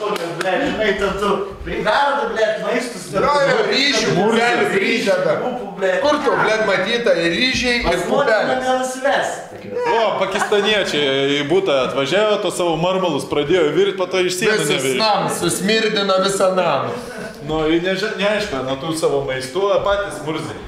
Speaker 1: Ble, žinai, ten tu priverda, ble, maistus.
Speaker 2: Jo, jo, ryžių, pupelių prideda. Kur tu, blėt, matyta, ir ryžiai, ir
Speaker 1: Žmonės
Speaker 2: pupelės.
Speaker 1: mane nusves.
Speaker 3: O, pakistaniečiai į būtą atvažiavo, to savo marmalus pradėjo virti, po to iš sienų
Speaker 2: Visas
Speaker 3: nevirti.
Speaker 2: namas, susmirdino visą namą.
Speaker 3: Nu, neaišku, nuo tų savo maistų patys murziai.